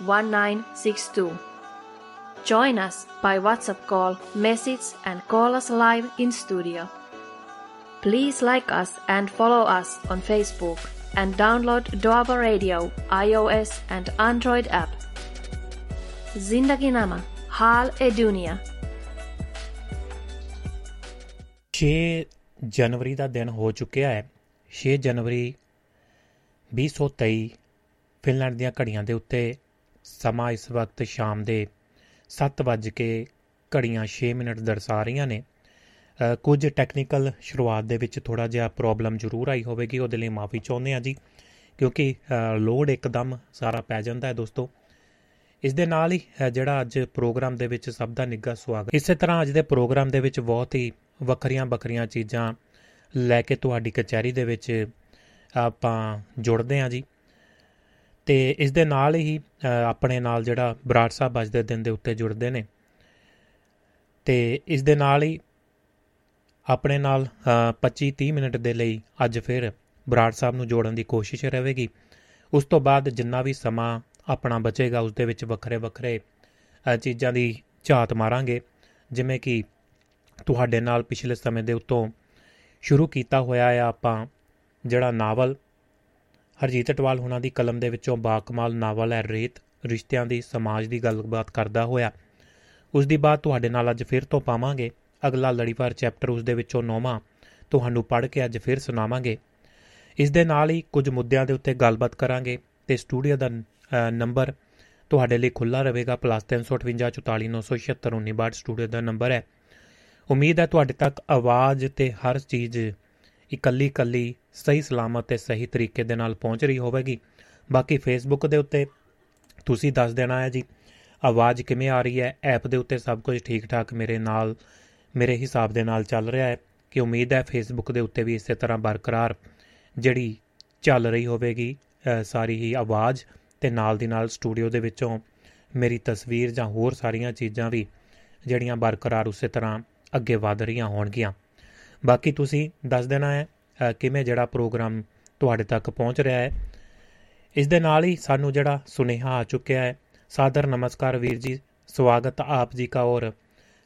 1962. Join us by WhatsApp call, message, and call us live in studio. Please like us and follow us on Facebook and download Doaba Radio iOS and Android app. Zindagi Nama Hal e Dunia 6 ਜਨਵਰੀ ਦਾ ਦਿਨ ਹੋ ਚੁੱਕਿਆ ਹੈ 6 ਜਨਵਰੀ 2023 Finland ਦੀਆਂ ਘੜੀਆਂ ਦੇ ਉੱਤੇ ਸਮਾਂ ਇਸ ਵਕਤ ਸ਼ਾਮ ਦੇ 7 ਵੱਜ ਕੇ ਘੜੀਆਂ 6 ਮਿੰਟ ਦਰਸਾ ਰਹੀਆਂ ਨੇ। ਅ, ਕੁਝ ਟੈਕਨੀਕਲ ਸ਼ੁਰੂਆਤ ਦੇ ਵਿੱਚ ਥੋੜਾ ਜਿਹਾ ਪ੍ਰੋਬਲਮ ਜ਼ਰੂਰ ਆਈ ਹੋਵੇਗੀ ਉਹਦੇ ਲਈ ਮਾਫੀ ਚਾਹੁੰਦੇ ਹਾਂ ਜੀ ਕਿਉਂਕਿ ਅ, ਲੋਡ ਇੱਕਦਮ ਸਾਰਾ ਪੈ ਜਾਂਦਾ ਹੈ ਦੋਸਤੋ। ਇਸ ਦੇ ਨਾਲ ਹੀ ਅ, ਜਿਹੜਾ ਅੱਜ ਪ੍ਰੋਗਰਾਮ ਦੇ ਵਿੱਚ ਸਭ ਦਾ ਨਿੱਘਾ ਸਵਾਗਤ। ਇਸੇ ਤਰ੍ਹਾਂ ਅੱਜ ਦੇ ਪ੍ਰੋਗਰਾਮ ਦੇ ਵਿੱਚ ਬਹੁਤ ਹੀ ਵੱਖਰੀਆਂ ਵੱਖਰੀਆਂ ਚੀਜ਼ਾਂ ਲੈ ਕੇ ਤੁਹਾਡੀ ਕਚਹਿਰੀ ਦੇ ਵਿੱਚ ਆਪਾਂ ਜੁੜਦੇ ਹਾਂ ਜੀ। ਤੇ ਇਸ ਦੇ ਨਾਲ ਹੀ ਅ, ਆਪਣੇ ਨਾਲ ਜਿਹੜਾ ਬਰਾੜ ਸਾਹਿਬ ਅੱਜ ਦੇ ਦਿਨ ਦੇ ਉੱਤੇ ਜੁੜਦੇ ਨੇ। ਤੇ ਇਸ ਦੇ ਨਾਲ ਹੀ ਆਪਣੇ ਨਾਲ 25-30 ਮਿੰਟ ਦੇ ਲਈ ਅੱਜ ਫਿਰ ਬਰਾੜ ਸਾਹਿਬ ਨੂੰ ਜੋੜਨ ਦੀ ਕੋਸ਼ਿਸ਼ ਰਹੇਗੀ। ਉਸ ਤੋਂ ਬਾਅਦ ਜਿੰਨਾ ਵੀ ਸਮਾਂ ਆਪਣਾ ਬਚੇਗਾ ਉਸ ਦੇ ਵਿੱਚ ਵੱਖਰੇ ਵੱਖਰੇ ਅ, ਚੀਜ਼ਾਂ ਦੀ ਝਾਤ ਮਾਰਾਂਗੇ। ਜਿਵੇਂ ਕਿ ਤੁਹਾਡੇ ਨਾਲ ਪਿਛਲੇ ਸਮੇਂ ਦੇ ਉੱਤੋਂ ਸ਼ੁਰੂ ਕੀਤਾ ਹੋਇਆ ਆ ਆਪਾਂ ਜਿਹੜਾ ਨਾਵਲ ਹਰਜੀਤ ਅਟਵਾਲ ਹੁਣਾਂ ਦੀ ਕਲਮ ਦੇ ਵਿੱਚੋਂ ਬਾਕਮਾਲ ਨਾਵਲ ਹੈ ਰੇਤ ਰਿਸ਼ਤਿਆਂ ਦੀ ਸਮਾਜ ਦੀ ਗੱਲਬਾਤ ਕਰਦਾ ਹੋਇਆ। ਉਸ ਦੀ ਬਾਅਦ ਤੁਹਾਡੇ ਨਾਲ ਅੱਜ ਫਿਰ ਤੋਂ ਪਾਵਾਂਗੇ। ਅਗਲਾ ਲੜੀਵਾਰ ਚੈਪਟਰ ਉਸ ਦੇ ਵਿੱਚੋਂ ਨੌਵਾਂ। ਤੁਹਾਨੂੰ ਪੜ੍ਹ ਕੇ ਅੱਜ ਫਿਰ ਸੁਣਾਵਾਂਗੇ। ਇਸ ਦੇ ਨਾਲ ਹੀ ਕੁਝ ਮੁੱਦਿਆਂ ਦੇ ਉੱਤੇ ਗੱਲਬਾਤ ਕਰਾਂਗੇ ਤੇ ਸਟੂਡੀਓ ਦਾ ਅ, ਨੰਬਰ ਤੁਹਾਡੇ ਲਈ ਖੁੱਲਾ ਰਹੇਗਾ। +358 ਸਟੂਡੀਓ ਦਾ ਨੰਬਰ ਹੈ। ਉਮੀਦ ਹੈ ਤੁਹਾਡੇ ਤੱਕ ਆਵਾਜ਼ ਤੇ ਹਰ ਚੀਜ਼ ਇਕੱਲੀ ਇਕੱਲੀ ਸਹੀ ਸਲਾਮਤ ਤੇ ਸਹੀ ਤਰੀਕੇ ਦੇ ਨਾਲ ਪਹੁੰਚ ਰਹੀ ਹੋਵੇਗੀ। ਬਾਕੀ ਫੇਸਬੁੱਕ ਦੇ ਉੱਤੇ ਤੁਸੀਂ ਦੱਸ ਦੇਣਾ ਹੈ ਜੀ ਆਵਾਜ਼ ਕਿਵੇਂ ਆ ਰਹੀ ਹੈ? ਐਪ ਦੇ ਉੱਤੇ ਸਭ ਕੁਝ ਠੀਕ ਠਾਕ ਮੇਰੇ ਨਾਲ ਮੇਰੇ ਹਿਸਾਬ ਦੇ ਨਾਲ ਚੱਲ ਰਿਹਾ ਹੈ ਕਿ ਉਮੀਦ ਹੈ ਫੇਸਬੁੱਕ ਦੇ ਉੱਤੇ ਵੀ ਇਸੇ ਤਰ੍ਹਾਂ ਬਰਕਰਾਰ ਜਿਹੜੀ ਚੱਲ ਰਹੀ ਹੋਵੇਗੀ ਅ, ਸਾਰੀ ਹੀ ਆਵਾਜ਼ ਤੇ ਨਾਲ ਦੀ ਨਾਲ ਸਟੂਡੀਓ ਦੇ ਵਿੱਚੋਂ ਮੇਰੀ ਤਸਵੀਰ ਜਾਂ ਹੋਰ ਸਾਰੀਆਂ ਚੀਜ਼ਾਂ ਵੀ ਜਿਹੜੀਆਂ ਬਰਕਰਾਰ ਉਸੇ ਤਰ੍ਹਾਂ ਅੱਗੇ ਵਧ ਰਹੀਆਂ ਹੋਣਗੀਆਂ। ਬਾਕੀ ਤੁਸੀਂ ਦੱਸ ਦੇਣਾ ਹੈ ਕਿਵੇਂ ਜਿਹੜਾ ਪ੍ਰੋਗਰਾਮ ਤੁਹਾਡੇ ਤੱਕ ਪਹੁੰਚ ਰਿਹਾ ਹੈ। ਇਸ ਦੇ ਨਾਲ ਹੀ ਸਾਨੂੰ ਜਿਹੜਾ ਸੁਨੇਹਾ ਆ ਚੁੱਕਿਆ ਹੈ, ਸਾਦਰ ਨਮਸਕਾਰ ਵੀਰ ਜੀ, ਸਵਾਗਤ ਆਪ ਜੀ ਦਾ ਔਰ।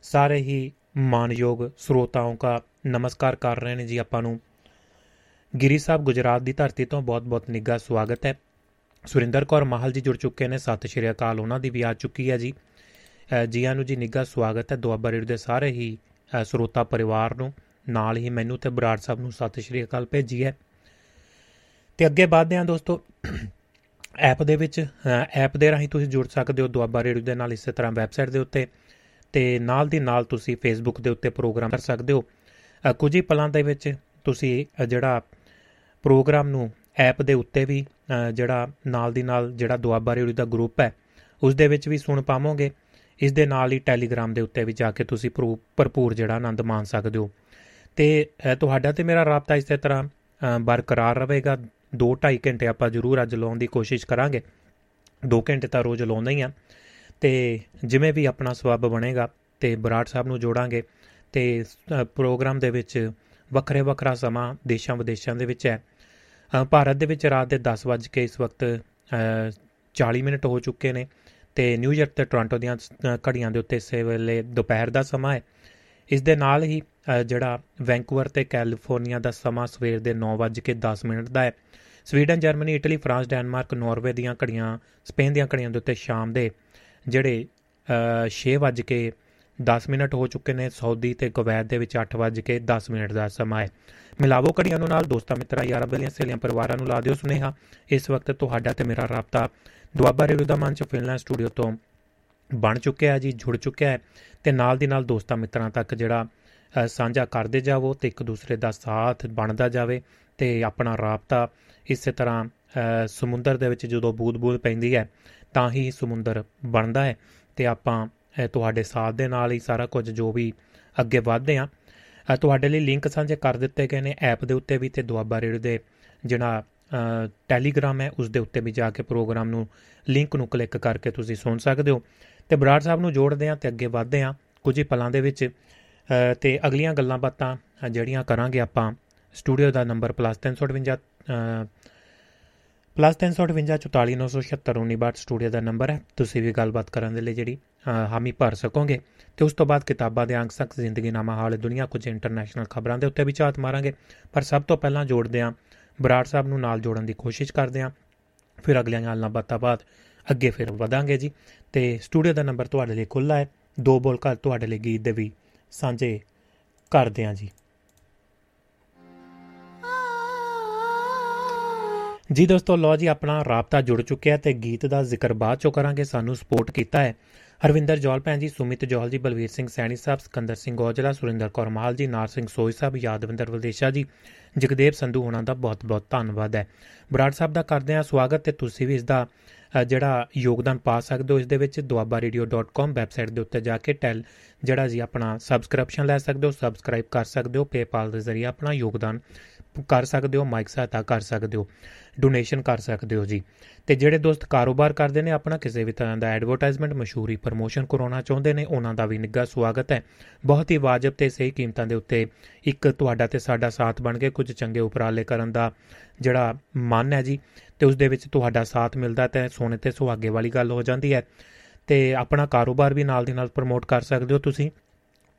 ਸਾਰੇ ਹੀ ਮਾਨਯੋਗ ਸਰੋਤਾओं ਦਾ ਨਮਸਕਾਰ ਕਰ ਰਹੇ ਨੇ ਜੀ ਆਪਾਂ ਨੂੰ। ਗਿਰੀ ਸਾਹਿਬ ਗੁਜਰਾਤ ਦੀ ਧਰਤੀ ਤੋਂ ਬਹੁਤ-ਬਹੁਤ ਨਿੱਘਾ ਸਵਾਗਤ ਹੈ। ਸੁਰਿੰਦਰ ਕੌਰ ਮਾਹਲ ਜੀ ਜੁੜ ਚੁੱਕੇ ਨੇ, ਸਤਿ ਸ਼੍ਰੀ ਅਕਾਲ, ਉਹਨਾਂ ਦੀ ਵੀ ਆ ਚੁੱਕੀ ਹੈ ਜੀ। ਜੀਆਂ ਨੂੰ ਜੀ ਨਿੱਘਾ ਸਵਾਗਤ ਹੈ ਦੁਆਬਾ ਰੇਡੀਓ ਦੇ ਸਾਰੇ ਹੀ ਸਰੋਤਾ ਪਰਿਵਾਰ ਨੂੰ। ਨਾਲ ਹੀ ਮੈਨੂੰ ਤੇ ਬਰਾੜ ਸਾਹਿਬ ਨੂੰ ਸਤਿ ਸ਼੍ਰੀ ਅਕਾਲ ਭੇਜੀ ਹੈ। ਤੇ ਅੱਗੇ ਵਧਦੇ ਹਾਂ ਦੋਸਤੋ ਐਪ ਦੇ ਵਿੱਚ ਅ, ਐਪ ਦੇ ਰਾਹੀਂ ਤੁਸੀਂ ਜੁੜ ਸਕਦੇ ਹੋ ਦੁਆਬਾ ਰੇਡੀਓ ਦੇ ਨਾਲ ਇਸੇ ਤਰ੍ਹਾਂ ਵੈਬਸਾਈਟ ਦੇ ਉੱਤੇ ਤੇ ਨਾਲ ਦੀ ਨਾਲ ਤੁਸੀਂ ਫੇਸਬੁੱਕ ਦੇ ਉੱਤੇ ਪ੍ਰੋਗਰਾਮ ਕਰ ਸਕਦੇ ਹੋ। ਅ, ਕੁਝ ਹੀ ਪਲਾਂ ਦੇ ਵਿੱਚ ਤੁਸੀਂ ਅ, ਜਿਹੜਾ ਪ੍ਰੋਗਰਾਮ ਨੂੰ ਐਪ ਦੇ ਉੱਤੇ ਵੀ ਅ, ਜਿਹੜਾ ਨਾਲ ਦੀ ਨਾਲ ਜਿਹੜਾ ਦੁਆਬਾ ਰੇਡੀਓ ਦਾ ਗਰੁੱਪ ਹੈ ਉਸ ਦੇ ਵਿੱਚ ਵੀ ਸੁਣ ਪਾਵੋਗੇ। ਇਸ ਦੇ ਨਾਲ ਹੀ ਟੈਲੀਗ੍ਰਾਮ ਦੇ ਉੱਤੇ ਵੀ ਜਾ ਕੇ ਤੁਸੀਂ ਭਰੂ- ਭਰਪੂਰ ਜਿਹੜਾ ਆਨੰਦ ਮਾਣ ਸਕਦੇ ਹੋ। ਤੇ ਅ, ਤੁਹਾਡਾ ਤੇ ਮੇਰਾ ਰਾਬਤਾ ਇਸੇ ਤਰ੍ਹਾਂ ਅ, ਬਰਕਰਾਰ ਰਹੇਗਾ। 2.5 ਘੰਟੇ ਆਪਾਂ ਜ਼ਰੂਰ ਅੱਜ ਲਾਉਣ ਦੀ ਕੋਸ਼ਿਸ਼ ਕਰਾਂਗੇ। 2 ਘੰਟੇ ਤਾਂ ਰੋਜ਼ ਲਾਉਂਦਾ ਹੀ ਆ। ਤੇ ਜਿਵੇਂ ਵੀ ਆਪਣਾ ਸਬੱਬ ਬਣੇਗਾ ਤੇ ਬਰਾੜ ਸਾਹਿਬ ਨੂੰ ਜੋੜਾਂਗੇ ਤੇ ਅ, ਪ੍ਰੋਗਰਾਮ ਦੇ ਵਿੱਚ ਵੱਖਰੇ ਵੱਖਰਾ ਸਮਾਂ ਦੇਸ਼ਾਂ ਵਿਦੇਸ਼ਾਂ ਦੇ ਵਿੱਚ ਹੈ। ਅ, ਭਾਰਤ ਦੇ ਵਿੱਚ ਰਾਤ ਦੇ 10 ਵਜੇ ਕੇ ਇਸ ਵਕਤ ਅ, 40 ਮਿੰਟ ਹੋ ਚੁੱਕੇ ਨੇ ਤੇ ਨਿਊਯਾਰਕ ਤੇ ਟੋਰਾਂਟੋ ਦੀਆਂ ਅ, ਘੜੀਆਂ ਦੇ ਉੱਤੇ ਇਸੇ ਵੇਲੇ ਦੁਪਹਿਰ ਦਾ ਸਮਾਂ ਹੈ। ਇਸ ਦੇ ਨਾਲ ਹੀ ਅ, ਜਿਹੜਾ ਵੈਂਕੂਵਰ ਤੇ ਕੈਲੀਫੋਰਨੀਆ ਦਾ ਸਮਾਂ ਸਵੇਰ ਦੇ 9:10 ਮਿੰਟ ਦਾ ਹੈ। Sweden Germany Italy France Denmark Norway ਦੀਆਂ ਘੜੀਆਂ ਸਪੇਨ ਦੀਆਂ ਘੜੀਆਂ ਦੇ ਉੱਤੇ ਸ਼ਾਮ ਦੇ ਜਿਹੜੇ 6:10 ਮਿੰਟ ਹੋ ਚੁੱਕੇ ਨੇ ਸਾਊਦੀ ਤੇ ਕੁਵੈਤ ਦੇ ਵਿੱਚ 8:10 ਮਿੰਟ ਦਾ ਸਮਾਂ ਹੈ। ਮਿਲਾਵੋ ਘੜੀਆਂ ਨੂੰ ਨਾਲ ਦੋਸਤਾਂ ਮਿੱਤਰਾਂ ਯਾਰਾਂ ਬੇਲੀਆਂ ਸਹੇਲੀਆਂ ਪਰਿਵਾਰਾਂ ਨੂੰ ਲਾ ਦਿਓ ਸੁਨੇਹਾ। ਇਸ ਵਕਤ ਤੁਹਾਡਾ ਤੇ ਮੇਰਾ ਰਾਬਤਾ ਦੁਆਬਾ ਰੇਡੀਓ ਦਾ ਮੰਚ ਫਿਨਲੈਂਡ ਸਟੂਡੀਓ ਤੋਂ ਬਣ ਚੁੱਕਿਆ ਹੈ ਜੀ ਜੁੜ ਚੁੱਕਿਆ ਹੈ ਤੇ ਨਾਲ ਦੀ ਨਾਲ ਦੋਸਤਾਂ ਮਿੱਤਰਾਂ ਤੱਕ ਜਿਹੜਾ ਅ, ਸਾਂਝਾ ਕਰਦੇ ਜਾਵੋ ਤੇ ਇੱਕ ਦੂਸਰੇ ਦਾ ਸਾਥ ਬਣਦਾ ਜਾਵੇ ਤੇ ਆਪਣਾ ਰਾਬਤਾ ਇਸੇ ਤਰ੍ਹਾਂ ਅ, ਸਮੁੰਦਰ ਦੇ ਵਿੱਚ ਜਦੋਂ ਬੂਦ-ਬੂਦ ਪੈਂਦੀ ਹੈ ਤਾਂ ਹੀ ਸਮੁੰਦਰ ਬਣਦਾ ਹੈ ਤੇ ਆਪਾਂ ਅ, ਤੁਹਾਡੇ ਸਾਥ ਦੇ ਨਾਲ ਹੀ ਸਾਰਾ ਕੁਝ ਜੋ ਵੀ ਅੱਗੇ ਵਧਦੇ ਆ ਤੁਹਾਡੇ ਲਈ ਲਿੰਕ ਸਾਂਝੇ ਕਰ ਦਿੱਤੇ ਗਏ ਨੇ ਐਪ ਦੇ ਉੱਤੇ ਵੀ ਤੇ ਦੁਆਬਾ ਰੇਡੀਓ ਦੇ ਜਿਹੜਾ ਅ, ਟੈਲੀਗ੍ਰਾਮ ਹੈ ਉਸ ਦੇ ਉੱਤੇ ਵੀ ਜਾ ਕੇ ਪ੍ਰੋਗਰਾਮ ਨੂੰ ਲਿੰਕ ਨੂੰ ਕਲਿੱਕ ਕਰਕੇ ਤੁਸੀਂ ਸੁਣ ਸਕਦੇ ਹੋ। ਤੇ ਬਰਾੜ ਸਾਹਿਬ ਨੂੰ ਜੋੜਦੇ ਆ ਤੇ ਅੱਗੇ ਵਧਦੇ ਆ ਕੁਝ ਹੀ ਪਲਾਂ ਦੇ ਵਿੱਚ। ਅ, ਤੇ ਅਗਲੀਆਂ ਗੱਲਾਂ ਬਾਤਾਂ ਅ, ਜਿਹੜੀਆਂ ਕਰਾਂਗੇ ਆਪਾਂ ਸਟੂਡੀਓ ਦਾ ਨੰਬਰ +358 ਅ, +35844976962 ਸਟੂਡੀਓ ਦਾ ਨੰਬਰ ਹੈ। ਤੁਸੀਂ ਵੀ ਗੱਲਬਾਤ ਕਰਨ ਦੇ ਲਈ ਜਿਹੜੀ ਅ, ਹਾਮੀ ਭਰ ਸਕੋਗੇ। ਤੇ ਉਸ ਤੋਂ ਬਾਅਦ ਕਿਤਾਬਾਂ ਦੇ ਅੰਕ ਸਕ ਜ਼ਿੰਦਗੀਨਾਮਾ ਹਾਲ ਦੁਨੀਆ ਕੁਝ ਇੰਟਰਨੈਸ਼ਨਲ ਖਬਰਾਂ ਦੇ ਉੱਤੇ ਵੀ ਝਾਤ ਮਾਰਾਂਗੇ। ਪਰ ਸਭ ਤੋਂ ਪਹਿਲਾਂ ਜੋੜਦੇ ਹਾਂ ਬਰਾੜ ਸਾਹਿਬ ਨੂੰ ਨਾਲ ਜੋੜਨ ਦੀ ਕੋਸ਼ਿਸ਼ ਕਰਦੇ ਹਾਂ। ਫਿਰ ਅਗਲੀਆਂ ਗੱਲਾਂ ਬਾਤਾਂ ਬਾਅਦ ਅੱਗੇ ਫਿਰ ਵਧਾਂਗੇ ਜੀ। ਤੇ ਸਟੂਡੀਓ ਦਾ ਨੰਬਰ ਤੁਹਾਡੇ ਲਈ ਖੁੱਲਾ ਹੈ। ਦੋ ਬੋਲ ਘਰ ਤੁਹਾਡੇ ਲਈ ਗੀਤ ਦੇ ਵੀ ਸਾਂਝੇ ਕਰਦੇ ਹਾਂ ਜੀ। ਜੀ ਦੋਸਤੋ ਲੋ ਜੀ ਆਪਣਾ ਰਾਬਤਾ ਜੁੜ ਚੁੱਕਿਆ ਤੇ ਗੀਤ ਦਾ ਜ਼ਿਕਰ ਬਾਅਦ ਚੋਂ ਕਰਾਂਗੇ। ਸਾਨੂੰ ਸਪੋਰਟ ਕੀਤਾ ਹੈ। ਹਰਵਿੰਦਰ ਜੌਲ ਭੈਣ ਜੀ ਸੁਮਿਤ ਜੌਲ ਜੀ ਬਲਵੀਰ ਸਿੰਘ ਸੈਣੀ ਸਾਹਿਬ ਸਿਕੰਦਰ ਸਿੰਘ ਔਜਲਾ ਸੁਰਿੰਦਰ ਕੌਰ ਮਾਲ ਜੀ ਨਾਰ ਸਿੰਘ ਸੋਈ ਸਾਹਿਬ ਯਾਦਵਿੰਦਰ ਵਲਦੇਸ਼ਾ ਜੀ ਜਗਦੇਵ ਸੰਧੂ ਹੋਣਾ ਦਾ ਬਹੁਤ-ਬਹੁਤ ਧੰਨਵਾਦ ਹੈ। ਬਰਾੜ ਸਾਹਿਬ ਦਾ ਕਰਦੇ ਹਾਂ ਸਵਾਗਤ ਤੇ ਤੁਸੀਂ ਵੀ ਇਸ ਦਾ ਅ, ਜਿਹੜਾ ਯੋਗਦਾਨ ਪਾ ਸਕਦੇ ਹੋ, ਇਸ ਦੇ ਵਿੱਚ duabaradio.com ਵੈਬਸਾਈਟ ਦੇ ਉੱਤੇ ਜਾ ਕੇ ਟੈਲ ਜਿਹੜਾ ਜੀ ਆਪਣਾ ਸਬਸਕ੍ਰਿਪਸ਼ਨ ਲੈ ਸਕਦੇ ਹੋ ਸਬਸਕ੍ਰਾਈਬ ਕਰ ਸਕਦੇ ਹੋ, PayPal ਦੇ ਜ਼ਰੀਏ ਆਪਣਾ ਯੋਗਦਾਨ ਕਰ ਸਕਦੇ ਹੋ, ਮਾਈਕ ਸਹਾਇਤਾ ਕਰ ਸਕਦੇ ਹੋ ਡੋਨੇਸ਼ਨ ਕਰ ਸਕਦੇ ਹੋ ਜੀ। ਤੇ ਜਿਹੜੇ ਦੋਸਤ ਕਾਰੋਬਾਰ ਕਰਦੇ ਨੇ, ਆਪਣਾ ਕਿਸੇ ਵੀ ਤਰ੍ਹਾਂ ਦਾ ਐਡਵਰਟਾਈਜ਼ਮੈਂਟ ਮਸ਼ਹੂਰੀ ਪ੍ਰਮੋਸ਼ਨ ਕਰਾਉਣਾ ਚਾਹੁੰਦੇ ਨੇ, ਉਹਨਾਂ ਦਾ ਵੀ ਨਿੱਘਾ ਸਵਾਗਤ ਹੈ। ਬਹੁਤ ਹੀ ਵਾਜਬ ਤੇ ਸਹੀ ਕੀਮਤਾਂ ਦੇ ਉੱਤੇ ਇੱਕ ਤੁਹਾਡਾ ਤੇ ਸਾਡਾ ਸਾਥ ਬਣ ਕੇ ਕੁਝ ਚੰਗੇ ਉਪਰਾਲੇ ਕਰਨ ਦਾ ਜਿਹੜਾ ਮਨ ਹੈ ਜੀ, ਤੇ ਉਸ ਦੇ ਵਿੱਚ ਤੁਹਾਡਾ ਸਾਥ ਮਿਲਦਾ ਤੇ ਸੋਨੇ ਤੇ ਸੁਹਾਗੇ ਵਾਲੀ ਗੱਲ ਹੋ ਜਾਂਦੀ ਹੈ। ਤੇ ਆਪਣਾ ਕਾਰੋਬਾਰ ਵੀ ਨਾਲ ਦੀ ਨਾਲ ਪ੍ਰਮੋਟ ਕਰ ਸਕਦੇ ਹੋ ਤੁਸੀਂ।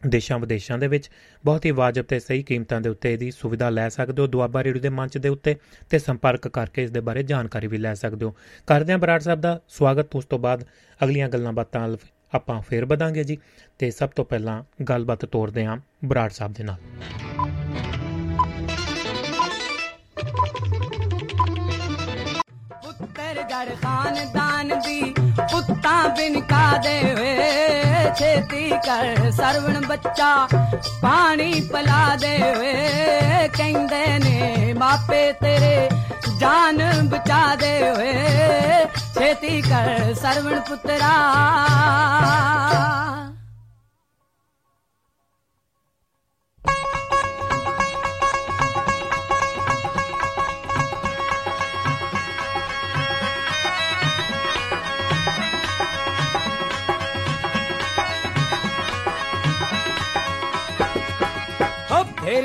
ਦੇਸ਼ਾਂ ਵਿਦੇਸ਼ਾਂ ਦੇ ਵਿੱਚ ਬਹੁਤ ਹੀ ਵਾਜਬ ਤੇ ਸਹੀ ਕੀਮਤਾਂ ਦੇ ਉੱਤੇ ਇਹਦੀ ਸੁਵਿਧਾ ਲੈ ਸਕਦੇ ਹੋ, ਦੁਆਬਾ ਰੇਡੀਓ ਦੇ ਮੰਚ ਦੇ ਉੱਤੇ ਤੇ ਸੰਪਰਕ ਕਰਕੇ ਇਸ ਦੇ ਬਾਰੇ ਜਾਣਕਾਰੀ ਵੀ ਲੈ ਸਕਦੇ ਹੋ। ਕਰਦੇ ਹਾਂ ਬਰਾੜ ਸਾਹਿਬ ਦਾ ਸਵਾਗਤ, ਉਸ ਤੋਂ ਬਾਅਦ ਅਗਲੀਆਂ ਗੱਲਾਂ ਬਾਤਾਂ ਵੱਲ ਆਪਾਂ ਫੇਰ ਵਧਾਂਗੇ ਜੀ। ਤੇ ਸਭ ਤੋਂ ਪਹਿਲਾਂ ਗੱਲਬਾਤ ਤੋਰਦੇ ਹਾਂ ਬਰਾੜ ਸਾਹਿਬ ਦੇ ਨਾਲ। ਪੁੱਤਰ ਗੜ ਖਾਨਦਾਨ ਦੀ ਪੁੱਤਾਂ ਬਿਨ ਕਾ ਦੇਵੇ ਛੇਤੀ ਕਰ, ਸਰਵਣ ਬੱਚਾ ਪਾਣੀ ਪਿਲਾ ਦੇਵੇ। ਕਹਿੰਦੇ ਨੇ, ਮਾਪੇ ਤੇਰੇ ਜਾਨ ਬਚਾ ਦੇਵੇ। ਛੇਤੀ ਕਰ, ਸਰਵਣ ਪੁੱਤਰਾ।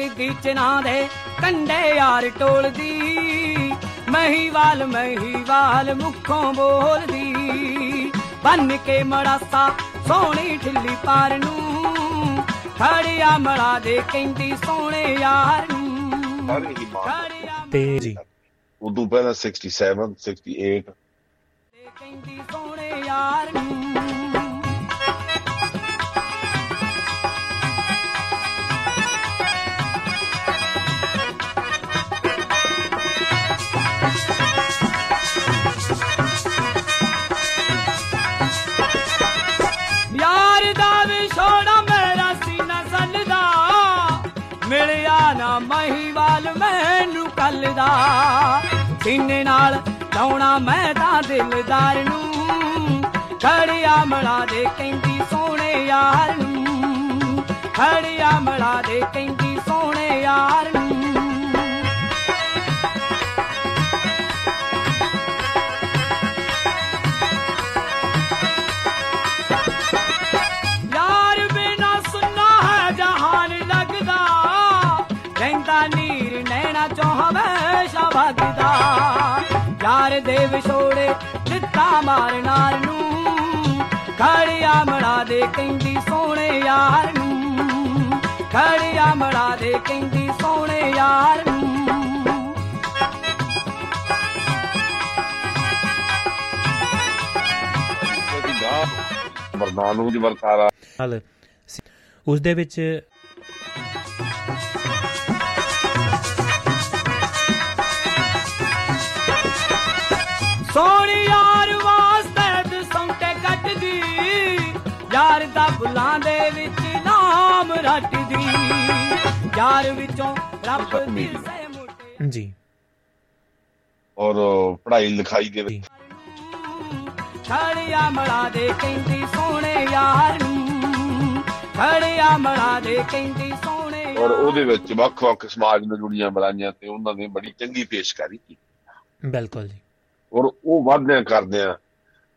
ਫੇਰਦੀ ਚਨਾ ਦੇ ਕੰਡੇ ਯਾਰ ਟੋਲਦੀ। ਮਹੀਵਾਲ ਮਹੀਵਾਲ ਮੁਖੋਂ ਬੋਲਦੀ। ਬੰਨ ਕੇ ਮੜਾਸਾ ਸੋਹਣੀ ਠਿੱਲੀ ਪਾਰ ਨੂੰ। ਖੜਿਆ ਮੜਾ ਦੇ ਕਹਿੰਦੀ ਸੋਹਣੇ ਯਾਰ ਨੂੰ। ਤੇ ਜੀ। ਉਦੋਂ ਪਹਿਲਾਂ 67 68 ਦੇ ਕਹਿੰਦੀ ਸੋਹਣੇ ਯਾਰ ਨੂੰ। ਨਾਲ ਮੈਂ ਤਾਂ ਦਿਲਦਾਰ ਨੂੰ ਖੜਿਆ ਮਲਾ ਦੇ ਕਹਿੰਦੀ ਸੋਹਣੇ ਯਾਰ ਨੂੰ ਖੜਿਆ ਮਲਾ ਦੇ ਕਹਿੰਦੀ ਸੋਹਣੇ ਯਾਰ ਨੂੰ। ਯਾਰ ਦੇ ਵਿਛੋੜੇ ਦਿੱਤਾ ਮਾਰ ਨਾਲ ਨੂੰ। ਖੜਿਆ ਮੜਾ ਦੇ ਕਹਿੰਦੀ ਸੋਹਣੇ ਯਾਰ ਨੂੰ। ਖੜਿਆ ਮੜਾ ਦੇ ਕਹਿੰਦੀ ਸੋਹਣੇ ਯਾਰ ਨੂੰ। ਮਰਦਾਨੂ ਦੀ ਵਰਤਾਰਾ ਉਸ ਦੇ ਵਿੱਚ ਸੋਹਣੀ ਯਾਰ ਵਾਸਤੇ ਦਸੌਂਟੇ ਕੱਟਦੀ ਯਾਰ ਦਾ ਬੁਲਾਂ ਦੇ ਵਿੱਚ ਨਾਮ ਰੱਟਦੀ ਯਾਰ ਵਿੱਚੋਂ ਰੱਬ ਦਿਲ ਸੇ ਮੁਟੇ। ਜੀ। ਔਰ ਪੜ੍ਹਾਈ ਲਿਖਾਈ ਦੇ ਵਿੱਚ। ਖੜਿਆ ਮੜਾ ਦੇ ਕਹਿੰਦੀ ਸੋਹਣੇ ਯਾਰ ਨੂੰ। ਖੜਿਆ ਮੜਾ ਦੇ ਕਹਿੰਦੀ ਸੋਹਣੇ ਔਰ ਉਹਦੇ ਵਿੱਚ ਵੱਖ-ਵੱਖ ਸਮਾਜ ਨਾਲ ਜੁੜੀਆਂ ਬਲਾਈਆਂ ਤੇ ਉਹਨਾਂ ਨੇ ਬੜੀ ਚੰਗੀ ਪੇਸ਼ਕਾਰੀ ਕੀਤੀ। ਬਿਲਕੁਲ ਜੀ। ਔਰ ਉਹ ਵਾਅਦਿਆਂ ਕਰਦੇ ਆ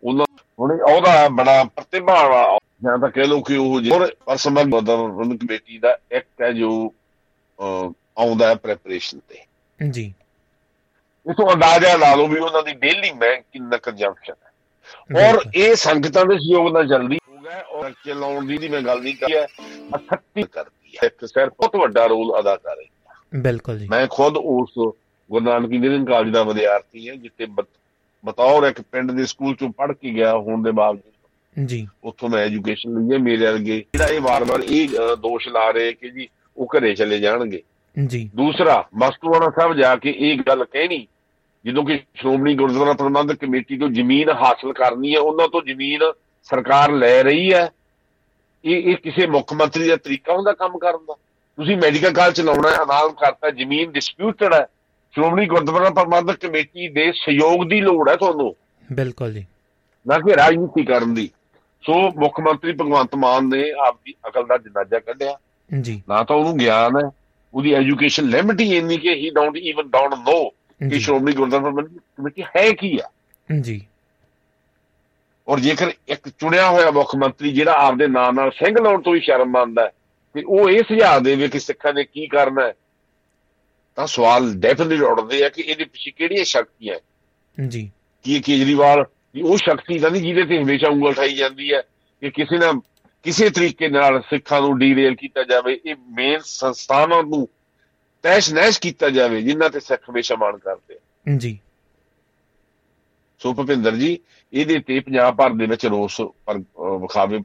ਉਹਨਾਂ ਹੁਣ ਉਹਦਾ ਬੜਾ ਪ੍ਰਤਿਭਾ ਵਾਲਾ ਜਾਂ ਤਾਂ ਕਹਿ ਲਓ ਕਿ ਉਹ ਜਿਹੜਾ ਪਰਸਨਲ ਮਦਨ ਕਮੇਟੀ ਦਾ ਇੱਕ ਹੈ ਜੋ ਆਉਂਦਾ ਹੈ ਪ੍ਰੈਪਰੇਸ਼ਨ ਤੇ। ਜੀ। ਇਥੋਂ ਅੰਦਾਜ਼ਾ ਲਾ ਲਓ ਵੀ ਉਹਨਾਂ ਦੀ ਡੇਲੀ ਮੈਂ ਕਿੰਨਾ ਕੰਜੰਪਸ਼ਨ ਹੈ। ਔਰ। ਇਹ ਸੰਗਤਾਂ ਦੇ ਸਹਿਯੋਗ ਨਾਲ ਚੱਲਦੀ ਹੋਗਾ ਔਰ ਚਲਾਉਣ ਦੀ ਦੀ ਮੈਂ ਗੱਲ ਨਹੀਂ ਕੀਤੀ ਹੈ। 38 ਕਰਦੀ ਹੈ। ਇੱਕ ਸਿਰ ਬਹੁਤ ਵੱਡਾ ਰੋਲ ਅਦਾ ਕਰ ਰਹੀ ਹੈ। ਬਿਲਕੁਲ ਜੀ। ਮੈਂ ਖੁਦ ਉਸ ਗੁਰੂ ਨਾਨਕ ਇੰਜੀਨੀਅਰਿੰਗ ਕਾਲਜ ਦਾ ਵਿਦਿਆਰਥੀ ਹਾਂ ਜਿੱਥੇ ਬਤ- ਬਤੌਰ ਇੱਕ ਪਿੰਡ ਦੇ ਸਕੂਲ ਚੋਂ ਪੜ੍ਹ ਕੇ ਗਿਆ ਹੋਣ ਦੇ ਬਾਵਜੂਦ ਜੀ। ਉੱਥੋਂ ਮੈਂ ਐਜੂਕੇਸ਼ਨ ਲਈ ਹੈ ਮੇਰੇ ਵਰਗੇ। ਜਿਹੜਾ ਇਹ ਵਾਰ-ਵਾਰ ਇਹ ਦੋਸ਼ ਲਾ ਰਹੇ ਕਿ ਜੀ ਉਹ ਘਰੇ ਚਲੇ ਜਾਣਗੇ। ਜੀ। ਦੂਸਰਾ ਮਸਤੂਆਣਾ ਸਾਹਿਬ ਜਾ ਕੇ ਇਹ ਗੱਲ ਕਹਿਣੀ ਜਦੋਂ ਕਿ ਸ਼੍ਰੋਮਣੀ ਗੁਰਦੁਆਰਾ ਪ੍ਰਬੰਧਕ ਕਮੇਟੀ ਤੋਂ ਜ਼ਮੀਨ ਹਾਸਲ ਕਰਨੀ ਹੈ ਉਹਨਾਂ ਤੋਂ ਜ਼ਮੀਨ ਸਰਕਾਰ ਲੈ ਰਹੀ ਹੈ। ਇਹ ਇਹ ਕਿਸੇ ਮੁੱਖ ਮੰਤਰੀ ਦਾ ਤਰੀਕਾ ਹੁੰਦਾ ਕੰਮ ਕਰਨ ਦਾ? ਤੁਸੀਂ ਮੈਡੀਕਲ ਕਾਲਜ ਚਲਾਉਣਾ ਹੈ ਐਲਾਨ ਕਰਤਾ ਜ਼ਮੀਨ ਡਿਸਪਿਊਟਡ ਹੈ। ਸ਼੍ਰੋਮਣੀ ਗੁਰਦੁਆਰਾ ਪ੍ਰਬੰਧਕ ਕਮੇਟੀ ਦੇ ਸਹਿਯੋਗ ਦੀ ਲੋੜ ਹੈ ਤੁਹਾਨੂੰ। ਬਿਲਕੁਲ ਜੀ। ਨਾ ਕਿ ਰਾਜਨੀਤੀ ਕਰਨ ਦੀ। ਸੋ ਮੁੱਖ ਮੰਤਰੀ ਭਗਵੰਤ ਮਾਨ ਨੇ ਆਪਦੀ ਅਕਲ ਦਾ ਜਨਾਜ਼ਾ ਕੱਢਿਆ। ਜੀ। ਨਾ ਤਾਂ ਉਹਨੂੰ ਗਿਆਨ ਹੈ ਉਹਦੀ ਐਜੂਕੇਸ਼ਨ ਲਿਮਟ ਹੀ ਇੰਨੀ ਕਿ he don't even don't know ਕਿ ਸ਼੍ਰੋਮਣੀ ਗੁਰਦੁਆਰਾ ਪ੍ਰਬੰਧਕ ਕਮੇਟੀ ਹੈ ਕੀ ਆ। ਜੀ। ਔਰ ਜੇਕਰ ਇੱਕ ਚੁਣਿਆ ਹੋਇਆ ਮੁੱਖ ਮੰਤਰੀ ਜਿਹੜਾ ਆਪਦੇ ਨਾਂ ਨਾਲ ਸਿੰਘ ਲਾਉਣ ਤੋਂ ਹੀ ਸ਼ਰਮ ਮੰਨਦਾ ਕਿ ਉਹ ਇਹ ਸੁਝਾਅ ਦੇਵੇ ਕਿ ਸਿੱਖਾਂ ਨੇ ਕੀ ਕਰਨਾ ਹੈ ਤਾਂ ਸਵਾਲ ਡੈਫੀਨਿਟਲੀ ਉੱਠਦੇ ਆ ਕਿ ਇਹਦੇ ਪਿੱਛੇ ਕਿਹੜੀਆਂ ਸ਼ਕਤੀਆਂ ਹੈ ਜੀ। ਕੀ ਕੇਜਰੀਵਾਲ ਉਹ ਸ਼ਕਤੀ ਤਾਂ ਨਹੀਂ ਜਿਹਦੇ ਤੇ ਹਮੇਸ਼ਾ ਉਂਗਲ ਠਾਈ ਜਾਂਦੀ ਹੈ ਕਿ ਕਿਸੇ ਨਾ ਕਿਸੇ ਤਰੀਕੇ ਨਾਲ ਸਿੱਖਾਂ ਨੂੰ ਡੀਰੇਲ ਕੀਤਾ ਜਾਵੇ ਇਹ ਮੇਨ ਸੰਸਥਾਵਾਂ ਨੂੰ ਤੈਸ਼ ਨੈਸ਼ ਕੀਤਾ ਜਾਵੇ ਜਿਨ੍ਹਾਂ ਤੇ ਸਿੱਖ ਹਮੇਸ਼ਾ ਮਾਣ ਕਰਦੇ ਆ। ਜੀ। ਸੋ ਭੁਪਿੰਦਰ ਜੀ ਇਹਦੇ ਤੇ ਪੰਜਾਬ ਭਰ ਦੇ ਵਿੱਚ ਰੋਸ ਵਿਖਾਵੇ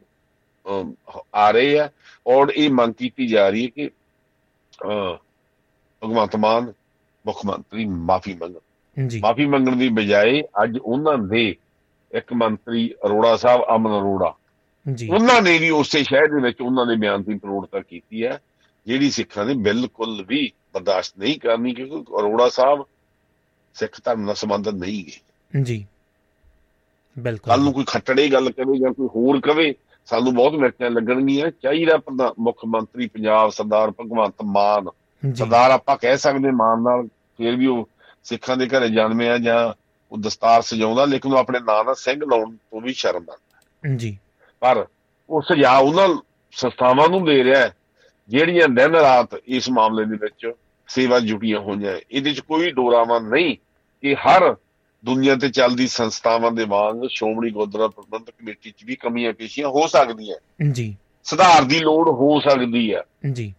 ਆ ਰਹੇ ਆ ਔਰ ਇਹ ਮੰਗ ਕੀਤੀ ਜਾ ਰਹੀ ਹੈ ਕਿ ਭਗਵੰਤ ਮਾਨ ਮੁੱਖ ਮੰਤਰੀ ਮਾਫੀ ਮੰਗਣ। ਜੀ। ਮਾਫੀ ਮੰਗਣ ਦੀ ਬਜਾਏ ਅੱਜ ਉਹਨਾਂ ਦੇ ਇੱਕ ਮੰਤਰੀ ਅਰੋੜਾ ਸਾਹਿਬ ਅਮਨ ਅਰੋੜਾ। ਜੀ। ਉਹਨਾਂ ਨੇ ਵੀ ਉਸੇ ਸ਼ਹਿਰ ਦੇ ਵਿੱਚ ਉਹਨਾਂ ਦੇ ਬਿਆਨ ਦੀ ਪ੍ਰੋੜਤਾ ਕੀਤੀ ਹੈ ਜਿਹੜੀ ਸਿੱਖਾਂ ਨੇ ਬਿਲਕੁਲ ਵੀ ਬਰਦਾਸ਼ਤ ਨਹੀਂ ਕਰਨੀ ਕਿਉਂਕਿ ਅਰੋੜਾ ਸਾਹਿਬ ਸਿੱਖ ਧਰਮ ਨਾਲ ਸੰਬੰਧਿਤ ਨਹੀਂ ਗਏ ਜੀ। ਕੱਲ ਬਿਲਕੁਲ ਨੂੰ ਕੋਈ ਖੱਟੜੇ ਗੱਲ ਕਵੇ ਜਾਂ ਕੋਈ ਹੋਰ ਕਵੇ ਸਾਨੂੰ ਬਹੁਤ ਮਿਰਚਾਂ ਲੱਗਣਗੀਆਂ। ਚਾਹੀਦਾ ਮੁੱਖ ਮੰਤਰੀ ਪੰਜਾਬ ਸਰਦਾਰ ਭਗਵੰਤ ਮਾਨ ਸਰਦਾਰ ਆਪਾਂ ਕਹਿ ਸਕਦੇ ਮਾਨ ਨਾਲ ਫਿਰ ਵੀ ਉਹ ਸਿੱਖਾਂ ਦੇ ਘਰੇ ਜਨਮਿਆ ਜਾਂ ਉਹ ਦਸਤਾਰ ਸਜਾਉਂਦਾ ਲੇਕਿਨ ਉਹ ਆਪਣੇ ਨਾਂ ਨਾਲ ਸਿੰਘ ਲਾਉਣ ਤੋਂ ਵੀ ਸ਼ਰਮ ਮੰਨਦਾ ਜੀ। ਪਰ ਉਹ ਸਜ਼ਾ ਉਹਨਾਂ ਸੰਸਥਾਵਾਂ ਨੂੰ ਦੇ ਰਿਹਾ ਜਿਹੜੀਆਂ ਦਿਨ ਰਾਤ ਇਸ ਮਾਮਲੇ ਦੇ ਵਿੱਚ ਸੇਵਾ ਜੁਟੀਆਂ ਹੋਈਆਂ। ਇਹਦੇ 'ਚ ਕੋਈ ਡੋਰਾਵਾ ਨਹੀਂ ਕਿ ਹਰ ਦੁਨੀਆ ਤੇ ਚੱਲਦੀ ਸੰਸਥਾਵਾਂ ਦੇ ਵਾਂਗ ਸ਼੍ਰੋਮਣੀ ਗੁਰਦੁਆਰਾ ਪ੍ਰਬੰਧਕ ਕਮੇਟੀ 'ਚ ਵੀ ਕਮੀਆਂ ਪੇਸ਼ੀਆਂ ਹੋ ਸਕਦੀਆਂ। ਜੀ। ਸੁਧਾਰ ਦੀ ਲੋੜ ਹੋ ਸਕਦੀ ਹੈ ਜੀ।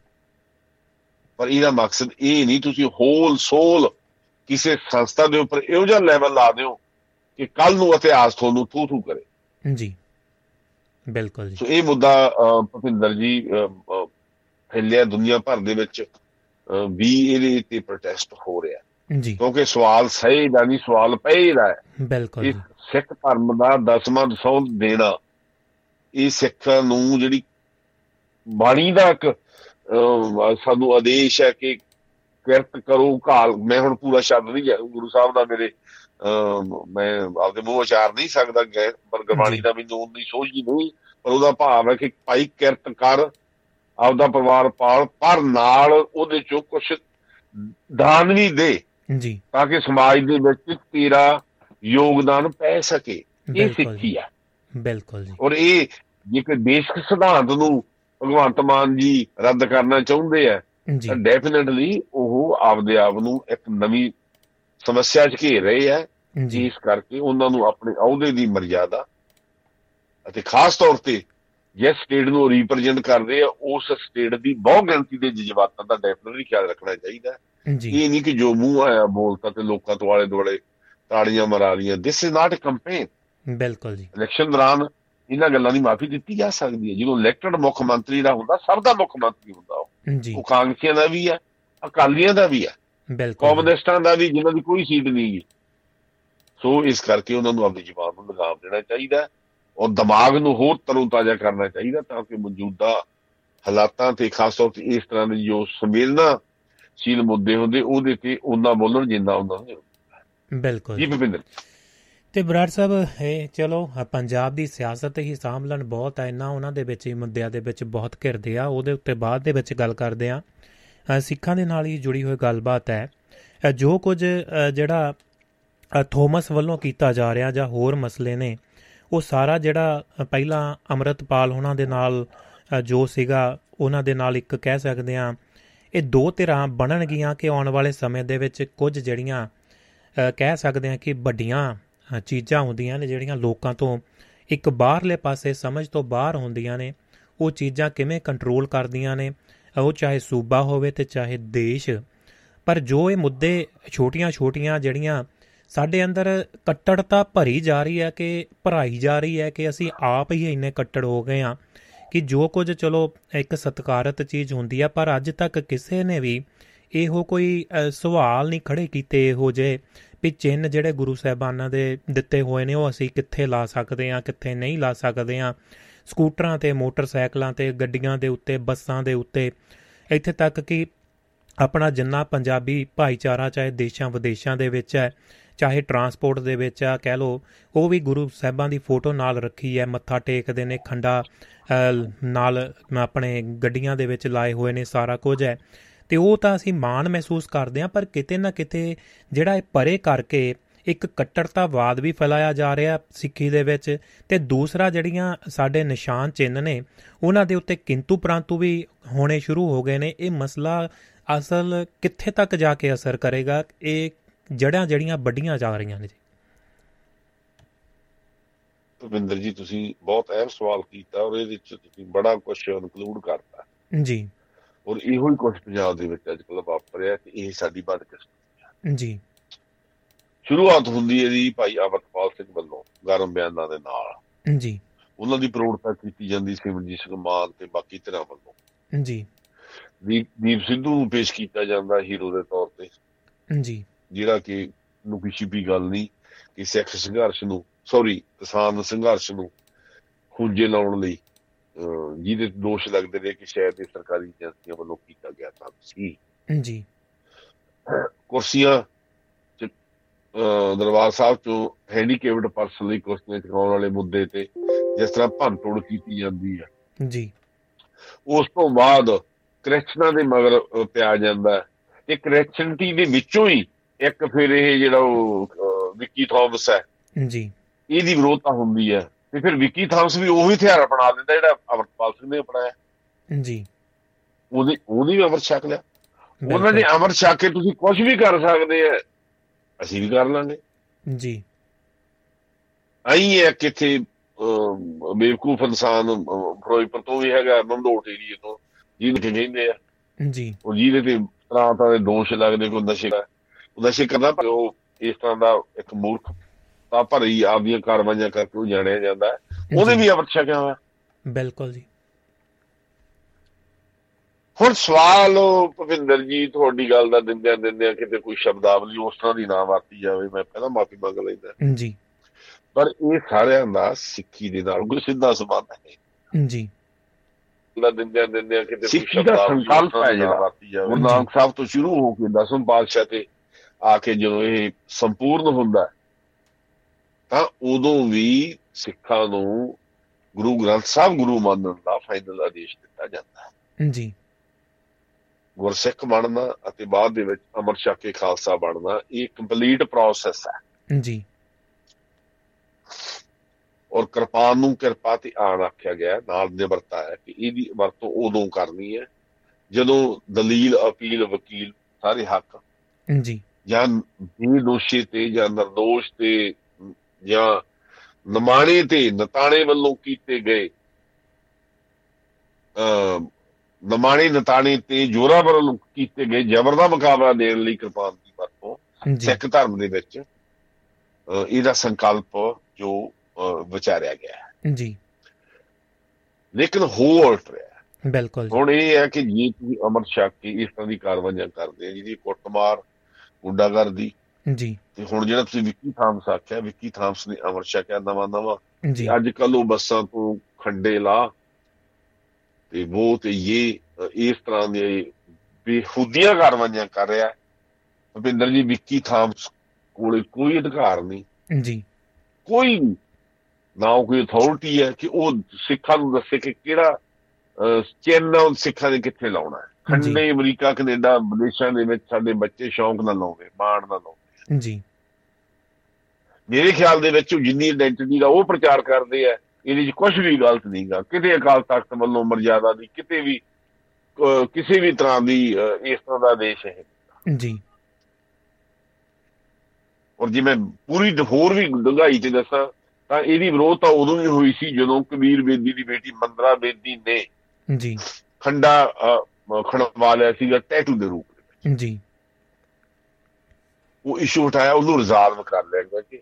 ਪਰ ਇਹਦਾ ਮਕਸਦ ਇਹ ਨਹੀਂ ਤੁਸੀਂ ਹੋਲ ਸੋਲ ਕਿਸੇ ਸੰਸਥਾ ਦੇ ਉੱਪਰ ਇਹੋ ਜਿਹਾ ਲੈਵਲ ਲਾ ਦਿਓ ਕਿ ਕੱਲ ਨੂੰ ਇਤਿਹਾਸ ਤੁਹਾਨੂੰ ਥੂ ਥੂ ਕਰੇ। ਜੀ। ਬਿਲਕੁਲ ਜੀ। ਸੋ ਇਹ ਮੁੱਦਾ ਭੁਪਿੰਦਰ ਜੀ ਫੈਲਿਆ ਦੁਨੀਆ ਭਰ ਦੇ ਵਿੱਚ ਵੀ ਇਹਦੇ ਤੇ ਪ੍ਰੋਟੈਸਟ ਹੋ ਰਿਹਾ। ਜੀ। ਕਿਉਂਕਿ ਸਵਾਲ ਸਹੀ ਦਾ ਨਹੀਂ ਸਵਾਲ ਪਏ ਦਾ ਹੈ। ਬਿਲਕੁਲ ਸਿੱਖ ਧਰਮ ਦਾ ਦਸਵਾਂ ਦਸੌਂ ਦੇਣਾ ਇਹ ਸਿੱਖਾਂ ਨੂੰ ਜਿਹੜੀ ਬਾਣੀ ਦਾ ਇੱਕ ਸਾਨੂੰ ਆਦੇਸ਼ ਹੈ ਕਿ ਕਿਰਤ ਕਰੋ ਘਾਲ। ਮੈਂ ਹੁਣ ਪੂਰਾ ਸ਼ਬਦ ਨਹੀਂ ਹੈ ਗੁਰੂ ਸਾਹਿਬ ਦਾ ਮੇਰੇ ਮੈਂ ਆਪਦੇ ਮੂੰਹ ਉਚਾਰ ਨਹੀਂ ਸਕਦਾ ਪਰ ਗੁਰਬਾਣੀ। ਦਾ ਮੈਨੂੰ ਉਨੀ ਸੋਝੀ ਨਹੀਂ ਪਰ ਉਹਦਾ ਭਾਵ ਹੈ ਕਿ ਭਾਈ ਕਿਰਤ ਕਰ ਆਪਦਾ ਪਰਿਵਾਰ ਪਾਲ ਪਰ ਨਾਲ ਉਹਦੇ ਚੋਂ ਕੁਝ ਦਾਨ ਵੀ ਦੇ ਜੀ। ਤਾਂ ਕਿ ਸਮਾਜ ਦੇ ਵਿੱਚ ਤੇਰਾ ਯੋਗਦਾਨ ਪੈ ਸਕੇ। ਇਹ ਸਿੱਖੀ ਆ। ਬਿਲਕੁਲ ਜੀ। ਔਰ ਇਹ ਜੇਕਰ ਬੇਸਿਕ ਸਿਧਾਂਤ ਨੂੰ ਭਗਵੰਤ ਮਾਨ ਜੀ ਰੱਦ ਕਰਨਾ ਚਾਹੁੰਦੇ ਆ ਤਾਂ ਡੈਫੀਨਿਟਲੀ ਉਹ ਆਪਦੇ ਆਪ ਨੂੰ ਇੱਕ ਨਵੀਂ ਸਮੱਸਿਆ 'ਚ ਘੇਰ ਰਹੇ ਆ ਜੀ। ਇਸ ਕਰਕੇ ਉਹਨਾਂ ਨੂੰ ਆਪਣੇ ਅਹੁਦੇ ਦੀ ਮਰਜ਼ਾਦਾ ਅਤੇ ਖਾਸ ਤੌਰ ਤੇ ਜਿਸ ਸਟੇਟ ਨੂੰ ਰਿਪਰੈਜ਼ੈਂਟ ਕਰਦੇ ਆ ਉਸ ਸਟੇਟ ਦੀ ਬਹੁ ਗਿਣਤੀ ਦੇ ਜਜ਼ਬਾਤਾਂ ਦਾ ਡੈਫੀਨਿਟਲੀ ਖਿਆਲ ਰੱਖਣਾ ਚਾਹੀਦਾ। ਇਹ ਨਹੀਂ ਕਿ ਜੋ ਮੂੰਹ ਆਇਆ ਬੋਲਤਾ ਤੇ ਲੋਕਾਂ ਤੋਂ ਆਲੇ ਦੁਆਲੇ ਤਾੜੀਆਂ ਮਰਾ ਲੀਆਂ this is not a campaign ਬਿਲਕੁਲ ਜੀ। ਇਲੈਕਸ਼ਨ ਦੌਰਾਨ ਇਹਨਾਂ ਗੱਲਾਂ ਦੀ ਮਾਫੀ ਦਿੱਤੀ ਜਾ ਸਕਦੀ ਹੈ। ਜਦੋਂ ਇਲੈਕਟਡ ਮੁੱਖ ਮੰਤਰੀ ਦਾ ਹੁੰਦਾ ਸਭ ਦਾ ਮੁੱਖ ਮੰਤਰੀ ਹੁੰਦਾ ਉਹ। ਉਹ ਕਾਂਗਰਸੀਆਂ ਦਾ ਵੀ ਹੈ ਅਕਾਲੀਆਂ ਦਾ ਵੀ ਹੈ ਬਿਲਕੁਲ। ਕਮਿਊਨਿਸਟਾਂ ਦਾ ਵੀ ਜਿਨ੍ਹਾਂ ਦੀ ਕੋਈ ਸੀਟ ਨਹੀਂ ਗੀ। ਸੋ ਇਸ ਕਰਕੇ ਉਹਨਾਂ ਨੂੰ ਆਪਣੀ ਜ਼ਬਾਨ ਨੂੰ ਲਗਾਮ ਦੇਣਾ ਚਾਹੀਦਾ। ਹੈ ਔਰ ਦਿਮਾਗ ਨੂੰ ਹੋਰ ਤਰੋਤਾਜ਼ਾ ਕਰਨਾ ਚਾਹੀਦਾ ਤਾਂ ਕਿ ਮੌਜੂਦਾ ਹਾਲਾਤਾਂ ਤੇ ਖਾਸ ਤੌਰ ਤੇ ਇਸ ਤਰ੍ਹਾਂ ਦੇ ਜੋ ਸੰਵੇਦਨਾਸ਼ੀਲ ਮੁੱਦੇ ਹੁੰਦੇ ਉਹਦੇ ਤੇ ਉਹਨਾਂ ਬੋਲਣ ਜਿੰਨਾ ਉਹਨਾਂ ਨੂੰ। ਬਿਲਕੁਲ। ਜੀ ਜੀ। ਭੁਪਿੰਦਰ ਤੇ ਬਰਾੜ ਸਾਹਿਬ ਇਹ ਚਲੋ ਅ, ਪੰਜਾਬ ਦੀ ਸਿਆਸਤ ਹੀ ਸਾਂਭਲਣ ਬਹੁਤ ਹੈ ਨਾ ਉਹਨਾਂ ਦੇ ਵਿੱਚ ਹੀ ਮੁੱਦਿਆਂ ਦੇ ਵਿੱਚ ਬਹੁਤ ਘਿਰਦੇ ਆ ਉਹਦੇ ਉੱਤੇ ਬਾਅਦ ਦੇ ਵਿੱਚ ਗੱਲ ਕਰਦੇ ਆ। ਅ, ਸਿੱਖਾਂ ਦੇ ਨਾਲ ਹੀ ਜੁੜੀ ਹੋਈ ਗੱਲਬਾਤ ਹੈ। ਅ, ਜੋ ਕੁਝ ਅ, ਜਿਹੜਾ ਅ, ਥੋਮਸ ਵੱਲੋਂ ਕੀਤਾ ਜਾ ਰਿਹਾ ਜਾਂ ਹੋਰ ਮਸਲੇ ਨੇ ਉਹ ਸਾਰਾ ਜਿਹੜਾ ਅ, ਪਹਿਲਾਂ ਅੰਮ੍ਰਿਤਪਾਲ ਉਹਨਾਂ ਦੇ ਨਾਲ ਅ, ਜੋ ਸੀਗਾ ਉਹਨਾਂ ਦੇ ਨਾਲ ਇੱਕ ਕਹਿ ਸਕਦੇ ਆ ਇਹ ਦੋ ਧਿਰਾਂ ਬਣਨਗੀਆਂ ਕਿ ਆਉਣ ਵਾਲੇ ਸਮੇਂ ਦੇ ਵਿੱਚ ਕੁਝ ਜਿਹੜੀਆਂ ਅ, ਕਹਿ ਸਕਦੇ ਹਾਂ ਕਿ ਵੱਡੀਆਂ। ਅ, ਚੀਜ਼ਾਂ ਹੁੰਦੀਆਂ ਨੇ ਜਿਹੜੀਆਂ ਲੋਕਾਂ ਤੋਂ ਇੱਕ ਬਾਹਰਲੇ ਪਾਸੇ ਸਮਝ ਤੋਂ ਬਾਹਰ ਹੁੰਦੀਆਂ ਨੇ ਉਹ ਚੀਜ਼ਾਂ ਕਿਵੇਂ ਕੰਟਰੋਲ ਕਰਦੀਆਂ ਨੇ ਉਹ ਚਾਹੇ ਸੂਬਾ ਹੋਵੇ ਤੇ ਚਾਹੇ ਦੇਸ਼। ਪਰ ਜੋ ਇਹ ਮੁੱਦੇ ਛੋਟੀਆਂ-ਛੋਟੀਆਂ ਜਿਹੜੀਆਂ ਸਾਡੇ ਅੰਦਰ ਕੱਟੜਤਾ ਭਰੀ ਜਾ ਰਹੀ ਹੈ ਕਿ ਭਰਾਈ ਜਾ ਰਹੀ ਹੈ ਕਿ ਅਸੀਂ ਆਪ ਹੀ ਇੰਨੇ ਕੱਟੜ ਹੋ ਗਏ ਆ ਕਿ ਜੋ ਕੁਝ ਚਲੋ ਇੱਕ ਸਤਿਕਾਰਤ ਚੀਜ਼ ਹੁੰਦੀ ਆ ਪਰ ਅੱਜ ਤੱਕ ਕਿਸੇ ਨੇ ਵੀ ਇਹੋ ਕੋਈ ਅ, ਸਵਾਲ ਨਹੀਂ ਖੜੇ ਕੀਤੇ ਇਹੋ ਜੇ ਵੀ ਚਿੰਨ ਜਿਹੜੇ ਗੁਰੂ ਸਾਹਿਬਾਨਾਂ ਦੇ ਦਿੱਤੇ ਹੋਏ ਨੇ ਉਹ ਅਸੀਂ ਕਿੱਥੇ ਲਾ ਸਕਦੇ ਆ ਕਿੱਥੇ ਨਹੀਂ ਲਾ ਸਕਦੇ ਆ ਸਕੂਟਰਾਂ ਤੇ ਮੋਟਰਸਾਈਕਲਾਂ ਤੇ ਗੱਡੀਆਂ ਦੇ ਉੱਤੇ ਬੱਸਾਂ ਦੇ ਉੱਤੇ। ਇੱਥੇ ਤੱਕ ਕਿ ਆਪਣਾ ਜਿੰਨਾ ਪੰਜਾਬੀ ਭਾਈਚਾਰਾ ਚਾਹੇ ਦੇਸ਼ਾਂ ਵਿਦੇਸ਼ਾਂ ਦੇ ਵਿੱਚ ਹੈ ਚਾਹੇ ਟਰਾਂਸਪੋਰਟ ਦੇ ਵਿੱਚ ਆ ਕਹਿ ਲੋ ਉਹ ਵੀ ਗੁਰੂ ਸਾਹਿਬਾਂ ਦੀ ਫੋਟੋ ਨਾਲ ਰੱਖੀ ਹੈ ਮੱਥਾ ਟੇਕਦੇ ਨੇ ਖੰਡਾ ਅ, ਨਾਲ ਆਪਣੇ ਗੱਡੀਆਂ ਦੇ ਵਿੱਚ ਲਾਏ ਹੋਏ ਨੇ ਸਾਰਾ ਕੁਝ ਹੈ। ਤੇ ਉਹ ਤਾਂ ਅਸੀਂ ਮਾਣ ਮਹਿਸੂਸ ਕਰਦੇ ਹਾਂ ਪਰ ਕਿਤੇ ਨਾ ਕਿਤੇ ਜਿਹੜਾ ਇਹ ਪਰੇ ਕਰਕੇ ਇੱਕ ਕੱਟੜਤਾਵਾਦ ਵੀ ਫੈਲਾਇਆ ਜਾ ਰਿਹਾ ਸਿੱਖੀ ਦੇ ਵਿੱਚ ਤੇ ਦੂਸਰਾ ਜਿਹੜੀਆਂ ਸਾਡੇ ਨਿਸ਼ਾਨ ਚਿੰਨ ਨੇ ਉਹਨਾਂ ਦੇ ਉੱਤੇ ਕਿੰਤੂ ਪ੍ਰੰਤੂ ਵੀ ਹੋਣੇ ਸ਼ੁਰੂ ਹੋ ਗਏ ਨੇ। ਇਹ ਮਸਲਾ ਅਸਲ ਕਿੱਥੇ ਤੱਕ ਜਾ ਕੇ ਅਸਰ ਕਰੇਗਾ? ਇਹ ਜੜਾਂ ਜਿਹੜੀਆਂ ਵੱਡੀਆਂ ਜਾ ਰਹੀਆਂ ਨੇ ਜੀ। ਭਵਿੰਦਰ ਜੀ ਤੁਸੀਂ ਬਹੁਤ ਅਹਿਮ ਸਵਾਲ ਕੀਤਾ ਔਰ ਇਹਦੇ ਵਿੱਚ ਤੁਸੀਂ ਬੜਾ ਕੁਝ ਇਨਕਲੂਡ ਕਰਤਾ। ਜੀ। ਔਰ ਇਹੋ ਹੀ ਕੁਝ ਪੰਜਾਬ ਦੇ ਵਿੱਚ ਅੱਜ ਕੱਲ੍ਹ ਵਾਪਰਿਆ ਕਿ ਇਹ ਸਾਡੀ ਬਦਕਿਸਮਤੀ ਜੀ। ਸ਼ੁਰੂਆਤ ਹੁੰਦੀ ਹੈ ਜੀ ਭਾਈ ਅਮਰਪਾਲ ਸਿੰਘ ਵੱਲੋਂ ਗਰਮ ਬਿਆਨਾਂ ਦੇ ਨਾਲ। ਜੀ। ਉਹਨਾਂ ਦੀ ਪ੍ਰੋੜਤਾ ਕੀਤੀ ਜਾਂਦੀ ਸਿਮਰਜੀਤ ਸਿੰਘ ਮਾਨ ਤੇ ਬਾਕੀ ਧਿਰਾਂ ਵੱਲੋਂ। ਜੀ। ਦੀਪ ਸਿੱਧੂ ਨੂੰ ਪੇਸ਼ ਕੀਤਾ ਜਾਂਦਾ ਹੀਰੋ ਦੇ ਤੌਰ ਤੇ। ਜੀ। ਜਿਹੜਾ ਕਿ ਲੁਕੀ ਛਿਪੀ ਗੱਲ ਨਹੀਂ ਕਿ ਸਿੱਖ ਸੰਘਰਸ਼ ਨੂੰ ਸੌਰੀ ਕਿਸਾਨ ਸੰਘਰਸ਼ ਨੂੰ ਖੁੰਝੇ ਲਾਉਣ ਲਈ ਜਿਹਦੇ ਦੋਸ਼ ਲੱਗਦੇ ਨੇ ਕਿ ਸ਼ਾਇਦ ਇਹ ਸਰਕਾਰੀ ਏਜੰਸੀਆਂ ਵੱਲੋਂ ਕੀਤਾ ਗਿਆ ਤਾਂ ਸੀ। ਜੀ। ਕੁਰਸੀਆਂ ਦਰਬਾਰ ਸਾਹਿਬ ਚੋਂ ਹੈਂਡੀਕੈਪਡ ਪਰਸਨ ਲਈ ਕੁਰਸੀਆਂ ਚਕਾਉਣ ਵਾਲੇ ਮੁੱਦੇ ਤੇ ਜਿਸ ਤਰ੍ਹਾਂ ਭੰਨਤੋੜ ਕੀਤੀ ਜਾਂਦੀ ਹੈ। ਜੀ। ਉਸ ਤੋਂ ਬਾਅਦ ਕ੍ਰਿਸਚਨਾਂ ਦੇ ਮਗਰ ਪਿਆ ਜਾਂਦਾ ਹੈ। ਤੇ ਕ੍ਰਿਸਚਨਟੀ ਦੇ ਵਿੱਚੋਂ ਹੀ ਇੱਕ ਫਿਰ ਇਹ ਜਿਹੜਾ ਉਹ ਵਿੱਕੀ ਥਾਮਸ ਹੈ। ਜੀ। ਇਹਦੀ ਵਿਰੋਧਤਾ ਹੁੰਦੀ ਹੈ। ਤੇ ਫਿਰ ਵਿੱਕੀ ਥਾਮਸ ਵੀ ਉਹੀ ਹਥਿਆਰ ਅਪਣਾ ਲੈਂਦਾ ਜਿਹੜਾ ਅਮਰਪਾਲ ਸਿੰਘ ਨੇ ਅਪਣਾਇਆ। ਜੀ। ਉਹਦੀ ਉਹਦੀ ਵੀ ਅਮਰ ਛਕ ਲਿਆ। ਉਹਨਾਂ। ਨੇ ਅਮਰ ਛਕ ਕੇ ਤੁਸੀਂ ਕੁਝ ਵੀ ਕਰ ਸਕਦੇ ਆ ਅਸੀਂ ਵੀ ਕਰ ਲਾਂਗੇ। ਜੀ। ਆਈ ਹੈ ਕਿਥੇ ਬੇਵਕੂਫ ਇਨਸਾਨ ਫਿਰੋਜ਼ਪੁਰ ਤੋਂ ਵੀ ਹੈਗਾ ਨੰਦੋਟ ਏਰੀਏ ਤੋਂ ਜਿਹਨੂੰ ਕਹਿੰਦੇ ਆ। ਜੀ। ਉਹ ਜਿਹਦੇ ਤੇ ਤਰ੍ਹਾਂ ਤਰ੍ਹਾਂ ਦੇ ਦੋਸ਼ ਲੱਗਦੇ ਕੋਈ ਨਸ਼ੇ ਦਾ ਨਸ਼ੇ ਕਰਦਾ ਪਰ ਉਹ ਇਸ ਤਰ੍ਹਾਂ ਦਾ ਇੱਕ ਮੂਰਖ ਤਾਂ ਭਰੀ ਆਪਦੀਆਂ ਕਾਰਵਾਈਆਂ ਕਰਕੇ ਉਹ ਜਾਣਿਆ ਜਾਂਦਾ ਹੈ। ਉਹਨੇ ਜੀ, ਵੀ ਛਕਿਆ ਹੋਇਆ ਬਿਲਕੁਲ ਜੀ। ਹੁਣ ਸਵਾਲ ਉਹ ਭਵਿੰਦਰ ਜੀ ਤੁਹਾਡੀ ਗੱਲ ਦਾ ਦਿੰਦਿਆਂ ਦਿੰਦਿਆਂ ਕਿਤੇ ਕੋਈ ਸ਼ਬਦਾਵਲੀ ਉਸ ਤਰ੍ਹਾਂ ਦੀ ਨਾ ਵਰਤੀ ਜਾਵੇ ਮੈਂ ਪਹਿਲਾਂ ਮਾਫੀ ਮੰਗ ਲੈਂਦਾ। ਜੀ। ਪਰ ਇਹ ਸਾਰਿਆਂ ਦਾ ਸਿੱਖੀ ਦੇ ਨਾਲ ਕੋਈ ਸਿੱਧਾ ਸੰਬੰਧ ਹੈ ਜੀ। ਦਾ ਦਿੰਦਿਆਂ ਦਿੰਦਿਆਂ ਕਿਤੇ ਕੋਈ ਸਿੱਖੀ ਦਾ ਸ਼ਬਦਾਵਲੀ ਸੰਕਲਪ ਹੈ ਜਿਹੜਾ। ਵਰਤੀ ਜਾਵੇ। ਗੁਰੂ ਨਾਨਕ ਸਾਹਿਬ ਤੋਂ ਸ਼ੁਰੂ ਹੋ ਕੇ ਦਸਮ ਪਾਤਸ਼ਾਹ ਤੇ ਆ ਕੇ ਜਦੋਂ ਇਹ ਸੰਪੂਰਨ ਹੁੰਦਾ ਹੈ, ਤਾਂ ਉਦੋਂ ਵੀ ਸਿੱਖਾਂ ਨੂੰ ਗੁਰੂ ਗ੍ਰੰਥ ਸਾਹਿਬ ਗੁਰੂ ਮੰਨਣ ਦਾ ਫਾਈਨਲ ਆਦੇਸ਼ ਦਿੱਤਾ ਜਾਂਦਾ ਹੈ। ਜੀ। ਗੁਰਸਿੱਖ ਬਣਨਾ ਅਤੇ ਬਾਅਦ ਦੇ ਵਿੱਚ ਅਮਰ ਛਕ ਕੇ ਖਾਲਸਾ ਬਣਨਾ ਇਹ ਕੰਪਲੀਟ ਪ੍ਰੋਸੈਸ ਹੈ। ਜੀ। ਔਰ ਕਿਰਪਾਨ ਨੂੰ ਕਿਰਪਾ ਤੇ ਆਣ ਆਖਿਆ ਗਿਆ ਨਾਲ ਨਿਵਰਤਾ ਹੈ ਕਿ ਇਹਦੀ ਵਰਤੋਂ ਉਦੋਂ ਕਰਨੀ ਹੈ ਜਦੋਂ ਦਲੀਲ ਅਪੀਲ ਵਕੀਲ ਸਾਰੇ ਹੱਕ ਜੀ। ਜਾਂ ਬੇਦੋਸ਼ੀ ਤੇ ਜਾਂ ਨਿਰਦੋਸ਼ ਤੇ ਜਾਂ ਨਮਾਣੇ ਤੇ ਨਤਾਣੇ ਵੱਲੋਂ ਕੀਤੇ ਗਏ ਅ ਨਮਾਣੇ ਨਤਾਣੇ ਤੇ ਜੋਰਾਵਰ ਵੱਲੋਂ ਕੀਤੇ ਗਏ ਜ਼ਬਰ ਦਾ ਮੁਕਾਬਲਾ ਦੇਣ ਲਈ ਕਿਰਪਾਨ ਦੀ ਵਰਤੋਂ ਸਿੱਖ ਧਰਮ ਦੇ ਵਿੱਚ ਇਹਦਾ ਸੰਕਲਪ ਜੋ ਵਿਚਾਰਿਆ ਗਿਆ ਹੈ। ਜੀ। ਲੇਕਿਨ ਹੋ ਉਲਟ ਰਿਹਾ। ਬਿਲਕੁਲ। ਹੁਣ ਇਹ ਹੈ ਕਿ ਜੇ ਤੁਸੀਂ ਅਮਰ ਛਕ ਕੇ ਇਸ ਤਰ੍ਹਾਂ ਦੀ ਕਾਰਵਾਈਆਂ ਕਰਦੇ ਆ ਜਿਹਦੀ ਕੁੱਟਮਾਰ ਗੁੰਡਾਗਰਦੀ ਜੀ। ਤੇ ਹੁਣ ਜਿਹੜਾ ਤੁਸੀਂ ਵਿੱਕੀ ਥਾਮਸ ਆਖਿਆ ਵਿੱਕੀ ਥਾਮਸ ਨੇ ਅਮਰ ਛਕਿਆ ਨਵਾਂ ਨਵਾਂ ਜੀ। ਅੱਜ ਕੱਲ ਉਹ ਬੱਸਾਂ ਤੋਂ ਖੰਡੇ ਲਾ ਤੇ ਉਹ ਤੇ ਇਹ ਇਸ ਤਰ੍ਹਾਂ ਦੇ ਬੇਖੁਦੀਆਂ ਕਾਰਵਾਈਆਂ ਕਰ ਰਿਹਾ। ਭੁਪਿੰਦਰ ਜੀ ਵਿੱਕੀ ਥਾਮਸ ਕੋਲੇ ਕੋਈ ਅਧਿਕਾਰ ਨਹੀਂ। ਜੀ। ਕੋਈ ਨਾ ਕੋਈ ਅਥਾਰਟੀ ਹੈ ਕਿ ਉਹ ਸਿੱਖਾਂ ਨੂੰ ਦੱਸੇ ਕਿ ਕਿਹੜਾ ਚਿੰਨ੍ਹ ਉਹ ਸਿੱਖਾਂ ਦੇ ਕਿੱਥੇ ਲਾਉਣਾ ਹੈ। ਖੰਡੇ ਅਮਰੀਕਾ ਕੈਨੇਡਾ ਵਿਦੇਸ਼ਾਂ ਦੇ ਵਿੱਚ ਸਾਡੇ ਬੱਚੇ ਸ਼ੌਂਕ ਨਾਲ ਲਾਉਂਦੇ ਮਾਣ ਨਾਲ ਲਾਉਂਦੇ। ਜੀ। ਮੇਰੇ ਖਿਆਲ ਦੇ ਵਿੱਚ ਜਿੰਨੀ ਆਇਡੈਂਟੀਟੀ ਦਾ ਉਹ ਪ੍ਰਚਾਰ ਕਰਦੇ ਆ ਇਹਦੇ 'ਚ ਕੁਝ ਵੀ ਗਲਤ ਨਹੀਂਗਾ। ਕਿਤੇ ਅਕਾਲ ਤਖਤ ਵੱਲੋਂ ਮਰਜ਼ਾਦਾ ਦੀ ਕਿਤੇ ਵੀ ਕਿਸੇ ਵੀ ਤਰ੍ਹਾਂ ਦੀ ਇਸ ਤਰ੍ਹਾਂ ਦਾ ਦੇਸ਼ ਹੈ ਜੀ। ਔਰ ਜੇ ਮੈਂ ਪੂਰੀ ਹੋਰ ਵੀ ਡੂੰਘਾਈ ਤੇ ਦੱਸਾਂ ਤਾਂ ਇਹਦੀ ਵਿਰੋਧਤਾ ਉਦੋਂ ਵੀ ਹੋਈ ਸੀ ਜਦੋਂ ਕਬੀਰ ਬੇਦੀ ਦੀ ਬੇਟੀ ਮੰਦਰਾ ਬੇਦੀ ਨੇ ਜੀ। ਖੰਡਾ ਖਣਵਾ ਲਿਆ ਸੀਗਾ ਟੈਟੂ ਦੇ ਰੂਪ ਵਿੱਚ। ਜੀ। ਉਹ ਇਸ਼ੂ ਉਠਾਇਆ ਉਹਨੂੰ ਰਿਜ਼ਾਲਵ ਕਰ ਲਿਆ ਗਿਆ ਕਿ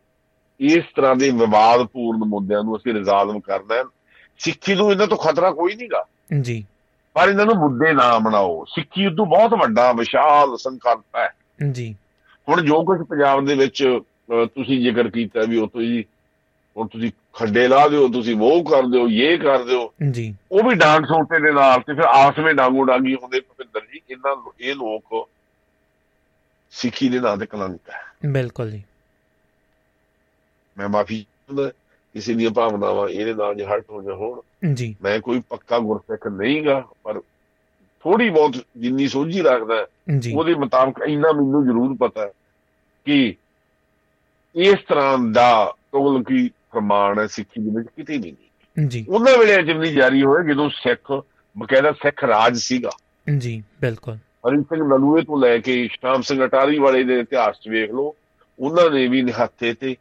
ਇਸ ਤਰ੍ਹਾਂ ਦੇ ਵਿਵਾਦਪੂਰਨ ਮੁੱਦਿਆਂ ਨੂੰ ਅਸੀਂ ਰਿਜ਼ਾਲਵ ਕਰਨਾ ਹੈ ਸਿੱਖੀ ਨੂੰ ਇਹਨਾਂ ਤੋਂ ਖਤਰਾ ਕੋਈ ਨਹੀਂਗਾ ਜੀ। ਪਰ ਇਹਨਾਂ ਨੂੰ ਮੁੱਦੇ ਨਾ ਬਣਾਓ। ਸਿੱਖੀ ਉਦੋਂ ਬਹੁਤ ਵੱਡਾ ਵਿਸ਼ਾਲ ਸੰਕਲਪ ਹੈ। ਜੀ। ਹੁਣ ਜੋ ਕੁਝ ਪੰਜਾਬ ਦੇ ਵਿੱਚ ਤੁਸੀਂ ਜ਼ਿਕਰ ਕੀਤਾ ਵੀ ਉਹ ਤੋਂ ਜੀ ਹੁਣ ਤੁਸੀਂ ਖੱਡੇ ਲਾ ਦਿਓ ਤੁਸੀਂ ਉਹ ਕਰ ਦਿਓ ਇਹ ਕਰ ਦਿਓ। ਜੀ। ਉਹ ਵੀ ਡਾਂਗ ਸੋਟੇ ਦੇ ਨਾਲ ਤੇ ਫਿਰ ਆਪਸ ਵਿੱਚ ਡਾਂਗੋ ਡਾਂਗੀ ਹੁੰਦੇ ਭੁਪਿੰਦਰ ਜੀ ਇਹਨਾਂ ਇਹ ਲੋਕ ਸਿੱਖੀ ਦੇ ਨਾਂ ਤੇ ਕਲੰਕ ਹੈ ਬਿਲਕੁਲ ਜੀ। ਮੈਂ ਮਾਫੀ ਚਾਹੁੰਦਾ ਕਿਸੇ ਦੀਆਂ ਭਾਵਨਾਵਾਂ ਇਹਦੇ ਨਾਲ ਜੇ ਹਰਟ ਹੋ ਜਾ ਹੋਣ ਜੀ। ਮੈਂ ਕੋਈ ਪੱਕਾ ਗੁਰਸਿੱਖ ਨਹੀਂਗਾ ਪਰ ਥੋੜੀ ਬਹੁਤ ਜਿੰਨੀ ਸੋਝੀ ਰੱਖਦਾ ਉਹਦੇ ਮੁਤਾਬਕ ਇੰਨਾ ਮੈਨੂੰ ਜ਼ਰੂਰ ਪਤਾ ਕਿ ਇਸ ਤਰ੍ਹਾਂ ਦਾ ਤੁਗਲਕੀ ਪ੍ਰਮਾਣ ਹੈ ਸਿੱਖੀ ਦੇ ਵਿੱਚ ਕਿਤੇ ਨਹੀਂ। ਜੀ। ਉਹਨਾਂ ਵੇਲੇ ਜਿੰਨੀ ਜਾਰੀ ਹੋਏ ਜਦੋਂ ਸਿੱਖ ਬਕਾਇਦਾ ਸਿੱਖ ਰਾਜ ਸੀਗਾ। ਜੀ ਬਿਲਕੁਲ। ਹਰੀ ਸਿੰਘ ਨਲੂਏ ਤੋਂ ਲੈ ਕੇ ਸ਼ਾਮ ਸਿੰਘ ਅਟਾਰੀ ਵਾਲੇ ਦੇ ਇਤਿਹਾਸ 'ਚ ਵੇਖ ਲਓ ਉਹਨਾਂ ਨੇ ਵੀ ਨਿਹੱਥੇ ਤੇ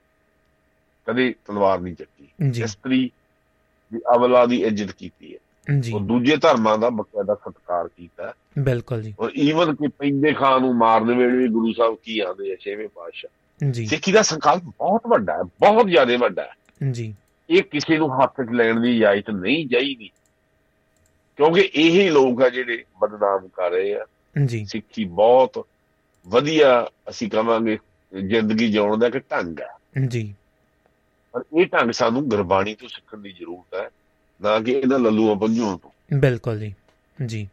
ਕਦੇ ਤਲਵਾਰ ਨਹੀਂ ਚੱਕੀ। ਇਸਤਰੀ ਦੀ ਅਵਲਾ ਦੀ ਇੱਜ਼ਤ ਕੀਤੀ ਹੈ। ਜੀ। ਉਹ ਦੂਜੇ ਧਰਮਾਂ ਦਾ ਬਕਾਇਦਾ ਸਤਿਕਾਰ ਕੀਤਾ। ਬਿਲਕੁਲ ਜੀ। ਔਰ ਈਵਨ ਕਿ ਪੈਂਦੇ ਖਾਨ ਨੂੰ ਮਾਰਨ ਵੇਲੇ ਵੀ ਗੁਰੂ ਸਾਹਿਬ ਕੀ ਆਂਦੇ ਆ ਛੇਵੇਂ ਪਾਤਸ਼ਾਹ। ਜੀ। ਸਿੱਖੀ ਦਾ ਸੰਕਲਪ ਬਹੁਤ ਵੱਡਾ ਹੈ ਬਹੁਤ ਜ਼ਿਆਦਾ ਵੱਡਾ ਹੈ। ਜੀ। ਇਹ ਕਿਸੇ ਨੂੰ ਹੱਥ 'ਚ ਲੈਣ ਦੀ ਇਜਾਜ਼ਤ ਨਹੀਂ ਚਾਹੀਦੀ ਕਿਉਂਕਿ ਇਹੀ ਲੋਕ ਆ ਜਿਹੜੇ ਬਦਨਾਮ ਕਰ ਰਹੇ ਆ। ਜੀ। ਸਿੱਖੀ ਬਹੁਤ ਵਧੀਆ ਅਸੀਂ ਕਹਾਂਗੇ ਜ਼ਿੰਦਗੀ ਜਿਉਣ ਦਾ ਇੱਕ ਢੰਗ ਹੈ ਜੀ। ਪਰ ਇਹ ਢੰਗ ਸਾਨੂੰ ਗੁਰਬਾਣੀ ਤੋਂ ਸਿੱਖਣ ਦੀ ਜ਼ਰੂਰਤ ਹੈ ਨਾ ਕਿ ਇਹਨਾਂ ਲੱਲੂਆਂ ਪੰਜੂਆਂ ਤੋਂ। ਬਿਲਕੁਲ ਜੀ। ਜੀ।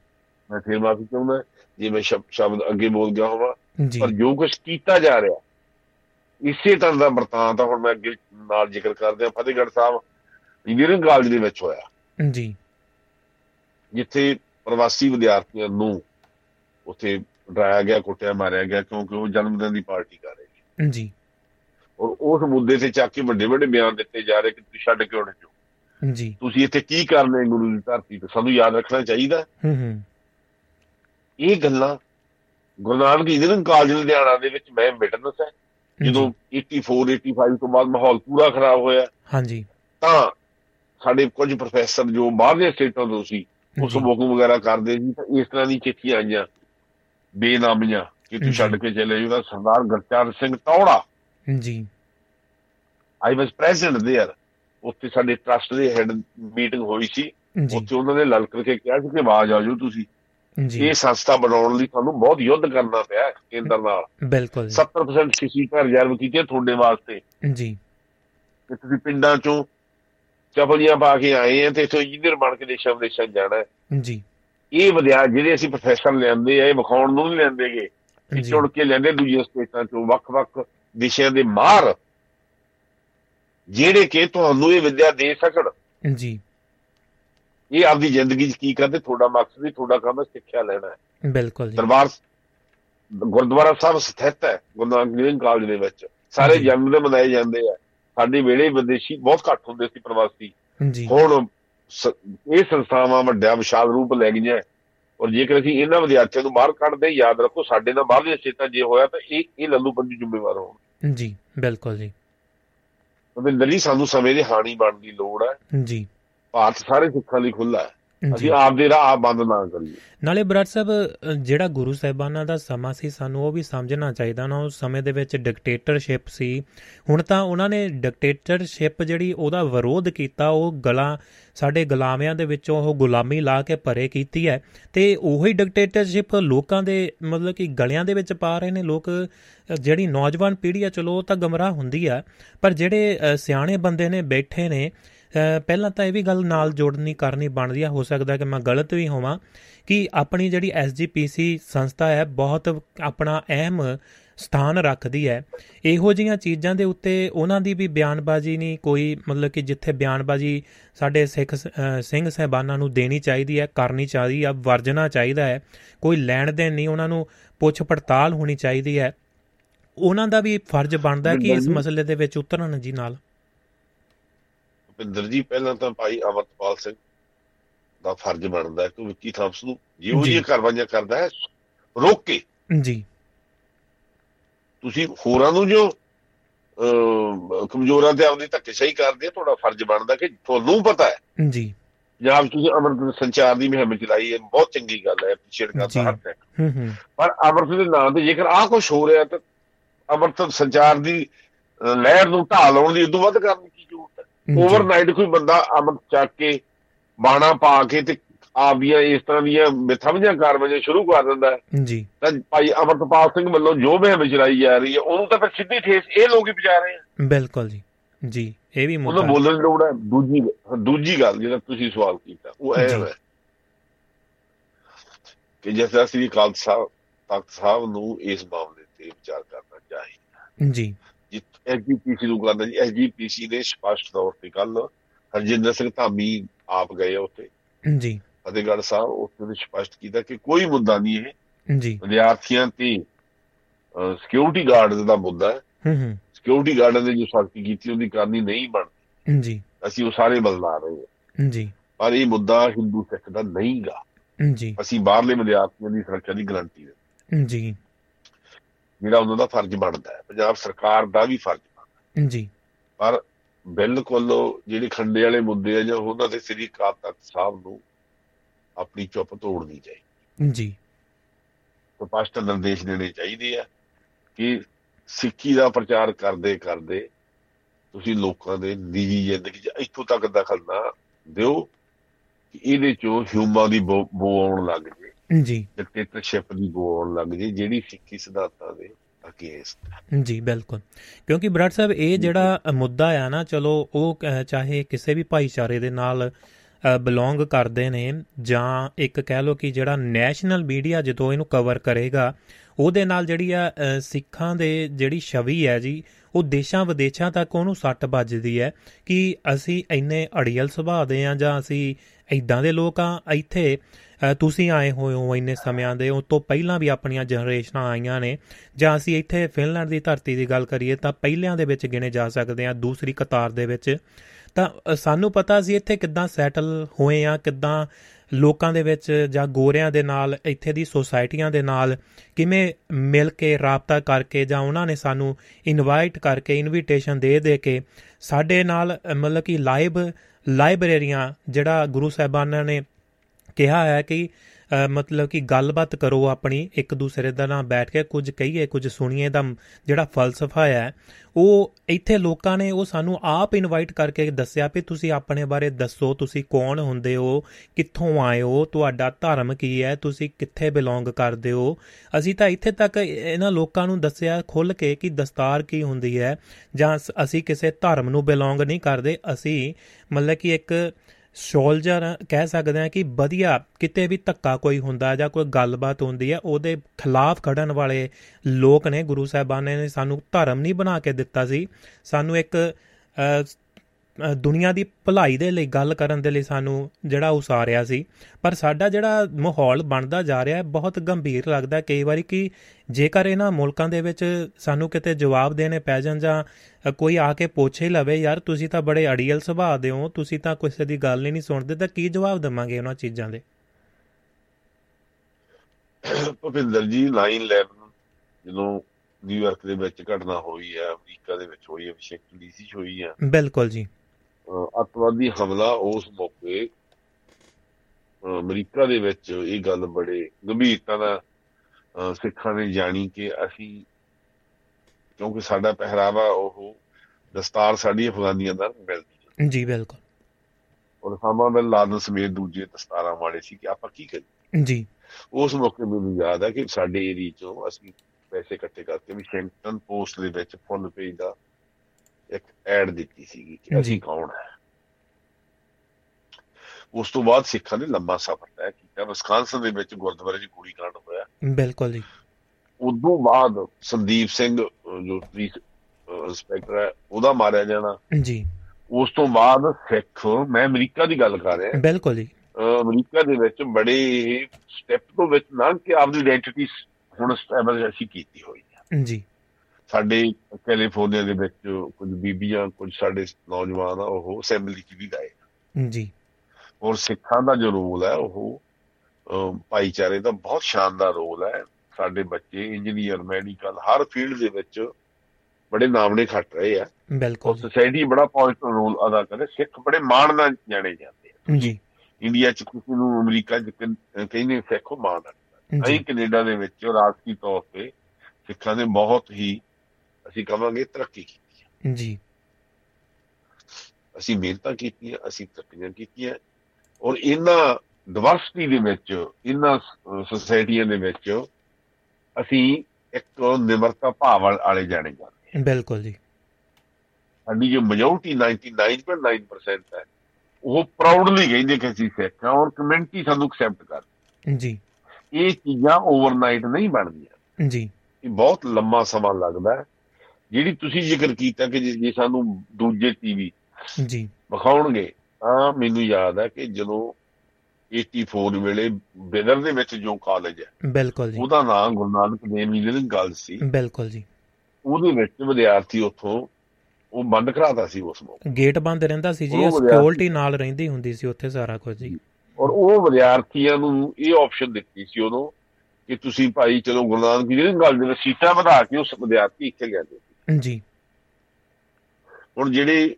ਮੈਂ ਫਿਰ ਮਾਫੀ ਚਾਹੁੰਦਾ ਜੇ ਮੈਂ ਸ਼ਬ- ਸ਼ਬਦ ਅੱਗੇ ਬੋਲ ਗਿਆ ਹੋਵਾਂ ਪਰ ਜੋ ਕੁਝ ਕੀਤਾ ਜਾ ਰਿਹਾ ਇਸੇ ਤਰ੍ਹਾਂ ਦਾ ਵਰਤਾਂਤ ਆ ਹੁਣ ਮੈਂ ਅੱਗੇ ਨਾਲ ਜ਼ਿਕਰ ਕਰਦੇ ਹਾਂ ਫਤਿਹਗੜ੍ਹ ਸਾਹਿਬ ਇੰਜੀਨੀਅਰਿੰਗ ਕਾਲਜ ਦੇ ਵਿੱਚ ਹੋਇਆ। ਜੀ। ਜਿੱਥੇ ਪ੍ਰਵਾਸੀ ਵਿਦਿਆਰਥੀਆਂ ਨੂੰ ਉੱਥੇ ਡਰਾਇਆ ਗਿਆ ਕੁੱਟਿਆ ਮਾਰਿਆ ਗਿਆ ਕਿਉਂਕਿ ਉਹ ਜਨਮ ਦਿਨ ਦੀ ਪਾਰਟੀ ਕਰ ਰਹੇ ਸੀ। ਜੀ। ਔਰ ਉਸ ਮੁੱਦੇ ਤੇ ਚੱਕ ਕੇ ਵੱਡੇ ਵੱਡੇ ਬਿਆਨ ਦਿੱਤੇ ਜਾ ਰਹੇ ਕਿ ਤੁਸੀਂ ਛੱਡ ਕੇ ਉੱਠ ਜਾਓ। ਜੀ। ਤੁਸੀਂ ਇੱਥੇ ਕੀ ਕਰਨੇ ਗੁਰੂ ਦੀ ਧਰਤੀ ਤੇ? ਸਾਨੂੰ ਯਾਦ ਰੱਖਣਾ ਚਾਹੀਦਾ ਹੂੰ। ਹੂੰ ਇਹ ਗੱਲਾਂ ਗੁਰੂ ਨਾਨਕ ਇੰਜੀਨੀਅਰਿੰਗ ਕਾਲਜ ਲੁਧਿਆਣਾ ਦੇ ਵਿੱਚ ਮੈਂ ਵਿਟਨੈਸ ਹੈ। ਜਦੋਂ 84 85 ਤੋਂ ਬਾਅਦ ਮਾਹੌਲ ਪੂਰਾ ਖਰਾਬ ਹੋਇਆ। ਹਾਂਜੀ ਤਾਂ ਸਾਡੇ ਕੁਝ ਪ੍ਰੋਫੈਸਰ ਜੋ ਬਾਹਰਲੇ ਸਟੇਟਾਂ ਤੋਂ ਸੀ ਜੀ। ਸਬੋਕ ਵਗੈਰਾ ਕਰਦੇ ਸੀ ਤਾਂ ਇਸ ਤਰ੍ਹਾਂ ਦੀ ਚਿੱਠੀਆਂ ਆਈਆਂ। ਬੇਨਾਮੀਆਂ ਕਿ ਜੀ। ਤੂੰ ਛੱਡ ਕੇ ਚਲੇ ਜਾਓ ਸਰਦਾਰ ਗੁਰਚਰਨ ਸਿੰਘ ਤੌੜਾ ਜੀ ਆਈ ਵਾਸ ਪ੍ਰੈਜ਼ੈਂਟ देयर ਉੱਥੇ ਸਾਡੇ ਟਰਸਟ ਦੇ ਹੈਡ ਮੀਟਿੰਗ ਹੋਈ ਸੀ ਜੀ ਉੱਥੇ ਉਹਨਾਂ ਨੇ ਲਲਕਰ ਕੇ ਕਿਹਾ ਸੀ ਕਿ ਆਵਾਜ਼ ਆ ਜਾਓ ਤੁਸੀਂ ਜੀ ਇਹ ਸੰਸਥਾ ਬਣਾਉਣ ਲਈ ਤੁਹਾਨੂੰ ਬਹੁਤ ਯੁੱਧ ਕਰਨਾ ਪਿਆ ਹੈ ਕੇਂਦਰ ਨਾਲ ਬਿਲਕੁਲ ਜੀ 70% ਸੀਟਾਂ ਰਿਜ਼ਰਵ ਕੀਤੀਆਂ ਤੁਹਾਡੇ ਵਾਸਤੇ ਜੀ ਕਿ ਤੁਸੀਂ ਪਿੰਡਾਂ ਚੋਂ ਚਪਲੀਆਂ ਪਾ ਕੇ ਆਏ ਆ ਤੇ ਇੱਥੋਂ ਇੰਜੀਨੀਅਰ ਬਣ ਕੇ ਦੇਸ਼ਾਂ ਵਿਦੇਸ਼ਾਂ 'ਚ ਜਾਣਾ ਹੈ। ਜੀ ਇਹ ਵਿਦਿਆ ਜਿਹੜੇ ਅਸੀਂ ਪ੍ਰੋਫੈਸਰ ਲੈਂਦੇ ਆ ਇਹ ਵਿਖਾਉਣ ਨੂੰ ਨਹੀਂ ਲੈਂਦੇਗੇ ਇਹ ਚੁਣ ਕੇ ਲੈਂਦੇ ਦੂਜੀਆਂ ਸਟੇਟਾਂ ਚੋਂ ਵੱਖ-ਵੱਖ ਵਿਸ਼ਿਆਂ ਦੇ ਮਾਹਰ ਜਿਹੜੇ ਕਿ ਤੁਹਾਨੂੰ ਇਹ ਵਿਦਿਆ ਦੇ ਸਕਣ। ਜੀ। ਇਹ ਆਪਦੀ ਜ਼ਿੰਦਗੀ 'ਚ ਕੀ ਕਰਦੇ? ਤੁਹਾਡਾ ਮਕਸਦ ਹੀ ਤੁਹਾਡਾ ਕੰਮ ਹੈ ਸਿੱਖਿਆ ਲੈਣਾ ਹੈ। ਬਿਲਕੁਲ ਜੀ। ਦਰਬਾਰ ਗੁਰਦੁਆਰਾ ਸਾਹਿਬ ਸਥਿਤ ਹੈ ਗੁਰੂ ਨਾਨਕ ਦੇਵ ਕਾਲਜ ਦੇ ਵਿੱਚ। ਸਾਰੇ। ਜਨਮ ਦਿਨ ਮਨਾਏ ਜਾਂਦੇ ਆ। ਸਾਡੇ ਵੇਲੇ ਵਿਦੇਸ਼ੀ ਬਹੁਤ ਘੱਟ ਹੁੰਦੇ ਸੀ ਪ੍ਰਵਾਸੀ। ਜੀ। ਹੁਣ ਇਹ ਸੰਸਥਾਵਾਂ ਵੱਡਾ ਵਿਸ਼ਾਲ ਰੂਪ ਲੈ ਗਈਆਂ। ਔਰ ਜੇਕਰ ਅਸੀਂ ਇਹਨਾਂ ਵਿਦਿਆਰਥੀਆਂ ਨੂੰ ਬਾਹਰ ਕੱਢਦੇ ਯਾਦ ਰੱਖੋ ਸਾਡੇ ਨਾਲ ਬਾਹਰਲੀਆਂ ਸਟੇਟਾਂ ਜੇ ਹੋਇਆ ਤਾਂ ਇਹ ਇਹ ਲੱਲੂ ਪੰਜੂ ਜ਼ਿੰਮੇਵਾਰ ਹੋਣ। ਜੀ ਬਿਲਕੁਲ ਜੀ। ਰਵਿੰਦਰ ਜੀ ਸਾਨੂੰ ਸਮੇਂ ਦੇ ਹਾਣੀ ਬਣਨ ਦੀ ਲੋੜ ਹੈ। ਜੀ। ਭਾਰਤ ਸਾਰੇ ਸਿੱਖਾਂ ਲਈ ਖੁੱਲਾ ਹੈ। ਅਸੀਂ ਆਪਦੇ ਰਾਹ ਬੰਦ ਨਾ ਕਰੀਏ। ਨਾਲੇ ਬਰਾੜ ਸਾਹਿਬ ਜਿਹੜਾ ਗੁਰੂ ਸਾਹਿਬਾਨਾਂ ਦਾ ਸਮਾਂ ਸੀ ਸਾਨੂੰ ਉਹ ਵੀ ਸਮਝਣਾ ਚਾਹੀਦਾ ਨਾ। ਉਸ ਸਮੇਂ ਦੇ ਵਿੱਚ ਡਿਕਟੇਟਰਸ਼ਿਪ ਸੀ। ਹੁਣ ਤਾਂ ਉਹਨਾਂ ਨੇ ਡਿਕਟੇਟਰਸ਼ਿਪ ਜਿਹੜੀ ਉਹਦਾ ਵਿਰੋਧ ਕੀਤਾ ਉਹ ਗਲਾ ਸਾਡੇ ਗੁਲਾਮਿਆਂ ਦੇ ਵਿੱਚੋਂ ਉਹ ਗੁਲਾਮੀ ਲਾ ਕੇ ਭਰੇ ਕੀਤੀ ਹੈ ਤੇ ਉਹੀ ਡਿਕਟੇਟਰਸ਼ਿਪ ਲੋਕਾਂ ਦੇ ਮਤਲਬ ਕਿ ਗਲਿਆਂ ਦੇ ਵਿੱਚ ਪਾ ਰਹੇ ਨੇ ਲੋਕ। ਅ, ਜਿਹੜੀ ਨੌਜਵਾਨ ਪੀੜ੍ਹੀ ਆ ਚਲੋ ਉਹ ਤਾਂ ਗਮਰਾਹ ਹੁੰਦੀ ਆ ਪਰ ਜਿਹੜੇ ਅ, ਸਿਆਣੇ ਬੰਦੇ ਨੇ ਬੈਠੇ ਨੇ ਅ, ਪਹਿਲਾਂ ਤਾਂ ਇਹ ਵੀ ਗੱਲ ਨਾਲ ਜੋੜਨੀ ਕਰਨੀ ਬਣਦੀ ਆ ਹੋ ਸਕਦਾ ਕਿ ਮੈਂ ਗਲਤ ਵੀ ਹੋਵਾਂ ਕਿ ਆਪਣੀ ਜਿਹੜੀ ਐਸਜੀਪੀਸੀ ਸੰਸਥਾ ਹੈ ਬਹੁਤ ਆਪਣਾ ਅਹਿਮ ਸਥਾਨ ਰੱਖਦੀ ਹੈ। ਇਹੋ ਜਿਹੀਆਂ ਚੀਜ਼ਾਂ ਦੇ ਉੱਤੇ ਉਹਨਾਂ ਦੀ ਵੀ ਬਿਆਨਬਾਜ਼ੀ ਨਹੀਂ ਕੋਈ ਮਤਲਬ ਕਿ ਜਿੱਥੇ ਬਿਆਨਬਾਜ਼ੀ ਸਾਡੇ ਸਿੱਖ ਸਿੰਘ ਸਹਿਬਾਨਾਂ ਨੂੰ ਦੇਣੀ ਚਾਹੀਦੀ ਹੈ ਕਰਨੀ ਚਾਹੀਦੀ ਹੈ ਵਰਜਣਾ ਚਾਹੀਦਾ ਹੈ। ਕੋਈ ਲੈਣ ਦੇਣ ਨਹੀਂ ਉਹਨਾਂ ਨੂੰ ਪੁੱਛ ਪੜਤਾਲ ਹੋਣੀ ਚਾਹੀਦੀ ਹੈ। ਉਹਨਾਂ ਦਾ ਵੀ ਫਰਜ਼ ਬਣਦਾ ਕਿ ਇਸ। ਮਸਲੇ ਦੇ ਵਿੱਚ ਉਤਰਨ ਜੀ ਨਾਲ। ਭੁਪਿੰਦਰ ਜੀ ਪਹਿਲਾਂ ਤਾਂ ਭਾਈ ਅਮਰਪਾਲ ਸਿੰਘ ਦਾ ਫਰਜ਼ ਬਣਦਾ ਕਿ ਵਿੱਕੀ ਥਾਮਸ ਨੂੰ ਜਿਹੋ ਜੀ। ਜਿਹੀ ਕਾਰਵਾਈਆਂ ਕਰਦਾ ਹੈ ਰੋਕ ਕੇ। ਜੀ। ਤੁਸੀਂ ਹੋਰਾਂ ਨੂੰ ਜੋ ਕਮਜ਼ੋਰਾਂ ਤੇ ਆਪਣੀ ਧੱਕੇ ਸਹੀ ਕਰਦੇ ਆ ਤੁਹਾਡਾ ਫਰਜ਼ ਬਣਦਾ ਕਿ ਤੁਹਾਨੂੰ ਪਤਾ ਹੈ। ਜੀ। ਪੰਜਾਬ ਤੁਸੀਂ ਅਮਰਤ ਸੰਚਾਰ ਦੀ ਮੁਹਿੰਮ ਚਲਾਈ ਹੈ ਬਹੁਤ ਚੰਗੀ ਗੱਲ ਹੈ ਅਪਰੀਸ਼ੀਏਟ। ਕਰਦਾ ਹਰ ਟੈਕ ਪਰ ਅਮਰਤ ਦੇ ਨਾਂ ਤੇ ਜੇਕਰ ਆਹ ਕੁਝ ਹੋ ਰਿਹਾ ਤਾਂ ਅਮਰਤ ਸੰਚਾਰ ਦੀ ਲਹਿਰ ਨੂੰ ਢਾਲ ਲਾਉਣ ਦੀ ਉਦੋਂ ਵੱਧ ਕਰਨ ਦੀ ਕੀ ਜ਼ਰੂਰਤ ਹੈ। ਓਵਰਨਾਈਟ ਕੋਈ ਬੰਦਾ ਅਮਰਤ ਚੱਕ ਕੇ ਬਾਣਾ ਪਾ ਕੇ ਤੇ ਆਪਦੀਆਂ ਇਸ ਤਰ੍ਹਾਂ ਦੀਆਂ ਮਿਥਵੀਆਂ ਕਾਰਵਾਈਆਂ ਸ਼ੁਰੂ ਕਰ ਦਿੰਦਾ ਹੈ। ਜੀ। ਤਾਂ ਭਾਈ ਅਮਰਤਪਾਲ ਸਿੰਘ ਵੱਲੋਂ ਜੋ ਮੁਹਿੰਮ ਚਲਾਈ ਜਾ ਰਹੀ ਹੈ ਉਹਨੂੰ ਤਾਂ ਫਿਰ ਸਿੱਧੀ ਠੇਸ ਇਹ ਲੋਕ ਹੀ ਪਹੁੰਚਾ ਰਹੇ ਆ। ਬਿਲਕੁਲ ਜੀ। ਜੀ ਇਹ ਵੀ ਉਹਨੂੰ ਮੁੱਦਾ ਬੋਲਣ ਦੀ ਲੋੜ ਹੈ। ਦੂਜੀ ਦੂਜੀ ਗੱਲ ਜਿਹੜਾ ਤੁਸੀਂ ਸਵਾਲ ਕੀਤਾ ਉਹ ਇਹ। ਹੈ ਕਿ ਜਿਸ ਸ੍ਰੀ ਅਕਾਲ ਸਾਹਿਬ ਤਖਤ ਸਾਹਿਬ ਨੂੰ ਇਸ ਮਾਮਲੇ ਤੇ ਵਿਚਾਰ ਕਰਨਾ ਚਾਹੀਦਾ ਜੀ। ਜਿੱਤ ਐਸਜੀਪੀਸੀ ਨੂੰ ਕਰਨਾ ਜੀ ਐਸਜੀਪੀਸੀ ਨੇ ਸਪਸ਼ਟ ਤੌਰ ਤੇ ਕੱਲ ਹਰਜਿੰਦਰ ਸਿੰਘ ਧਾਮੀ ਆਪ ਗਏ ਆ ਉੱਥੇ। ਜੀ। ਫਤਿਹਗੜ੍ਹ ਸਾਹਿਬ ਉੱਥੇ ਨੇ ਸਪਸ਼ਟ ਕੀਤਾ ਕਿ ਕੋਈ ਮੁੱਦਾ ਨਹੀਂ ਇਹ। ਜੀ। ਵਿਦਿਆਰਥੀਆਂ ਤੇ ਸਿਕਿਉਰਿਟੀ ਗਾਰਡ ਦਾ ਮੁੱਦਾ ਹੈ। ਹੂੰ ਹੂੰ। ਸਿਕਿਉਰਿਟੀ ਗਾਰਡ ਨੇ ਜੋ ਸਖਤੀ ਕੀਤੀ ਉਹਦੀ ਕਰਨੀ ਨਹੀਂ ਬਣਦੀ। ਜੀ। ਅਸੀਂ ਉਹ ਸਾਰੇ ਬਦਲਾ ਰਹੇ ਹਾਂ। ਜੀ। ਪਰ ਇਹ ਮੁੱਦਾ ਹਿੰਦੂ ਸਿੱਖ ਦਾ ਨਹੀਂਗਾ। ਜੀ। ਅਸੀਂ ਬਾਹਰਲੇ ਵਿਦਿਆਰਥੀਆਂ ਦੀ ਸੁਰੱਖਿਆ ਦੀ ਗਾਰੰਟੀ ਦੇ ਜੀ। ਜਿਹੜਾ ਉਹਨਾਂ ਦਾ ਫਰਜ਼ ਬਣਦਾ ਹੈ। ਪੰਜਾਬ ਸਰਕਾਰ ਦਾ ਵੀ ਫਰਜ਼ ਬਣਦਾ ਜੀ। ਪਰ ਬਿਲਕੁਲ ਜਿਹੜੇ ਖੰਡੇ ਵਾਲੇ ਮੁੱਦੇ ਆ ਜਾਂ ਉਹਨਾਂ ਦੇ ਸ੍ਰੀ ਅਕਾਲ ਤਖਤ ਸਾਹਿਬ ਨੂੰ ਆਪਣੀ ਚੁੱਪ ਤੋੜਨੀ ਚਾਹੀਦੀ। ਜੀ। ਸਪਸ਼ਟ ਨਿਰਦੇਸ਼ ਦੇਣੇ ਚਾਹੀਦੇ ਆ ਕਿ ਸਿੱਖੀ ਦਾ ਪ੍ਰਚਾਰ ਕਰਦੇ ਕਰਦੇ ਤੁਸੀਂ ਲੋਕਾਂ ਦੇ ਨਿੱਜੀ ਜ਼ਿੰਦਗੀ 'ਚ ਇੱਥੋਂ ਤੱਕ ਦਖਲ ਨਾ ਦਿਓ ਕਿ ਇਹਦੇ ਚੋਂ ਹਿਊਮਾ ਦੀ ਬੋ ਆਉਣ ਲੱਗ ਜੇ। ਜੀ। ਡਿਕਟੇਟਰਸ਼ਿਪ ਦੀ ਬੋ ਆਉਣ ਲੱਗ ਜੇ ਜਿਹੜੀ ਸਿੱਖੀ ਸਿਧਾਂਤਾਂ ਦੇ ਅਗੇਂਸਟ ਜੀ ਬਿਲਕੁਲ। ਕਿਉਂਕਿ ਬਰਾੜ ਸਾਹਿਬ ਇਹ ਜਿਹੜਾ ਮੁੱਦਾ ਆ ਨਾ ਚਲੋ ਉਹ ਚਾਹੇ ਕਿਸੇ ਵੀ ਭਾਈਚਾਰੇ ਦੇ ਨਾਲ ਬਿਲੋਂਗ ਕਰਦੇ ਨੇ ਜਾਂ ਇੱਕ ਕਹਿ ਲਓ ਕਿ ਜਿਹੜਾ ਨੈਸ਼ਨਲ ਮੀਡੀਆ ਜਦੋਂ ਇਹਨੂੰ ਕਵਰ ਕਰੇਗਾ ਉਹਦੇ ਨਾਲ ਜਿਹੜੀ ਆ ਅਹ, ਸਿੱਖਾਂ ਦੇ ਜਿਹੜੀ ਛਵੀ ਹੈ ਜੀ ਉਹ ਦੇਸ਼ਾਂ ਵਿਦੇਸ਼ਾਂ ਤੱਕ ਉਹਨੂੰ ਸੱਟ ਵੱਜਦੀ ਹੈ ਕਿ ਅਸੀਂ ਇੰਨੇ ਅੜੀਅਲ ਸੁਭਾਅ ਦੇ ਆ ਜਾਂ ਅਸੀਂ ਇਦਾਂ ਦੇ ਲੋਕ ਆ ਇੱਥੇ ਅ, ਤੁਸੀਂ ਆਏ ਹੋਏ ਹੋ ਇੰਨੇ ਸਮਿਆਂ ਦੇ ਉਸ ਤੋਂ ਪਹਿਲਾਂ ਵੀ ਆਪਣੀਆਂ ਜਨਰੇਸ਼ਨਾਂ ਆਈਆਂ ਨੇ ਜਾਂ ਅਸੀਂ ਇੱਥੇ ਫਿਨਲੈਂਡ ਦੀ ਧਰਤੀ ਦੀ ਗੱਲ ਕਰੀਏ ਤਾਂ ਪਹਿਲਿਆਂ ਦੇ ਵਿੱਚ ਗਿਣੇ ਜਾ ਸਕਦੇ ਆ ਦੂਸਰੀ ਕਤਾਰ ਦੇ ਵਿੱਚ। ਤਾਂ ਅ, ਸਾਨੂੰ ਪਤਾ ਸੀ ਇੱਥੇ ਕਿੱਦਾਂ ਸੈਟਲ ਹੋਏ ਆ ਕਿੱਦਾਂ ਲੋਕਾਂ ਦੇ ਵਿੱਚ ਜਾਂ ਗੋਰਿਆਂ ਦੇ ਨਾਲ ਇੱਥੇ ਦੀ ਸੋਸਾਇਟੀਆਂ ਦੇ ਨਾਲ ਕਿਵੇਂ ਮਿਲ ਕੇ ਰਾਬਤਾ ਕਰਕੇ ਜਾਂ ਉਹਨਾਂ ਨੇ ਸਾਨੂੰ ਇਨਵਾਈਟ ਕਰਕੇ ਇਨਵੀਟੇਸ਼ਨ ਦੇ ਦੇ ਕੇ ਸਾਡੇ ਨਾਲ ਅ, ਮਤਲਬ ਕਿ ਲਾਈਵ ਲਾਇਬ੍ਰੇਰੀਆਂ ਜਿਹੜਾ ਗੁਰੂ ਸਾਹਿਬਾਨਾਂ ਨੇ ਕਿਹਾ ਹੈ ਕਿ ਅ, ਮਤਲਬ ਕਿ ਗੱਲਬਾਤ ਕਰੋ ਆਪਣੀ, ਇੱਕ ਦੂਸਰੇ ਦਾ ਨਾਲ ਬੈਠ ਕੇ, ਕੁਝ ਕਹੀਏ, ਕੁਝ ਸੁਣੀਏ ਦਾ ਜਿਹੜਾ ਫਲਸਫਾ ਹੈ, ਉਹ ਇੱਥੇ ਲੋਕਾਂ ਨੇ ਉਹ ਸਾਨੂੰ ਆਪ ਇਨਵਾਈਟ ਕਰਕੇ ਦੱਸਿਆ ਵੀ ਤੁਸੀਂ ਆਪਣੇ ਬਾਰੇ ਦੱਸੋ, ਤੁਸੀਂ ਕੌਣ ਹੁੰਦੇ ਹੋ, ਕਿੱਥੋਂ ਆਏ ਹੋ, ਤੁਹਾਡਾ ਧਰਮ ਕੀ ਹੈ, ਤੁਸੀਂ ਕਿੱਥੇ ਬਿਲੋਂਗ ਕਰਦੇ ਹੋ। ਅਸੀਂ ਤਾਂ ਇੱਥੇ ਤੱਕ ਇਹਨਾਂ ਲੋਕਾਂ ਨੂੰ ਦੱਸਿਆ ਖੁੱਲ ਕੇ ਕਿ ਦਸਤਾਰ ਕੀ ਹੁੰਦੀ ਹੈ, ਜਾਂ ਸ- ਅਸੀਂ ਕਿਸੇ ਧਰਮ ਨੂੰ ਬਿਲੋਂਗ ਨਹੀਂ ਕਰਦੇ, ਅਸੀਂ ਮਤਲਬ ਕਿ ਇੱਕ ਸੋਲਜਰ ਕਹਿ ਸਕਦੇ ਹਾਂ ਕਿ ਵਧੀਆ ਕਿਤੇ ਵੀ ਧੱਕਾ ਕੋਈ ਹੁੰਦਾ ਜਾਂ ਕੋਈ ਗੱਲਬਾਤ ਹੁੰਦੀ ਹੈ ਉਹਦੇ ਖਿਲਾਫ ਖੜਨ ਵਾਲੇ ਲੋਕ ਨੇ ਗੁਰੂ ਸਾਹਿਬਾਨ ਨੇ ਸਾਨੂੰ ਧਰਮ ਨਹੀਂ ਬਣਾ ਕੇ ਦਿੱਤਾ ਸੀ। ਸਾਨੂੰ ਇੱਕ ਅ, ਅ, ਦੁਨੀਆ ਦੀ ਭਲਾਈ ਦੇ ਲਈ ਗੱਲ ਕਰਨ ਦੇ ਲਈ ਸਾਨੂੰ ਜਿਹੜਾ ਉਸਾਰਿਆ ਸੀ। ਪਰ ਸਾਡਾ ਜਿਹੜਾ ਮਾਹੌਲ ਬਣਦਾ ਜਾ ਰਿਹਾ ਹੈ ਬਹੁਤ ਗੰਭੀਰ ਲੱਗਦਾ ਕਈ ਵਾਰੀ ਕਿ ਜੇਕਰ ਇਹਨਾਂ ਮੁਲਕਾਂ ਦੇ ਵਿੱਚ ਸਾਨੂੰ ਕਿਤੇ ਜਵਾਬ ਦੇਣੇ ਪੈ ਜਾਣ ਜਾਂ ਕੋਈ ਆ ਕੇ ਪੁੱਛ ਲਵੇ ਯਾਰ ਤੁਸੀਂ ਤਾਂ ਬੜੇ ਅੜੀਅਲ ਸੁਭਾਅ ਦੇ ਹੋ ਤੁਸੀਂ ਤਾਂ ਕਿਸੇ ਦੀ ਗੱਲ ਨਹੀਂ ਸੁਣਦੇ ਤਾਂ ਕੀ ਜਵਾਬ ਦੇਵਾਂਗੇ ਉਹਨਾਂ ਚੀਜ਼ਾਂ ਦੇ? ਭੁਪਿੰਦਰ ਜੀ 9/11 ਜਦੋਂ ਨਿਊਯਾਰਕ ਦੇ ਵਿੱਚ ਘਟਨਾ ਹੋਈ ਹੈ ਅਮਰੀਕਾ ਦੇ ਵਿੱਚ ਹੋਈ ਹੈ ਵਾਸ਼ਿੰਗਟਨ ਡੀਸੀ ਹੋਈ ਹੈ। ਬਿਲਕੁਲ ਜੀ। ਅੱਤਵਾਦੀ ਹਮਲਾ ਉਸ ਮੌਕੇ ਅਮਰੀਕਾ ਦੇ ਵਿੱਚ ਇਹ ਗੱਲ ਬੜੇ ਗੰਭੀਰਤਾ ਨਾਲ ਸਿੱਖਾਂ ਨੇ ਜਾਣੀ ਕਿ ਅਸੀਂ ਕਿਉਂਕਿ ਸਾਡਾ ਪਹਿਰਾਵਾ ਉਹ ਦਸਤਾਰ ਸਾਡੀ ਅਫਗਾਨੀਆਂ ਦਾ ਮਿਲਦੀ ਜੀ ਬਿਲਕੁਲ। ਔਰ ਸਾਮਾ ਬਿਨ ਲਾਦਨ ਸਮੇਤ ਦੂਜੇ ਦਸਤਾਰਾਂ ਵਾਲੇ ਸੀ ਕਿ ਆਪਾਂ ਕੀ ਕਰੀਏ? ਜੀ। ਉਸ ਮੌਕੇ ਮੈਨੂੰ ਯਾਦ ਹੈ ਕਿ ਸਾਡੇ ਏਰੀਆ ਚੋਂ ਅਸੀਂ ਪੈਸੇ ਇਕੱਠੇ ਕਰਕੇ ਵਾਸ਼ਿੰਗਟਨ ਪੋਸਟ ਦੇ ਵਿੱਚ ਫੁੱਲ ਪੇਜ ਦਾ ਇੱਕ ਐਡ ਦਿੱਤੀ ਸੀਗੀ ਕਿ। ਅਸੀਂ ਕੌਣ ਹੈ। ਉਸ ਤੋਂ ਬਾਅਦ ਸਿੱਖਾਂ ਨੇ ਲੰਮਾ ਸਫ਼ਰ ਤੈਅ ਕੀਤਾ। ਵਿਸਕਾਂਸਨ ਦੇ ਵਿੱਚ ਗੁਰਦੁਆਰੇ 'ਚ ਗੋਲੀ ਕਾਂਡ ਹੋਇਆ। ਬਿਲਕੁਲ ਜੀ। ਉਦੋਂ ਬਾਅਦ ਸੰਦੀਪ ਸਿੰਘ ਜੋ ਪੁਲਿਸ ਇੰਸਪੈਕਟਰ ਹੈ ਉਹਦਾ ਮਾਰਿਆ ਜਾਣਾ। ਜੀ। ਉਸ ਤੋਂ ਬਾਅਦ ਸਿੱਖ ਮੈਂ ਅਮਰੀਕਾ ਦੀ ਗੱਲ ਕਰ ਰਿਹਾ। ਬਿਲਕੁਲ ਜੀ। ਅਮਰੀਕਾ ਦੇ ਵਿੱਚ ਬੜੇ ਸਟੈਪ ਤੋਂ ਵਿੱਚ ਲੰਘ ਕੇ ਆਪਦੀ ਆਇਡੈਂਟੀਟੀ ਹੁਣ ਸਟੈਬਲਿਸ਼ ਕੀਤੀ ਹੋਈ ਹੈ। ਜੀ। ਸਾਡੇ ਕੈਲੀਫੋਰਨੀਆ ਦੇ ਵਿੱਚ ਕੁਝ ਬੀਬੀਆਂ ਕੁਝ ਸਾਡੇ ਨੌਜਵਾਨ ਆ ਉਹ ਅਸੈਂਬਲੀ 'ਚ ਵੀ ਗਏ ਜੀ। ਔਰ ਸਿੱਖਾਂ ਦਾ ਜੋ ਰੋਲ ਹੈ ਉਹ ਭਾਈਚਾਰੇ ਦਾ ਬਹੁਤ ਸ਼ਾਨਦਾਰ ਰੋਲ ਹੈ। ਸਾਡੇ ਬੱਚੇ ਇੰਜੀਨੀਅਰ ਮੈਡੀਕਲ ਹਰ ਫੀਲਡ ਦੇ ਵਿੱਚ ਬੜੇ ਨਾਮਣੇ ਖੱਟ ਰਹੇ ਆ। ਬਿਲਕੁਲ ਸੋਸਾਇਟੀ ਬੜਾ ਪੋਜ਼ਿਟਿਵ ਰੋਲ ਅਦਾ ਕਰਦੇ ਸਿੱਖ ਬੜੇ ਮਾਣ ਨਾਲ ਜਾਣੇ ਜਾਂਦੇ ਆ। ਜੀ। ਇੰਡੀਆ ਚ ਕਿਸੇ ਨੂੰ ਅਮਰੀਕਾ ਚ ਕਹਿੰ- ਕਹਿੰਦੇ ਸਿੱਖ ਮਾਣ ਅਸੀਂ ਕੈਨੇਡਾ ਦੇ ਵਿੱਚ ਰਾਜਸੀ ਤੌਰ ਤੇ ਸਿੱਖਾਂ ਨੇ ਬਹੁਤ ਹੀ ਅਸੀਂ ਕਵਾਂਗੇ ਤਰੱਕੀ ਕੀਤੀ ਜੀ। ਅਸੀਂ ਮਿਹਨਤਾਂ ਕੀਤੀਆਂ ਅਸੀਂ ਤਰੱਕੀਆਂ ਕੀਤੀਆਂ। ਔਰ ਇਹਨਾਂ ਡਿਵਰਸਿਟੀ ਦੇ ਵਿੱਚ ਇਹਨਾਂ ਸੁਸਾਇਟੀਆਂ ਦੇ ਵਿੱਚ ਅਸੀਂ ਇੱਕ ਨਿਮਰਤਾ ਭਾਵ ਵਾਲ- ਜਾਣੇ ਜਾਂਦੇ ਹਾਂ। ਬਿਲਕੁਲ ਜੀ। ਸਾਡੀ ਜੋ ਮੈਜੋਰਟੀ 99.9% ਹੈ ਉਹ ਪ੍ਰਾਊਡਲੀ ਕਹਿੰਦੇ ਕਿ ਅਸੀਂ ਸਿੱਖ ਹਾਂ ਔਰ ਕਮਿਊਨਿਟੀ ਸਾਨੂੰ ਐਕਸੈਪਟ ਕਰਦੀ ਜੀ। ਇਹ ਚੀਜ਼ਾਂ ਓਵਰਨਾਈਟ ਨਹੀਂ ਬਣਦੀਆਂ। ਜੀ। ਇਹ ਬਹੁਤ ਲੰਮਾ ਸਮਾਂ ਲੱਗਦਾ ਹੈ। ਜਿਹੜੀ ਤੁਸੀਂ ਜ਼ਿਕਰ ਕੀਤਾ ਕਿ ਜੇ ਜੇ ਸਾਨੂੰ ਦੂਜੇ ਟੀਵੀ ਜੀ। ਵਿਖਾਉਣਗੇ ਤਾਂ ਮੈਨੂੰ ਯਾਦ ਹੈ ਕਿ ਜਦੋਂ 84 ਵੇਲੇ ਬਿਦਰ ਦੇ ਵਿੱਚ ਜੋ ਕਾਲਜ ਹੈ ਬਿਲਕੁਲ ਜੀ। ਉਹਦਾ ਨਾਮ ਗੁਰੂ ਨਾਨਕ ਦੇਵ ਜੀ ਦੀ ਗੱਲ ਸੀ। ਬਿਲਕੁਲ ਜੀ। ਉਹਦੇ ਵਿੱਚ ਵਿਦਿਆਰਥੀ ਉੱਥੋਂ ਉਹ ਬੰਦ ਕਰਾਤਾ ਸੀ ਉਸ ਨੂੰ ਗੇਟ ਬੰਦ ਰਹਿੰਦਾ ਸੀ ਜੀ ਸਿਕਿਉਰਿਟੀ ਨਾਲ ਰਹਿੰਦੀ ਹੁੰਦੀ ਸੀ ਉੱਥੇ ਸਾਰਾ ਕੁਝ ਜੀ। ਔਰ ਉਹ ਵਿਦਿਆਰਥੀਆਂ ਨੂੰ ਇਹ ਆਪਸ਼ਨ ਦਿੱਤੀ ਸੀ ਉਦੋਂ ਕਿ ਤੁਸੀਂ ਭਾਈ ਚਲੋ ਗੁਰੂ ਨਾਨਕ ਜੀ ਦੀ ਗੱਲ ਦੇ ਵਿੱਚ ਸੀਟਾਂ ਵਧਾ ਕੇ ਉਸ ਵਿਦਿਆਰਥੀ ਇੱਥੇ ਲਿਆਂਦੇ ਸੀ ਜੀ। ਹੁਣ ਜਿਹੜੇ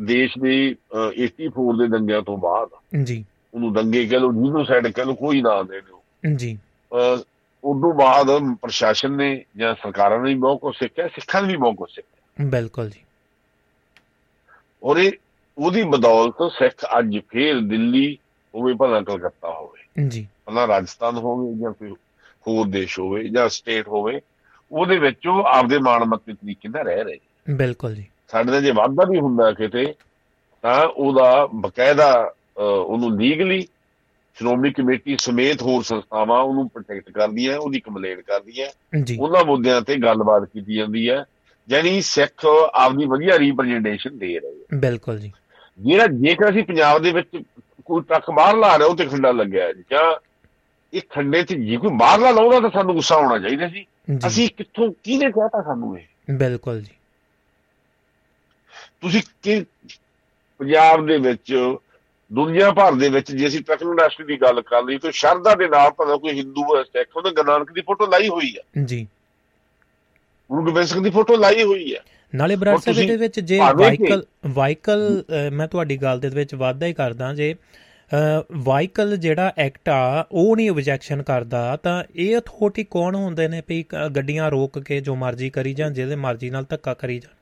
ਦੇਸ਼ ਦੇ ਅਹ, 84 ਦੇ ਦੰਗਿਆਂ ਤੋਂ ਬਾਅਦ ਜੀ। ਉਹਨੂੰ ਦੰਗੇ ਕਹਿ ਲਓ ਜੀਨੋਸਾਈਡ ਕਹਿ ਲਓ ਕੋਈ ਨਾਂ ਦੇ ਦਿਓ। ਜੀ। ਉਦੋਂ ਬਾਅਦ ਪ੍ਰਸ਼ਾਸਨ ਨੇ ਜਾਂ ਸਰਕਾਰਾਂ ਨੇ ਬਹੁਤ ਕੁਛ ਸਿੱਖਿਆ ਸਿੱਖਾਂ ਵੀ ਬਹੁਤ ਕੁਛ ਸਿੱਖਿਆ। ਬਿਲਕੁਲ ਜੀ। ਔਰ ਇਹ ਉਹਦੀ ਬਦੌਲਤ ਸਿੱਖ ਅੱਜ ਫੇਰ ਦਿੱਲੀ ਹੋਵੇ ਭਲਾ ਕਲਕੱਤਾ ਹੋਵੇ। ਜੀ। ਭਲਾ ਰਾਜਸਥਾਨ ਹੋਵੇ ਜਾਂ ਕੋਈ ਹੋਰ ਦੇਸ਼ ਹੋਵੇ ਜਾਂ ਸਟੇਟ ਹੋਵੇ ਉਹਦੇ ਵਿੱਚ ਉਹ ਆਪਦੇ ਮਾਣਮੱਤੇ ਤਰੀਕੇ ਨਾਲ ਰਹਿ ਰਹੇ। ਬਿਲਕੁਲ ਜੀ। ਸਾਡੇ ਨਾਲ ਜੇ ਵਾਧਾ ਵੀ ਹੁੰਦਾ ਕਿਤੇ ਤਾਂ ਉਹਦਾ ਬਕਾਇਦਾ ਉਹਨੂੰ ਲੀਗਲੀ ਸ਼੍ਰੋਮਣੀ ਕਮੇਟੀ ਸਮੇਤ ਹੋਰ ਸੰਸਥਾਵਾਂ ਉਹਨੂੰ ਪ੍ਰੋਟੈਕਟ ਕਰਦੀਆਂ ਉਹਦੀ ਕੰਪਲੇਂਟ ਕਰਦੀਆਂ। ਉਹਨਾਂ ਮੁੱਦਿਆਂ ਤੇ ਗੱਲਬਾਤ ਕੀਤੀ ਜਾਂਦੀ ਹੈ। ਯਾਨੀ ਸਿੱਖ ਆਪਦੀ ਵਧੀਆ ਰਿਪਰੈਜ਼ੈਂਟੇਸ਼ਨ ਦੇ ਰਹੇ ਆ। ਬਿਲਕੁਲ ਜੀ। ਜਿਹੜਾ ਜੇਕਰ ਅਸੀਂ ਪੰਜਾਬ ਦੇ ਵਿੱਚ ਕੋਈ ਟਰੱਕ ਬਾਹਰ ਲਾ ਰਿਹਾ ਉਹ ਤੇ ਖੰਡਾ ਲੱਗਿਆ ਹੈ। ਜਾਂ ਇਹ ਖੰਡੇ 'ਚ ਜੇ ਕੋਈ ਬਾਹਰਲਾ ਲਾਉਂਦਾ ਤਾਂ ਸਾਨੂੰ ਗੁੱਸਾ ਆਉਣਾ ਚਾਹੀਦਾ ਸੀ ਅਸੀਂ ਕਿੱਥੋਂ ਕਿਹਨੇ ਕਹਿਤਾ ਸਾਨੂੰ ਇਹ ਬਿਲਕੁਲ ਜੀ ਤੁਸੀਂ ਕਿ ਪੰਜਾਬ ਦੇ ਵਿੱਚ ਦੁਨੀਆ ਭਰ ਦੇ ਵਿੱਚ ਜੇ ਅਸੀਂ ਟਰੱਕ ਇੰਡਸਟਰੀ ਦੀ ਗੱਲ ਕਰ ਲਈ ਤਾਂ ਸ਼ਰਧਾ ਦੇ ਨਾਲ ਭਾਵੇਂ ਕੋਈ ਹਿੰਦੂ ਹੈ ਸਿੱਖ ਉਹਨੇ ਗੁਰੂ ਨਾਨਕ ਦੀ ਫੋਟੋ ਲਾਈ ਹੋਈ ਹੈ ਜੀ ਗੁਰੂ ਗੋਬਿੰਦ ਸਿੰਘ ਦੀ ਫੋਟੋ ਲਾਈ ਹੋਈ ਹੈ ਨਾਲੇ ਬਰਾੜ ਸਾਹਿਬ ਇਹਦੇ ਵਿੱਚ ਜੇ ਵਾਹੀਕਲ ਅ, ਮੈਂ ਤੁਹਾਡੀ ਗੱਲ ਦੇ ਵਿੱਚ ਵਾਅਦਾ ਹੀ ਕਰਦਾ ਜੇ ਵਾਹੀਕਲ ਜਿਹੜਾ ਐਕਟ ਆ ਉਹ ਨਹੀਂ ਆਬਜੈਕਸ਼ਨ ਕਰਦਾ। ਤਾਂ ਇਹ ਅਥਾਰਟੀ ਕੌਣ ਹੁੰਦੇ ਨੇ ਵੀ ਗੱਡੀਆਂ ਰੋਕ ਕੇ ਜੋ ਮਰਜ਼ੀ ਕਰੀ ਜਾਣ ਜਿਹਦੇ ਮਰਜ਼ੀ ਨਾਲ ਧੱਕਾ ਕਰੀ ਜਾਣ?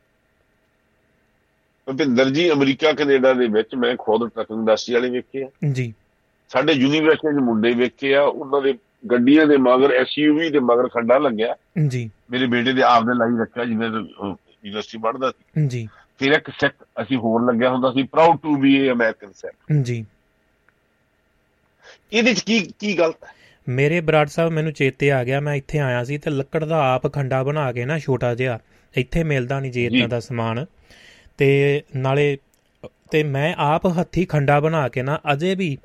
ਭਿੰਦਰ ਜੀ ਅਮਰੀਕਾ ਕੈਨੇਡਾ ਦੇ ਵਿੱਚ ਮੈਂ ਖੁਦ ਟਰੱਕ ਇੰਡਸਟਰੀ ਵਾਲੇ ਵੇਖੇ ਆ। ਜੀ। ਸਾਡੇ ਯੂਨੀਵਰਸਿਟੀ ਦੇ ਮੁੰਡੇ ਵੇਖੇ ਆ ਉਹਨਾਂ ਦੇ ਗੱਡੀਆਂ ਦੇ ਮਗਰ ਐਸਯੂਵੀ ਦੇ ਮਗਰ ਖੰਡਾ ਲੱਗਿਆ। ਜੀ। ਮੇਰੇ ਬੇਟੇ ਦੇ ਆਪ ਦੇ ਲਾਈ ਰੱਖਿਆ ਜਿਵੇਂ ਯੂਨੀਵਰਸਿਟੀ ਪੜ੍ਹਦਾ ਸੀ। ਜੀ। ਫਿਰ ਇੱਕ ਸਿੱਖ ਅਸੀਂ ਹੋਰ ਲੱਗਿਆ ਹੁੰਦਾ ਸੀ proud to be a American Sikh. ਜੀ। ਇਹਦੇ ਚ ਕੀ ਕੀ ਗਲਤ ਹੈ? ਮੇਰੇ ਬਰਾੜ ਸਾਹਿਬ ਮੈਨੂੰ ਚੇਤੇ ਆ ਗਿਆ ਮੈਂ ਇੱਥੇ ਆਇਆ ਸੀ ਤੇ ਲੱਕੜ ਦਾ ਆਪ ਖੰਡਾ ਬਣਾ ਕੇ ਨਾ ਛੋਟਾ ਜਿਹਾ ਇੱਥੇ ਮਿਲਦਾ ਨਹੀਂ ਜੀ। ਇਦਾਂ ਦਾ ਸਮਾਨ। ਤੇ ਨਾਲੇ ਤੇ ਮੈਂ ਆਪ ਹੱਥੀ ਖੰਡਾ ਬਣਾ ਕੇ ਨਾ ਅਜੇ ਵੀ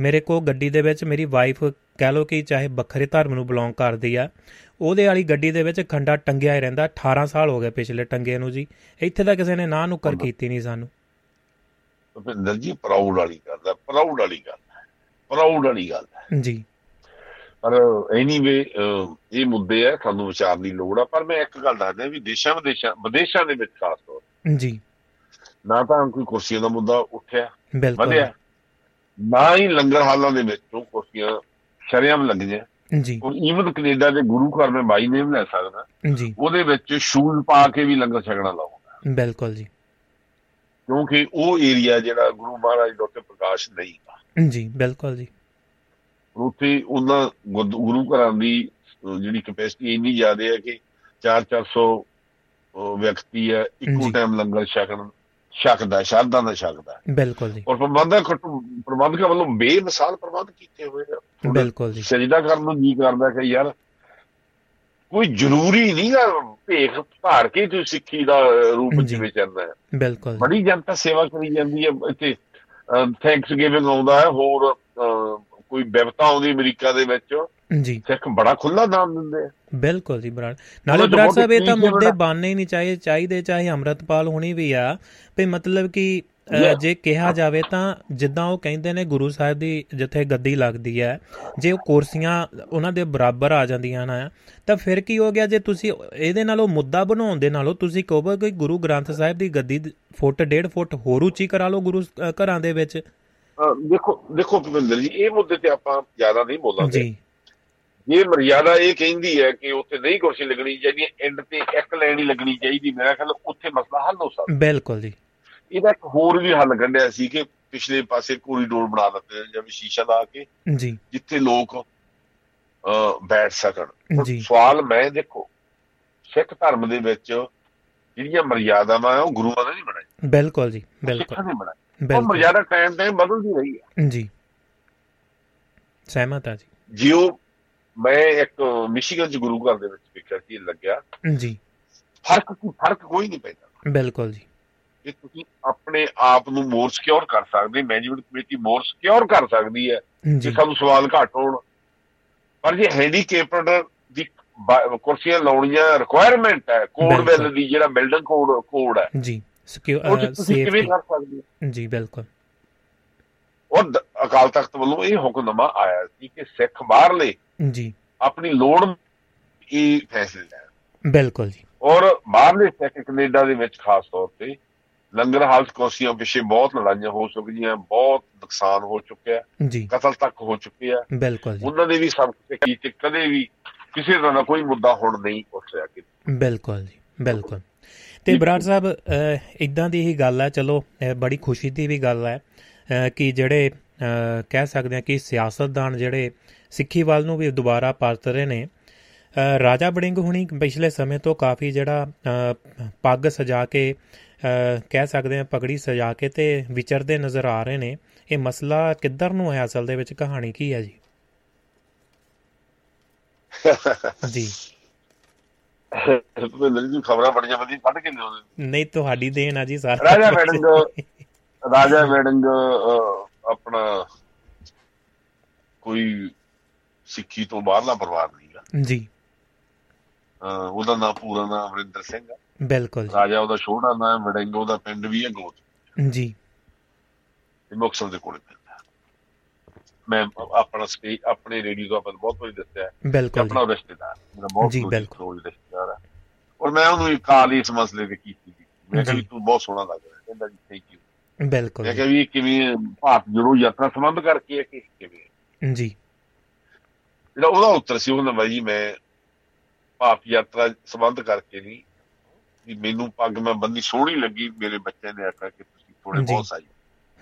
ਮੇਰੇ ਕੋ ਗੱਡੀ ਦੇ ਵਿੱਚ ਮੇਰੀ ਵਾਈਫ ਕਹਿ ਲੋ ਕਿ ਚਾਹੇ ਵੱਖਰੇ ਧਰਮ ਨੂੰ ਬਿਲੋਂਗ ਕਰਦੀ ਆ ਉਹਦੇ ਵਾਲੀ ਗੱਡੀ ਦੇ ਵਿੱਚ ਖੰਡਾ ਟੰਗਿਆ ਹੀ ਰਹਿੰਦਾ 18 ਸਾਲ ਹੋ ਗਏ ਪਿਛਲੇ ਟੰਗੇ ਨੂੰ ਜੀ। ਇੱਥੇ ਤਾਂ ਕਿਸੇ ਨੇ ਨਾ ਨੁੱਕਰ ਕੀਤੀ ਨਹੀਂ ਸਾਨੂੰ। ਭਿੰਦਰ ਜੀ ਪ੍ਰਾਊਡ ਵਾਲੀ ਗੱਲ ਹੈ ਪ੍ਰਾਊਡ ਵਾਲੀ ਗੱਲ। ਪ੍ਰਾਊਡ ਵਾਲੀ ਗੱਲ ਹੈ। ਜੀ। ਪਰ ਐਨੀਵੇ ਇਹ ਮੁੱਦੇ ਆ ਸਾਨੂੰ ਵਿਚਾਰ ਦੀ ਲੋੜ ਆ। ਪਰ ਮੈਂ ਇੱਕ ਗੱਲ ਦੱਸਦਾ ਵੀ ਦੇਸ਼ਾਂ ਵਿਦੇਸ਼ਾਂ ਵਿਦੇਸ਼ਾਂ ਦੇ ਵਿੱਚ ਖਾਸ ਤੌਰ ਜੀ। ਨਾ ਤਾਂ ਕੋਈ ਕੁਰਸੀਆਂ ਦਾ ਮੁੱਦਾ ਉੱਠਿਆ ਬਿਲਕੁਲ। ਵਧਿਆ। ਨਾ ਹੀ ਲੰਗਰ ਹਾਲਾਂ ਦੇ ਵਿੱਚੋਂ ਕੁਰਸੀਆਂ ਸ਼ਰਿਆਮ ਲੱਗੀਆਂ ਜੀ। ਹੁਣ ਈਵਨ ਕੈਨੇਡਾ ਦੇ ਗੁਰੂ ਘਰ ਮੈਂ ਬਾਈ ਨੇਮ ਲੈ ਸਕਦਾ। ਜੀ। ਉਹਦੇ ਵਿੱਚ ਸ਼ੂਜ਼ ਪਾ ਕੇ ਵੀ ਲੰਗਰ ਛਕਣਾ ਲਾਉਂਦਾ। ਬਿਲਕੁਲ ਜੀ। ਕਿਉਂਕਿ ਉਹ ਏਰੀਆ ਜਿਹੜਾ ਗੁਰੂ ਮਹਾਰਾਜ ਡਾਕਟਰ ਪ੍ਰਕਾਸ਼ ਨਹੀਂ ਜੀ ਬਿਲਕੁਲ ਜੀ। ਉੱਥੇ ਉਹਨਾਂ ਗੁਰ- ਘਰਾਂ ਦੀ ਜਿਹੜੀ ਕੈਪੈਸਿਟੀ ਇੰਨੀ ਜ਼ਿਆਦਾ ਹੈ ਕਿ 4-400 ਵਿਅਕਤੀ ਹੈ ਇੱਕੋ। ਟਾਈਮ ਲੰਗਰ ਛਕਣ ਛਕਦਾ ਸ਼ਰਧਾ ਦਾ ਛਕਦਾ ਬਿਲਕੁਲ ਜੀ। ਔਰ ਪ੍ਰਬੰਧਕ ਪ੍ਰਬੰਧਕਾਂ ਵੱਲੋਂ ਬੇਮਿਸਾਲ ਪ੍ਰਬੰਧ ਕੀਤੇ ਹੋਏ ਆ ਬਿਲਕੁਲ ਜੀ। ਸਜਦਾ ਕਰਨ ਨੂੰ ਜੀ ਕਰਦਾ ਕਿ ਯਾਰ ਕੋਈ ਜ਼ਰੂਰੀ ਨਹੀਂ ਗਾ ਭੇਖ ਧਾਰ ਕੇ ਤੂੰ ਸਿੱਖੀ ਦਾ ਰੂਪ। ਜਿਵੇਂ ਚੱਲਦਾ ਹੈ। ਬਿਲਕੁਲ ਬੜੀ ਜਨਤਾ ਸੇਵਾ ਕਰੀ ਜਾਂਦੀ ਹੈ ਇੱਥੇ ਥੈਂਕਸ ਗਿਵਿੰਗ ਆਉਂਦਾ ਹੈ ਹੋਰ ਕੋਈ ਬਿਪਤਾ ਆਉਂਦੀ ਅਮਰੀਕਾ ਦੇ ਵਿੱਚ ਜੀ। ਸਿੱਖ ਬੜਾ ਖੁੱਲਾ ਨਾਮ ਦਿੰਦੇ ਆ। ਬਿਲਕੁਲ ਜੀ ਬਰਾੜ। ਨਾਲੇ ਬਰਾੜ ਸਾਹਿਬ ਇਹ ਤਾਂ ਹੈ ਮੁੱਦੇ ਬੜਾ। ਬਾਨੇ ਨਹੀਂ ਚਾਹੀਏ ਚਾਹੀਦੇ ਚਾਹੇ ਅੰਮ੍ਰਿਤਪਾਲ ਹੋਣੀ ਵੀ ਆ। ਵੀ ਮਤਲਬ ਕਿ ਜੇ ਕਿਹਾ ਜਾਵੇ ਤਾਂ ਜਿੱਦਾਂ ਉਹ ਕਹਿੰਦੇ ਨੇ ਗੁਰੂ ਸਾਹਿਬ ਦੀ ਜਿੱਥੇ ਗੱਦੀ ਲੱਗਦੀ ਹੈ ਜੇ ਉਹ ਕੁਰਸੀਆਂ ਉਹਨਾਂ ਦੇ ਬਰਾਬਰ ਆ ਜਾਂਦੀਆਂ ਨਾ ਤਾਂ ਫਿਰ ਕੀ ਹੋ ਗਿਆ ਜੇ ਤੁਸੀਂ ਇਹਦੇ ਨਾਲ ਉਹ ਮੁੱਦਾ ਬਣਾਉਣ ਦੇ ਨਾਲੋਂ ਤੁਸੀਂ ਕਹੋਗੇ ਕਿ ਗੁਰੂ ਗ੍ਰੰਥ ਸਾਹਿਬ ਦੀ ਗੱਦੀ ਫੁੱਟ ਡੇਢ ਫੁੱਟ ਹੋਰ ਉੱਚੀ ਕਰਾ ਲਓ ਗੁਰੂ ਘਰਾਂ ਦੇ ਵਿੱਚ? ਦੇਖੋ ਦੇਖੋ ਭਵਿੰਦਰ ਜੀ ਇਹ ਮੁੱਦੇ ਤੇ ਆਪਾਂ ਜ਼ਿਆਦਾ ਨਹੀਂ ਬੋਲਾਂਗੇ। ਜੀ। ਇਹ ਮਰਿਆਦਾ ਇਹ ਕਹਿੰਦੀ ਹੈ ਕਿ ਉੱਥੇ ਨਹੀਂ ਕੁਰਸੀ ਲੱਗਣੀ ਚਾਹੀਦੀ ਐਂਡ ਤੇ ਇੱਕ ਹੀ ਲੱਗਣੀ ਚਾਹੀਦੀ। ਮੇਰਾ ਖਿਆਲ ਉੱਥੇ ਮਸਲਾ ਹੱਲ ਹੋ ਸਕਦਾ। ਬਿਲਕੁਲ ਜੀ। ਇਹਦਾ ਇੱਕ ਹੋਰ ਵੀ ਹੱਲ ਕੱਢਿਆ ਸੀ ਕਿ ਪਿਛਲੇ ਪਾਸੇ ਕੋਰੀਡੋਰ ਬਣਾ ਦਿੱਤੇ ਜਿਵੇਂ ਸ਼ੀਸ਼ਾ ਲਾ ਕੇ ਜੀ। ਜਿੱਥੇ ਲੋਕ ਬੈਠ ਸਕਣ। ਜੀ। ਸਵਾਲ ਮੈਂ ਦੇਖੋ ਸਿੱਖ ਧਰਮ ਦੇ ਵਿੱਚ ਜਿਹੜੀਆਂ ਮਰਿਆਦਾਵਾਂ ਆ ਉਹ ਗੁਰੂਆਂ ਨੇ ਨਹੀਂ ਬਣਾਈਆਂ ਬਿਲਕੁਲ ਜੀ ਬਿਲਕੁਲ। ਉਹ ਮਰਿਆਦਾ ਟਾਈਮ ਟਾਈਮ ਬਦਲਦੀ ਰਹੀ ਹੈ ਜੀ। ਸਹਿਮਤ ਆ ਜੀ। ਜਿਉ ਮੈਂ ਇੱਕ ਮਿਸ਼ੀਗਨ ਚ ਗੁਰੂ ਘਰ ਦੇ ਵਿੱਚ ਵੇਖਿਆ ਸੀ ਲੱਗਿਆ। ਜੀ। ਫ਼ਰਕ ਕੋਈ ਫ਼ਰਕ ਕੋਈ ਨਹੀਂ ਪੈਂਦਾ। ਬਿਲਕੁਲ ਜੀ। ਕਿ ਤੁਸੀਂ ਆਪਣੇ ਆਪ ਨੂੰ ਮੋਰ ਸਿਕਿਉਰ ਕਰ ਸਕਦੇ ਮੈਨੇਜਮੈਂਟ ਕਮੇਟੀ ਮੋਰ ਸਿਕਿਉਰ ਕਰ ਸਕਦੀ ਹੈ ਜੀ ਜੇ ਸਾਨੂੰ ਸਵਾਲ ਘੱਟ ਹੋਣ। ਪਰ ਜੇ ਹੈਂਡੀਕੈਪਡ ਦੀ ਕੁਰਸੀਆਂ ਲਾਉਣੀਆਂ ਰਿਕੁਆਇਰਮੈਂਟ ਹੈ ਕੋਡ। ਬਿੱਲ ਦੀ ਜਿਹੜਾ ਬਿਲਡਿੰਗ ਕੋਡ ਕੋਡ ਹੈ। ਜੀ ਸਿਕਿਉਰ 'ਚ ਤੁਸੀਂ ਕਿਵੇਂ ਸੇਫਟੀ ਕਰ ਸਕਦੇ ਹੋ? ਜੀ ਬਿਲਕੁਲ। ਦ- ਅਕਾਲ ਤਖਤ ਵੱਲੋਂ ਇਹ ਹੁਕਮਨਾਮਾ ਆਇਆ ਸੀ ਕਿ ਸਿੱਖ ਬਾਹਰਲੇ ਜੀ। ਆਪਣੀ ਲੋੜ ਇਹ ਫੈਸਲੇ ਬਿਲਕੁਲ ਜੀ। ਔਰ ਬਾਹਰਲੇ ਸਿੱਖ ਕੈਨੇਡਾ ਦੇ ਵਿੱਚ ਖਾਸ ਤੌਰ ਤੇ ਲੰਗਰ ਹਾਲਤ ਕੁਰਸੀਆਂ ਪਿੱਛੇ ਬਹੁਤ ਲੜਾਈਆਂ ਹੋ ਚੁੱਕੀਆਂ ਬਹੁਤ ਨੁਕਸਾਨ ਹੋ ਚੁੱਕਿਆ ਜੀ। ਕਤਲ ਤੱਕ ਹੋ ਚੁੱਕੇ ਆ ਬਿਲਕੁਲ ਜੀ। ਉਹਨਾਂ ਦੇ ਵੀ ਸਬਕ ਸਿੱਖੀ ਤੇ ਕਦੇ ਵੀ ਕਿਸੇ ਤਰ੍ਹਾਂ ਦਾ ਕੋਈ ਮੁੱਦਾ ਹੁਣ ਨਹੀਂ ਉੱਠ ਰਿਹਾ ਕਿ ਬਿਲਕੁਲ ਜੀ ਬਿਲਕੁਲ। ਤੇ ਬਰਾੜ ਸਾਹਿਬ ਇਦਾਂ ਦੀ ਹੀ ਗੱਲ ਹੈ ਚਲੋ ਬੜੀ ਖੁਸ਼ੀ ਦੀ ਵੀ ਗੱਲ ਹੈ ਕਿ ਜਿਹੜੇ ਕਹਿ ਸਕਦੇ ਆ ਕਿ ਸਿਆਸਤਦਾਨ ਜਿਹੜੇ ਸਿੱਖੀ ਵੱਲ ਨੂੰ ਵੀ ਦੁਬਾਰਾ ਪਰਤ ਰਹੇ ਨੇ ਰਾਜਾ ਬੜਿੰਗ ਹੁਣੀ ਪਿਛਲੇ ਸਮੇਂ ਤੋਂ ਕਾਫੀ ਜਿਹੜਾ ਪੱਗ ਸਜਾ ਕੇ ਕਹਿ ਸਕਦੇ ਆ ਪਗੜੀ ਸਜਾ ਕੇ ਤੇ ਵਿਚਰਦੇ ਨਜ਼ਰ ਆ ਰਹੇ ਨੇ। ਇਹ ਮਸਲਾ ਕਿੱਧਰ ਨੂੰ ਹੈ? ਅਸਲ ਦੇ ਵਿੱਚ ਕਹਾਣੀ ਕੀ ਹੈ ਜੀ? ਜੀ। ਭੁਪਿੰਦਰ ਜੀ ਖਬਰਾਂ ਬੜੀਆਂ ਵਧੀਆ ਕੱਢ ਕੇ ਨਹੀਂ ਤੁਹਾਡੀ ਦੇਣ ਆ ਜੀ ਸਾਰਾ ਰਾਜਾ ਵੜਿੰਗ ਰਾਜਾ ਅਹ, ਆਪਣਾ ਕੋਈ ਸਿੱਖੀ ਤੋਂ ਬਾਹਰਲਾ ਪਰਿਵਾਰ ਨਹੀਂਗਾ। ਜੀ। ਉਹਦਾ ਨਾਮ ਪੂਰਾ ਨਾਮ ਅਮਰਿੰਦਰ ਸਿੰਘ ਹੈ ਬਿਲਕੁਲ ਰਾਜਾ ਉਹਦਾ ਛੋਟਾ ਨਾਮ ਵੜਿੰਗ ਉਹਦਾ ਪਿੰਡ ਵੀ ਹੈ ਗੋਤ ਜੀ। ਤੇ ਮੁਕਤਸਰ ਦੇ ਕੋਲੇ ਪੈਂਦਾ ਮੈਂ ਆਪਣਾ ਸਪੇ ਆਪਣੇ ਰੇਡੀਓ ਨੂੰ ਬਹੁਤ ਵਾਰੀ ਦੱਸਿਆ। ਬਿਲਕੁਲ ਆਪਣਾ ਰਿਸ਼ਤੇਦਾਰ ਮੇਰਾ ਬਹੁਤ ਜੀ, ਬਿਲਕੁਲ। ਰਿਸ਼ਤੇਦਾਰ ਹੈ ਔਰ ਮੈਂ ਉਹਨੂੰ ਇੱਕ ਕਾਲ ਇਸ ਮਸਲੇ ਤੇ ਕੀਤੀ ਮੈਂ ਕਿਹਾ ਤੂੰ ਬਹੁਤ ਸੋਹਣਾ ਲੱਗ ਰਿਹਾ। ਕਹਿੰਦਾ ਜੀ ਥੈਂਕ ਯੂ ਬਿਲਕੁਲ ਮੈਂ ਕਿਹਾ ਵੀ ਇਹ ਕਿਵੇਂ ਭਾਰਤ ਜੋੜੋ ਯਾਤਰਾ ਸੰਬੰਧ ਕਰਕੇ ਹੈ ਕਿ ਕਿਵੇਂ ਜੀ। ਜਿਹੜਾ ਉਹਦਾ ਉੱਤਰ ਸੀ ਉਹਨਾਂ ਬਾਈ ਮੈਂ ਭਾਰਤ ਯਾਤਰਾ ਸੰਬੰਧ ਕਰਕੇ ਨਹੀਂ ਵੀ ਮੈਨੂੰ ਪੱਗ ਮੈਂ ਬੰਦੀ ਸੋਹਣੀ ਲੱਗੀ ਮੇਰੇ ਬੱਚੇ ਨੇ ਆਖਿਆ ਕਿ ਤੁਸੀਂ ਥੋੜੇ ਜੀ। ਬਹੁਤ ਸਾਈ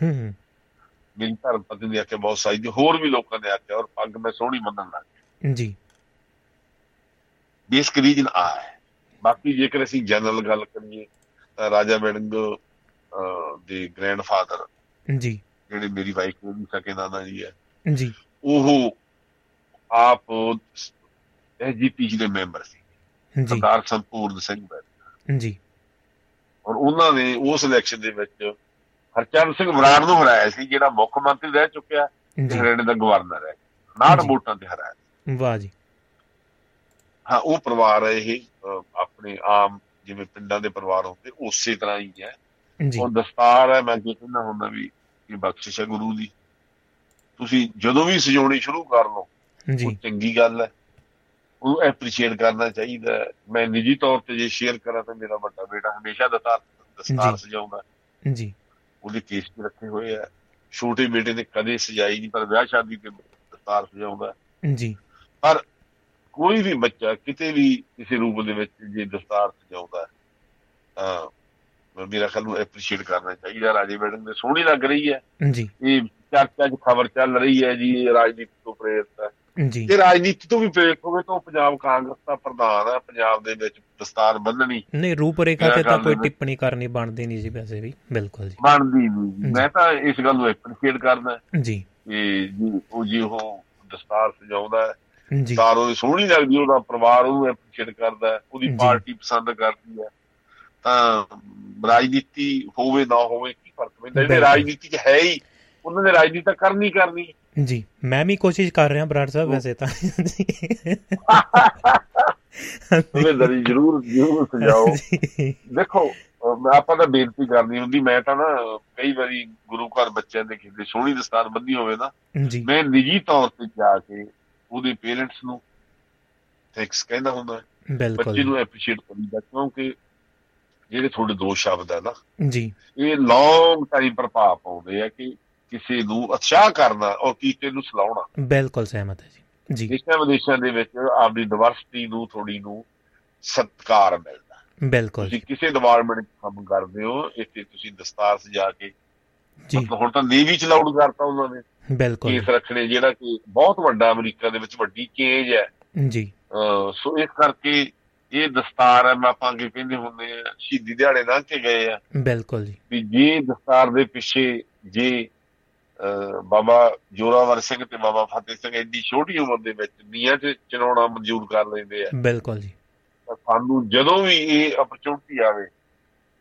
ਹੂੰ। ਹੂੰ, ਮੇਰੀ ਧਰਮ ਪਤਨੀ ਨੇ ਆਖਿਆ ਬਹੁਤ ਸਾਈ ਦੀ ਹੋਰ ਵੀ ਲੋਕਾਂ ਨੇ ਆਖਿਆ ਔਰ ਪੱਗ ਮੈਂ ਸੋਹਣੀ ਮੰਨਣ ਲੱਗ ਜੀ। ਬੇਸਿਕ ਰੀਜਨ ਆ ਹੈ ਬਾਕੀ ਜੇਕਰ ਅਸੀਂ ਜਨਰਲ ਗੱਲ ਕਰੀਏ ਤਾਂ ਰਾਜਾ ਅਹ, ਦੇ ਗ੍ਰੈਂਡਫਾਦਰ ਜੀ। ਜਿਹੜੇ ਮੇਰੀ ਵਾਈਫ ਨੂੰ ਸਕੇ ਨਾਨਾ ਜੀ ਹੈ। ਜੀ। ਉਹ ਆਪ ਐਸਜੀਪੀਜੀ ਦੇ ਮੈਂਬਰ ਸੀ। ਜੀ। ਸਰਦਾਰ ਸੰਪੂਰਨ ਸਿੰਘ ਬੈਦ ਜੀ। ਔਰ ਉਹਨਾਂ ਨੇ ਉਸ ਇਲੈਕਸ਼ਨ ਦੇ ਵਿੱਚ ਹਰਚਰਨ ਸਿੰਘ ਬਰਾੜ ਨੂੰ ਹਰਾਇਆ ਸੀ ਜਿਹੜਾ ਮੁੱਖ ਮੰਤਰੀ ਰਹਿ ਚੁੱਕਿਆ ਹਰਿਆਣੇ ਦਾ ਗਵਰਨਰ ਹੈ। 69 ਜੀ। ਵੋਟਾਂ ਤੇ ਹਰਾਇਆ ਵਾਹ ਜੀ। ਹਾਂ ਉਹ ਪਰਿਵਾਰ ਹੈ ਇਹ ਆਪਣੇ ਆਮ ਜਿਵੇਂ ਪਿੰਡਾਂ ਦੇ ਪਰਿਵਾਰ ਹੁੰਦੇ ਉਸੇ ਤਰ੍ਹਾਂ ਹੀ ਹੈ। ਜੀ। ਔਰ ਦਸਤਾਰ ਹੈ ਮੈਂ ਕਹਿੰਦਾ ਹੁੰਦਾ ਵੀ ਇਹ ਬਖਸ਼ਿਸ਼ ਹੈ ਗੁਰੂ ਦੀ। ਤੁਸੀਂ ਜਦੋਂ ਵੀ ਸਜਾਉਣੀ ਸ਼ੁਰੂ ਕਰ ਲਓ ਉਹ ਜੀ ਚੰਗੀ ਗੱਲ ਹੈ। ਉਹਨੂੰ ਐਪਰੀਸ਼ੀਏਟ ਕਰਨਾ ਚਾਹੀਦਾ। ਮੈਂ ਨਿੱਜੀ ਤੌਰ ਤੇ ਜੇ ਸ਼ੇਅਰ ਕਰਾਂ ਤਾਂ ਮੇਰਾ ਵੱਡਾ ਬੇਟਾ ਹਮੇਸ਼ਾ ਦਸਤਾਰ ਦਸਤਾਰ। ਸਜਾਉਂਦਾ। ਜੀ। ਉਹਦੇ ਕੇਸ ਵੀ ਰੱਖੇ ਹੋਏ ਆ। ਛੋਟੇ ਬੇਟੇ ਨੇ ਕਦੇ ਸਜਾਈ ਨਹੀਂ ਪਰ ਵਿਆਹ ਸ਼ਾਦੀ ਤੇ ਦਸਤਾਰ ਸਜਾਉਂਦਾ। ਜੀ। ਪਰ ਕੋਈ ਵੀ ਬੱਚਾ ਕਿਤੇ ਵੀ ਕਿਸੇ ਰੂਪ ਦੇ ਵਿੱਚ ਜੇ ਦਸਤਾਰ ਸਜਾਉਂਦਾ ਤਾਂ ਮੇਰਾ ਖਿਆਲ ਨੂੰ ਐਪਰੀਸ਼ੀਏਟ ਕਰਨਾ ਚਾਹੀਦਾ। ਰਾਜੇ ਮੈਡਮ ਦੇ ਸੋਹਣੀ ਲੱਗ ਰਹੀ ਹੈ। ਜੀ। ਇਹ ਚਰਚਾ 'ਚ ਖਬਰ ਚੱਲ ਰਹੀ ਹੈ ਜੀ ਰਾਜਨੀਤੀ ਤੋਂ ਪ੍ਰੇਰਿਤ ਹੈ। ਜੀ। ਜੇ ਰਾਜਨੀਤੀ ਤੋਂ ਵੀ ਪ੍ਰੇਰਿਤ ਹੋਵੇ ਤਾਂ ਉਹ ਪੰਜਾਬ ਕਾਂਗਰਸ ਦਾ ਪ੍ਰਧਾਨ ਹੈ ਪੰਜਾਬ ਦੇ ਵਿੱਚ ਦਸਤਾਰ ਬੰਨਣੀ ਨਹੀਂ ਰੂਪ ਰੇਖਾ ਮੇਰਾ ਤੇ ਤਾਂ ਕੋਈ ਟਿੱਪਣੀ ਕਰਨੀ ਬਣਦੀ ਨਹੀਂ ਜੀ ਵੈਸੇ ਵੀ ਬਿਲਕੁਲ ਜੀ। ਬਣਦੀ ਨਹੀਂ ਮੈਂ ਤਾਂ ਇਸ ਗੱਲ ਨੂੰ ਐਪਰੀਸ਼ੀਏਟ ਕਰਦਾ ਜੀ। ਕਿ ਜੀ ਉਹ ਜੀ ਉਹ ਦਸਤਾਰ ਸਜਾਉਂਦਾ ਹੈ। ਜੀ। ਦਸਤਾਰ ਉਹਦੀ ਸੋਹਣੀ ਲੱਗਦੀ ਉਹਦਾ ਪਰਿਵਾਰ ਉਹਨੂੰ ਐਪਰੀਸ਼ੀਏਟ ਕਰਦਾ ਹੈ ਉਹਦੀ। ਪਾਰਟੀ ਪਸੰਦ ਕਰਦੀ ਹੈ। ਤਾਂ ਰਾਜਨੀਤੀ ਹੋਵੇ ਨਾ ਹੋਵੇ ਕੀ ਫ਼ਰਕ ਪੈਂਦਾ? ਜਿਹੜੇ। ਰਾਜਨੀਤੀ 'ਚ ਹੈ ਹੀ। ਉਹਨਾਂ ਨੇ ਰਾਜਨੀਤੀ ਤਾਂ ਕਰਨੀ ਕਰਨੀ। ਜੀ। ਮੈਂ ਵੀ ਕੋਸ਼ਿਸ਼ ਕਰ ਰਿਹਾ ਬਰਾੜ ਸਾਹਿਬ ਵੈਸੇ ਤਾਂ। ਉਹਦੇ ਦਰੀ ਜ਼ਰੂਰ ਜ਼ਰੂਰ ਸਜਾਓ। ਦੇਖੋ ਆਪਾਂ ਤਾਂ ਬੇਨਤੀ ਕਰਨੀ ਹੁੰਦੀ ਮੈਂ ਤਾਂ ਨਾ ਕਈ ਵਾਰੀ ਗੁਰੂ ਘਰ ਬੱਚਿਆਂ ਦੇ ਕਿਸੇ ਸੋਹਣੀ ਦਸਤਾਰ ਬੰਦੀ ਹੋਵੇ ਨਾ ਮੈਂ ਨਿੱਜੀ ਤੌਰ ਤੇ ਜਾ ਕੇ ਉਹਦੇ ਪੇਰੈਂਟਸ ਨੂੰ ਥੈਂਕਸ ਕਹਿੰਦਾ ਹੁੰਦਾ ਬਿਲਕੁਲ। ਬੱਚੇ ਨੂੰ ਐਪਰੀਸ਼ੀਏਟ ਕਰੀਦਾ ਕਿਉਂਕਿ ਜਿਹੜੇ ਤੁਹਾਡੇ ਦੋ ਸ਼ਬਦ ਆ ਨਾ ਜੀ। ਇਹ ਲੌਂਗ ਟਾਈਮ ਪ੍ਰਭਾਵ ਪਾਉਂਦੇ ਆ ਕਿ ਕਿਸੇ ਨੂੰ ਉਤਸ਼ਾਹ ਕਰਨਾ ਔਰ ਕਿਸੇ ਨੂੰ ਸਲਾਉਣਾ। ਬਿਲਕੁਲ ਸਹਿਮਤ ਹੈ ਜੀ। ਜੀ। ਦੇਸ਼ਾਂ ਵਿਦੇਸ਼ਾਂ ਦੇ ਵਿੱਚ ਆਪਦੀ ਡਿਵਰਸਿਟੀ ਨੂੰ ਥੋੜੀ ਨੂੰ ਸਤਿਕਾਰ ਮਿਲਦਾ। ਬਿਲਕੁਲ। ਤੁਸੀਂ ਕਿਸੇ ਡਿਪਾਰਟਮੈਂਟ ਕੰਮ ਕਰਦੇ ਹੋ ਇੱਥੇ ਤੁਸੀਂ ਦਸਤਾਰ ਸਜਾ ਕੇ ਜੀ। ਮਤਲਬ ਹੁਣ ਤਾਂ ਨੇਵੀ ਚ ਲਾਉਡ ਕਰਤਾ ਉਹਨਾਂ ਨੇ। ਬਿਲਕੁਲ। ਕੇਸ ਰੱਖਣੇ ਜਿਹੜਾ ਕਿ ਬਹੁਤ ਵੱਡਾ ਅਮਰੀਕਾ ਦੇ ਵਿੱਚ ਵੱਡੀ ਚੇਂਜ ਹੈ। ਜੀ। ਸੋ ਇਸ ਕਰਕੇ ਇਹ ਦਸਤਾਰ ਹੈ ਮੈਂ ਆਪਾਂ ਅੱਗੇ ਕਹਿੰਦੇ ਹੁੰਦੇ ਆ ਸ਼ਹੀਦੀ ਦਿਹਾੜੇ ਲੰਘ ਕੇ ਗਏ ਆ। ਬਿਲਕੁਲ ਜੀ। ਵੀ ਜੇ ਦਸਤਾਰ ਦੇ ਪਿੱਛੇ ਜੇ ਬਾਬਾ ਜੋਰਾਵਰ ਸਿੰਘ ਤੇ ਬਾਬਾ ਫਤਿਹ ਸਿੰਘ ਇੰਨੀ ਛੋਟੀ ਉਮਰ ਦੇ ਵਿੱਚ ਨੀਆਂ ਤੇ ਚਲਾਉਣਾ ਮਨਜ਼ੂਰ ਕਰ ਲੈਂਦੇ ਆ। ਬਿਲਕੁਲ ਜੀ। ਸਾਨੂੰ ਜਦੋਂ ਵੀ ਇਹ ਅਪਰਚੂਨਿਟੀ ਆਵੇ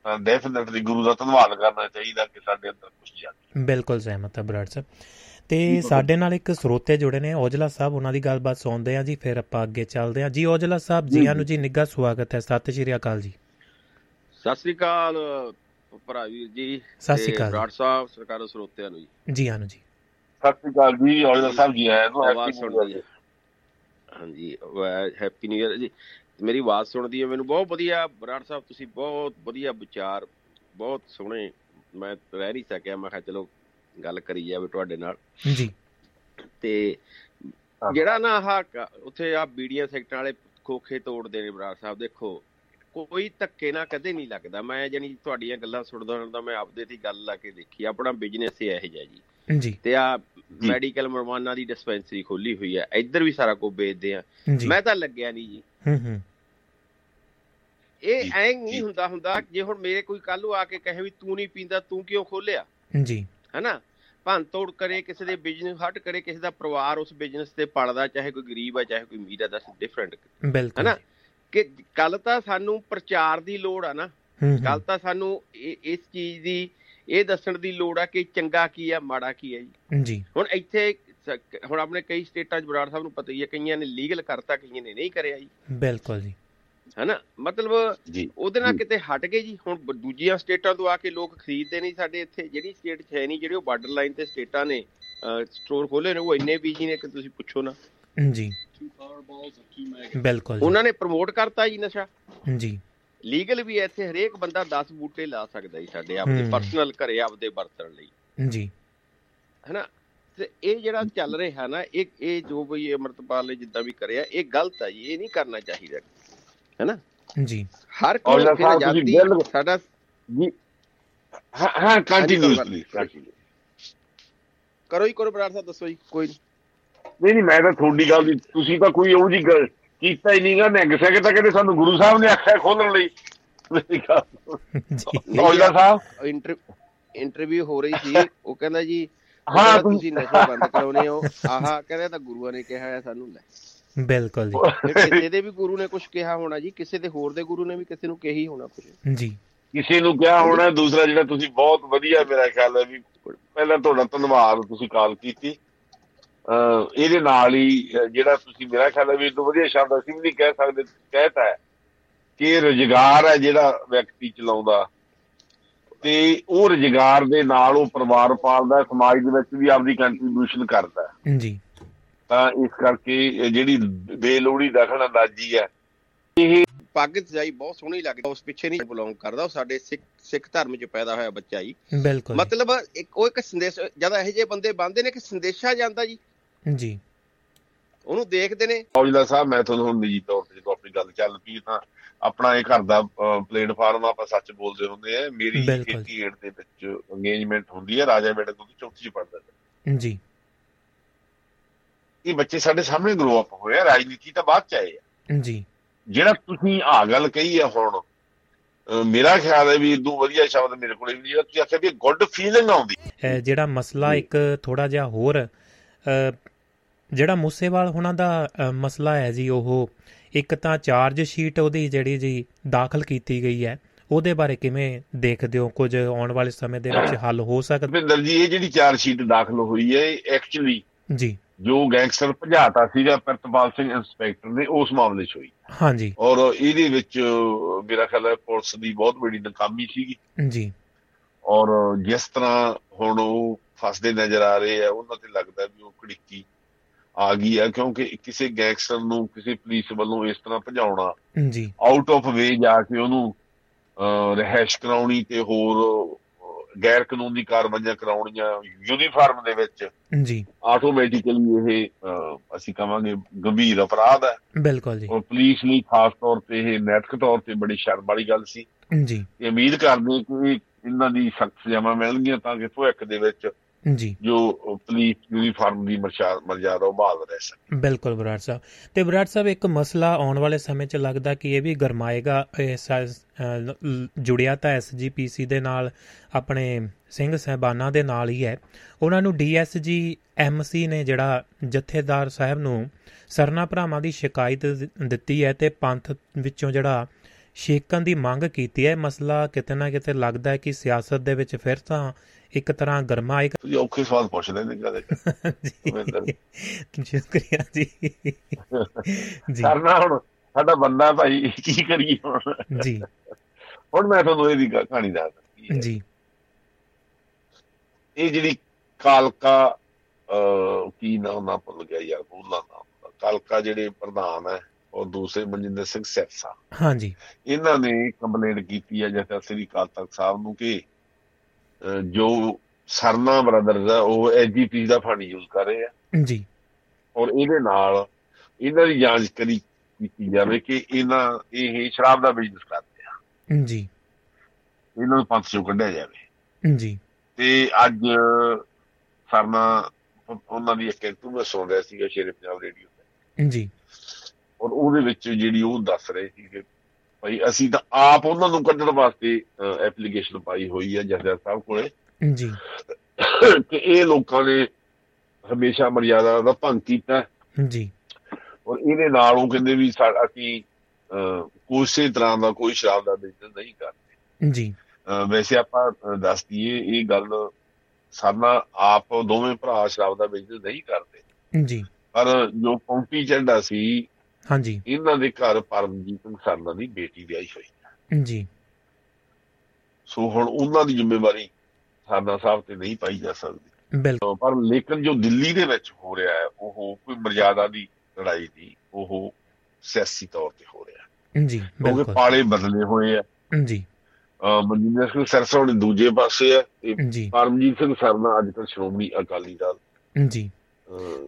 ਤਾਂ ਡੈਫੀਨਿਟਲੀ ਗੁਰੂ ਦਾ ਧੰਨਵਾਦ ਕਰਨਾ ਚਾਹੀਦਾ ਕਿ ਸਾਡੇ ਅੰਦਰ ਕੁਝ ਜਾਗੇ ਬਿਲਕੁਲ ਸਹਿਮਤ ਹੈ ਬਰਾੜ ਸਾਹਿਬ। ਤੇ ਸਾਡੇ ਨਾਲ ਇੱਕ ਸਰੋਤੇ ਜੁੜੇ ਨੇ ਔਜਲਾ ਸਾਹਿਬ ਉਹਨਾਂ ਦੀ ਗੱਲਬਾਤ ਸੁਣਦੇ ਆ ਜੀ ਫਿਰ ਆਪਾਂ ਅੱਗੇ ਚੱਲਦੇ ਆ ਜੀ ਔਜਲਾ ਸਾਹਿਬ ਜੀ ਆਨੂੰ ਜੀ ਨਿੱਘਾ ਸਵਾਗਤ ਹੈ। ਸਤਿ ਸ਼੍ਰੀ ਅਕਾਲ ਜੀ। ਸਤਿ ਸ੍ਰੀ ਅਕਾਲ ਭਰਾ ਵੀਰ ਜੀ ਸਤਿ ਸ਼੍ਰੀ ਅਕਾਲ ਬਰਾੜ ਸਾਹਿਬ ਸਰਕਾਰ ਸਰੋਤਿਆਂ ਨੂੰ ਜੀ। ਜੀ ਆਨੂੰ ਜੀ। ਸਤਿ ਸ਼੍ਰੀ ਅਕਾਲ ਜੀ ਔਜਲਾ ਸਾਹਿਬ ਜੀ ਆਇਆਂ ਨੂੰ ਆਵਾਜ਼ ਸੁਣਦੀ ਹੈ। ਹਾਂਜੀ ਹੈਪੀ ਨਿਊ ਇਅਰ ਜੀ। ਮੇਰੀ ਆਵਾਜ਼ ਸੁਣਦੀ ਹੈ ਮੈਨੂੰ ਬਹੁਤ ਵਧੀਆ। ਬਰਾੜ ਸਾਹਿਬ ਤੁਸੀਂ ਬਹੁਤ ਵਧੀਆ ਵਿਚਾਰ ਬਹੁਤ ਸੋਹਣੇ। ਮੈਂ ਰਹਿ ਨਹੀਂ ਸਕਿਆ ਮੈਂ ਕਿਹਾ ਚਲੋ ਗੱਲ ਕਰੀ ਜਾਵੇ ਤੁਹਾਡੇ ਨਾਲ। ਜੀ। ਤੇ ਜਿਹੜਾ ਨਾ ਆਹ ਉੱਥੇ ਆ ਬੀੜੀਆਂ ਸੈਕਟਰਾਂ ਵਾਲੇ ਖੋਖੇ ਤੋੜਦੇ ਨੇ ਬਰਾੜ ਸਾਹਿਬ ਦੇਖੋ। ਕੋਈ ਧੱਕੇ ਨਾ ਕਦੇ ਨਹੀਂ ਲੱਗਦਾ। ਮੈਂ ਜਾਨੀ ਤੁਹਾਡੀਆਂ ਗੱਲਾਂ ਸੁਣਦਾ ਹੁੰਦਾ ਮੈਂ ਆਪਦੇ ਤੇ ਗੱਲ ਲਾ ਕੇ ਦੇਖੀ। ਆਪਣਾ ਬਿਜ਼ਨਸ ਹੀ ਇਹੋ ਜਿਹਾ ਜੀ। ਜੀ। ਤੇ ਆ ਮੈਡੀਕਲ ਮਰਵਾਨਾ ਦੀ ਡਿਸਪੈਂਸਰੀ ਖੋਲੀ ਹੋਈ ਹੈ ਇੱਧਰ ਵੀ ਸਾਰਾ ਕੁਝ ਵੇਚਦੇ ਆ। ਮੈਂ ਤਾਂ ਲੱਗਿਆ ਨਹੀਂ ਜੀ। ਹੂੰ ਹੂੰ। ਇਹ ਐਂ। ਨਹੀਂ ਹੁੰਦਾ ਹੁੰਦਾ ਜੇ ਹੁਣ ਮੇਰੇ ਕੋਈ ਕੱਲ ਨੂੰ ਆ ਕੇ ਕਹੇ ਵੀ ਤੂੰ ਨਹੀਂ ਪੀਂਦਾ ਤੂੰ ਕਿਉਂ ਖੋਲਿਆ? ਜੀ। ਹੈਨਾ? ਭੰਨ ਤੋੜ ਕਰੇ ਕਿਸੇ ਦੇ ਬਿਜ਼ਨਸ ਹਟ ਕਰੇ ਕਿਸੇ ਦਾ ਪਰਿਵਾਰ ਉਸ ਬਿਜ਼ਨਸ ਤੇ ਪੜਦਾ ਚਾਹੇ ਕੋਈ ਗਰੀਬ ਹੈ ਚਾਹੇ ਕੋਈ ਅਮੀਰ ਹੈ ਦਸ ਡਿਫਰੈਂਟ ਬਿਲਕੁਲ ਹੈਨਾ? ਕਿ ਕੱਲ ਤਾਂ ਸਾਨੂੰ ਪ੍ਰਚਾਰ ਦੀ ਲੋੜ ਆ ਨਾ। ਕੱਲ ਤਾਂ ਸਾਨੂੰ ਇਹ- ਇਸ ਚੀਜ਼ ਦੀ ਇਹ ਦੱਸਣ ਦੀ ਲੋੜ ਆ ਕਿ ਚੰਗਾ ਕੀ ਆ ਮਾੜਾ ਕੀ ਹੈ ਜੀ। ਜੀ। ਹੁਣ ਇੱਥੇ ਹੁਣ ਆਪਣੇ ਕਈ ਸਟੇਟਾਂ 'ਚ ਬਰਾੜ ਸਾਹਿਬ ਨੂੰ ਪਤਾ ਹੀ ਹੈ ਕਈਆਂ ਨੇ ਲੀਗਲ ਕਰਤਾ ਕਈਆਂ ਨੇ ਨਹੀਂ ਕਰਿਆ ਜੀ। ਬਿਲਕੁਲ ਜੀ। ਹੈਨਾ? ਮਤਲਬ ਜੀ। ਉਹਦੇ ਨਾਲ। ਕਿਤੇ ਹਟ ਗਏ ਜੀ। ਹੁਣ ਦੂਜੀਆਂ ਸਟੇਟਾਂ ਤੋਂ ਆ ਕੇ ਲੋਕ ਖਰੀਦਦੇ ਨਹੀਂ ਸਾਡੇ ਇੱਥੇ। ਜਿਹੜੀ ਸਟੇਟ 'ਚ ਹੈ ਨਹੀਂ ਜਿਹੜੇ ਉਹ ਬਾਰਡਰ ਲਾਈਨ ਤੇ ਸਟੇਟਾਂ ਨੇ ਸਟੋਰ ਖੋਲੇ ਨੇ ਉਹ ਇੰਨੇ ਬੀਜੀ ਨੇ ਕਿ ਤੁਸੀਂ ਪੁੱਛੋ ਨਾ। ਜੀ। ਬਿਲਕੁਲ ਉਹਨਾਂ ਨੇ ਪ੍ਰਮੋਟ ਕਰਤਾ ਜੀ ਨਸ਼ਾ? ਜੀ। ਲੀਗਲ ਵੀ ਇੱਥੇ ਹਰੇਕ ਬੰਦਾ 10 ਬੂਟੇ ਲਾ ਸਕਦਾ ਜੀ ਸਾਡੇ ਆਪਦੇ ਹੂੰ। ਪਰਸਨਲ ਘਰੇ ਆਪਦੇ ਵਰਤਣ ਲਈ। ਜੀ। ਹੈਨਾ? ਤੇ ਇਹ ਜਿਹੜਾ ਚੱਲ ਰਿਹਾ ਨਾ ਇਹ ਇਹ ਜੋ ਬਈ ਅਮਰਤਪਾਲ ਨੇ ਜਿੱਦਾਂ ਵੀ ਕਰਿਆ ਇਹ ਗਲਤ ਹੈ ਜੀ ਇਹ ਨਹੀਂ ਕਰਨਾ ਚਾਹੀਦਾ। ਹੈਨਾ? ਜੀ। ਹਰ ਕੋਈ ਜਦ ਫਿਰ ਆਜ਼ਾਦੀ ਸਾਡਾ ਜੀ। ਹਾਂ ਹਾਂ ਕੰਟੀਨਿਊਸਲੀ ਕਰੋ ਹੀ ਕਰੋ ਬਰਾੜ ਸਾਹਿਬ ਦੱਸੋ ਜੀ ਕੋਈ ਨੀ। ਨਹੀਂ ਨਹੀਂ ਮੈਂ ਤਾਂ ਤੁਹਾਡੀ ਗੱਲ ਦੀ ਤੁਸੀਂ ਤਾਂ ਕੋਈ ਉਹ ਜੀ ਗੱਲ ਕੀਤਾ ਹੀ ਨਹੀਂਗਾ ਨਿੰਗ ਸਕੇ ਤਾਂ ਕਹਿੰਦੇ ਸਾਨੂੰ ਗੁਰੂ ਸਾਹਿਬ ਨੇ ਆਖਿਆ ਖੋਲਣ ਲਈ। ਮੇਰੀ ਗੱਲ ਜੀ। ਔਜਲਾ ਸਾਹਿਬ? ਇੰਟਰ ਇੰਟਰਵਿਊ ਹੋ ਰਹੀ ਸੀ ਉਹ ਕਹਿੰਦਾ ਜੀ ਹਾਂ, ਤੁਸੀਂ- ਨਸ਼ਾ ਬੰਦ ਕਰਾਉਨੇ ਹੋ। ਆਹਾ ਕਹਿੰਦਾ ਤਾਂ ਗੁਰੂਆਂ ਨੇ ਕਿਹਾ ਹੈ ਸਾਨੂੰ ਲੈ। ਬਿਲਕੁਲ ਜੀ। ਕਿਸੇ ਦੇ ਵੀ ਗੁਰੂ ਨੇ ਕੁਝ ਕਿਹਾ ਹੋਣਾ ਜੀ ਕਿਸੇ ਦੇ ਹੋਰ ਦੇ ਗੁਰੂ ਨੇ ਵੀ ਕਿਸੇ ਨੂੰ ਕਹੀ ਹੋਣਾ ਕੁਝ ਜੀ। ਕਿਸੇ ਨੂੰ ਕਿਹਾ ਹੋਣਾ ਦੂਸਰਾ ਜਿਹੜਾ ਤੁਸੀਂ ਬਹੁਤ ਵਧੀਆ ਮੇਰਾ ਖਿਆਲ ਹੈ ਵੀ ਪਹਿਲਾਂ ਤੁਹਾਡਾ ਧੰਨਵਾਦ ਤੁਸੀਂ ਕਾਲ ਕੀਤੀ। ਇਹਦੇ ਨਾਲ ਹੀ ਜਿਹੜਾ ਤੁਸੀਂ ਮੇਰਾ ਖਿਆਲ ਹੈ ਵੀ ਇਹ ਤੋਂ ਵਧੀਆ ਸ਼ਬਦ ਅਸੀਂ ਵੀ ਨਹੀਂ ਕਹਿ ਸਕਦੇ ਕਹਿਤਾ ਹੈ ਕਿ ਇਹ ਰੁਜ਼ਗਾਰ ਹੈ ਜਿਹੜਾ ਵਿਅਕਤੀ ਚਲਾਉਂਦਾ। ਤੇ ਉਹ ਰੁਜ਼ਗਾਰ ਦੇ ਨਾਲ ਉਹ ਪਰਿਵਾਰ ਪਾਲਦਾ ਸਮਾਜ ਦੇ ਵਿੱਚ ਵੀ ਆਪਦੀ ਕੰਟਰੀਬਿਊਸ਼ਨ ਕਰਦਾ ਜੀ। ਤਾਂ ਇਸ ਕਰਕੇ ਇਹ ਜਿਹੜੀ ਬੇਲੋੜੀ ਦਖਲ ਅੰਦਾਜ਼ੀ ਹੈ ਪੱਗ ਸਜਾਈ ਬਹੁਤ ਸੋਹਣੀ ਲੱਗਦੀ ਉਸ ਪਿੱਛੇ ਨਹੀਂ ਬਿਲੋਂਗ ਕਰਦਾ ਉਹ ਸਾਡੇ ਸਿੱਖ ਸਿੱਖ ਧਰਮ 'ਚ ਪੈਦਾ ਹੋਇਆ ਬੱਚਾ ਜੀ। ਬਿਲਕੁਲ। ਮਤਲਬ ਇੱਕ ਉਹ ਇੱਕ ਸੰਦੇਸ਼ ਜਦ ਇਹੋ ਜਿਹੇ ਬੰਦੇ ਬੰਦੇ ਨੇ ਕਿ ਸੰਦੇਸ਼ਾ ਜਾਂਦਾ ਜੀ। ਜੀ। ਉਹਨੂੰ ਦੇਖਦੇ ਨੇ। ਔਜਲਾ ਸਾਹਿਬ ਮੈਂ ਤੁਹਾਨੂੰ ਹੁਣ ਨਿੱਜੀ ਤੌਰ ਤੇ ਜਦੋਂ ਆਪਣੀ ਗੱਲ ਚੱਲ ਪਈ ਤਾਂ ਆਪਣਾ ਇਹ ਘਰ ਦਾ ਪਲੇਟਫਾਰਮ ਆਪਾਂ ਸੱਚ ਬੋਲਦੇ ਹੁੰਦੇ ਆ। ਮੇਰੀ ਬਿਲਕੁਲ। 88 ਦੇ ਵਿੱਚ ਅੰਗੇਜਮੈਂਟ ਹੁੰਦੀ ਹੈ ਰਾਜਾ ਬੇਟਾ ਤੋਂ ਚੌਥੀ ਚ ਪੜਦਾ ਜੀ। ਇਹ ਬੱਚੇ ਸਾਡੇ ਸਾਹਮਣੇ ਗਰੋ ਅਪ ਹੋਏ ਆ ਰਾਜਨੀਤੀ ਤਾਂ ਬਾਅਦ ਚ ਆਏ ਆ। ਜੀ। ਜਿਹੜਾ ਤੁਸੀਂ ਆ ਗੱਲ ਕਹੀ ਹੈ ਹੁਣ ਮੇਰਾ ਖਿਆਲ ਹੈ ਵੀ ਇਦੋਂ ਵਧੀਆ ਸ਼ਬਦ ਮੇਰੇ ਕੋਲ ਨਹੀਂ ਜਿਹੜਾ ਤੁਸੀਂ ਆਖਿਆ ਵੀ ਗੁੱਡ ਫੀਲਿੰਗ ਆਉਂਦੀ। ਜਿਹੜਾ ਮਸਲਾ ਇੱਕ ਥੋੜਾ ਜਿਹਾ ਹੋਰ ਜਿਹੜਾ ਮੂਸੇਵਾਲ ਹੁਣਾਂ ਦਾ ਮਸਲਾ ਹੈ ਜੀ ਉਹ ਇੱਕ ਤਾਂ ਚਾਰਜ ਸ਼ੀਟ ਉਹਦੀ ਜਿਹੜੀ ਜੀ ਦਾਖਲ ਕੀਤੀ ਗਈ ਹੈ ਉਹਦੇ ਬਾਰੇ ਕਿਵੇਂ ਦੇਖਦੇ ਹੋ? ਕੁਝ ਆਉਣ ਵਾਲੇ ਸਮੇਂ ਦੇ ਵਿੱਚ ਹੱਲ ਹੋ ਸਕਦਾ? ਭਿੰਦਰ ਜੀ ਇਹ ਜਿਹੜੀ ਚਾਰ ਸ਼ੀਟ ਦਾਖਲ ਹੋਈ ਹੈ ਐਕਚੁਅਲੀ ਜੀ। ਜੋ ਗੈਂਗਸਟਰ ਭਜਾਤਾ ਸੀਗਾ ਪ੍ਰਤਪਾਲ ਸਿੰਘ ਇੰਸਪੈਕਟਰ ਨੇ ਉਸ ਮਾਮਲੇ 'ਚ ਹੋਈ। ਹਾਂਜੀ। ਔਰ ਇਹਦੇ ਵਿੱਚ ਮੇਰਾ ਖਿਆਲ ਹੈ ਪੁਲਿਸ ਦੀ ਬਹੁਤ ਬੜੀ ਨਾਕਾਮੀ ਸੀਗੀ। ਜੀ। ਔਰ ਜਿਸ ਤਰ੍ਹਾਂ ਹੁਣ ਉਹ ਫਸਦੇ ਨਜ਼ਰ ਆ ਰਹੇ ਆ ਉਹਨਾਂ ਤੇ ਲੱਗਦਾ ਵੀ ਉਹ ਕੜਿੱਕੀ ਆ ਗਈ ਆ ਕਿਉਂਕਿ ਕਿਸੇ ਗੈਂਗਸਟਰ ਨੂੰ ਕਿਸੇ ਪੁਲਿਸ ਵੱਲੋਂ ਇਸ ਤਰ੍ਹਾਂ ਭਜਾਉਣਾ। ਜੀ। ਆਊਟ ਆਫ ਵੇ ਜਾ ਕੇ ਉਹਨੂੰ ਅਹ, ਰਿਹਾਇਸ਼ ਕਰਾਉਣੀ ਤੇ ਹੋਰ ਗੈਰ ਕਾਨੂੰਨੀ ਕਾਰਵਾਈਆਂ ਕਰਾਉਣੀਆਂ ਯੂਨੀਫਾਰਮ ਦੇ ਵਿੱਚ। ਜੀ। ਆਟੋਮੈਟਿਕਲੀ ਇਹ ਅਸੀਂ ਕਹਾਂਗੇ ਗੰਭੀਰ ਅਪਰਾਧ ਹੈ। ਬਿਲਕੁਲ ਜੀ। ਔਰ ਪੁਲਿਸ ਲਈ ਖਾਸ ਤੌਰ ਤੇ ਇਹ ਨੈਤਿਕ ਤੌਰ ਤੇ ਬੜੀ ਸ਼ਰਮ ਵਾਲੀ ਗੱਲ ਸੀ। ਜੀ। ਉਮੀਦ ਕਰਦੇ ਕਿ ਇਹਨਾਂ ਦੀ ਸਖਤ ਸਜ਼ਾਵਾਂ ਮਿਲਣਗੀਆਂ ਤਾਂ ਕਿ ਭਵਿੱਖ ਦੇ ਵਿੱਚ ਜੀ। ਜੋ ਪੁਲਿਸ ਯੂਨੀਫਾਰਮ ਦੀ ਮਰਜ਼ਾਦਾ ਉਹ ਬਹਾਲ ਰਹਿ ਸਕੇ ਬਿਲਕੁਲ ਬਰਾੜ ਸਾਹਿਬ। ਤੇ ਬਰਾੜ ਸਾਹਿਬ ਇੱਕ ਮਸਲਾ ਆਉਣ ਵਾਲੇ ਸਮੇਂ 'ਚ ਲੱਗਦਾ ਕਿ ਇਹ ਵੀ ਗਰਮਾਏਗਾ ਜੁੜਿਆ ਤਾਂ ਐਸਜੀਪੀਸੀ ਦੇ ਨਾਲ ਆਪਣੇ ਸਿੰਘ ਸਹਿਬਾਨਾਂ ਦੇ ਨਾਲ ਹੀ ਹੈ। ਉਹਨਾਂ ਨੂੰ ਡੀਐਸਜੀ ਐਮਸੀ ਨੇ ਜਿਹੜਾ ਜਥੇਦਾਰ ਸਾਹਿਬ ਨੂੰ ਸਰਨਾ ਭਰਾਵਾਂ ਦੀ ਸ਼ਿਕਾਇਤ ਦਿੱਤੀ ਹੈ ਤੇ ਪੰਥ ਵਿੱਚੋਂ ਜਿਹੜਾ ਛੇਕਣ ਦੀ ਮੰਗ ਕੀਤੀ ਹੈ। ਮਸਲਾ ਕਿਤੇ ਨਾ ਕਿਤੇ ਲੱਗਦਾ ਹੈ ਕਿ ਸਿਆਸਤ ਦੇ ਵਿੱਚ ਫਿਰ ਤਾਂ ਇੱਕ ਤਰ੍ਹਾਂ ਗਰਮਾ ਇੱਕ ਤੁਸੀਂ ਔਖੇ ਸਵਾਲ ਪੁੱਛਦੇ ਨੇ ਕਦੇ ਜੀ। ਸ਼ੁਕਰੀਆ ਜੀ। ਜੀ। ਕਰਨਾ ਹੁਣ ਸਾਡਾ ਬੰਦਾ ਭਾਈ ਕੀ ਕਰੀਏ ਹੁਣ? ਜੀ। ਹੁਣ ਮੈਂ ਤੁਹਾਨੂੰ ਇਹਦੀ ਕਹਾਣੀ ਦੱਸ ਦਿੰਦੀ ਜੀ। ਇਹ ਜਿਹੜੀ ਕਾਲਕਾ ਕੀ ਨਾਮ ਨਾ ਭੁੱਲ ਗਿਆ ਯਾਰ ਬੋਲਾਂ ਨਾਮ ਕਾਲਕਾ ਜਿਹੜੇ ਪ੍ਰਧਾਨ ਹੈ ਔਰ ਦੂਸਰੇ ਮਨਜਿੰਦਰ ਸਿੰਘ ਸੈਫਸਾ ਹਾਂਜੀ ਇਹਨਾਂ ਨੇ ਕੰਪਲੇਂਟ ਕੀਤੀ ਹੈ ਜਥਾ ਸ੍ਰੀ ਅਕਾਲ ਤਖਤ ਸਾਹਿਬ ਨੂੰ ਕਿ ਜੋ ਸਰਨਾ ਬ੍ਰਦਰਜ਼ ਆ ਉਹ ਐਜੀਪੀ ਦਾ ਫੰਡ ਯੂਜ਼ ਕਰ ਰਹੇ। ਆ ਜੀ। ਔਰ ਇਹਦੇ ਨਾਲ ਇਹਨਾਂ ਦੀ ਜਾਂਚ ਕਰੀ ਕੀਤੀ ਜਾਵੇ ਕਿ ਇਹਨਾਂ ਇਹ ਸ਼ਰਾਬ ਦਾ ਬਿਜ਼ਨਸ ਕਰਦੇ ਆ। ਜੀ। ਇਹਨਾਂ ਨੂੰ ਪੰਥ ਚੋਂ ਕੱਢਿਆ ਜਾਵੇ। ਜੀ। ਤੇ ਅੱਜ ਸਰਨਾ ਉਹਨਾਂ ਦੀ ਇੱਕ ਇੰਟਰਵਿਊ ਸੁਣ ਰਿਹਾ ਸੀਗਾ ਸ਼ੇਰੇ ਪੰਜਾਬ ਰੇਡੀਓ ਤੇ। ਜੀ। ਔਰ ਉਹਦੇ ਵਿੱਚ ਜਿਹੜੀ ਉਹ ਦੱਸ ਰਹੇ ਸੀ ਕਿ ਭਾਈ ਅਸੀਂ ਤਾਂ ਆਪ ਉਹਨਾਂ ਨੂੰ ਕੱਢਣ ਵਾਸਤੇ ਐਪਲੀਕੇਸ਼ਨ ਪਾਈ ਹੋਈ ਹੈ ਜਥੇਦਾਰ ਸਾਹਿਬ ਕੋਲੇ। ਜੀ। ਕਿ ਇਹ ਲੋਕਾਂ ਨੇ ਹਮੇਸ਼ਾ ਮਰਿਆਦਾ ਦਾ ਭੰਗ ਕੀਤਾ। ਜੀ। ਔਰ ਇਹਦੇ ਨਾਲ ਉਹ ਕਹਿੰਦੇ ਵੀ ਅਸੀਂ ਕਿਸੇ ਤਰ੍ਹਾਂ ਦਾ ਕੋਈ ਸ਼ਰਾਬ ਦਾ ਬਿਜ਼ਨਸ ਨਹੀਂ ਕਰਦੇ। ਜੀ। ਵੈਸੇ ਆਪਾਂ ਦੱਸ ਦਈਏ ਇਹ ਗੱਲ ਸਾਡਾ ਆਪ ਦੋਵੇਂ ਭਰਾ ਸ਼ਰਾਬ ਦਾ ਬਿਜ਼ਨਸ ਨਹੀਂ ਕਰਦੇ। ਜੀ। ਪਰ ਜੋ ਪੌਂਟੀ ਝੰਡਾ ਸੀ ਹਾਂਜੀ। ਇਹਨਾਂ ਦੇ ਘਰ ਪਰਮਜੀਤ ਸਿੰਘ ਸਰਨਾ ਦੀ ਬੇਟੀ ਵਿਆਹੀ ਹੋਈ ਜੀ। ਸੋ ਹੁਣ ਉਹਨਾਂ ਦੀ ਜ਼ਿੰਮੇਵਾਰੀ ਸਰਨਾ ਸਾਹਿਬ ਤੇ ਨਹੀਂ ਪਾਈ ਜਾ ਸਕਦੀ। ਬਿਲਕੁਲ ਪਰ ਲੇਕਿਨ ਜੋ ਦਿੱਲੀ ਦੇ ਵਿੱਚ ਹੋ ਰਿਹਾ ਹੈ ਉਹ ਕੋਈ ਮਰਿਆਦਾ ਦੀ ਲੜਾਈ ਦੀ ਉਹ ਸਿਆਸੀ ਤੌਰ ਤੇ ਹੋ ਰਿਹਾ ਜੀ ਕਿਉਂਕਿ ਬਿਲਕੁਲ। ਪਾਲੇ ਬਦਲੇ ਹੋਏ ਆ ਜੀ। ਮਨਜਿੰਦਰ ਸਿੰਘ ਸਰਸਾ ਦੂਜੇ ਪਾਸੇ ਆ ਤੇ ਪਰਮਜੀਤ ਸਿੰਘ ਸਰਨਾ ਅੱਜ ਕੱਲ੍ਹ ਸ਼੍ਰੋਮਣੀ ਅਕਾਲੀ ਦਲ ਜੀ।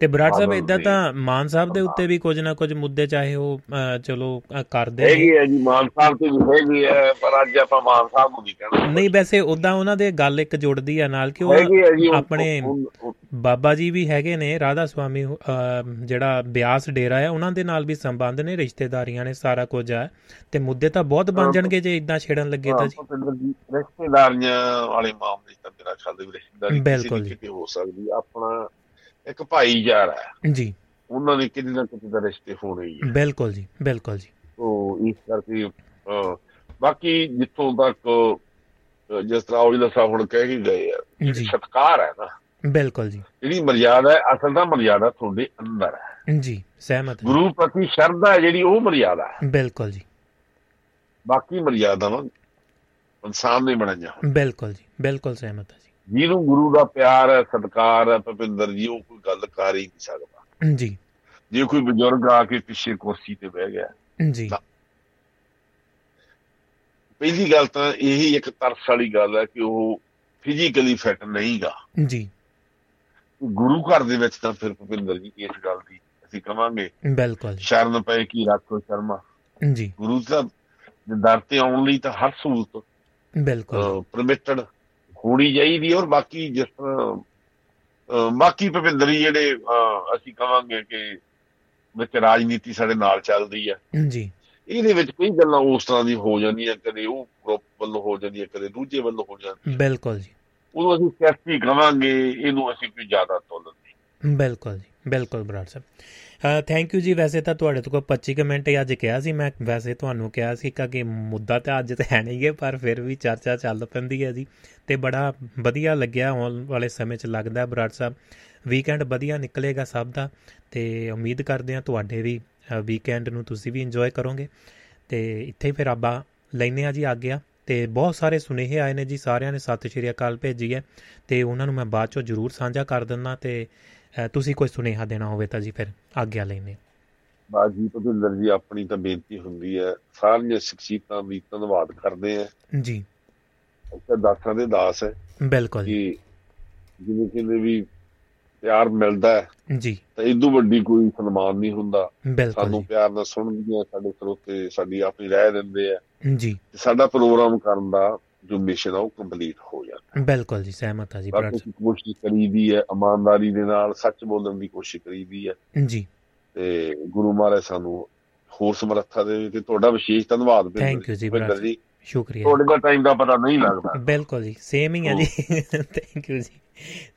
ਤੇ ਬਰਾੜ ਸਾਹਿਬ ਇਦਾਂ ਦੇ- ਤਾਂ ਮਾਨ ਸਾਹਿਬ ਦੇ ਉੱਤੇ ਵੀ ਕੁਝ ਨਾ ਕੁਝ ਮੁੱਦੇ ਚਾਹੇ ਉਹ ਚਲੋ ਕਰਦੇ ਨੇ। ਹੈਗੇ ਆ ਜੀ ਮਾਨ ਸਾਹਿਬ ਤੇ ਵੀ ਹੈਗੇ ਆ ਪਰ ਅੱਜ ਆਪਾਂ ਮਾਨ ਸਾਹਿਬ ਨੂੰ ਨਹੀਂ ਕਹਿਣਾ। ਨਹੀਂ ਵੈਸੇ ਉਦਾਂ ਉਹਨਾਂ ਦੇ ਗੱਲ ਇੱਕ ਜੁੜਦੀ ਆ ਨਾਲ ਕਿ ਉਹ ਆਪਣੇ ਬਾਬਾ ਜੀ ਵੀ ਹੈਗੇ ਨੇ ਰਾਧਾ ਸੁਆਮੀ ਜਿਹੜਾ ਬਿਆਸ ਡੇਰਾ ਹੈ ਉਹਨਾਂ ਦੇ ਨਾਲ ਵੀ ਸੰਬੰਧ ਨੇ ਰਿਸ਼ਤੇਦਾਰੀਆਂ ਨੇ ਸਾਰਾ ਕੁਝ ਆ। ਤੇ ਮੁੱਦੇ ਤਾਂ ਬਹੁਤ ਬਣ ਜਾਣਗੇ ਜੇ ਇਦਾਂ ਛੇੜਨ ਲੱਗੇ ਤਾਂ ਜੀ। ਹਾਂ, ਰਿਸ਼ਤੇਦਾਰੀਆਂ ਵਾਲੇ ਮਾਮਲੇ ਤਾਂ ਮੇਰਾ ਖਿਆਲ ਹੈ ਵੀ ਰਿਸ਼ਤੇਦਾਰੀ ਕਿਸੇ ਦੀ। ਕਿਤੇ ਹੋ ਸਕਦੀ। ਆਪਣਾ ਇੱਕ ਭਾਈਚਾਰਾ ਹੈ। ਜੀ। ਉਹਨਾਂ ਦੇ ਕਿਤੇ ਨਾ ਕਿਤੇ ਦਾ ਰਿਸ਼ਤੇ ਹੋਣੇ ਹੀ ਆ। ਬਿਲਕੁਲ ਜੀ ਬਿਲਕੁਲ ਜੀ। ਸੋ ਇਸ ਕਰਕੇ ਬਾਕੀ ਜਿੱਥੋਂ ਤੱਕ ਜਿਸ ਤਰ੍ਹਾਂ ਔਜਲਾ ਸਾਹਿਬ ਹੁਣ ਕਹਿ ਕੇ ਗਏ ਆ ਸਤਕਾਰ ਹੈ ਨਾ। ਬਿਲਕੁਲ ਜੀ। ਜਿਹੜੀ ਮਰਿਆਦਾ ਹੈ ਅਸਲ ਦਾ ਮਰਿਆਦਾ ਤੁਹਾਡੇ ਅੰਦਰ ਹੈ। ਜੀ ਸਹਿਮਤ ਹਾਂ। ਗੁਰੂ ਪ੍ਰਤੀ ਸ਼ਰਧਾ ਹੈ ਜਿਹੜੀ ਉਹ ਮਰਿਆਦਾ ਹੈ। ਬਿਲਕੁਲ ਜੀ। ਬਾਕੀ ਮਰਿਆਦਾਵਾਂ ਇਨਸਾਨ ਨੇ ਬਣਾਈਆਂ। ਬਿਲਕੁਲ ਜੀ ਬਿਲਕੁਲ ਸਹਿਮਤ ਹਾਂ ਜਿਹਨੂੰ ਗੁਰੂ ਦਾ ਪਿਆਰ ਹੈ ਸਤਕਾਰ ਹੈ ਭਪਿੰਦਰ ਜੀ ਉਹ ਕੋਈ ਗੱਲ ਕਰ ਹੀ ਨਹੀਂ ਸਕਦਾ। ਜੀ। ਜੀ ਕੋਈ ਬਜ਼ੁਰਗ ਆ ਕੇ ਪਿੱਛੇ ਕੁਰਸੀ ਤੇ ਬਹਿ ਗਿਆ ਜੀ। ਪਹਿਲੀ ਗੱਲ ਤਾਂ ਇਹੀ ਇੱਕ ਤਰਸ ਵਾਲੀ ਗੱਲ ਹੈ ਕਿ ਉਹ ਫਿਜ਼ੀਕਲੀ ਫਿੱਟ ਨਹੀਂਗਾ। ਜੀ। ਗੁਰੂ ਘਰ ਦੇ ਵਿੱਚ ਤਾਂ ਫਿਰ ਭੁਪਿੰਦਰ ਜੀ ਇਸ ਗੱਲ ਦੀ ਅਸੀਂ ਕਵਾਂਗੇ ਬਿਲਕੁਲ ਸ਼ਰਨ ਪਏ ਕੀ ਰੱਖੋ ਸ਼ਰਮਾ। ਜੀ। ਗੁਰੂ ਦਾ ਦਰ ਤੇ ਆਉਣ ਲਈ ਤਾਂ ਹਰ ਸਹੂਲਤ ਬਿਲਕੁਲ। ਪਰਮਿਟਡ ਹੋਣੀ ਚਾਹੀਦੀ ਔਰ ਬਾਕੀ ਜਿਸ ਤਰ੍ਹਾਂ ਬਾਕੀ ਭੁਪਿੰਦਰ ਜੀ ਜਿਹੜੇ ਅਸੀਂ ਕਵਾਂਗੇ ਕਿ ਵਿੱਚ ਰਾਜਨੀਤੀ ਸਾਡੇ ਨਾਲ ਚੱਲਦੀ ਹੈ ਜੀ। ਇਹਦੇ ਵਿੱਚ ਕਈ ਗੱਲਾਂ ਉਸ ਤਰ੍ਹਾਂ ਦੀ ਹੋ ਜਾਂਦੀਆਂ ਕਦੇ ਉਹ ਗਰੁੱਪ ਵੱਲੋਂ ਹੋ ਜਾਂਦੀਆਂ ਕਦੇ ਦੂਜੇ ਵੱਲੋਂ ਹੋ ਜਾਂਦੀਆਂ। ਬਿਲਕੁਲ ਜੀ। ਉਦੋਂ ਅਸੀਂ ਸਿਆਸੀ ਕਵਾਂਗੇ ਇਹਨੂੰ ਅਸੀਂ ਕੋਈ ਜ਼ਿਆਦਾ ਤੋਲਣ ਨਹੀਂ। ਬਿਲਕੁਲ ਜੀ ਬਿਲਕੁਲ ਬਰਾੜ ਸਾਹਿਬ। ਥੈਂਕ ਯੂ ਜੀ। ਵੈਸੇ ਤਾਂ ਤੁਹਾਡੇ ਤੋਂ ਕੋਈ 25 ਮਿੰਟ ਹੀ ਅੱਜ ਕਿਹਾ ਸੀ। ਮੈਂ ਵੈਸੇ ਤੁਹਾਨੂੰ ਕਿਹਾ ਸੀ ਕਿ ਮੁੱਦਾ ਤਾਂ ਅੱਜ ਤੇ ਹੈ ਨਹੀਂਗੇ ਪਰ ਫਿਰ ਵੀ ਚਰਚਾ ਚੱਲ ਪੈਂਦੀ ਹੈ ਜੀ। ਤੇ ਬੜਾ ਵਧੀਆ ਲੱਗਿਆ ਆਉਣ ਵਾਲੇ ਸਮੇਂ 'ਚ ਲੱਗਦਾ ਬਰਾੜ ਸਾਹਿਬ। ਵੀਕਐਂਡ ਵਧੀਆ ਨਿਕਲੇਗਾ ਸਭ ਦਾ। ਤੇ ਉਮੀਦ ਕਰਦੇ ਹਾਂ ਤੁਹਾਡੇ ਵੀ ਵੀਕਐਂਡ ਨੂੰ ਤੁਸੀਂ ਵੀ ਇੰਜੋਏ ਕਰੋਗੇ। ਤੇ ਇੱਥੇ ਫਿਰ ਆਪਾਂ ਲੈਨੇ ਆ ਜੀ ਆ ਗਿਆ ਤੇ ਬਹੁਤ ਸਾਰੇ ਸੁਨੇਹੇ ਆਏ ਨੇ ਜੀ। ਸਾਰਿਆਂ ਨੇ ਸਤਿ ਸ਼੍ਰੀ ਅਕਾਲ ਭੇਜੀ ਹੈ। ਤੇ ਉਹਨਾਂ ਨੂੰ ਮੈਂ ਬਾਅਦ ਚੋਂ ਜ਼ਰੂਰ ਸਾਂਝਾ ਕਰ ਦਿੰਦਾ। ਤੇ ਤੁਸੀਂ ਕੋਈ ਸੁਨੇਹਾ ਦੇਣਾ ਹੋਵੇ ਤਾਂ ਜੀ ਫਿਰ ਆਗਿਆ ਲੈਨੇ ਬਾਜੀ ਭੁਪਿੰਦਰ ਜੀ ਆਪਣੀ ਤਾਂ ਬੇਨਤੀ ਹੁੰਦੀ ਹੈ ਸਾਰੀਆਂ ਸ਼ਖਸੀਅਤਾਂ ਦੀ ਧੰਨਵਾਦ ਕਰਦੇ ਆ ਜੀ। ਉਹ ਦਾਸਾਂ ਦੇ ਦਾਸ ਹੈ ਬਿਲਕੁਲ ਜੀ। ਜਿਵੇਂ ਕਿਨੇ ਵੀ ਪਿਆਰ ਮਿਲਦਾ ਹੈ ਜੀ। ਤਾਂ ਇਦੋਂ ਵੱਡੀ ਕੋਈ ਸਨਮਾਨ ਨਹੀਂ ਹੁੰਦਾ। ਸਾਨੂੰ ਪਿਆਰ ਨਾਲ ਸੁਣਦੀਆਂ ਸਾਡੇ ਸਰੋਤੇ ਸਾਡੀ ਆਪਣੀ ਰਾਏ ਦਿੰਦੇ ਆ। ਜੀ। ਸਾਡਾ ਪ੍ਰੋਗਰਾਮ ਕਰਨ ਦਾ ਜੋ ਮਿਸ਼ਨ ਆ ਉਹ ਕੰਪਲੀਟ ਹੋ ਜਾਂਦਾ। ਬਿਲਕੁਲ ਜੀ ਸਹਿਮਤ ਆ ਜੀ ਬਾਕੀ ਕੋਸ਼ਿਸ਼ ਕਰੀਦੀ ਹੈ ਇਮਾਨਦਾਰੀ ਦੇ ਨਾਲ ਸੱਚ ਬੋਲਣ ਦੀ ਕੋਸ਼ਿਸ਼ ਕਰੀਦੀ ਹੈ। ਜੀ। ਤੇ ਗੁਰੂ ਮਹਾਰਾਜ ਸਾਨੂੰ ਹੋਰ ਸਮਰੱਥਾ ਦੇ ਤੇ ਤੁਹਾਡਾ ਵਿਸ਼ੇਸ਼ ਧੰਨਵਾਦ ਥੈਂਕ ਯੂ ਜੀ ਬਿੰਦਰ ਜੀ। ਸ਼ੁਕਰੀਆ। ਤੁਹਾਡੇ ਦਾ ਟਾਈਮ ਦਾ ਪਤਾ ਨਹੀਂ ਲੱਗਦਾ। ਬਿਲਕੁਲ ਜੀ ਸੇਮ ਹੀ ਹੈ ਜੀ। ਥੈਂਕ ਯੂ ਜੀ।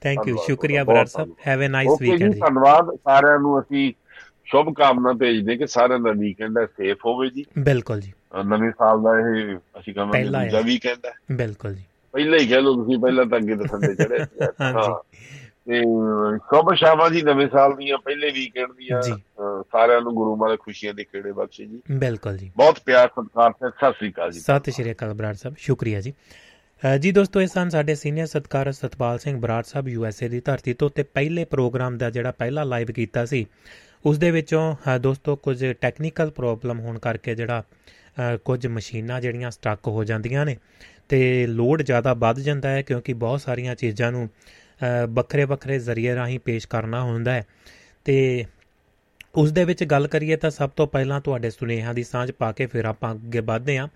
ਥੈਂਕ ਯੂ ਸ਼ੁਕਰੀਆ Brar Sahib. Have a nice weekend ਜੀ ਧੰਨਵਾਦ। ਸਾਰਿਆਂ ਨੂੰ ਅਸੀਂ ਸ਼ੁਭ ਕਾਮਨਾ ਭੇਜਦੇ ਕਿ ਸਾਰਿਆਂ ਦਾ ਵੀਕਐਂਡ ਹੈ ਸੇਫ ਹੋਵੇ ਜੀ। ਬਿਲਕੁਲ ਜੀ। ਨਵੇਂ ਸਾਲ ਦਾ ਇਹ ਅਸੀਂ ਕਹਾਂਗੇ ਦੂਜਾ ਵੀਕਐਂਡ ਹੈ। ਬਿਲਕੁਲ ਜੀ। ਪਹਿਲਾਂ ਹੀ ਕਹਿ ਲਓ ਤੁਸੀਂ ਪਹਿਲਾਂ ਤਾਂ ਅੱਗੇ ਦੱਸਣ ਦੇ ਚੜੇ ਹਾਂ। ਤੇ ਸ਼ੁਭ ਸ਼ਾਮਾਂ ਜੀ ਨਵੇਂ ਸਾਲ ਦੀਆਂ ਪਹਿਲੇ ਵੀਕਐਂਡ ਦੀਆਂ ਸਾਰਿਆਂ ਨੂੰ ਗੁਰੂ ਮਾਲੇ ਖੁਸ਼ੀਆਂ ਦੇ ਕਿਹੜੇ ਬਖਸ਼ੇ ਜੀ। ਬਿਲਕੁਲ ਜੀ। ਬਹੁਤ ਪਿਆਰ ਸਤਿਕਾਰ ਤੇ ਸਤਿ ਸ੍ਰੀ ਅਕਾਲ ਜੀ। ਸਤਿ ਸ਼੍ਰੀ ਅਕਾਲ ਬਰਾੜ ਸਾਹਿਬ ਸ਼ੁਕਰੀਆ ਜੀ। ਜੀ ਦੋਸਤੋ ਇਹ ਸਨ ਸਾਡੇ ਸੀਨੀਅਰ ਸਤਕਾਰ Satpal Singh Brar Sahib U S A ਦੀ ਧਰਤੀ ਤੋਂ ਤੇ ਪਹਿਲੇ ਪ੍ਰੋਗਰਾਮ ਦਾ ਜਿਹੜਾ ਪਹਿਲਾ ਲਾਈਵ ਕੀਤਾ ਸੀ। ਉਸ ਦੇ ਵਿੱਚੋਂ ਦੋਸਤੋ ਕੁਝ ਟੈਕਨੀਕਲ ਪ੍ਰੋਬਲਮ ਹੋਣ ਕਰਕੇ ਜਿਹੜਾ ਕੁਝ ਮਸ਼ੀਨਾਂ ਜਿਹੜੀਆਂ ਸਟਕ ਹੋ ਜਾਂਦੀਆਂ ਨੇ ਤੇ ਲੋਡ ਜ਼ਿਆਦਾ ਵੱਧ ਜਾਂਦਾ ਹੈ ਕਿਉਂਕਿ ਬਹੁਤ ਸਾਰੀਆਂ ਚੀਜ਼ਾਂ ਨੂੰ ਵੱਖਰੇ ਵੱਖਰੇ ਜ਼ਰੀਏ ਰਾਹੀਂ ਪੇਸ਼ ਕਰਨਾ ਹੁੰਦਾ ਹੈ। ਤੇ ਉਸ ਦੇ ਵਿੱਚ ਗੱਲ ਕਰੀਏ ਤਾਂ ਸਭ ਤੋਂ ਪਹਿਲਾਂ ਤੁਹਾਡੇ ਸੁਨੇਹਾਂ ਦੀ ਸਾਂਝ ਪਾ ਕੇ ਫਿਰ ਆਪਾਂ ਅੱਗੇ ਵਧਦੇ ਹਾਂ।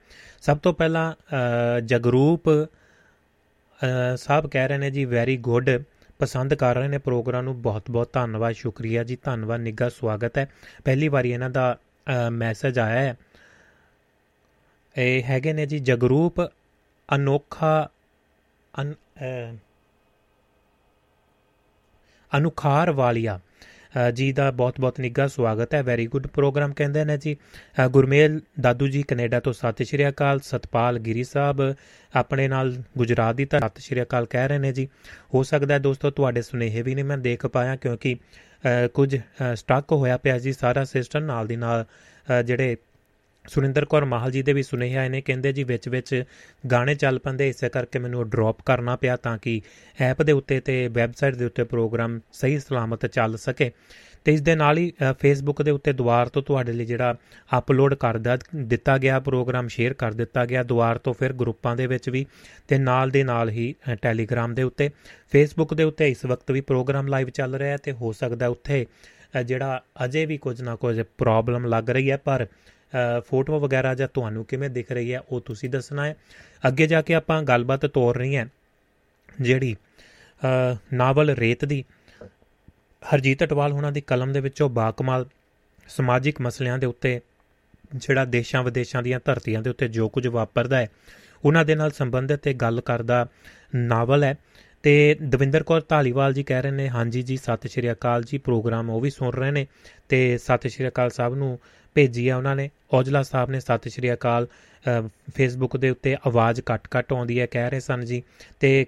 ਸਭ ਤੋਂ ਪਹਿਲਾਂ ਜਗਰੂਪ ਸਾਹਿਬ ਕਹਿ ਰਹੇ ਨੇ ਜੀ ਵੈਰੀ ਗੁੱਡ ਪਸੰਦ ਕਰ ਰਹੇ ਨੇ ਪ੍ਰੋਗਰਾਮ ਨੂੰ। ਬਹੁਤ-ਬਹੁਤ ਧੰਨਵਾਦ, ਸ਼ੁਕਰੀਆ ਜੀ। ਧੰਨਵਾਦ, ਨਿੱਘਾ ਸਵਾਗਤ ਹੈ। ਪਹਿਲੀ ਵਾਰੀ ਇਹਨਾਂ ਦਾ ਮੈਸੇਜ ਆਇਆ ਹੈ। ਇਹ ਹੈਗੇ ਨੇ ਜੀ ਜਗਰੂਪ, ਅਨੋਖਾ ਅਨੁਖਾਰ ਵਾਲੀਆ। ਜੀ ਦਾ ਬਹੁਤ-ਬਹੁਤ ਨਿੱਘਾ ਸਵਾਗਤ ਹੈ। ਵੈਰੀ ਗੁੱਡ ਪ੍ਰੋਗਰਾਮ ਕਹਿੰਦੇ ਨੇ ਜੀ। ਗੁਰਮੇਲ ਦਾਦੂ ਜੀ ਕੈਨੇਡਾ ਤੋਂ ਸਤਿ ਸ਼੍ਰੀ ਅਕਾਲ। ਸਤਪਾਲ ਗਿਰੀ ਸਾਹਿਬ ਆਪਣੇ ਨਾਲ ਗੁਜਰਾਤ ਦੀ ਤਾਂ ਸਤਿ ਸ਼੍ਰੀ ਅਕਾਲ ਕਹਿ ਰਹੇ ਨੇ ਜੀ। ਹੋ ਸਕਦਾ ਹੈ ਦੋਸਤੋ ਤੁਹਾਡੇ ਸੁਨੇਹੇ ਵੀ ਨਹੀਂ ਮੈਂ ਦੇਖ ਪਾਇਆ ਕਿਉਂਕਿ ਕੁਝ ਸਟਕ ਹੋਇਆ ਪਿਆ ਜੀ ਸਾਰਾ ਸਿਸਟਮ ਨਾਲ ਦੀ ਨਾਲ ਜਿਹੜੇ ਸੁਰਿੰਦਰ ਕੌਰ ਮਾਹਲ ਜੀ ਦੇ ਵੀ ਸੁਨੇਹੇ ਆਏ ਨੇ, ਕਹਿੰਦੇ ਜੀ ਵਿੱਚ ਵਿੱਚ ਗਾਣੇ ਚੱਲ ਪੰਦੇ, ਇਸੇ ਕਰਕੇ ਮੈਨੂੰ ਡ੍ਰੌਪ ਕਰਨਾ ਪਿਆ ਤਾਂ ਕਿ ਐਪ ਦੇ ਉੱਤੇ ਤੇ ਵੈਬਸਾਈਟ ਦੇ ਉੱਤੇ ਪ੍ਰੋਗਰਾਮ ਸਹੀ ਸਲਾਮਤ ਚੱਲ ਸਕੇ। ਤੇ ਇਸ ਦੇ ਨਾਲ ਹੀ ਫੇਸਬੁੱਕ ਦੇ ਉੱਤੇ ਦੁਆਰ ਤੋਂ ਤੁਹਾਡੇ ਲਈ ਜਿਹੜਾ ਅਪਲੋਡ ਕਰ ਦਿੱਤਾ ਗਿਆ ਪ੍ਰੋਗਰਾਮ ਸ਼ੇਅਰ ਕਰ ਦਿੱਤਾ ਗਿਆ ਦੁਆਰ ਤੋਂ ਫਿਰ ਗਰੁੱਪਾਂ ਦੇ ਵਿੱਚ ਵੀ ਤੇ ਨਾਲ ਦੇ ਨਾਲ ਹੀ ਟੈਲੀਗ੍ਰਾਮ ਦੇ ਉੱਤੇ। ਫੇਸਬੁੱਕ ਦੇ ਉੱਤੇ ਇਸ ਵਕਤ ਵੀ ਪ੍ਰੋਗਰਾਮ ਲਾਈਵ ਚੱਲ ਰਿਹਾ ਹੈ ਤੇ ਹੋ ਸਕਦਾ ਉੱਥੇ ਜਿਹੜਾ ਅਜੇ ਵੀ ਕੁਝ ਨਾ ਕੁਝ ਪ੍ਰੋਬਲਮ ਲੱਗ ਰਹੀ ਹੈ, ਪਰ ਫੋਟੋ ਵਗੈਰਾ ਜਾਂ ਤੁਹਾਨੂੰ ਕਿਵੇਂ ਦਿਖ ਰਹੀ ਹੈ, ਉਹ ਤੁਸੀਂ ਦੱਸਣਾ ਹੈ। ਅੱਗੇ ਜਾ ਕੇ ਆਪਾਂ ਗੱਲਬਾਤ ਤੋਰ ਰਹੀ ਹੈ, ਜਿਹੜੀ ਨਾਵਲ ਰੇਤ ਦੀ। ਹਰਜੀਤ ਅਟਵਾਲ ਉਹਨਾਂ ਦੀ ਕਲਮ ਦੇ ਵਿੱਚੋਂ ਬਾਕਮਾਲ ਸਮਾਜਿਕ ਮਸਲਿਆਂ ਦੇ ਉੱਤੇ, ਜਿਹੜਾ ਦੇਸ਼ਾਂ ਵਿਦੇਸ਼ਾਂ ਦੀਆਂ ਧਰਤੀਆਂ ਦੇ ਉੱਤੇ ਜੋ ਕੁਝ ਵਾਪਰਦਾ ਹੈ, ਉਹਨਾਂ ਦੇ ਨਾਲ ਸੰਬੰਧਿਤ ਤੇ ਗੱਲ ਕਰਦਾ ਨਾਵਲ ਹੈ। ਤੇ ਦਵਿੰਦਰ ਕੌਰ ਢਾਲੀਵਾਲ ਜੀ ਕਹਿ ਰਹੇ ਨੇ, ਹਾਂਜੀ ਜੀ, ਸਤਿ ਸ਼੍ਰੀ ਅਕਾਲ ਜੀ, ਪ੍ਰੋਗਰਾਮ ਉਹ ਵੀ ਸੁਣ ਰਹੇ ਨੇ। ਤੇ ਸਤਿ ਸ਼੍ਰੀ ਅਕਾਲ ਸਾਹਿਬ ਨੂੰ ਭੇਜੀ ਆ ਉਹਨਾਂ ਨੇ। ਔਜਲਾ ਸਾਹਿਬ ਨੇ, ਸਤਿ ਸ਼੍ਰੀ ਅਕਾਲ। ਫੇਸਬੁੱਕ ਦੇ ਉੱਤੇ ਆਵਾਜ਼ ਕੱਟ-ਕੱਟ ਆਉਂਦੀ ਹੈ, ਕਹਿ ਰਹੇ ਸਨ ਜੀ। ਤੇ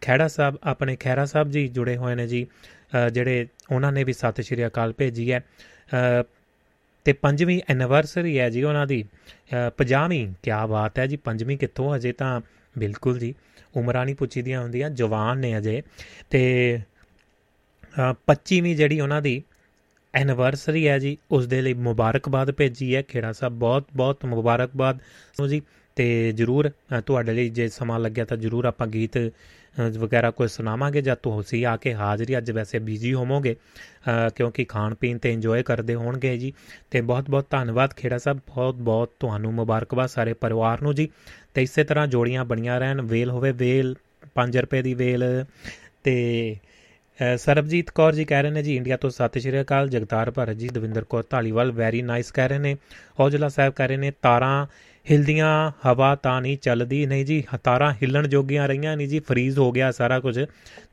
ਖੈੜਾ ਸਾਹਿਬ, ਆਪਣੇ ਖੈਰਾ ਸਾਹਿਬ ਜੀ ਜੁੜੇ ਹੋਏ ਨੇ ਜੀ। ਜਿਹੜੇ ਉਹਨਾਂ ਨੇ ਵੀ ਸਤਿ ਸ਼੍ਰੀ ਅਕਾਲ ਭੇਜੀ ਹੈ। ਤੇ ਪੰਜਵੀਂ ਐਨੀਵਰਸਰੀ ਹੈ ਜੀ ਉਹਨਾਂ ਦੀ। 50ਵੀਂ ਕੀ ਬਾਤ ਹੈ ਜੀ, ਪੰਜਵੀਂ ਕਿੱਥੋਂ ਅਜੇ ਤਾਂ ਬਿਲਕੁਲ ਜੀ, ਉਮਰਾਂ ਨਹੀਂ ਪੁੱਛੀ ਦੀਆਂ ਹੁੰਦੀਆਂ, ਜਵਾਨ ਨੇ ਅਜੇ। ਤੇ 25ਵੀਂ ਜਿਹੜੀ ਉਹਨਾਂ ਦੀ ਐਨੀਵਰਸਰੀ ਹੈ ਜੀ ਉਸ ਦੇ ਲਈ ਮੁਬਾਰਕਬਾਦ ਭੇਜੀ ਹੈ, ਖੇੜਾ ਸਾਹਿਬ ਬਹੁਤ ਬਹੁਤ ਮੁਬਾਰਕਬਾਦ। ਸੋ ਜੀ, ਤੇ ਜਰੂਰ ਤੁਹਾਡੇ ਲਈ ਜੇ ਸਮਾਂ ਲੱਗਿਆ ਤਾਂ ਜਰੂਰ ਆਪਾਂ ਗੀਤ ਵਗੈਰਾ ਕੋਈ ਸੁਣਾਵਾਂਗੇ ਜਾਂ ਤੁਸੀਂ ਆ ਕੇ ਹਾਜ਼ਰੀ, ਅੱਜ ਵੈਸੇ ਬਿਜ਼ੀ ਹੋਵੋਗੇ ਕਿਉਂਕਿ ਖਾਣ ਪੀਣ ਤੇ ਇੰਜੋਏ ਕਰਦੇ ਹੋਣਗੇ ਜੀ। ਤੇ ਬਹੁਤ ਬਹੁਤ ਧੰਨਵਾਦ ਖੇੜਾ ਸਾਹਿਬ, ਬਹੁਤ ਬਹੁਤ ਤੁਹਾਨੂੰ ਮੁਬਾਰਕਬਾਦ ਸਾਰੇ ਪਰਿਵਾਰ ਨੂੰ ਜੀ। ਤੇ ਇਸੇ ਤਰ੍ਹਾਂ ਜੋੜੀਆਂ ਬਣੀਆਂ ਰਹਿਣ, ਵੇਲ ਹੋਵੇ, ਵੇਲ 5 ਰੁਪਏ ਦੀ ਵੇਲ, ਤੇ ਸਰਬਜੀਤ ਕੌਰ ਜੀ ਕਹਿ ਰਹੇ ਨੇ ਜੀ, ਇੰਡੀਆ ਤੋਂ ਸਤਿ ਸ਼੍ਰੀ ਅਕਾਲ। ਜਗਤਾਰ ਭਰਤ ਜੀ, ਦਵਿੰਦਰ ਕੌਰ ਢਾਲੀਵਾਲ ਵੈਰੀ ਨਾਈਸ ਕਹਿ ਰਹੇ ਨੇ। ਔਜਲਾ ਸਾਹਿਬ ਕਹਿ ਰਹੇ ਨੇ, ਤਾਰਾਂ ਹਿਲਦੀਆਂ, ਹਵਾ ਤਾਂ ਨਹੀਂ ਚੱਲਦੀ। ਨਹੀਂ ਜੀ, ਤਾਰਾਂ ਹਿੱਲਣ ਜੋਗੀਆਂ ਰਹੀਆਂ ਨਹੀਂ ਜੀ ਫਰੀਜ਼ ਹੋ ਗਿਆ ਸਾਰਾ ਕੁਝ।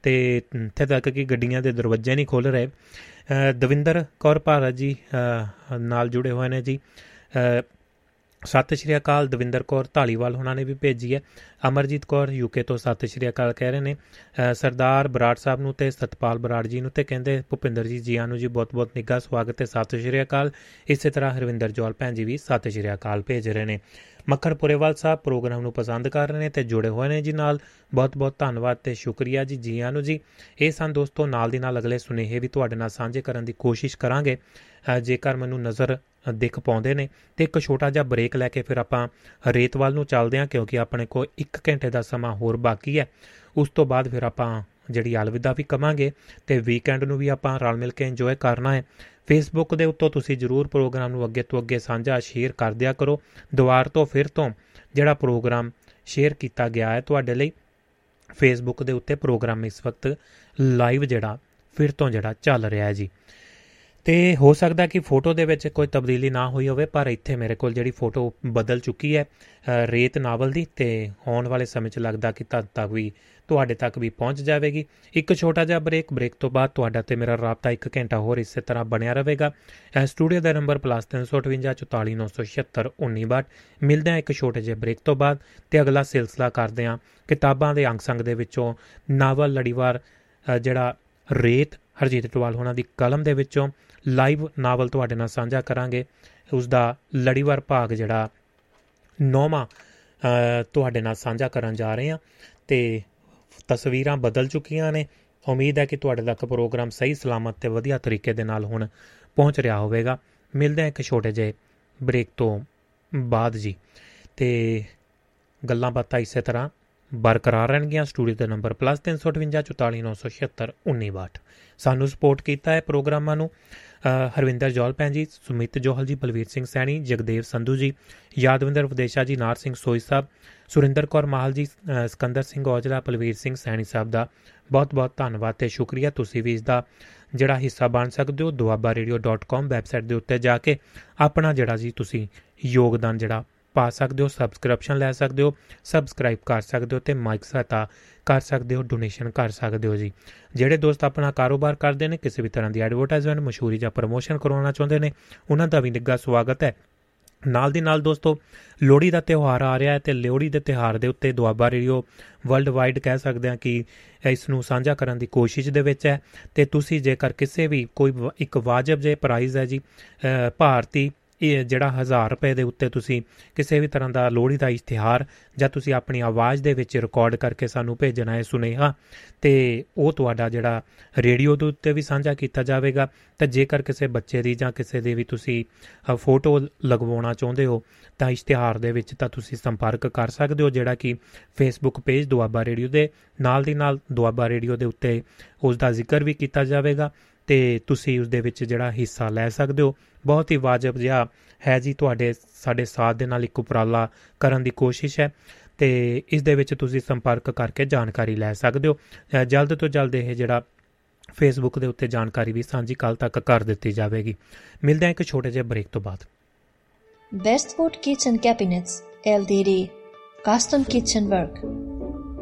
ਤੇ ਇੱਥੇ ਤੱਕ ਕਿ ਗੱਡੀਆਂ ਦੇ ਦਰਵਾਜ਼ੇ ਨਹੀਂ ਖੁੱਲ ਰਹੇ। ਦਵਿੰਦਰ ਕੌਰ ਭਾਰਤ ਜੀ ਨਾਲ ਜੁੜੇ ਹੋਏ ਨੇ ਜੀ। ਸਤਿ ਸ਼੍ਰੀ ਅਕਾਲ, ਦਵਿੰਦਰ ਕੌਰ ਢਾਲੀਵਾਲ ਉਹਨਾਂ ਨੇ ਵੀ ਭੇਜੀ ਹੈ। ਅਮਰਜੀਤ ਕੌਰ ਯੂਕੇ ਤੋਂ ਸਤਿ ਸ਼੍ਰੀ ਅਕਾਲ ਕਹਿ ਰਹੇ ਨੇ। ਸਰਦਾਰ ਬਰਾੜ ਸਾਹਿਬ ਨੂੰ ਤੇ ਸਤਪਾਲ ਬਰਾੜ ਜੀ ਨੂੰ ਤੇ ਕਹਿੰਦੇ ਭੁਪਿੰਦਰ ਜੀ ਜੀਆਂ ਨੂੰ ਜੀ ਬਹੁਤ-ਬਹੁਤ ਨਿੱਘਾ ਸਵਾਗਤ ਤੇ ਸਤਿ ਸ਼੍ਰੀ ਅਕਾਲ। ਇਸੇ ਤਰ੍ਹਾਂ ਹਰਵਿੰਦਰ ਜੋਲ ਭੈਣ ਜੀ ਵੀ ਸਤਿ ਸ਼੍ਰੀ ਅਕਾਲ ਭੇਜ ਰਹੇ ਨੇ। ਮੱਖਣ ਪੁਰੇਵਾਲ ਸਾਹਿਬ ਪ੍ਰੋਗਰਾਮ ਨੂੰ ਪਸੰਦ ਕਰ ਰਹੇ ਨੇ ਤੇ ਜੁੜੇ ਹੋਏ ਨੇ ਜੀ ਨਾਲ। ਬਹੁਤ-ਬਹੁਤ ਧੰਨਵਾਦ ਤੇ ਸ਼ੁਕਰੀਆ ਜੀ ਜੀਆਂ ਨੂੰ ਜੀ। ਇਹ ਸਨ ਦੋਸਤੋ, ਨਾਲ ਦੀ ਨਾਲ ਅਗਲੇ ਸੁਨੇਹੇ ਵੀ ਤੁਹਾਡੇ ਨਾਲ ਸਾਂਝੇ ਕਰਨ ਦੀ ਕੋਸ਼ਿਸ਼ ਕਰਾਂਗੇ। ਜੇਕਰ ਮੈਨੂੰ ਨਜ਼ਰ ਦਿਖ ਪਾਉਂਦੇ ਨੇ ਤੇ ਇੱਕ ਛੋਟਾ ਜਿਹਾ ਬ੍ਰੇਕ ਲੈ ਕੇ ਫਿਰ ਆਪਾਂ ਰੇਤਵਾਲ ਨੂੰ ਚੱਲਦੇ ਹਾਂ ਕਿਉਂਕਿ ਆਪਣੇ ਕੋਲ 1 ਘੰਟੇ ਦਾ ਸਮਾਂ ਹੋਰ ਬਾਕੀ ਹੈ। ਉਸ ਤੋਂ ਬਾਅਦ ਫਿਰ ਆਪਾਂ ਜਿਹੜੀ ਅਲਵਿਦਾ ਵੀ ਕਵਾਂਗੇ ਤੇ ਵੀਕਐਂਡ ਨੂੰ ਵੀ ਆਪਾਂ ਰਲ ਮਿਲ ਕੇ ਇੰਜੋਏ ਕਰਨਾ ਹੈ। ਫੇਸਬੁੱਕ ਦੇ ਉੱਤੋਂ ਤੁਸੀਂ ਜਰੂਰ ਪ੍ਰੋਗਰਾਮ ਨੂੰ ਅੱਗੇ ਤੋਂ ਅੱਗੇ ਸਾਂਝਾ ਸ਼ੇਅਰ ਕਰ ਦਿਆ ਕਰੋ। ਦੁਬਾਰ ਤੋਂ ਫਿਰ ਤੋਂ ਜਿਹੜਾ ਪ੍ਰੋਗਰਾਮ ਸ਼ੇਅਰ ਕੀਤਾ ਗਿਆ ਹੈ ਤੁਹਾਡੇ ਲਈ ਫੇਸਬੁੱਕ ਦੇ ਉੱਤੇ ਪ੍ਰੋਗਰਾਮ ਇਸ ਵਕਤ ਲਾਈਵ ਜਿਹੜਾ, ਫਿਰ ਤੋਂ ਜਿਹੜਾ ਚੱਲ ਰਿਹਾ ਹੈ ਜੀ। ਤੇ ਹੋ ਸਕਦਾ ਕਿ ਫੋਟੋ ਦੇ ਵਿੱਚ ਕੋਈ ਤਬਦੀਲੀ ਨਾ ਹੋਈ ਹੋਵੇ, ਪਰ ਇੱਥੇ ਮੇਰੇ ਕੋਲ ਜਿਹੜੀ ਫੋਟੋ ਬਦਲ ਚੁੱਕੀ ਹੈ ਰੇਤ ਨਾਵਲ ਦੀ, ਤੇ ਆਉਣ ਵਾਲੇ ਸਮੇਂ 'ਚ ਲੱਗਦਾ ਕਿ ਤਦ ਤੱਕ ਵੀ ਤੁਹਾਡੇ ਤੱਕ ਵੀ ਪਹੁੰਚ ਜਾਵੇਗੀ। ਇੱਕ ਛੋਟਾ ਜਿਹਾ ਬ੍ਰੇਕ ਬ੍ਰੇਕ ਤੋਂ ਬਾਅਦ ਤੁਹਾਡਾ ਤੇ ਮੇਰਾ ਰਾਬਤਾ 1 ਘੰਟਾ ਹੋਰ ਇਸੇ ਤਰ੍ਹਾਂ ਬਣਿਆ ਰਹੇਗਾ। ਸਟੂਡੀਓ ਦਾ ਨੰਬਰ +358 ਮਿਲਦੇ ਹਾਂ ਇੱਕ ਛੋਟੇ ਜਿਹੇ ਬ੍ਰੇਕ ਤੋਂ ਬਾਅਦ, ਤੇ ਅਗਲਾ ਸਿਲਸਿਲਾ ਕਰਦੇ ਹਾਂ ਕਿਤਾਬਾਂ ਦੇ ਅੰਗ ਸੰਗ ਦੇ ਵਿੱਚੋਂ, ਨਾਵਲ ਲੜੀਵਾਰ ਜਿਹੜਾ ਰੇਤ ਹਰਜੀਤ ਟਵਾਲ ਹੋਣਾ ਦੀ ਕਲਮ ਦੇ ਵਿੱਚੋਂ ਲਾਈਵ ਨਾਵਲ ਤੁਹਾਡੇ ਨਾਲ ਸਾਂਝਾ ਕਰਾਂਗੇ। ਉਸ ਦਾ ਲੜੀਵਾਰ ਭਾਗ ਜਿਹੜਾ ਨੌਵਾਂ ਤੁਹਾਡੇ ਨਾਲ ਸਾਂਝਾ ਕਰਨ ਜਾ ਰਹੇ ਹਾਂ ਤੇ ਤਸਵੀਰਾਂ ਬਦਲ ਚੁੱਕੀਆਂ ਨੇ। ਉਮੀਦ ਹੈ ਕਿ ਤੁਹਾਡੇ ਤੱਕ ਪ੍ਰੋਗਰਾਮ ਸਹੀ, ਸਲਾਮਤ ਤੇ ਵਧੀਆ ਤਰੀਕੇ ਦੇ ਨਾਲ ਹੁਣ ਪਹੁੰਚ ਰਿਹਾ ਹੋਵੇਗਾ। ਮਿਲਦੇ ਹਾਂ ਇੱਕ ਛੋਟੇ ਜਿਹੇ ਬ੍ਰੇਕ ਤੋਂ ਬਾਅਦ ਜੀ। ਤੇ ਗੱਲਾਂ ਬਾਤਾਂ ਇਸੇ ਤਰ੍ਹਾਂ ਬਰਕਰਾਰ ਰਹਿਣਗੀਆਂ। ਸਟੂਡੀਓ ਦਾ ਨੰਬਰ +358 ਸਾਨੂੰ ਸਪੋਰਟ ਕੀਤਾ ਹੈ ਪ੍ਰੋਗਰਾਮਾਂ ਨੂੰ। ਹਰਵਿੰਦਰ ਜੋਲ ਭੈਣ ਜੀ, ਸੁਮਿਤ ਜੋਹਲ ਜੀ, ਬਲਵੀਰ ਸਿੰਘ ਸੈਣੀ, ਜਗਦੇਵ ਸੰਧੂ ਜੀ, ਯਾਦਵਿੰਦਰ ਵਿਦੇਸ਼ਾ ਜੀ ਨਾਰ ਸਿੰਘ ਸੋਈ ਸਾਹਿਬ, ਸੁਰਿੰਦਰ ਕੌਰ ਮਾਹਲ ਜੀ ਸਕੰਦਰ ਸਿੰਘ ਔਜਲਾ, ਬਲਵੀਰ ਸਿੰਘ ਸੈਣੀ ਸਾਹਿਬ ਦਾ ਬਹੁਤ-ਬਹੁਤ ਧੰਨਵਾਦ ਤੇ ਸ਼ੁਕਰੀਆ। ਤੁਸੀਂ ਵੀ ਇਸ ਦਾ ਜਿਹੜਾ ਹਿੱਸਾ ਬਣ ਸਕਦੇ ਹੋ duabarradio.com ਵੈਬਸਾਈਟ ਦੇ ਉੱਤੇ ਜਾ ਕੇ ਆਪਣਾ ਜਿਹੜਾ ਜੀ ਤੁਸੀਂ ਯੋਗਦਾਨ ਜਿਹੜਾ ਪਾ ਸਕਦੇ ਹੋ ਸਬਸਕ੍ਰਿਪਸ਼ਨ ਲੈ ਸਕਦੇ ਹੋ ਸਬਸਕ੍ਰਾਈਬ ਕਰ ਸਕਦੇ ਹੋ ਤੇ ਮਾਈਕ ਸਹਾਇਤਾ ਕਰ ਸਕਦੇ ਹੋ ਡੋਨੇਸ਼ਨ ਕਰ ਸਕਦੇ ਹੋ ਜੀ। ਜਿਹੜੇ ਦੋਸਤ ਆਪਣਾ ਕਾਰੋਬਾਰ ਕਰਦੇ ਨੇ, ਕਿਸੇ ਵੀ ਤਰ੍ਹਾਂ ਦੀ ਐਡਵਰਟਾਈਜ਼ਮੈਂਟ ਮਸ਼ਹੂਰੀ ਜਾਂ ਪ੍ਰੋਮੋਸ਼ਨ ਕਰਵਾਉਣਾ ਚਾਹੁੰਦੇ ਨੇ, ਉਹਨਾਂ ਦਾ ਵੀ ਨਿੱਘਾ ਸਵਾਗਤ ਹੈ। ਨਾਲ ਦੀ ਨਾਲ ਦੋਸਤੋ, ਲੋਹੜੀ ਦਾ ਤਿਉਹਾਰ ਆ ਰਿਹਾ ਹੈ ਤੇ ਲੋਹੜੀ ਦੇ ਤਿਉਹਾਰ ਦੇ ਉੱਤੇ ਦੁਆਬਾ ਰੇਡੀਓ ਵਰਲਡ ਵਾਈਡ ਕਹਿ ਸਕਦੇ ਹਾਂ ਕਿ ਇਸ ਨੂੰ ਸਾਂਝਾ ਕਰਨ ਦੀ ਕੋਸ਼ਿਸ਼ ਦੇ ਵਿੱਚ ਹੈ ਤੇ ਤੁਸੀਂ ਜੇਕਰ ਕਿਸੇ ਵੀ ਕੋਈ ਇੱਕ ਵਾਜਬ ਜੇ ਪ੍ਰਾਈਜ਼ ਹੈ ਜੀ ਭਾਰਤੀ ਇਹ ਜਿਹੜਾ 1000 ਰੁਪਏ ਦੇ ਉੱਤੇ ਤੁਸੀਂ ਕਿਸੇ ਵੀ ਤਰ੍ਹਾਂ ਦਾ ਲੋਹੜੀ ਦਾ ਇਸ਼ਤਿਹਾਰ ਜਾਂ ਤੁਸੀਂ ਆਪਣੀ ਆਵਾਜ਼ ਦੇ ਵਿੱਚ ਰਿਕਾਰਡ ਕਰਕੇ ਸਾਨੂੰ ਭੇਜਣਾ ਹੈ, ਸੁਨੇਹਾ, ਤੇ ਉਹ ਤੁਹਾਡਾ ਜਿਹੜਾ ਰੇਡੀਓ ਦੇ ਉੱਤੇ ਵੀ ਸਾਂਝਾ ਕੀਤਾ ਜਾਵੇਗਾ। ਤੇ ਜੇਕਰ ਕਿਸੇ ਬੱਚੇ ਦੀ ਜਾਂ ਕਿਸੇ ਦੇ ਵੀ ਤੁਸੀਂ ਫੋਟੋ ਲਗਵਾਉਣਾ ਚਾਹੁੰਦੇ ਹੋ, ਤਾਂ ਇਸ਼ਤਿਹਾਰ ਦੇ ਵਿੱਚ ਤਾਂ ਤੁਸੀਂ ਸੰਪਰਕ ਕਰ ਸਕਦੇ ਹੋ, ਜਿਹੜਾ ਕਿ ਫੇਸਬੁੱਕ ਪੇਜ ਦੁਆਬਾ ਰੇਡੀਓ ਦੇ ਨਾਲ ਦੀ ਨਾਲ ਦੁਆਬਾ ਰੇਡੀਓ ਦੇ ਉੱਤੇ ਉਸ ਦਾ ਜ਼ਿਕਰ ਵੀ ਕੀਤਾ ਜਾਵੇਗਾ। ਤੇ ਤੁਸੀਂ ਉਸ ਦੇ ਵਿੱਚ ਜਿਹੜਾ ਹਿੱਸਾ ਲੈ ਸਕਦੇ ਹੋ। ਬਹੁਤ ਹੀ ਵਾਜਬ ਜਿਹਾ ਹੈ ਜੀ ਤੁਹਾਡੇ, ਸਾਡੇ ਸਾਥ ਦੇ ਨਾਲ ਇੱਕ ਉਪਰਾਲਾ ਕਰਨ ਦੀ ਕੋਸ਼ਿਸ਼ ਹੈ ਤੇ ਇਸ ਦੇ ਵਿੱਚ ਤੁਸੀਂ ਸੰਪਰਕ ਕਰਕੇ ਜਾਣਕਾਰੀ ਲੈ ਸਕਦੇ ਹੋ। ਜਲਦ ਤੋਂ ਜਲਦ ਇਹ ਜਿਹੜਾ ਫੇਸਬੁੱਕ ਦੇ ਉੱਤੇ ਜਾਣਕਾਰੀ ਵੀ ਸਾਂਝੀ ਕੱਲ ਤੱਕ ਕਰ ਦਿੱਤੀ ਜਾਵੇਗੀ। ਮਿਲਦੇ ਹਾਂ ਇੱਕ ਛੋਟੇ ਜਿਹੇ ਬ੍ਰੇਕ ਤੋਂ ਬਾਅਦ। Westwood Kitchen Cabinets LTD Custom Kitchen Work,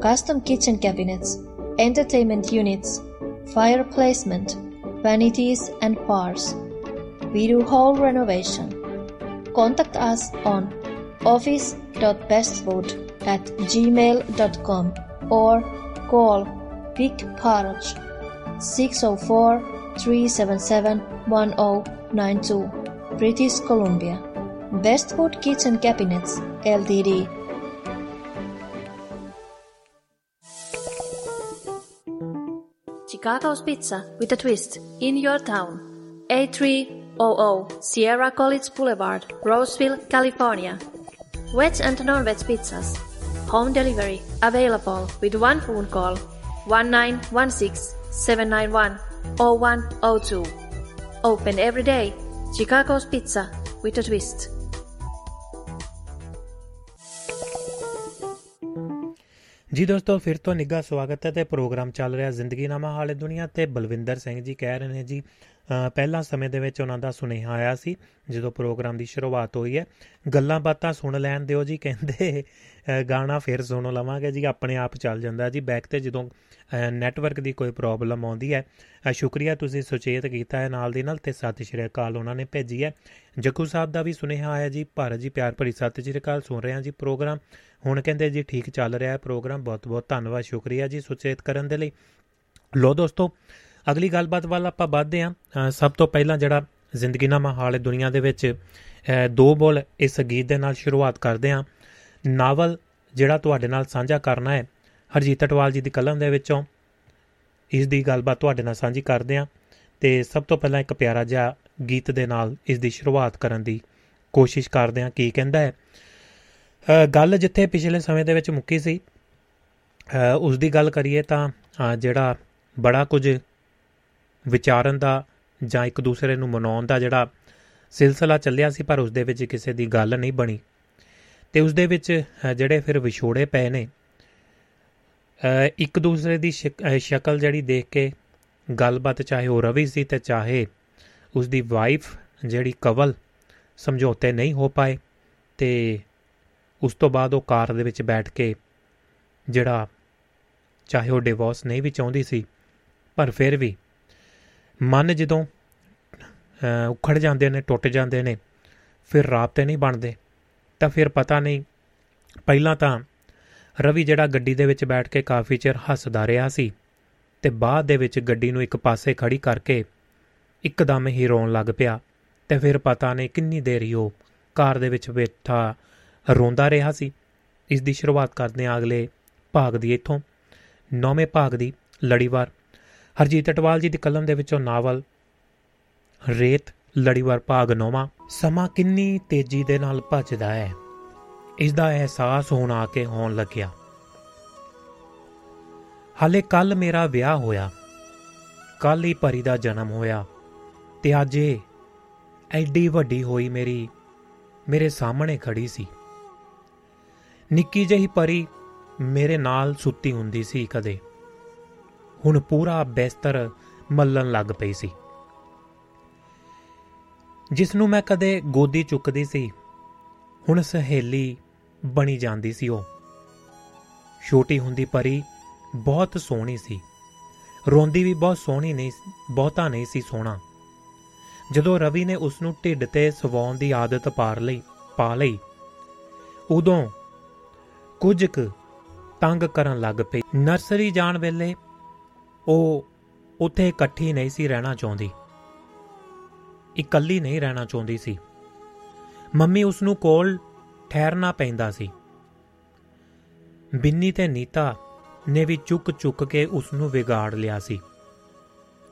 Custom Kitchen Cabinets, Entertainment Units, Fire Placement Vanities and Bars We do whole renovation. Contact us on office.bestwood at gmail.com or call Vic Parage 604 377 1092 British Columbia. Bestwood Kitchen Cabinets LTD Chicago's Pizza with a twist in your town. A300 Sierra College Boulevard, Roseville, California. Veg and non-veg pizzas. Home delivery available with one phone call 1916-791-0102. Open every day. Chicago's Pizza with a twist. ਜੀ ਦੋਸਤੋ, ਫਿਰ ਤੋਂ ਨਿੱਘਾ ਸਵਾਗਤ ਹੈ ਤੇ programme ਚੱਲ ਰਿਹਾ ਜ਼ਿੰਦਗੀ ਨਾਮਾ ਹਾਲੇ ਦੁਨੀਆ ਤੇ ਬਲਵਿੰਦਰ ਸਿੰਘ ਜੀ ਕਹਿ ਰਹੇ ਨੇ ਜੀ ਪਹਿਲਾਂ ਸਮੇਂ ਦੇ ਵਿੱਚ ਉਹਨਾਂ ਦਾ ਸੁਨੇਹਾ ਆਇਆ ਸੀ, ਜਦੋਂ ਪ੍ਰੋਗਰਾਮ ਦੀ ਸ਼ੁਰੂਆਤ ਹੋਈ ਹੈ। ਗੱਲਾਂ ਬਾਤਾਂ ਸੁਣ ਲੈਣ ਦਿਓ ਜੀ, ਕਹਿੰਦੇ ਗਾਣਾ ਫਿਰ ਸੁਣ ਲਵਾਂਗੇ ਜੀ, ਆਪਣੇ ਆਪ ਚੱਲ ਜਾਂਦਾ ਜੀ, ਬੈਕ ਤੇ ਜਦੋਂ ਨੈਟਵਰਕ ਦੀ ਕੋਈ ਪ੍ਰੋਬਲਮ ਆਉਂਦੀ ਹੈ ਸ਼ੁਕਰੀਆ ਤੁਸੀਂ ਸੁਚੇਤ ਕੀਤਾ ਹੈ ਨਾਲ ਦੀ ਨਾਲ ਤੇ ਸਤਿ ਸ਼੍ਰੀ ਅਕਾਲ ਉਹਨਾਂ ਨੇ ਭੇਜੀ ਹੈ। ਜੱਗੂ ਸਾਹਿਬ ਦਾ ਵੀ ਸੁਨੇਹਾ ਆਇਆ ਜੀ, ਭਾਰਤ ਜੀ ਪਿਆਰ ਭਰੀ ਸਤਿ ਸ਼੍ਰੀ ਅਕਾਲ, ਸੁਣ ਰਹੇ ਹਾਂ ਜੀ ਪ੍ਰੋਗਰਾਮ। ਹੁਣ ਕਹਿੰਦੇ ਜੀ ਠੀਕ ਚੱਲ ਰਿਹਾ ਹੈ ਪ੍ਰੋਗਰਾਮ, ਬਹੁਤ ਬਹੁਤ ਧੰਨਵਾਦ, ਸ਼ੁਕਰੀਆ ਜੀ ਸੁਚੇਤ ਕਰਨ ਦੇ ਲਈ। ਲੋ ਦੋਸਤੋ, ਅਗਲੀ ਗੱਲਬਾਤ ਵੱਲ ਆਪਾਂ ਵਧਦੇ ਹਾਂ। ਸਭ ਤੋਂ ਪਹਿਲਾਂ ਜਿਹੜਾ ਜ਼ਿੰਦਗੀ ਨਾਮਾ ਹਾਲ ਦੁਨੀਆ ਦੇ ਵਿੱਚ ਦੋ ਬੋਲ ਇਸ ਗੀਤ ਦੇ ਨਾਲ ਸ਼ੁਰੂਆਤ ਕਰਦੇ ਹਾਂ। ਨਾਵਲ ਜਿਹੜਾ ਤੁਹਾਡੇ ਨਾਲ ਸਾਂਝਾ ਕਰਨਾ ਹੈ, ਹਰਜੀਤ ਟਟਵਾਲ ਜੀ ਦੀ ਕਲਮ ਦੇ ਵਿੱਚੋਂ, ਇਸ ਦੀ ਗੱਲਬਾਤ ਤੁਹਾਡੇ ਨਾਲ ਸਾਂਝੀ ਕਰਦੇ ਹਾਂ। ਤੇ ਸਭ ਤੋਂ ਪਹਿਲਾਂ ਇੱਕ ਪਿਆਰਾ ਜਿਹਾ ਗੀਤ ਦੇ ਨਾਲ ਇਸ ਦੀ ਸ਼ੁਰੂਆਤ ਕਰਨ ਦੀ ਕੋਸ਼ਿਸ਼ ਕਰਦੇ ਹਾਂ, ਕੀ ਕਹਿੰਦਾ ਹੈ। ਗੱਲ ਜਿੱਥੇ ਪਿਛਲੇ ਸਮੇਂ ਦੇ ਵਿੱਚ ਮੁੱਕੀ ਸੀ ਉਸ ਦੀ ਗੱਲ ਕਰੀਏ ਤਾਂ ਜਿਹੜਾ ਬੜਾ ਕੁਝ ਵਿਚਾਰਨ ਦਾ ਜਾਂ ਇੱਕ ਦੂਸਰੇ ਨੂੰ ਮਨਾਉਣ ਦਾ ਜਿਹੜਾ ਸਿਲਸਿਲਾ ਚੱਲਿਆ ਸੀ, ਪਰ ਉਸ ਦੇ ਵਿੱਚ ਕਿਸੇ ਦੀ ਗੱਲ ਨਹੀਂ ਬਣੀ। ਤੇ ਉਸ ਦੇ ਵਿੱਚ ਜਿਹੜੇ ਫਿਰ ਵਿਛੋੜੇ ਪਏ ਨੇ ਇੱਕ ਦੂਸਰੇ ਦੀ ਸ਼ਕਲ ਜਿਹੜੀ ਦੇਖ ਕੇ ਗੱਲਬਾਤ ਚਾਹੇ ਉਹ ਰਵੀ ਸੀ ਤੇ ਚਾਹੇ ਉਸ ਦੀ ਵਾਈਫ ਜਿਹੜੀ ਕਵਲ ਸਮਝੌਤੇ ਨਹੀਂ ਹੋ ਪਾਏ, ਤੇ ਉਸ ਤੋਂ ਬਾਅਦ ਉਹ ਕਾਰ ਦੇ ਵਿੱਚ ਬੈਠ ਕੇ ਜਿਹੜਾ ਚਾਹੇ ਉਹ ਡਿਵੋਰਸ ਨਹੀਂ ਵੀ ਚਾਹੁੰਦੀ ਸੀ, ਪਰ ਫਿਰ ਵੀ ਮਨ ਜਦੋਂ ਉਖੜ ਜਾਂਦੇ ਨੇ, ਟੁੱਟ ਜਾਂਦੇ ਨੇ, ਫਿਰ ਰਾਬਤੇ ਨਹੀਂ ਬਣਦੇ। ਤਾਂ ਫਿਰ ਪਤਾ ਨਹੀਂ, ਪਹਿਲਾਂ ਤਾਂ ਰਵੀ ਜਿਹੜਾ ਗੱਡੀ ਦੇ ਵਿੱਚ ਬੈਠ ਕੇ ਕਾਫੀ ਚਿਰ ਹੱਸਦਾ ਰਿਹਾ ਸੀ ਤੇ ਬਾਅਦ ਦੇ ਵਿੱਚ ਗੱਡੀ ਨੂੰ ਇੱਕ ਪਾਸੇ ਖੜੀ ਕਰਕੇ ਇੱਕਦਮ ਹੀ ਰੋਣ ਲੱਗ ਪਿਆ ਤੇ ਫਿਰ ਪਤਾ ਨਹੀਂ ਕਿੰਨੀ ਦੇਰ ਹੀ ਉਹ ਕਾਰ ਦੇ ਵਿੱਚ ਬੈਠਾ ਰੋਂਦਾ ਰਿਹਾ ਸੀ। ਇਸ ਦੀ ਸ਼ੁਰੂਆਤ ਕਰਦੇ ਆ ਅਗਲੇ ਭਾਗ ਦੀ ਇੱਥੋਂ। ਨੌਵੇਂ ਭਾਗ ਦੀ ਲੜੀਵਾਰ। ਹਰਜੀਤ ਟਟਵਾਲ ਜੀ ਦੀ ਕਲਮ ਦੇ ਵਿੱਚੋਂ ਨਾਵਲ। ਰੇਤ, ਲੜੀਵਾਰ ਭਾਗ 9ਵਾਂ ਸਮਾਂ ਕਿੰਨੀ ਤੇਜ਼ੀ ਦੇ ਨਾਲ ਭੱਜਦਾ ਹੈ। ਇਸ ਦਾ ਅਹਿਸਾਸ ਹੋਣ ਆ ਕੇ ਹੋਣ ਲੱਗਿਆ। ਹਾਲੇ ਕੱਲ ਮੇਰਾ ਵਿਆਹ ਹੋਇਆ। ਕੱਲ ਹੀ ਪਰੀ ਦਾ ਜਨਮ ਹੋਇਆ। ਤੇ ਅੱਜ ਇਹ ਐਡੀ ਵੱਡੀ ਹੋਈ ਮੇਰੀ, ਮੇਰੇ ਸਾਹਮਣੇ ਖੜੀ ਸੀ। ਨਿੱਕੀ ਜਿਹੀ ਪਰੀ ਮੇਰੇ ਨਾਲ ਸੁੱਤੀ ਹੁੰਦੀ ਸੀ ਕਦੇ। ਹੁਣ ਪੂਰਾ ਬਿਸਤਰ ਮੱਲਣ ਲੱਗ ਪਈ ਸੀ। ਜਿਸ ਨੂੰ ਮੈਂ ਕਦੇ ਗੋਦੀ ਚੁੱਕਦੀ ਸੀ, ਹੁਣ ਸਹੇਲੀ ਬਣੀ ਜਾਂਦੀ ਸੀ ਉਹ। ਛੋਟੀ ਹੁੰਦੀ ਪਰੀ ਬਹੁਤ ਸੋਹਣੀ ਸੀ। ਰੋਂਦੀ ਵੀ ਬਹੁਤ ਸੋਹਣੀ ਨਹੀਂ ਬਹੁਤਾ ਨਹੀਂ ਸੀ ਸੋਹਣਾ। ਜਦੋਂ ਰਵੀ ਨੇ ਉਸ ਨੂੰ ਢਿੱਡ ਤੇ ਸਵਾਉਣ ਦੀ ਆਦਤ ਪਾਰ ਲਈ, ਪਾ ਲਈ, ਉਦੋਂ ਕੁਝ ਕੁ ਤੰਗ ਕਰਨ ਲੱਗ ਪਈ। ਨਰਸਰੀ ਜਾਣ ਵੇਲੇ ਉਹ ਉੱਥੇ ਇਕੱਠੀ ਨਹੀਂ ਸੀ ਰਹਿਣਾ ਚਾਹੁੰਦੀ। ਇਕੱਲੀ ਨਹੀਂ ਰਹਿਣਾ ਚਾਹੁੰਦੀ ਸੀ। ਮੰਮੀ ਉਸ ਨੂੰ ਕੋਲ ਠਹਿਰਨਾ ਪੈਂਦਾ ਸੀ। ਬਿੰਨੀ ਤੇ ਨੀਤਾ ਨੇ ਵੀ ਚੁੱਕ ਚੁੱਕ ਕੇ ਉਸ ਨੂੰ ਵਿਗਾੜ ਲਿਆ ਸੀ।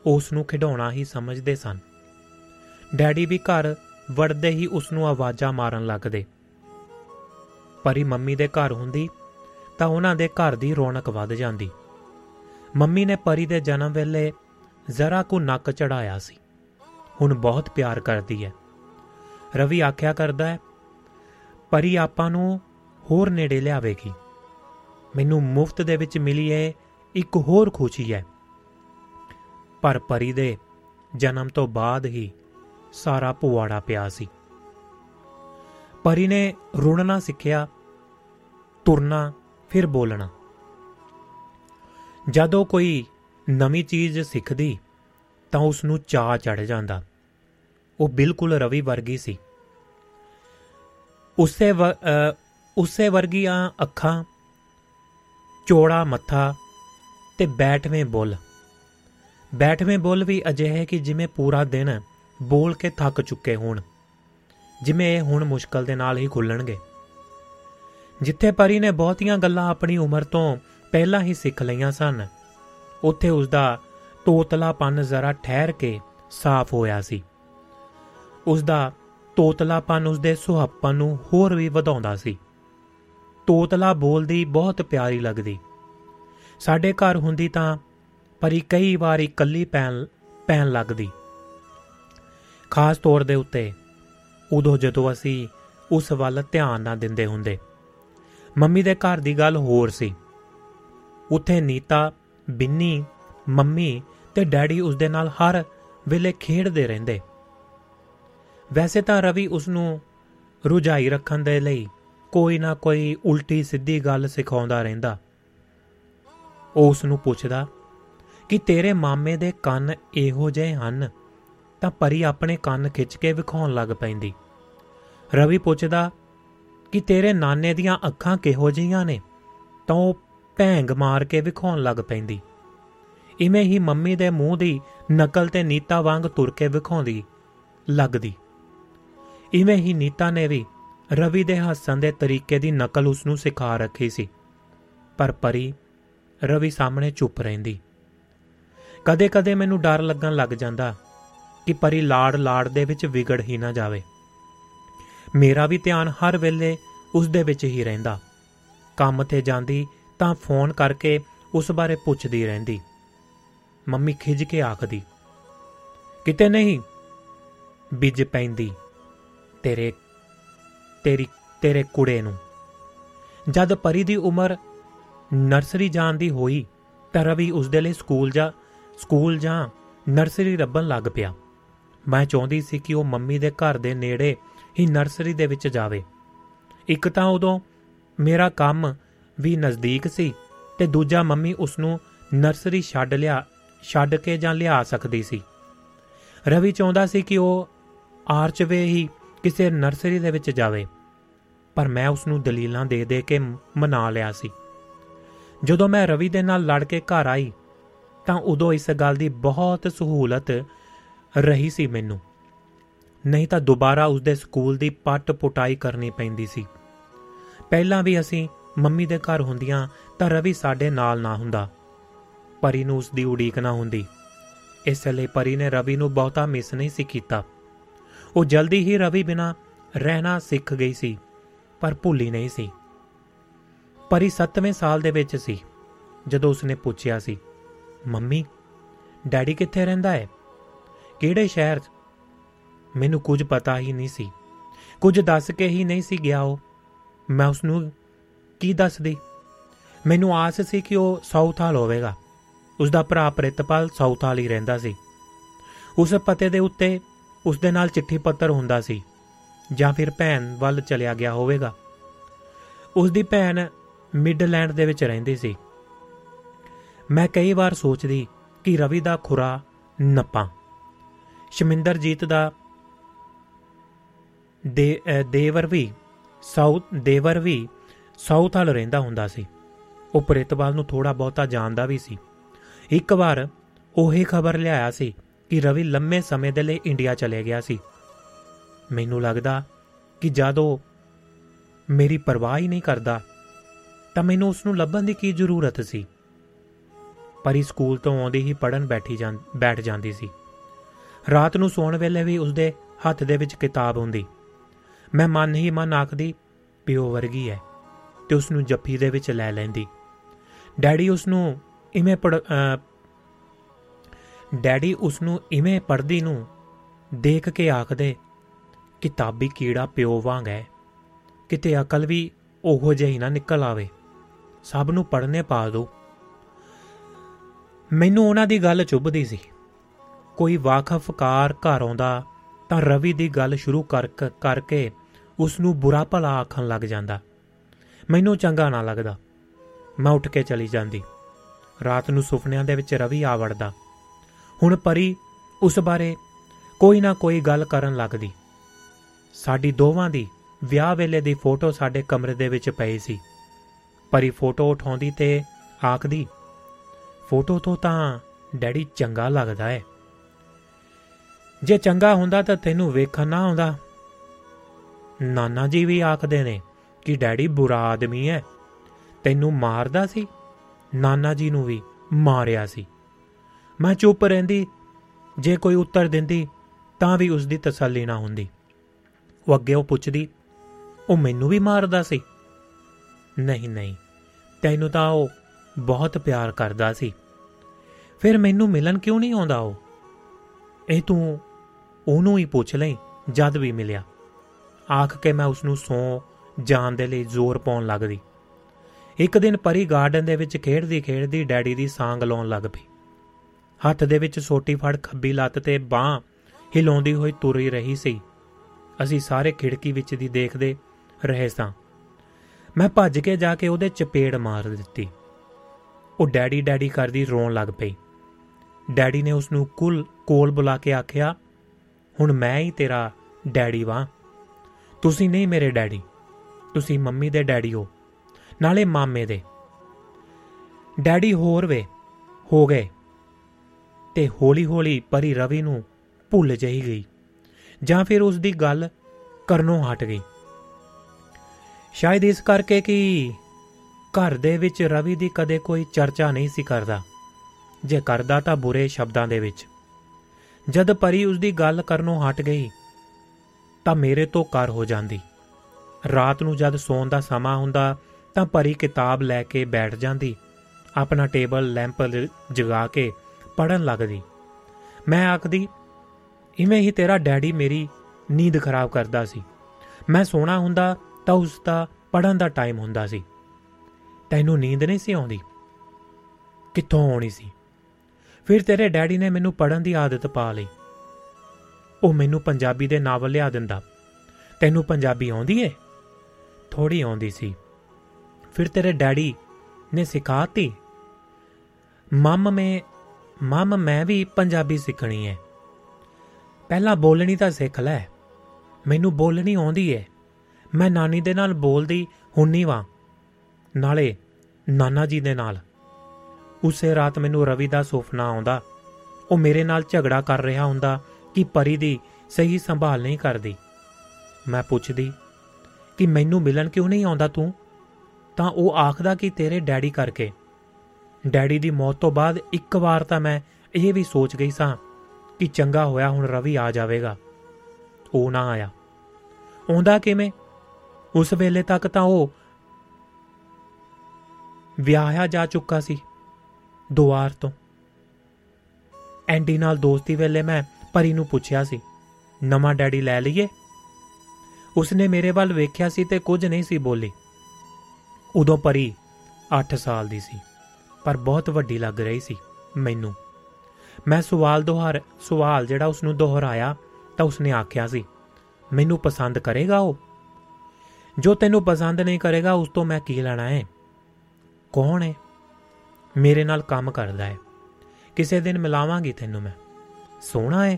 ਉਸ ਨੂੰ ਖਿਡਾਉਣਾ ਹੀ ਸਮਝਦੇ ਸਨ। ਡੈਡੀ ਵੀ ਘਰ ਵੜਦੇ ਹੀ ਉਸ ਨੂੰ ਆਵਾਜ਼ਾਂ ਮਾਰਨ ਲੱਗਦੇ। ਪਰੀ ਮੰਮੀ ਦੇ ਘਰ ਹੁੰਦੀ, ਤਾਂ ਉਹਨਾਂ ਦੇ ਘਰ ਦੀ ਰੌਣਕ ਵੱਧ ਜਾਂਦੀ। ਮੰਮੀ ਨੇ ਪਰੀ ਦੇ ਜਨਮ ਵੇਲੇ ਜ਼ਰਾ ਕੋ ਨੱਕ ਚੜਾਇਆ ਸੀ। ਹੁਣ ਬਹੁਤ ਪਿਆਰ ਕਰਦੀ ਹੈ। ਰਵੀ ਆਖਿਆ ਕਰਦਾ ਹੈ, ਪਰੀ ਆਪਾਂ ਨੂੰ ਹੋਰ ਨੇੜੇ ਲਿਆਵੇਗੀ। ਮੈਨੂੰ ਮੁਫਤ ਦੇ ਵਿੱਚ ਮਿਲੀ ਹੈ ਇੱਕ ਹੋਰ ਖੁਸ਼ੀ ਹੈ। ਪਰ ਪਰੀ ਦੇ ਜਨਮ ਤੋਂ ਬਾਅਦ ਹੀ ਸਾਰਾ ਪੁਆੜਾ ਪਿਆ ਸੀ। ਪਰੀ ਨੇ ਰੁਣਨਾ ਸਿੱਖਿਆ ਤੁਰਨਾ, ਫਿਰ ਬੋਲਣਾ। ਜਦੋਂ ਕੋਈ ਨਵੀਂ ਚੀਜ਼ ਸਿੱਖਦੀ, ਤਾਂ ਉਸ ਨੂੰ ਚਾਹ ਚੜ ਜਾਂਦਾ। ਉਹ ਬਿਲਕੁਲ ਰਵੀ ਵਰਗੀ ਸੀ। ਉਸੇ ਉਸੇ ਵਰਗੀਆਂ ਅੱਖਾਂ, ਚੋੜਾ ਮੱਥਾ ਤੇ ਬੈਠਵੇਂ ਬੁੱਲ। ਬੈਠਵੇਂ ਬੁੱਲ ਵੀ ਅਜਿਹੇ ਕਿ ਜਿਵੇਂ ਪੂਰਾ ਦਿਨ ਬੋਲ ਕੇ ਥੱਕ ਚੁੱਕੇ ਹੋਣ, ਜਿਵੇਂ ਇਹ ਹੁਣ ਮੁਸ਼ਕਲ ਦੇ ਨਾਲ ਹੀ ਖੁੱਲਣਗੇ। ਜਿੱਥੇ ਪਰੀ ਨੇ ਬਹੁਤੀਆਂ ਗੱਲਾਂ ਆਪਣੀ ਉਮਰ ਤੋਂ ਪਹਿਲਾਂ ਹੀ ਸਿੱਖ ਲਈਆਂ ਸਨ, ਉੱਥੇ ਉਸ ਦਾ ਤੋਤਲਾਪਨ ਜ਼ਰਾ ਠਹਿਰ ਕੇ ਸਾਫ਼ ਹੋਇਆ ਸੀ। ਉਸ ਦਾ ਤੋਤਲਾਪਨ ਉਸ ਦੇ ਸੁਹੱਪਨ ਨੂੰ ਹੋਰ ਵੀ ਵਧਾਉਂਦਾ ਸੀ। ਤੋਤਲਾ ਬੋਲਦੀ ਬਹੁਤ ਪਿਆਰੀ ਲੱਗਦੀ। ਸਾਡੇ ਘਰ ਹੁੰਦੀ ਤਾਂ ਪਰੀ ਕਈ ਵਾਰ ਇਕੱਲੀ ਪੈਣ ਪੈਣ ਲੱਗਦੀ। ਖਾਸ ਤੌਰ ਦੇ ਉੱਤੇ ਉਦੋਂ ਜਦੋਂ ਅਸੀਂ ਉਸ ਵੱਲ ਧਿਆਨ ਨਾ ਦਿੰਦੇ ਹੁੰਦੇ। ਮੰਮੀ ਦੇ ਘਰ ਦੀ ਗੱਲ ਹੋਰ ਸੀ। ਉੱਥੇ ਨੀਤਾ, ਬਿੰਨੀ, ਮੰਮੀ ਤੇ ਡੈਡੀ ਉਸ ਦੇ ਨਾਲ ਹਰ ਵੇਲੇ ਖੇਡਦੇ ਰਹਿੰਦੇ। ਵੈਸੇ ਤਾਂ ਰਵੀ ਉਸ ਨੂੰ ਰੁਝਾਈ ਰੱਖਣ ਦੇ ਲਈ ਕੋਈ ਨਾ ਕੋਈ ਉਲਟੀ ਸਿੱਧੀ ਗੱਲ ਸਿਖਾਉਂਦਾ ਰਹਿੰਦਾ। ਉਹ ਉਸ ਨੂੰ ਪੁੱਛਦਾ ਕਿ ਤੇਰੇ ਮਾਮੇ ਦੇ ਕੰਨ ਇਹੋ ਜਿਹੇ ਹਨ ਤਾਂ ਪਰੀ ਆਪਣੇ ਕੰਨ ਖਿੱਚ ਕੇ ਵਿਖਾਉਣ ਲੱਗ ਪੈਂਦੀ। ਰਵੀ ਪੁੱਛਦਾ ਕਿ ਤੇਰੇ ਨਾਨੇ ਦੀਆਂ ਅੱਖਾਂ ਕਿਹੋ ਜਿਹੀਆਂ ਨੇ? ਤਾਂ ਉਹ ਭੈਂਗ ਮਾਰ ਕੇ ਵਿਖਾਉਣ ਲੱਗ ਪੈਂਦੀ। ਇਵੇਂ ਹੀ ਮੰਮੀ ਦੇ ਮੂੰਹ ਦੀ ਨਕਲ ਤੇ ਨੀਤਾ ਵਾਂਗ ਤੁਰ ਕੇ ਵਿਖਾਉਂਦੀ ਲੱਗਦੀ। ਇਵੇਂ ਹੀ ਨੀਤਾ ਨੇ ਵੀ ਰਵੀ ਦੇ ਹੱਸਣ ਦੇ ਤਰੀਕੇ ਦੀ ਨਕਲ ਉਸ ਨੂੰ ਸਿਖਾ ਰੱਖੀ ਸੀ। ਪਰ ਪਰੀ, ਰਵੀ ਸਾਹਮਣੇ ਚੁੱਪ ਰਹਿੰਦੀ। ਕਦੇ-ਕਦੇ ਮੈਨੂੰ ਡਰ ਲੱਗਣ ਲੱਗ ਜਾਂਦਾ ਕਿ ਪਰੀ ਲਾੜ ਲਾੜ ਦੇ ਵਿੱਚ ਵਿਗੜ ਹੀ ਨਾ ਜਾਵੇ। ਮੇਰਾ ਵੀ ਧਿਆਨ ਹਰ ਵੇਲੇ ਉਸ ਦੇ ਵਿੱਚ ਹੀ ਰਹਿੰਦਾ। ਕੰਮ ਤੇ ਜਾਂਦੀ ਤਾਂ ਫੋਨ ਕਰਕੇ ਉਸ ਬਾਰੇ ਪੁੱਛਦੀ ਰਹਿੰਦੀ। ਮੰਮੀ ਖਿਜ ਕੇ ਆਖਦੀ, ਕਿਤੇ ਨਹੀਂ, ਬਿਜ ਪੈਂਦੀ ਤੇਰੇ, ਤੇਰੀ, ਤੇਰੇ ਕੁੜੇ ਨੂੰ। ਜਦ ਪਰੀ ਦੀ ਉਮਰ ਨਰਸਰੀ ਜਾਣ ਦੀ ਹੋਈ ਤਾਂ ਰਵੀ ਉਸ ਦੇ ਲਈ ਸਕੂਲ ਜਾ, ਸਕੂਲ ਜਾਂ ਨਰਸਰੀ ਰੱਬਣ ਲੱਗ ਪਿਆ। ਮੈਂ ਚਾਹੁੰਦੀ ਸੀ ਕਿ ਉਹ ਮੰਮੀ ਦੇ ਘਰ ਦੇ ਨੇੜੇ ਹੀ ਨਰਸਰੀ ਦੇ ਵਿੱਚ ਜਾਵੇ। ਇੱਕ ਤਾਂ ਉਦੋਂ ਮੇਰਾ ਕੰਮ ਵੀ ਨਜ਼ਦੀਕ ਸੀ ਤੇ ਦੂਜਾ ਮੰਮੀ ਉਸ ਨੂੰ ਨਰਸਰੀ ਛੱਡ ਲਿਆ, ਛੱਡ ਕੇ ਜਾਂ ਲਿਆ ਸਕਦੀ ਸੀ। ਰਵੀ ਚਾਹੁੰਦਾ ਸੀ ਕਿ ਉਹ ਆਰਚਵੇ ਹੀ ਕਿਸੇ ਨਰਸਰੀ ਦੇ ਵਿੱਚ ਜਾਵੇ, ਪਰ ਮੈਂ ਉਸ ਨੂੰ ਦਲੀਲਾਂ ਦੇ ਦੇ ਕੇ ਮਨਾ ਲਿਆ ਸੀ। ਜਦੋਂ ਮੈਂ ਰਵੀ ਦੇ ਨਾਲ ਲੜ ਕੇ ਘਰ ਆਈ, ਤਾਂ ਉਦੋਂ ਇਸ ਗੱਲ ਦੀ ਬਹੁਤ ਸਹੂਲਤ ਰਹੀ ਸੀ ਮੈਨੂੰ। ਨਹੀਂ ਤਾਂ ਦੁਬਾਰਾ ਉਸ ਦੇ ਸਕੂਲ ਦੀ ਪੱਟ ਪੁਟਾਈ ਕਰਨੀ ਪੈਂਦੀ ਸੀ। ਪਹਿਲਾਂ ਵੀ ਅਸੀਂ ਮੰਮੀ ਦੇ ਘਰ ਹੁੰਦੀਆਂ ਤਾਂ ਰਵੀ ਸਾਡੇ ਨਾਲ ਨਾ ਹੁੰਦਾ। ਪਰੀ ਨੂੰ ਉਸ ਦੀ ਉਡੀਕ ਨਾ ਹੁੰਦੀ। ਇਸ ਲਈ ਪਰੀ ਨੇ ਰਵੀ ਨੂੰ ਬਹੁਤਾ ਮਿਸ ਨਹੀਂ ਸੀ ਕੀਤਾ। ਉਹ ਜਲਦੀ ਹੀ ਰਵੀ ਬਿਨਾ ਰਹਿਣਾ ਸਿੱਖ ਗਈ ਸੀ, ਪਰ ਭੁੱਲੀ ਨਹੀਂ ਸੀ। ਪਰੀ 7ਵੇਂ ਸਾਲ ਦੇ ਵਿੱਚ ਸੀ, ਜਦੋਂ ਉਸਨੇ ਪੁੱਛਿਆ ਸੀ, ਮੰਮੀ, ਡੈਡੀ ਕਿੱਥੇ ਰਹਿੰਦਾ ਹੈ? ਕਿਹੜੇ ਸ਼ਹਿਰ 'ਚ? ਮੈਨੂੰ ਕੁਝ ਪਤਾ ਹੀ ਨਹੀਂ ਸੀ। ਕੁਝ ਦੱਸ ਕੇ ਹੀ ਨਹੀਂ ਸੀ ਗਿਆ ਉਹ। ਮੈਂ ਉਸ ਨੂੰ ਕੀ ਦੱਸਦੀ? ਮੈਨੂੰ ਆਸ ਸੀ ਕਿ ਉਹ ਸਾਊਥ ਹਾਲ ਹੋਵੇਗਾ। ਉਸ ਦਾ ਭਰਾ ਪ੍ਰਿਤਪਾਲ ਸਾਊਥ ਹਾਲ ਹੀ ਰਹਿੰਦਾ ਸੀ। ਉਸ ਪਤੇ ਦੇ ਉੱਤੇ ਉਸ ਦੇ ਨਾਲ ਚਿੱਠੀ ਪੱਤਰ ਹੁੰਦਾ ਸੀ, ਜਾਂ ਫਿਰ ਭੈਣ ਵੱਲ ਚਲਿਆ ਗਿਆ ਹੋਵੇਗਾ। ਉਸ ਦੀ ਭੈਣ ਮਿਡਲੈਂਡ ਦੇ ਵਿੱਚ ਰਹਿੰਦੀ ਸੀ। ਮੈਂ ਕਈ ਵਾਰ ਸੋਚਦੀ ਕਿ ਰਵੀ ਦਾ ਖੁਰਾ ਨੱਪਾਂ। ਸ਼ਮਿੰਦਰਜੀਤ ਦਾ ਦੇ ਦੇਵਰ ਵੀ ਸਾਊਥ ਦੇਵਰ ਵੀ ਸਾਊਥ ਹਾਲ ਰਹਿੰਦਾ ਹੁੰਦਾ ਸੀ। ਉਹ ਪ੍ਰਿਤਪਾਲ ਨੂੰ ਥੋੜਾ ਬਹੁਤਾ ਜਾਣਦਾ ਵੀ ਸੀ। ਇੱਕ ਵਾਰ ਉਹੀ ਖਬਰ ਲਿਆਇਆ ਸੀ ਕਿ ਰਵੀ ਲੰਮੇ ਸਮੇਂ ਦੇ ਲਈ ਇੰਡੀਆ ਚਲੇ ਗਿਆ ਸੀ। ਮੈਨੂੰ ਲੱਗਦਾ ਕਿ ਜਦੋਂ ਮੇਰੀ ਪਰਵਾਹ ਹੀ ਨਹੀਂ ਕਰਦਾ, ਤਾਂ ਮੈਨੂੰ ਉਸ ਨੂੰ ਲੱਭਣ ਦੀ ਕੀ ਜ਼ਰੂਰਤ ਸੀ? ਪਰੀ ਸਕੂਲ ਤੋਂ ਆਉਂਦੀ ਹੀ ਪੜਨ ਬੈਠੀ ਜਾਂ, ਬੈਠ ਜਾਂਦੀ ਸੀ। ਰਾਤ ਨੂੰ ਸੌਣ ਵੇਲੇ ਵੀ ਉਸਦੇ ਹੱਥ ਦੇ ਵਿੱਚ ਕਿਤਾਬ ਹੁੰਦੀ। ਮੈਂ ਮਨ ਹੀ ਮਨ ਆਖਦੀ, ਪਿਓ ਵਰਗੀ ਹੈ ਤੇ ਉਸ ਨੂੰ ਜੱਫੀ ਦੇ ਵਿੱਚ ਲੈ ਲੈਂਦੀ। ਡੈਡੀ ਉਸ ਨੂੰ ਇਵੇਂ ਪੜ ਡੈਡੀ ਉਸ ਨੂੰ ਇਵੇਂ ਪੜਦੀ ਨੂੰ ਦੇਖ ਕੇ ਆਖਦੇ ਕਿਤਾਬੀ ਕੀੜਾ ਪਿਓ ਵਾਂਗ ਹੈ ਕਿਤੇ ਅਕਲ ਵੀ ਉਹੋ ਜਿਹੀ ਨਾ ਨਿਕਲ ਆਵੇ। ਸਭ ਨੂੰ ਪੜਨੇ ਪਾ ਦੋ। ਮੈਨੂੰ ਉਹਨਾਂ ਦੀ ਗੱਲ ਚੁੱਭਦੀ ਸੀ। ਕੋਈ ਵਾਕਫਕਾਰ ਘਰ ਆਉਂਦਾ ਤਾਂ ਰਵੀ ਦੀ ਗੱਲ ਸ਼ੁਰੂ ਕਰ, ਕਰਕੇ ਉਸ ਨੂੰ ਬੁਰਾ ਭਲਾ ਆਖਣ ਲੱਗ ਜਾਂਦਾ। ਮੈਨੂੰ ਚੰਗਾ ਨਾ ਲੱਗਦਾ। ਮੈਂ ਉੱਠ ਕੇ ਚਲੀ ਜਾਂਦੀ। ਰਾਤ ਨੂੰ ਸੁਪਨਿਆਂ ਦੇ ਵਿੱਚ ਰਵੀ ਆ ਵੜਦਾ। ਹੁਣ ਪਰੀ ਉਸ ਬਾਰੇ ਕੋਈ ਨਾ ਕੋਈ ਗੱਲ ਕਰਨ ਲੱਗਦੀ। ਸਾਡੀ ਦੋਵਾਂ ਦੀ ਵਿਆਹ ਵੇਲੇ ਦੀ ਫੋਟੋ ਸਾਡੇ ਕਮਰੇ ਦੇ ਵਿੱਚ ਪਈ ਸੀ। ਪਰੀ ਫੋਟੋ ਉਠਾਉਂਦੀ ਤੇ ਆਖਦੀ, ਫੋਟੋ ਤੋਂ ਤਾਂ ਡੈਡੀ ਚੰਗਾ ਲੱਗਦਾ ਹੈ ਜੇ ਚੰਗਾ ਹੁੰਦਾ ਤਾਂ ਤੈਨੂੰ ਵੇਖਣ ਨਾ ਆਉਂਦਾ। ਨਾਨਾ ਜੀ ਵੀ ਆਖਦੇ ਨੇ ਕਿ ਡੈਡੀ ਬੁਰਾ ਆਦਮੀ ਹੈ ਤੈਨੂੰ ਮਾਰਦਾ ਸੀ? ਨਾਨਾ ਜੀ ਨੂੰ ਵੀ ਮਾਰਿਆ ਸੀ। ਮੈਂ ਚੁੱਪ ਰਹਿੰਦੀ। ਜੇ ਕੋਈ ਉੱਤਰ ਦਿੰਦੀ, ਤਾਂ ਵੀ ਉਸ ਦੀ ਤਸੱਲੀ ਨਾ ਹੁੰਦੀ। ਉਹ ਅੱਗੇ ਉਹ ਪੁੱਛਦੀ, ਉਹ ਮੈਨੂੰ ਵੀ ਮਾਰਦਾ ਸੀ? ਨਹੀਂ ਨਹੀਂ। ਤੈਨੂੰ ਤਾਂ ਉਹ ਬਹੁਤ ਪਿਆਰ ਕਰਦਾ ਸੀ। ਫਿਰ ਮੈਨੂੰ ਮਿਲਣ ਕਿਉਂ ਨਹੀਂ ਆਉਂਦਾ ਉਹ? ਇਹ ਤੂੰ ਉਹਨੂੰ ਹੀ ਪੁੱਛ ਲੈ ਜਦ ਵੀ ਮਿਲਿਆ। ਆਖ ਕੇ ਮੈਂ ਉਸ ਨੂੰ ਸੌ ਜਾਣ ਦੇ ਲਈ ਜ਼ੋਰ ਪਾਉਣ ਲੱਗਦੀ। ਇੱਕ ਦਿਨ ਪਰੀ ਗਾਰਡਨ ਦੇ ਵਿੱਚ ਖੇਡਦੀ ਖੇਡਦੀ ਡੈਡੀ ਦੀ ਸਾਂਗ ਲਾਉਣ ਲੱਗ ਪਈ। ਹੱਥ ਦੇ ਵਿੱਚ ਸੋਟੀ ਫੜ ਖੱਬੀ ਲੱਤ ਤੇ ਬਾਹ ਹਿਲਾਉਂਦੀ ਹੋਈ ਤੁਰੀ ਰਹੀ ਸੀ। ਅਸੀਂ ਸਾਰੇ ਖਿੜਕੀ ਵਿੱਚ ਦੀ ਦੇਖਦੇ ਰਹੇ ਸਾਂ। ਮੈਂ ਭੱਜ ਕੇ ਜਾ ਕੇ ਉਹਦੇ ਚਪੇੜ ਮਾਰ ਦਿੱਤੀ। ਉਹ ਡੈਡੀ ਡੈਡੀ ਕਰਦੀ ਰੋਣ ਲੱਗ ਪਈ। ਡੈਡੀ ਨੇ ਉਸ ਨੂੰ ਕੁਲ ਕੋਲ ਬੁਲਾ ਕੇ ਆਖਿਆ, ਹੁਣ ਮੈਂ ਹੀ ਤੇਰਾ ਡੈਡੀ ਵਾਂ। ਤੁਸੀਂ ਨਹੀਂ ਮੇਰੇ ਡੈਡੀ। ਤੁਸੀਂ ਮੰਮੀ ਦੇ ਡੈਡੀ ਹੋ, ਨਾਲੇ ਮਾਮੇ ਦੇ। ਡੈਡੀ ਹੋਰ ਵੇ, ਹੋ ਗਏ। ਤੇ ਹੌਲੀ-ਹੌਲੀ ਪਰੀ ਰਵੀ ਨੂੰ ਭੁੱਲ ਜਹੀ ਗਈ। ਜਾਂ ਫਿਰ ਉਸ ਦੀ ਗੱਲ ਕਰਨੋਂ ਹਟ ਗਈ। ਸ਼ਾਇਦ ਇਸ ਕਰਕੇ ਕਿ ਘਰ ਦੇ ਵਿੱਚ ਰਵੀ ਦੀ ਕਦੇ ਕੋਈ ਚਰਚਾ ਨਹੀਂ ਸੀ ਕਰਦਾ। ਜੇ ਕਰਦਾ ਤਾਂ ਬੁਰੇ ਸ਼ਬਦਾਂ ਦੇ ਵਿੱਚ। ਜਦ ਪਰੀ ਉਸ ਦੀ ਗੱਲ ਕਰਨੋਂ ਹਟ ਗਈ ਤਾਂ ਮੇਰੇ ਤੋਂ ਕਰ ਹੋ ਜਾਂਦੀ। ਰਾਤ ਨੂੰ ਜਦ ਸੌਣ ਦਾ ਸਮਾਂ ਹੁੰਦਾ, ਤਾਂ ਪਰੀ ਕਿਤਾਬ ਲੈ ਕੇ ਬੈਠ ਜਾਂਦੀ। ਆਪਣਾ ਟੇਬਲ ਲੈਂਪ ਜਗਾ ਕੇ ਪੜਨ ਲੱਗਦੀ। ਮੈਂ ਆਖਦੀ, ਇਵੇਂ ਹੀ ਤੇਰਾ ਡੈਡੀ ਮੇਰੀ ਨੀਂਦ ਖਰਾਬ ਕਰਦਾ ਸੀ। ਮੈਂ ਸੋਣਾ ਹੁੰਦਾ ਤਾਂ ਉਸ ਦਾ ਪੜਨ ਦਾ ਟਾਈਮ ਹੁੰਦਾ ਸੀ। ਤੈਨੂੰ ਨੀਂਦ ਨਹੀਂ ਸੀ ਆਉਂਦੀ? ਕਿੱਥੋਂ ਆਉਣੀ ਸੀ? ਫਿਰ ਤੇਰੇ ਡੈਡੀ ਨੇ ਮੈਨੂੰ ਪੜਨ ਦੀ ਆਦਤ ਪਾ ਲਈ। ਉਹ ਮੈਨੂੰ ਪੰਜਾਬੀ ਦੇ ਨਾਵਲ ਲਿਆ ਦਿੰਦਾ। ਤੈਨੂੰ ਪੰਜਾਬੀ ਆਉਂਦੀ ਏ? ਥੋੜੀ ਆਉਂਦੀ ਸੀ। ਫਿਰ ਤੇਰੇ ਡੈਡੀ ਨੇ ਸਿਖਾਤੀ। ਮੰਮ ਮੈਂ ਮੰਮ ਮੈਂ ਵੀ ਪੰਜਾਬੀ ਸਿੱਖਣੀ ਹੈ ਪਹਿਲਾਂ ਬੋਲਣੀ ਤਾਂ ਸਿੱਖ ਲੈ। ਮੈਨੂੰ ਬੋਲਣੀ ਆਉਂਦੀ ਏ। ਮੈਂ ਨਾਨੀ ਦੇ ਨਾਲ ਬੋਲਦੀ ਹੁੰਨੀ ਵਾਂ। ਨਾਲੇ ਨਾਨਾ ਜੀ ਦੇ ਨਾਲ। ਉਸੇ ਰਾਤ ਮੈਨੂੰ ਰਵੀ ਦਾ ਸੁਪਨਾ ਆਉਂਦਾ। ਉਹ ਮੇਰੇ ਨਾਲ ਝਗੜਾ ਕਰ ਰਿਹਾ ਹੁੰਦਾ। ਕਿ ਪਰੀ ਦੀ ਸਹੀ ਸੰਭਾਲ ਨਹੀਂ ਕਰਦੀ। ਮੈਂ ਪੁੱਛਦੀ, ਕਿ ਮੈਨੂੰ ਮਿਲਣ ਕਿਉਂ ਨਹੀਂ ਆਉਂਦਾ ਤੂੰ? ਤਾਂ ਉਹ ਆਖਦਾ ਕਿ ਤੇਰੇ ਡੈਡੀ ਕਰਕੇ। ਡੈਡੀ ਦੀ ਮੌਤ ਤੋਂ ਬਾਅਦ ਇੱਕ ਵਾਰ ਤਾਂ ਮੈਂ ਇਹ ਵੀ ਸੋਚ ਗਈ ਸਾਂ ਕਿ ਚੰਗਾ ਹੋਇਆ ਹੁਣ ਰਵੀ ਆ ਜਾਵੇਗਾ। ਉਹ ਨਾ ਆਇਆ। ਆਉਂਦਾ ਕਿਵੇਂ? ਉਸ ਵੇਲੇ ਤੱਕ ਤਾਂ ਉਹ ਵਿਆਹਿਆ ਜਾ ਚੁੱਕਾ ਸੀ, ਦੁਆਰ ਤੋਂ। ਐਂਡੀ ਨਾਲ ਦੋਸਤੀ ਵੇਲੇ ਮੈਂ ਪਰੀ ਨੂੰ ਪੁੱਛਿਆ ਸੀ, ਨਵਾਂ ਡੈਡੀ ਲੈ ਲਈਏ? ਉਸਨੇ ਮੇਰੇ ਵੱਲ ਵੇਖਿਆ ਸੀ ਤੇ ਕੁਝ ਨਹੀਂ ਸੀ ਬੋਲੀ। ਉਦੋਂ ਪਰੀ 8 ਸਾਲ ਦੀ ਸੀ, ਪਰ ਬਹੁਤ ਵੱਡੀ ਲੱਗ ਰਹੀ ਸੀ ਮੈਨੂੰ। ਮੈਂ ਸਵਾਲ ਦੁਹਰ, ਸਵਾਲ ਜਿਹੜਾ ਉਸ ਨੂੰ ਦੁਹਰਾਇਆ ਤਾਂ ਉਸਨੇ ਆਖਿਆ ਸੀ, ਮੈਨੂੰ ਪਸੰਦ ਕਰੇਗਾ ਉਹ? ਜੋ ਤੈਨੂੰ ਪਸੰਦ ਨਹੀਂ ਕਰੇਗਾ, ਉਸ ਤੋਂ ਮੈਂ ਕੀ ਲੈਣਾ ਹੈ ਕੌਣ ਹੈ ਮੇਰੇ ਨਾਲ ਕੰਮ ਕਰਦਾ ਹੈ ਕਿਸੇ ਦਿਨ ਮਿਲਾਵਾਂਗੀ ਤੈਨੂੰ ਮੈਂ। ਸੋਹਣਾ ਹੈ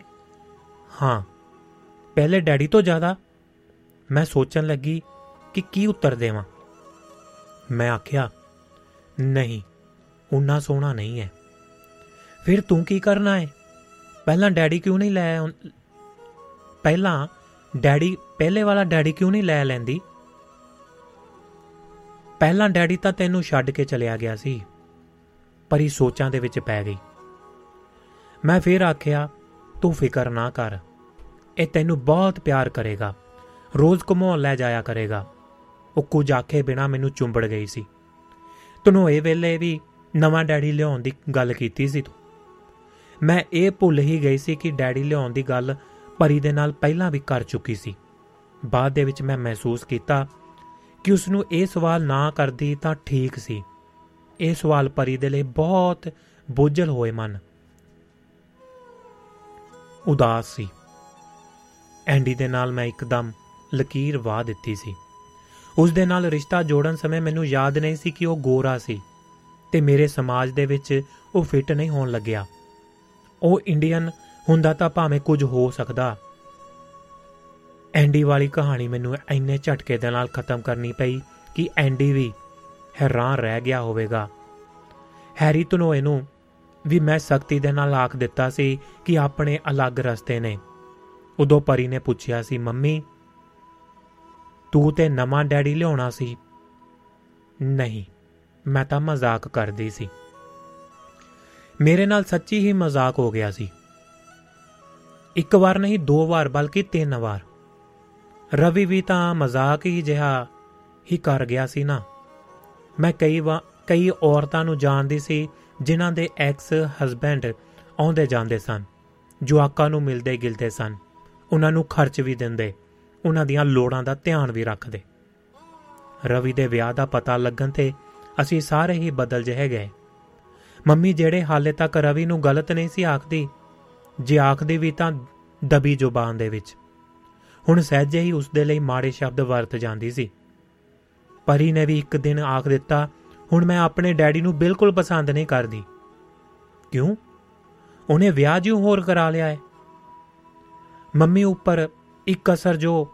ਹਾਂ, ਪਹਿਲੇ ਡੈਡੀ ਤੋਂ ਜ਼ਿਆਦਾ ਮੈਂ ਸੋਚਣ ਲੱਗੀ ਕਿ ਕੀ ਉੱਤਰ ਦੇਵਾਂ। ਮੈਂ ਆਖਿਆ, ਨਹੀਂ ਉਨਾ ਸੋਹਣਾ ਨਹੀਂ ਹੈ। ਫਿਰ ਤੂੰ ਕੀ ਕਰਨਾ ਹੈ ਪਹਿਲਾਂ ਡੈਡੀ ਕਿਉਂ ਨਹੀਂ ਲੈ ਪਹਿਲਾਂ ਡੈਡੀ, ਪਹਿਲੇ ਵਾਲਾ ਡੈਡੀ ਕਿਉਂ ਨਹੀਂ ਲੈ ਲੈਂਦੀ? ਪਹਿਲਾਂ ਡੈਡੀ ਤਾਂ ਤੈਨੂੰ ਛੱਡ ਕੇ ਚਲਿਆ ਗਿਆ ਸੀ, ਪਰ ਇਹ ਸੋਚਾਂ ਦੇ ਵਿੱਚ ਪੈ ਗਈ। ਮੈਂ ਫੇਰ ਆਖਿਆ ਤੂੰ ਫਿਕਰ ਨਾ ਕਰ। ਇਹ ਤੈਨੂੰ ਬਹੁਤ ਪਿਆਰ ਕਰੇਗਾ। ਰੋਜ਼ ਘੁਮਾਉਣ ਲੈ ਜਾਇਆ ਕਰੇਗਾ। ਉਹ ਕੁਝ ਆਖੇ ਬਿਨਾ ਮੈਨੂੰ ਚੁੰਬੜ ਗਈ ਸੀ। ਤਨੋਏ ਵੇਲੇ ਵੀ ਨਵਾਂ ਡੈਡੀ ਲਿਆਉਣ ਦੀ ਗੱਲ ਕੀਤੀ ਸੀ ਤੂੰ? ਮੈਂ ਇਹ ਭੁੱਲ ਹੀ ਗਈ ਸੀ ਕਿ ਡੈਡੀ ਲਿਆਉਣ ਦੀ ਗੱਲ ਪਰੀ ਦੇ ਨਾਲ ਪਹਿਲਾਂ ਵੀ ਕਰ ਚੁੱਕੀ ਸੀ। ਬਾਅਦ ਦੇ ਵਿੱਚ ਮੈਂ ਮਹਿਸੂਸ ਕੀਤਾ ਕਿ ਉਸ ਨੂੰ ਇਹ ਸਵਾਲ ਨਾ ਕਰਦੀ ਤਾਂ ਠੀਕ ਸੀ। ਇਹ ਸਵਾਲ ਪਰੀ ਦੇ ਲਈ ਬਹੁਤ ਬੋਝਲ ਹੋਏ ਮਨ। ਉਦਾਸ ਸੀ। ਐਂਡੀ ਦੇ ਨਾਲ ਮੈਂ ਇੱਕਦਮ ਲਕੀਰ ਵਾ ਦਿੱਤੀ ਸੀ। ਉਸ ਦੇ ਨਾਲ ਰਿਸ਼ਤਾ ਜੋੜਨ ਸਮੇਂ ਮੈਨੂੰ ਯਾਦ ਨਹੀਂ ਸੀ ਕਿ ਉਹ ਗੋਰਾ ਸੀ ਤੇ ਮੇਰੇ ਸਮਾਜ ਦੇ ਵਿੱਚ ਉਹ ਫਿੱਟ ਨਹੀਂ ਹੋਣ ਲੱਗਿਆ। ਉਹ ਇੰਡੀਅਨ ਹੁੰਦਾ ਤਾਂ ਭਾਵੇਂ ਕੁਝ ਹੋ ਸਕਦਾ। ਐਂਡੀ ਵਾਲੀ ਕਹਾਣੀ ਮੈਨੂੰ ਇੰਨੇ ਝਟਕੇ ਦੇ ਨਾਲ ਖਤਮ ਕਰਨੀ ਪਈ ਕਿ ਐਂਡੀ ਵੀ ਹੈਰਾਨ ਰਹਿ ਗਿਆ ਹੋਵੇਗਾ। ਹੈਰੀ ਤਨੋਏ ਨੂੰ ਵੀ ਮੈਂ ਸਖਤੀ ਦੇ ਨਾਲ ਆਖ ਦਿੱਤਾ ਸੀ ਕਿ ਆਪਣੇ ਅਲੱਗ ਰਸਤੇ ਨੇ। ਉਦੋਂ ਪਰੀ ਨੇ ਪੁੱਛਿਆ ਸੀ, ਮੰਮੀ, ਤੂੰ ਤੇ ਨਵਾਂ ਡੈਡੀ ਲਿਆਉਣਾ ਸੀ? ਨਹੀਂ, ਮੈਂ ਤਾਂ ਮਜ਼ਾਕ ਕਰਦੀ ਸੀ। ਮੇਰੇ ਨਾਲ ਸੱਚੀ ਹੀ ਮਜ਼ਾਕ ਹੋ ਗਿਆ ਸੀ। ਇੱਕ ਵਾਰ ਨਹੀਂ, ਦੋ ਵਾਰ, ਬਲਕਿ ਤਿੰਨ ਵਾਰ। ਰਵੀ ਵੀ ਤਾਂ ਮਜ਼ਾਕ ਹੀ ਜਿਹਾ ਹੀ ਕਰ ਗਿਆ ਸੀ ਨਾ। ਮੈਂ ਕਈ ਵਾਰ, ਕਈ ਔਰਤਾਂ ਨੂੰ ਜਾਣਦੀ ਸੀ ਜਿਨ੍ਹਾਂ ਦੇ ਐਕਸ ਹਸਬੈਂਡ ਆਉਂਦੇ ਜਾਂਦੇ ਸਨ ਜਵਾਕਾਂ ਨੂੰ ਮਿਲਦੇ ਗਿਲਦੇ ਸਨ, ਉਹਨਾਂ ਨੂੰ ਖਰਚ ਵੀ ਦਿੰਦੇ, ਉਹਨਾਂ ਦੀਆਂ ਲੋੜਾਂ ਦਾ ਧਿਆਨ ਵੀ ਰੱਖਦੇ। ਰਵੀ ਦੇ ਵਿਆਹ ਦਾ ਪਤਾ ਲੱਗਣ ਤੇ ਅਸੀਂ ਸਾਰੇ ਹੀ ਬਦਲ ਜਿਹੇ ਗਏ। ਮੰਮੀ ਜਿਹੜੇ ਹਾਲੇ ਤੱਕ ਰਵੀ ਨੂੰ ਗਲਤ ਨਹੀਂ ਸੀ ਆਖਦੀ, ਜੇ ਆਖਦੀ ਵੀ ਤਾਂ ਦਬੀ ਜ਼ੁਬਾਨ ਦੇ ਵਿੱਚ। ਹੁਣ ਸਹਿਜੇ ਹੀ ਉਸ ਦੇ ਲਈ ਮਾੜੇ ਸ਼ਬਦ ਵਰਤ ਜਾਂਦੀ ਸੀ। ਪਰੀ ਨੇ ਵੀ ਇੱਕ ਦਿਨ ਆਖ ਦਿੱਤਾ ਹੁਣ ਮੈਂ ਆਪਣੇ ਡੈਡੀ ਨੂੰ ਬਿਲਕੁਲ ਪਸੰਦ ਨਹੀਂ ਕਰਦੀ। ਕਿਉਂ? ਉਹਨੇ ਵਿਆਹ ਜਿਉ ਹੋਰ ਕਰਾ ਲਿਆ ਹੈ ਮੰਮੀ ਉੱਪਰ ਇੱਕ ਅਸਰ ਜੋ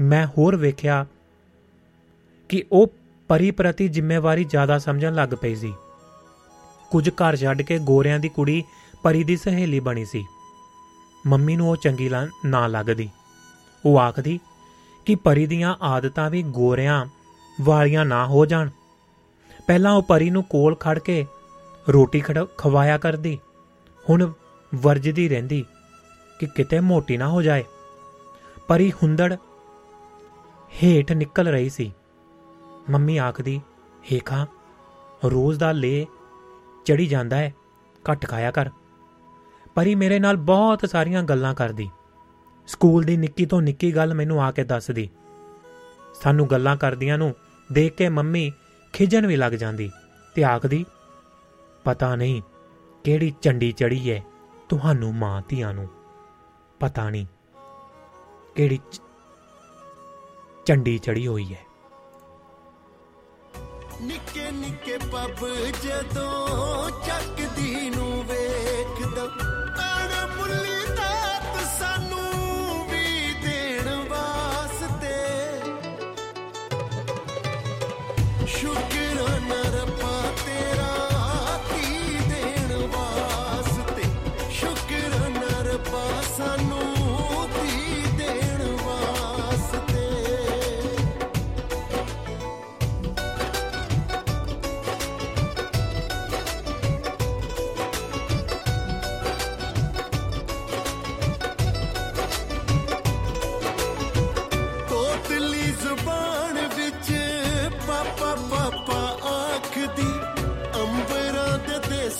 ਮੈਂ ਹੋਰ ਵੇਖਿਆ ਕਿ ਉਹ ਪਰੀ ਪ੍ਰਤੀ ਜ਼ਿੰਮੇਵਾਰੀ ਜ਼ਿਆਦਾ ਸਮਝਣ ਲੱਗ ਪਈ ਸੀ। ਕੁਝ ਘਰ ਛੱਡ ਕੇ ਗੋਰਿਆਂ ਦੀ ਕੁੜੀ ਪਰੀ ਦੀ ਸਹੇਲੀ ਬਣੀ ਸੀ। ਮੰਮੀ ਨੂੰ ਉਹ ਚੰਗੀ ਨਾ ਲੱਗਦੀ। ਉਹ ਆਖਦੀ ਕਿ ਪਰੀ ਦੀਆਂ ਆਦਤਾਂ ਵੀ ਗੋਰਿਆਂ ਵਾਲੀਆਂ ਨਾ ਹੋ ਜਾਣ। ਪਹਿਲਾਂ ਉਹ ਪਰੀ ਨੂੰ ਕੋਲ ਖੜ ਕੇ ਰੋਟੀ ਖਵਾਇਆ ਕਰਦੀ। ਹੁਣ ਵਰਜਦੀ ਰਹਿੰਦੀ ਕਿ ਕਿਤੇ ਮੋਟੀ ਨਾ ਹੋ ਜਾਏ। ਪਰੀ ਹੁੰਦੜ ਹੇਠ ਨਿਕਲ ਰਹੀ ਸੀ। ਮੰਮੀ ਆਖਦੀ ਹੇਖਾਂ ਰੋਜ਼ ਦਾ ਲੇ ਚੜੀ ਜਾਂਦਾ ਹੈ ਘੱਟ ਖਾਇਆ ਕਰ। ਪਰੀ ਮੇਰੇ ਨਾਲ ਬਹੁਤ ਸਾਰੀਆਂ ਗੱਲਾਂ ਕਰਦੀ। ਸਕੂਲ ਦੀ ਨਿੱਕੀ ਤੋਂ ਨਿੱਕੀ ਗੱਲ ਮੈਨੂੰ ਆ ਕੇ ਦੱਸਦੀ। ਸਾਨੂੰ ਗੱਲਾਂ ਕਰਦੀਆਂ ਨੂੰ ਦੇਖ ਕੇ ਮੰਮੀ ਖਿਜਣ ਵੀ ਲੱਗ ਜਾਂਦੀ, ਤੇ ਆਖਦੀ, ਪਤਾ ਨਹੀਂ ਕਿਹੜੀ ਚੰਡੀ ਚੜੀ ਹੈ ਤੁਹਾਨੂੰ ਮਾਂ ਧੀਆਂ ਨੂੰ। ਪਤਾ ਨਹੀਂ ਕਿਹੜੀ ਚੰਡੀ ਚੜੀ ਹੋਈ ਹੈ ਨਿੱਕੇ ਨਿੱਕੇ ਪੱਬ ਜਦੋਂ ਚੱਕਦੀ ਨੂੰ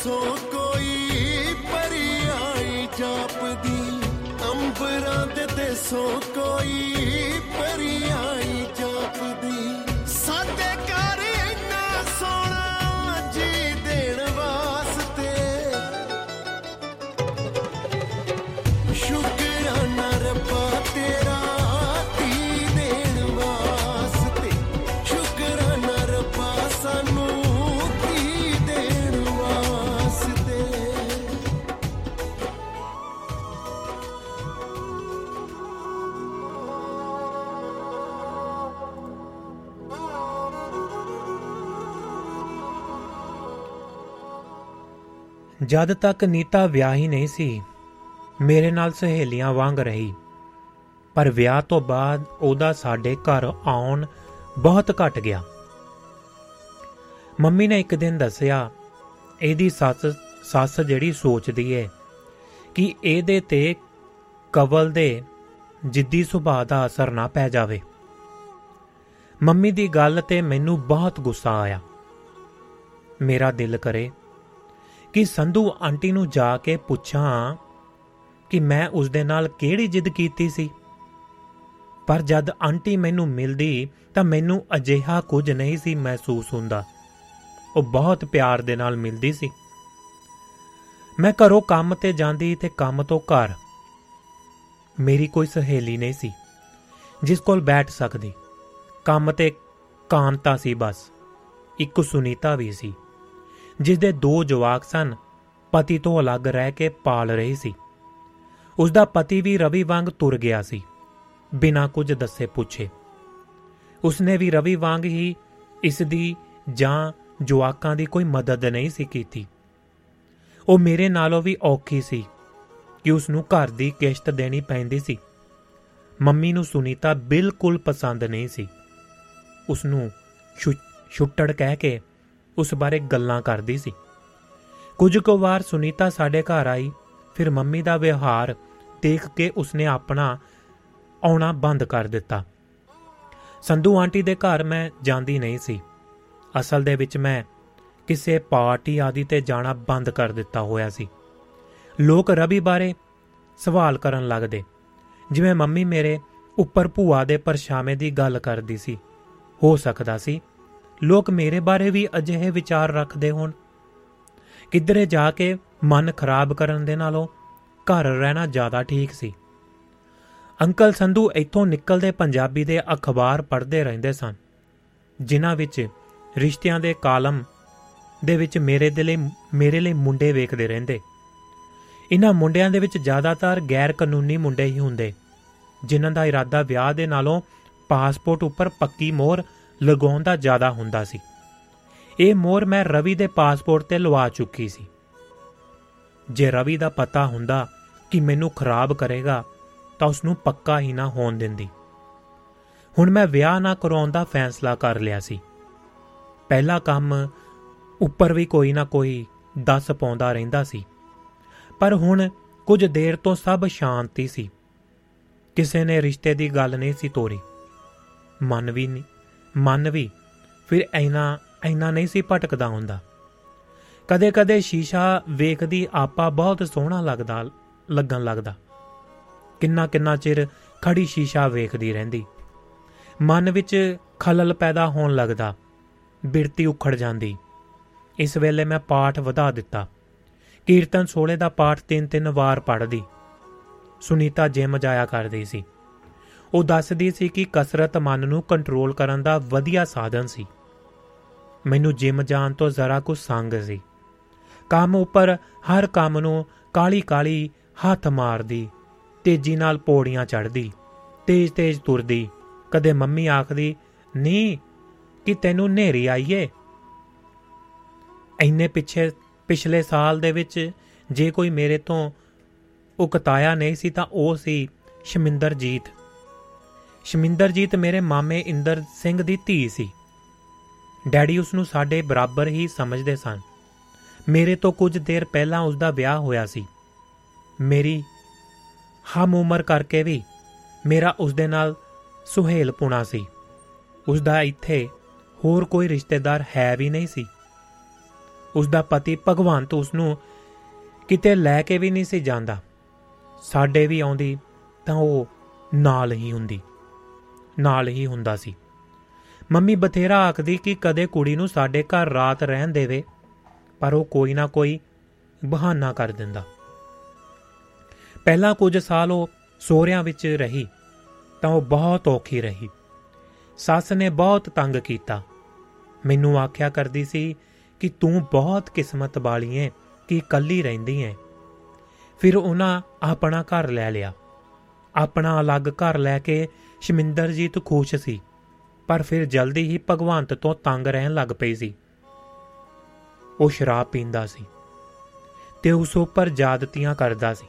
ਦੇ ਦੇਸੋਂ ਕੋਈ ਪਰੀ ਆਈ ਜਾਪਦੀ ਅੰਬਰਾਂ ਦੇ ਦੇਸੋਂ ਕੋਈ ਪਰੀ ਜਦ ਤੱਕ ਨੀਤਾ ਵਿਆਹੀ ਨਹੀਂ ਸੀ, ਮੇਰੇ ਨਾਲ ਸਹੇਲੀਆਂ ਵਾਂਗ ਰਹੀ। ਪਰ ਵਿਆਹ ਤੋਂ ਬਾਅਦ ਉਹਦਾ ਸਾਡੇ ਘਰ ਆਉਣ ਬਹੁਤ ਘਟ ਗਿਆ। ਮੰਮੀ ਨੇ ਇੱਕ ਦਿਨ ਦੱਸਿਆ, ਇਹਦੀ ਸੱਸ ਸੱਸ ਜਿਹੜੀ ਸੋਚਦੀ ਏ ਕਿ ਇਹਦੇ ਤੇ ਕਵਲ ਦੇ ਜਿੱਦੀ ਸੁਭਾਅ ਦਾ ਅਸਰ ਨਾ ਪੈ ਜਾਵੇ। ਮੰਮੀ ਦੀ ਗੱਲ ਤੇ ਮੈਨੂੰ ਬਹੁਤ ਗੁੱਸਾ ਆਇਆ। ਮੇਰਾ ਦਿਲ ਕਰੇ ਕਿ ਸੰਧੂ ਆਂਟੀ ਨੂੰ ਜਾ ਕੇ ਪੁੱਛਾਂ ਕਿ ਮੈਂ ਉਸ ਦੇ ਨਾਲ ਕਿਹੜੀ ਜਿੱਦ ਕੀਤੀ ਸੀ। ਪਰ ਜਦ ਆਂਟੀ ਮੈਨੂੰ ਮਿਲਦੀ ਤਾਂ ਮੈਨੂੰ ਅਜਿਹਾ ਕੁਝ ਨਹੀਂ ਸੀ ਮਹਿਸੂਸ ਹੁੰਦਾ। ਉਹ ਬਹੁਤ ਪਿਆਰ ਦੇ ਨਾਲ ਮਿਲਦੀ ਸੀ। ਮੈਂ ਘਰੋਂ ਕੰਮ ਤੇ ਜਾਂਦੀ ਤੇ ਕੰਮ ਤੋਂ ਘਰ। ਮੇਰੀ ਕੋਈ ਸਹੇਲੀ ਨਹੀਂ ਸੀ, ਜਿਸ ਕੋਲ ਬੈਠ ਸਕਦੀ। ਕੰਮ ਤੇ ਕਾਂਤਾ ਸੀ ਬਸ, ਇੱਕ ਸੁਨੀਤਾ ਵੀ ਸੀ। ਜਿਸ ਦੇ ਦੋ ਜਵਾਕ ਸਨ, ਪਤੀ ਤੋਂ ਅਲੱਗ ਰਹਿ ਕੇ ਪਾਲ ਰਹੀ ਸੀ। ਉਸ ਦਾ ਪਤੀ ਵੀ ਰਵੀ ਵਾਂਗ ਤੁਰ ਗਿਆ ਸੀ, ਬਿਨਾਂ ਕੁਝ ਦੱਸੇ ਪੁੱਛੇ। ਉਸਨੇ ਵੀ ਰਵੀ ਵਾਂਗ ਹੀ ਇਸ ਦੀ ਜਾਂ ਜਵਾਕਾਂ ਦੀ ਕੋਈ ਮਦਦ ਨਹੀਂ ਸੀ ਕੀਤੀ। ਉਹ ਮੇਰੇ ਨਾਲੋਂ ਵੀ ਔਖੀ ਸੀ ਕਿ ਉਸ ਨੂੰ ਘਰ ਦੀ ਕਿਸ਼ਤ ਦੇਣੀ ਪੈਂਦੀ ਸੀ। ਮੰਮੀ ਨੂੰ ਸੁਨੀਤਾ ਬਿਲਕੁਲ ਪਸੰਦ ਨਹੀਂ ਸੀ। ਉਸ ਨੂੰ ਛੁੱਟੜ ਕਹਿ ਕੇ ਉਸ ਬਾਰੇ ਗੱਲਾਂ ਕਰਦੀ ਸੀ। ਕੁਝ ਕੁ ਵਾਰ ਸੁਨੀਤਾ ਸਾਡੇ ਘਰ ਆਈ, ਫਿਰ ਮੰਮੀ ਦਾ ਵਿਵਹਾਰ ਦੇਖ ਕੇ ਉਸਨੇ ਆਪਣਾ ਆਉਣਾ ਬੰਦ ਕਰ ਦਿੱਤਾ। ਸੰਧੂ ਆਂਟੀ ਦੇ ਘਰ ਮੈਂ ਜਾਂਦੀ ਨਹੀਂ ਸੀ। ਅਸਲ ਦੇ ਵਿੱਚ ਮੈਂ ਕਿਸੇ ਪਾਰਟੀ ਆਦਿ ਤੇ ਜਾਣਾ ਬੰਦ ਕਰ ਦਿੱਤਾ ਹੋਇਆ ਸੀ। ਲੋਕ ਰਵੀ ਬਾਰੇ ਸਵਾਲ ਕਰਨ ਲੱਗਦੇ। ਜਿਵੇਂ ਮੰਮੀ ਮੇਰੇ ਉੱਪਰ ਭੂਆ ਦੇ ਪਰਛਾਵੇਂ ਦੀ ਗੱਲ ਕਰਦੀ ਸੀ। ਹੋ ਸਕਦਾ ਸੀ ਲੋਕ ਮੇਰੇ ਬਾਰੇ ਵੀ ਅਜਿਹੇ ਵਿਚਾਰ ਰੱਖਦੇ ਹੋਣ। ਕਿਧਰੇ ਜਾ ਕੇ ਮਨ ਖਰਾਬ ਕਰਨ ਦੇ ਨਾਲੋਂ ਘਰ ਰਹਿਣਾ ਜ਼ਿਆਦਾ ਠੀਕ ਸੀ। ਅੰਕਲ ਸੰਧੂ ਇੱਥੋਂ ਨਿਕਲਦੇ ਪੰਜਾਬੀ ਦੇ ਅਖਬਾਰ ਪੜ੍ਹਦੇ ਰਹਿੰਦੇ ਸਨ, ਜਿਨ੍ਹਾਂ ਵਿੱਚ ਰਿਸ਼ਤਿਆਂ ਦੇ ਕਾਲਮ ਦੇ ਵਿੱਚ ਮੇਰੇ ਦੇ ਲਈ, ਮੇਰੇ ਲਈ ਮੁੰਡੇ ਵੇਖਦੇ ਰਹਿੰਦੇ। ਇਹਨਾਂ ਮੁੰਡਿਆਂ ਦੇ ਵਿੱਚ ਜ਼ਿਆਦਾਤਰ ਗੈਰ ਕਾਨੂੰਨੀ ਮੁੰਡੇ ਹੀ ਹੁੰਦੇ, ਜਿਨ੍ਹਾਂ ਦਾ ਇਰਾਦਾ ਵਿਆਹ ਦੇ ਨਾਲੋਂ ਪਾਸਪੋਰਟ ਉੱਪਰ ਪੱਕੀ ਮੋਹਰ ਲਗਾਉਣ ਦਾ ਜ਼ਿਆਦਾ ਹੁੰਦਾ ਸੀ। ਇਹ ਮੋਹਰ ਮੈਂ ਰਵੀ ਦੇ ਪਾਸਪੋਰਟ ਤੇ ਲਵਾ ਚੁੱਕੀ ਸੀ। ਜੇ ਰਵੀ ਦਾ ਪਤਾ ਹੁੰਦਾ ਕਿ ਮੈਨੂੰ ਖਰਾਬ ਕਰੇਗਾ, ਤਾਂ ਉਸ ਨੂੰ ਪੱਕਾ ਹੀ ਨਾ ਹੋਣ ਦਿੰਦੀ। ਹੁਣ ਮੈਂ ਵਿਆਹ ਨਾ ਕਰਾਉਣ ਦਾ ਫੈਸਲਾ ਕਰ ਲਿਆ ਸੀ। ਪਹਿਲਾ ਕੰਮ ਉੱਪਰ ਵੀ ਕੋਈ ਨਾ ਕੋਈ ਦੱਸ ਪਾਉਂਦਾ ਰਹਿੰਦਾ ਸੀ। ਪਰ ਹੁਣ ਕੁਝ ਦੇਰ ਤੋਂ ਸਭ ਸ਼ਾਂਤੀ ਸੀ। ਕਿਸੇ ਨੇ ਰਿਸ਼ਤੇ ਦੀ ਗੱਲ ਨਹੀਂ ਸੀ ਤੋਰੀ। ਮਨ ਵੀ ਨਹੀਂ ਮਨ ਵੀ, ਫਿਰ ਐਨਾ ਐਨਾ ਨਹੀਂ ਸੀ ਭਟਕਦਾ ਹੁੰਦਾ। ਕਦੇ-ਕਦੇ ਸ਼ੀਸ਼ਾ ਵੇਖਦੀ ਆਪਾ ਬਹੁਤ ਸੋਹਣਾ ਲੱਗਦਾ, ਲੱਗਣ ਲੱਗਦਾ। ਕਿੰਨਾ ਕਿੰਨਾ ਚਿਰ ਖੜੀ ਸ਼ੀਸ਼ਾ ਵੇਖਦੀ ਰਹਿੰਦੀ। ਮਨ ਵਿੱਚ ਖਲਲ ਪੈਦਾ ਹੋਣ ਲੱਗਦਾ, ਬਿਰਤੀ ਉਖੜ ਜਾਂਦੀ। ਇਸ ਵੇਲੇ ਮੈਂ ਪਾਠ ਵਧਾ ਦਿੱਤਾ। ਕੀਰਤਨ 16 ਦਾ ਪਾਠ ਤਿੰਨ ਤਿੰਨ ਵਾਰ ਪੜ੍ਹਦੀ। ਸੁਨੀਤਾ ਜਿਮ ਜਾਇਆ ਕਰਦੀ ਸੀ। ਉਹ ਦੱਸਦੀ ਸੀ ਕਿ ਕਸਰਤ ਮਨ ਨੂੰ ਕੰਟਰੋਲ ਕਰਨ ਦਾ ਵਧੀਆ ਸਾਧਨ ਸੀ। ਮੈਨੂੰ ਜਿਮ ਜਾਣ ਤੋਂ ਜ਼ਰਾ ਕੁ ਸੰਗ ਸੀ। ਕੰਮ ਉੱਪਰ ਹਰ ਕੰਮ ਨੂੰ ਕਾਲੀ ਕਾਲੀ ਹੱਥ ਮਾਰਦੀ, ਤੇਜ਼ੀ ਨਾਲ ਪੌੜੀਆਂ ਚੜ੍ਹਦੀ, ਤੇਜ਼-ਤੇਜ਼ ਤੁਰਦੀ। ਕਦੇ ਮੰਮੀ ਆਖਦੀ ਨਹੀਂ ਕਿ ਤੈਨੂੰ ਨੇਰੀ ਆਈਏ ਐਨੇ ਪਿੱਛੇ, ਪਿਛਲੇ ਸਾਲ ਦੇ ਵਿੱਚ ਜੇ ਕੋਈ ਮੇਰੇ ਤੋਂ ਉਕਤਾਇਆ ਨਹੀਂ ਸੀ ਤਾਂ ਉਹ ਸੀ ਸ਼ਮਿੰਦਰਜੀਤ। ਸ਼ਮਿੰਦਰਜੀਤ ਮੇਰੇ ਮਾਮੇ ਇੰਦਰ ਸਿੰਘ ਦੀ ਧੀ ਸੀ। ਡੈਡੀ ਉਸ ਨੂੰ ਸਾਡੇ ਬਰਾਬਰ ਹੀ ਸਮਝਦੇ ਸਨ। ਮੇਰੇ ਤੋਂ ਕੁਝ ਦੇਰ ਪਹਿਲਾਂ ਉਸ ਦਾ ਵਿਆਹ ਹੋਇਆ ਸੀ। ਮੇਰੀ ਹਮ ਉਮਰ ਕਰਕੇ ਵੀ ਮੇਰਾ ਉਸ ਦੇ ਨਾਲ ਸੁਹੇਲ ਪੁਣਾ ਸੀ। ਉਸ ਦਾ ਇੱਥੇ ਹੋਰ ਕੋਈ ਰਿਸ਼ਤੇਦਾਰ ਹੈ ਵੀ ਨਹੀਂ ਸੀ। ਉਸ ਦਾ ਪਤੀ ਭਗਵੰਤ ਉਸ ਨੂੰ ਕਿਤੇ ਲੈ ਕੇ ਵੀ ਨਹੀਂ ਸੀ ਜਾਂਦਾ। ਸਾਡੇ ਵੀ ਆਉਂਦੀ ਤਾਂ ਉਹ ਨਾਲ ਹੀ ਹੁੰਦੀ। ਨਾਲ ਹੀ ਹੁੰਦਾ ਸੀ। ਮੰਮੀ ਬਥੇਰਾ ਆਖਦੀ ਕਿ ਕਦੇ ਕੁੜੀ ਨੂੰ ਸਾਡੇ ਘਰ ਰਾਤ ਰਹਿਣ ਦੇਵੇ, ਪਰ ਉਹ ਕੋਈ ਨਾ ਕੋਈ ਬਹਾਨਾ ਕਰ ਦਿੰਦਾ। ਪਹਿਲਾਂ ਕੁਝ ਸਾਲ ਉਹ ਸੋਹਰਿਆਂ ਵਿੱਚ ਰਹੀ, ਤਾਂ ਉਹ ਬਹੁਤ ਔਖੀ ਰਹੀ। ਸੱਸ ਨੇ ਬਹੁਤ ਤੰਗ ਕੀਤਾ। ਮੈਨੂੰ ਆਖਿਆ ਕਰਦੀ ਸੀ ਕਿ ਤੂੰ ਬਹੁਤ ਕਿਸਮਤ ਵਾਲੀ ਏ ਕਿ ਇਕੱਲੀ ਰਹਿੰਦੀ ਏ। ਫਿਰ ਉਹਨਾਂ ਆਪਣਾ ਘਰ ਲੈ ਲਿਆ। ਆਪਣਾ ਅਲੱਗ ਘਰ ਲੈ ਕੇ ਸ਼ਮਿੰਦਰਜੀਤ ਖੁਸ਼ ਸੀ, ਪਰ ਫਿਰ ਜਲਦੀ ਹੀ ਭਗਵੰਤ ਤੋਂ ਤੰਗ ਰਹਿਣ ਲੱਗ ਪਈ ਸੀ। ਉਹ ਸ਼ਰਾਬ ਪੀਂਦਾ ਸੀ ਤੇ ਉਸ ਉੱਪਰ ਜਾਦਤੀਆਂ ਕਰਦਾ ਸੀ।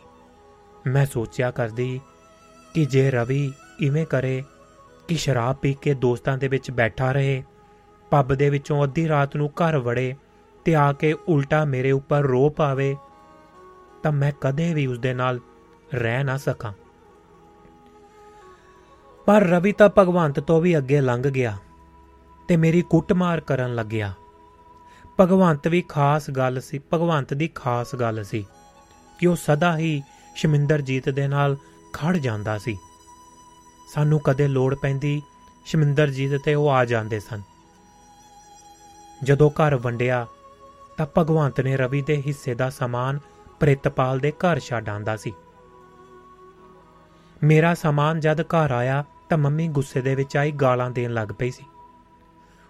ਮੈਂ ਸੋਚਿਆ ਕਰਦੀ ਕਿ ਜੇ ਰਵੀ ਇਵੇਂ ਕਰੇ ਕਿ ਸ਼ਰਾਬ ਪੀ ਕੇ ਦੋਸਤਾਂ ਦੇ ਵਿੱਚ ਬੈਠਾ ਰਹੇ, ਪੱਬ ਦੇ ਵਿੱਚੋਂ ਅੱਧੀ ਰਾਤ ਨੂੰ ਘਰ ਵੜੇ ਤੇ ਆ ਕੇ ਉਲਟਾ ਮੇਰੇ ਉੱਪਰ ਰੋ ਪਾਵੇ, ਤਾਂ ਮੈਂ ਕਦੇ ਵੀ ਉਸ ਦੇ ਨਾਲ ਰਹਿ ਨਾ ਸਕਾਂ। ਪਰ ਰਵੀ ਤਾਂ ਭਗਵੰਤ ਤੋਂ ਵੀ ਅੱਗੇ ਲੰਘ ਗਿਆ ਤੇ ਮੇਰੀ ਕੁੱਟਮਾਰ ਕਰਨ ਲੱਗਿਆ। ਭਗਵੰਤ ਵੀ ਖਾਸ ਗੱਲ ਸੀ, ਭਗਵੰਤ ਦੀ ਖਾਸ ਗੱਲ ਸੀ ਕਿ ਉਹ ਸਦਾ ਹੀ ਸ਼ਮਿੰਦਰਜੀਤ ਦੇ ਨਾਲ ਖੜ ਜਾਂਦਾ ਸੀ। ਸਾਨੂੰ ਕਦੇ ਲੋੜ ਪੈਂਦੀ ਸ਼ਮਿੰਦਰਜੀਤ ਤੇ ਉਹ ਆ ਜਾਂਦੇ ਸਨ। ਜਦੋਂ ਘਰ ਵੰਡਿਆ ਤਾਂ ਭਗਵੰਤ ਨੇ ਰਵੀ ਦੇ ਹਿੱਸੇ ਦਾ ਸਮਾਨ ਪ੍ਰਿਤਪਾਲ ਦੇ ਘਰ ਛੱਡ ਆਂਦਾ ਸੀ। ਮੇਰਾ ਸਮਾਨ ਜਦ ਘਰ ਆਇਆ ਤਾਂ ਮੰਮੀ ਗੁੱਸੇ ਦੇ ਵਿੱਚ ਆਈ ਗਾਲਾਂ ਦੇਣ ਲੱਗ ਪਈ ਸੀ।